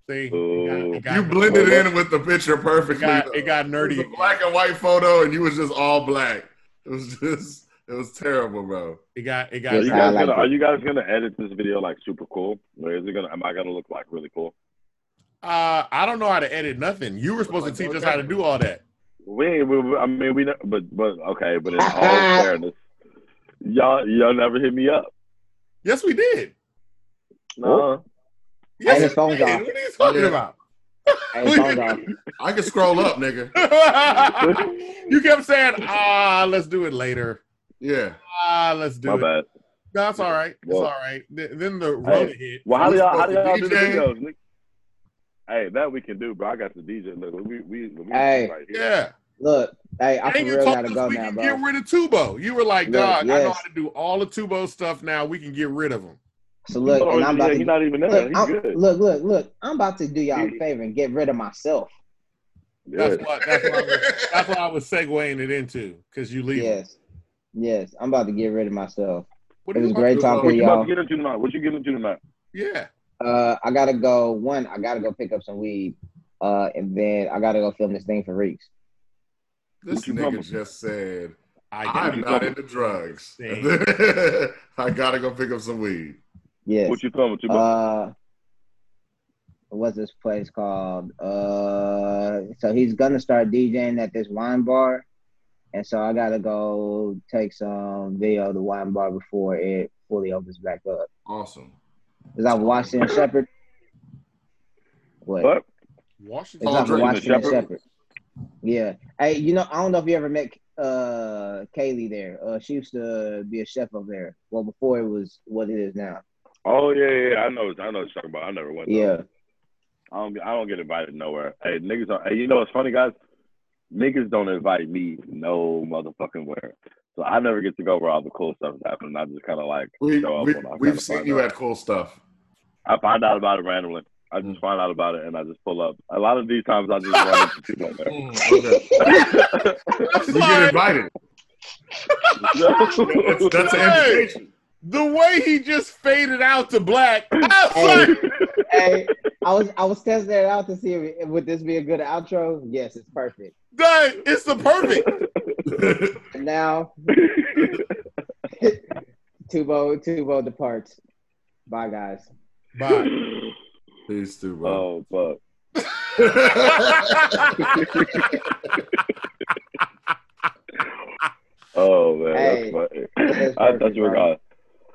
Speaker 3: See, it got, it got,
Speaker 2: you blended in with the picture
Speaker 3: It
Speaker 2: perfectly.
Speaker 3: got, it got
Speaker 2: It was
Speaker 3: nerdy.
Speaker 2: a black and white photo, and you was just all black. It was just, it was terrible, bro.
Speaker 3: It got. It got.
Speaker 4: Are you guys gonna
Speaker 1: it.
Speaker 4: Are you guys gonna edit this video like super cool, or is it gonna? Am I gonna look like really cool?
Speaker 3: Uh, I don't know how to edit nothing. You were supposed to teach us how to do all that.
Speaker 4: We, we, we I mean, we, know, but but okay, but in all fairness, y'all y'all never hit me up.
Speaker 3: Yes, we did.
Speaker 4: No,
Speaker 3: Yes,
Speaker 1: his
Speaker 3: we
Speaker 1: phone's
Speaker 3: did.
Speaker 1: off.
Speaker 3: What are you talking
Speaker 2: Yeah.
Speaker 3: about?
Speaker 1: Hey, phone's off.
Speaker 2: I can scroll up, nigga.
Speaker 3: you kept saying, "Ah, let's do it later."
Speaker 2: Yeah.
Speaker 3: Ah, let's do
Speaker 4: my
Speaker 3: it.
Speaker 4: bad.
Speaker 3: No, it's all right. It's
Speaker 4: Well-
Speaker 3: all right. Then the Rona hit.
Speaker 4: Well, how do y'all how do
Speaker 2: supposed
Speaker 4: y'all do the videos? Nick? Hey, that we can do, bro. I got the DJ. Look, we we, we
Speaker 1: Hey.
Speaker 4: right here.
Speaker 3: Yeah.
Speaker 1: Look, hey, I for
Speaker 3: and you
Speaker 1: real gotta
Speaker 3: us
Speaker 1: go
Speaker 3: we
Speaker 1: now,
Speaker 3: can
Speaker 1: bro.
Speaker 3: get rid of Tubo. You were like,
Speaker 1: Look,
Speaker 3: dog, I know how to do all the Tubo stuff now. We can get rid of them.
Speaker 1: So look,
Speaker 4: Oh,
Speaker 1: and I'm
Speaker 4: yeah,
Speaker 1: about
Speaker 4: he's
Speaker 1: to
Speaker 4: not even there.
Speaker 1: look,
Speaker 4: He's
Speaker 1: I'm-
Speaker 4: good.
Speaker 1: look, look, look. I'm about to do y'all a favor and get rid of myself.
Speaker 3: That's what. That's what I was, that's what I was segueing it into because you leave.
Speaker 1: Yes, yes. I'm about to get rid of myself.
Speaker 3: What
Speaker 1: It was
Speaker 3: about
Speaker 1: great
Speaker 3: to do?
Speaker 1: talking
Speaker 4: What
Speaker 1: to
Speaker 4: you about
Speaker 1: y'all.
Speaker 4: to get into tonight? What you getting into tonight?
Speaker 3: Yeah.
Speaker 1: Uh, I gotta go. One, I gotta go pick up some weed. Uh, and then I gotta go film this thing for Reeks.
Speaker 2: This nigga
Speaker 4: coming?
Speaker 2: just said,
Speaker 3: I
Speaker 2: I'm
Speaker 3: got
Speaker 2: not into drugs. I gotta go pick up some weed.
Speaker 1: Yes.
Speaker 4: What you filming? What you
Speaker 1: Uh, what's this place called? Uh, so he's gonna start DJing at this wine bar, and so I gotta go take some video of the wine bar before it fully opens back up.
Speaker 2: Awesome.
Speaker 1: Is that Washington Shepherd? What?
Speaker 4: What?
Speaker 3: Washington.
Speaker 1: It's off
Speaker 2: Drake
Speaker 1: Washington
Speaker 4: Shepherd?
Speaker 1: Shepherd. Yeah. Hey, you know, I don't know if you ever met uh Kaylee there. Uh, she used to be a chef up there. Well, before it was what it is now.
Speaker 4: Oh yeah, yeah, yeah. I know. I know what you're talking about. I never went. though.
Speaker 1: Yeah.
Speaker 4: I don't. I don't get invited nowhere. Hey, niggas. Are, hey, you know what's funny, guys? Niggas don't invite me no motherfucking where. So I never get to go where all the cool stuff is happening. I just kind of like
Speaker 2: We,
Speaker 4: show up
Speaker 2: we,
Speaker 4: when I
Speaker 2: we've seen you
Speaker 4: out.
Speaker 2: at cool stuff.
Speaker 4: I find out about it randomly. I just mm. find out about it and I just pull up. A lot of these times I just run into people on there.
Speaker 2: Mm, okay.
Speaker 3: I'm
Speaker 2: You get invited. That's, that's an invitation.
Speaker 3: The way he just faded out to black. I was
Speaker 1: Hey.
Speaker 3: like,
Speaker 1: hey, I was I was testing it out to see if would this be a good outro. Yes, it's perfect.
Speaker 3: dang, it's the perfect.
Speaker 1: Now Tubo Tubo departs. Bye guys.
Speaker 3: Bye.
Speaker 2: Peace Tubo.
Speaker 4: oh, fuck. Oh man,
Speaker 1: Hey,
Speaker 4: that's
Speaker 1: that's
Speaker 4: funny. I thought you were
Speaker 1: bro.
Speaker 4: gone.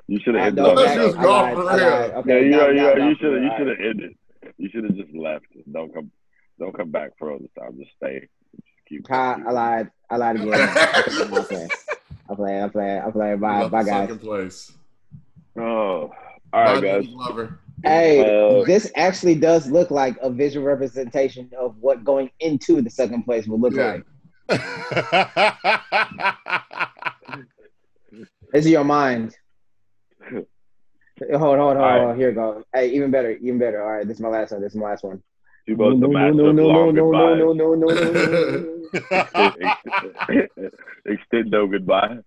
Speaker 4: You should have ended
Speaker 1: know
Speaker 2: I thought
Speaker 4: on
Speaker 2: she
Speaker 1: that.
Speaker 2: was
Speaker 4: that.
Speaker 1: I
Speaker 2: gone
Speaker 1: lied,
Speaker 2: for real.
Speaker 1: lied.
Speaker 4: Yeah,
Speaker 1: Okay,
Speaker 4: you,
Speaker 1: now,
Speaker 4: you,
Speaker 1: now,
Speaker 4: know, you
Speaker 1: for
Speaker 4: should have you should
Speaker 1: right.
Speaker 4: have ended. You should have just left. Don't come don't come back for all this time. Just stay. Just keep.
Speaker 1: Ha,
Speaker 4: keep-
Speaker 1: I lied. I lied again. I'm playing. I'm playing. I'm playing. I'm playing. Bye, bye, guys.
Speaker 2: second place.
Speaker 4: Oh, all
Speaker 2: Bye,
Speaker 4: right, guys.
Speaker 2: Danny Glover.
Speaker 1: Hey,
Speaker 4: Uh,
Speaker 1: this actually does look like a visual representation of what going into the second place will look
Speaker 2: Yeah.
Speaker 1: like. It's in your mind. Hold, hold, hold,
Speaker 4: All right.
Speaker 1: hold. Here we go. Hey, even better, even better. All right, this is my last one. This is my last one.
Speaker 4: You both the
Speaker 1: no,
Speaker 4: master
Speaker 1: no,
Speaker 4: of
Speaker 1: no, no, no, no, no, no, no, no.
Speaker 4: Extendo goodbye.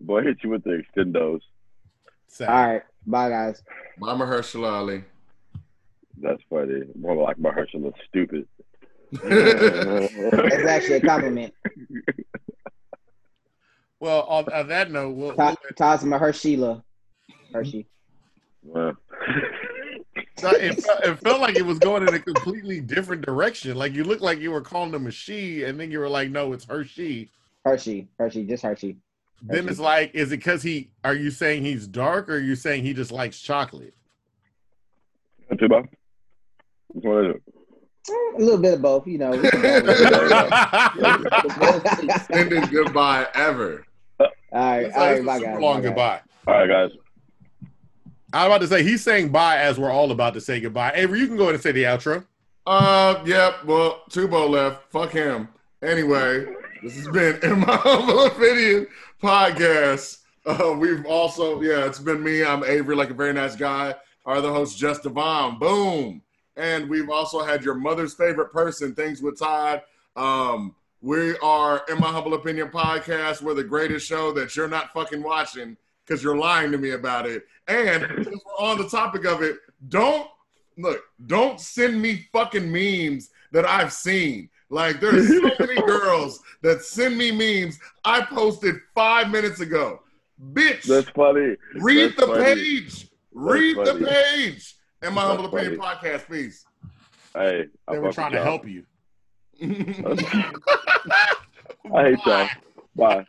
Speaker 4: Boy, hit you with the extendos.
Speaker 1: All right, bye, guys.
Speaker 2: Bye, Mahershala Ali.
Speaker 4: That's funny. More like Mahershala stupid.
Speaker 1: It's actually a compliment.
Speaker 3: well, on, on that note, we'll,
Speaker 1: Ta- Toss Mahershala. Hershey.
Speaker 4: Well,
Speaker 3: No, it, felt, it felt like it was going in a completely different direction. Like you looked like you were calling him a she, and then you were like, "No, it's her she."
Speaker 1: Hershey. Hershey. Just Hershey.
Speaker 3: Then it's like, is it because he? Are you saying he's dark, or are you saying he just likes chocolate?
Speaker 4: Two Bob? Which it?
Speaker 1: Mm, a little bit of both, you know. we can go with it.
Speaker 2: Extended goodbye ever.
Speaker 1: all right,
Speaker 3: It's
Speaker 1: all
Speaker 3: like
Speaker 1: right,
Speaker 3: a
Speaker 1: bye,
Speaker 3: super
Speaker 1: guys.
Speaker 3: long
Speaker 1: bye,
Speaker 3: goodbye.
Speaker 4: All right, guys.
Speaker 3: I'm about to say he's saying bye as we're all about to say goodbye. Avery, you can go ahead and say the outro.
Speaker 2: Uh, yep. Well, Tubo left. Fuck him. Anyway, this has been in my humble opinion podcast. Uh, we've also, yeah, it's been me. I'm Avery, like a very nice guy. Our other host, Just Devon. Boom. And we've also had your mother's favorite person, Things with Todd. Um, we are in my humble opinion podcast. We're the greatest show that you're not fucking watching because you're lying to me about it. And since we're on the topic of it, don't look, don't send me fucking memes that I've seen. Like there's so many girls that send me memes I posted five minutes ago. Bitch,
Speaker 4: That's funny.
Speaker 2: read
Speaker 4: that's
Speaker 2: the
Speaker 4: funny.
Speaker 2: page. Read the
Speaker 4: funny.
Speaker 2: page. And my
Speaker 4: That's
Speaker 2: humble opinion podcast, please.
Speaker 4: Hey, I
Speaker 3: They were trying to help you.
Speaker 4: I hate y'all. Bye.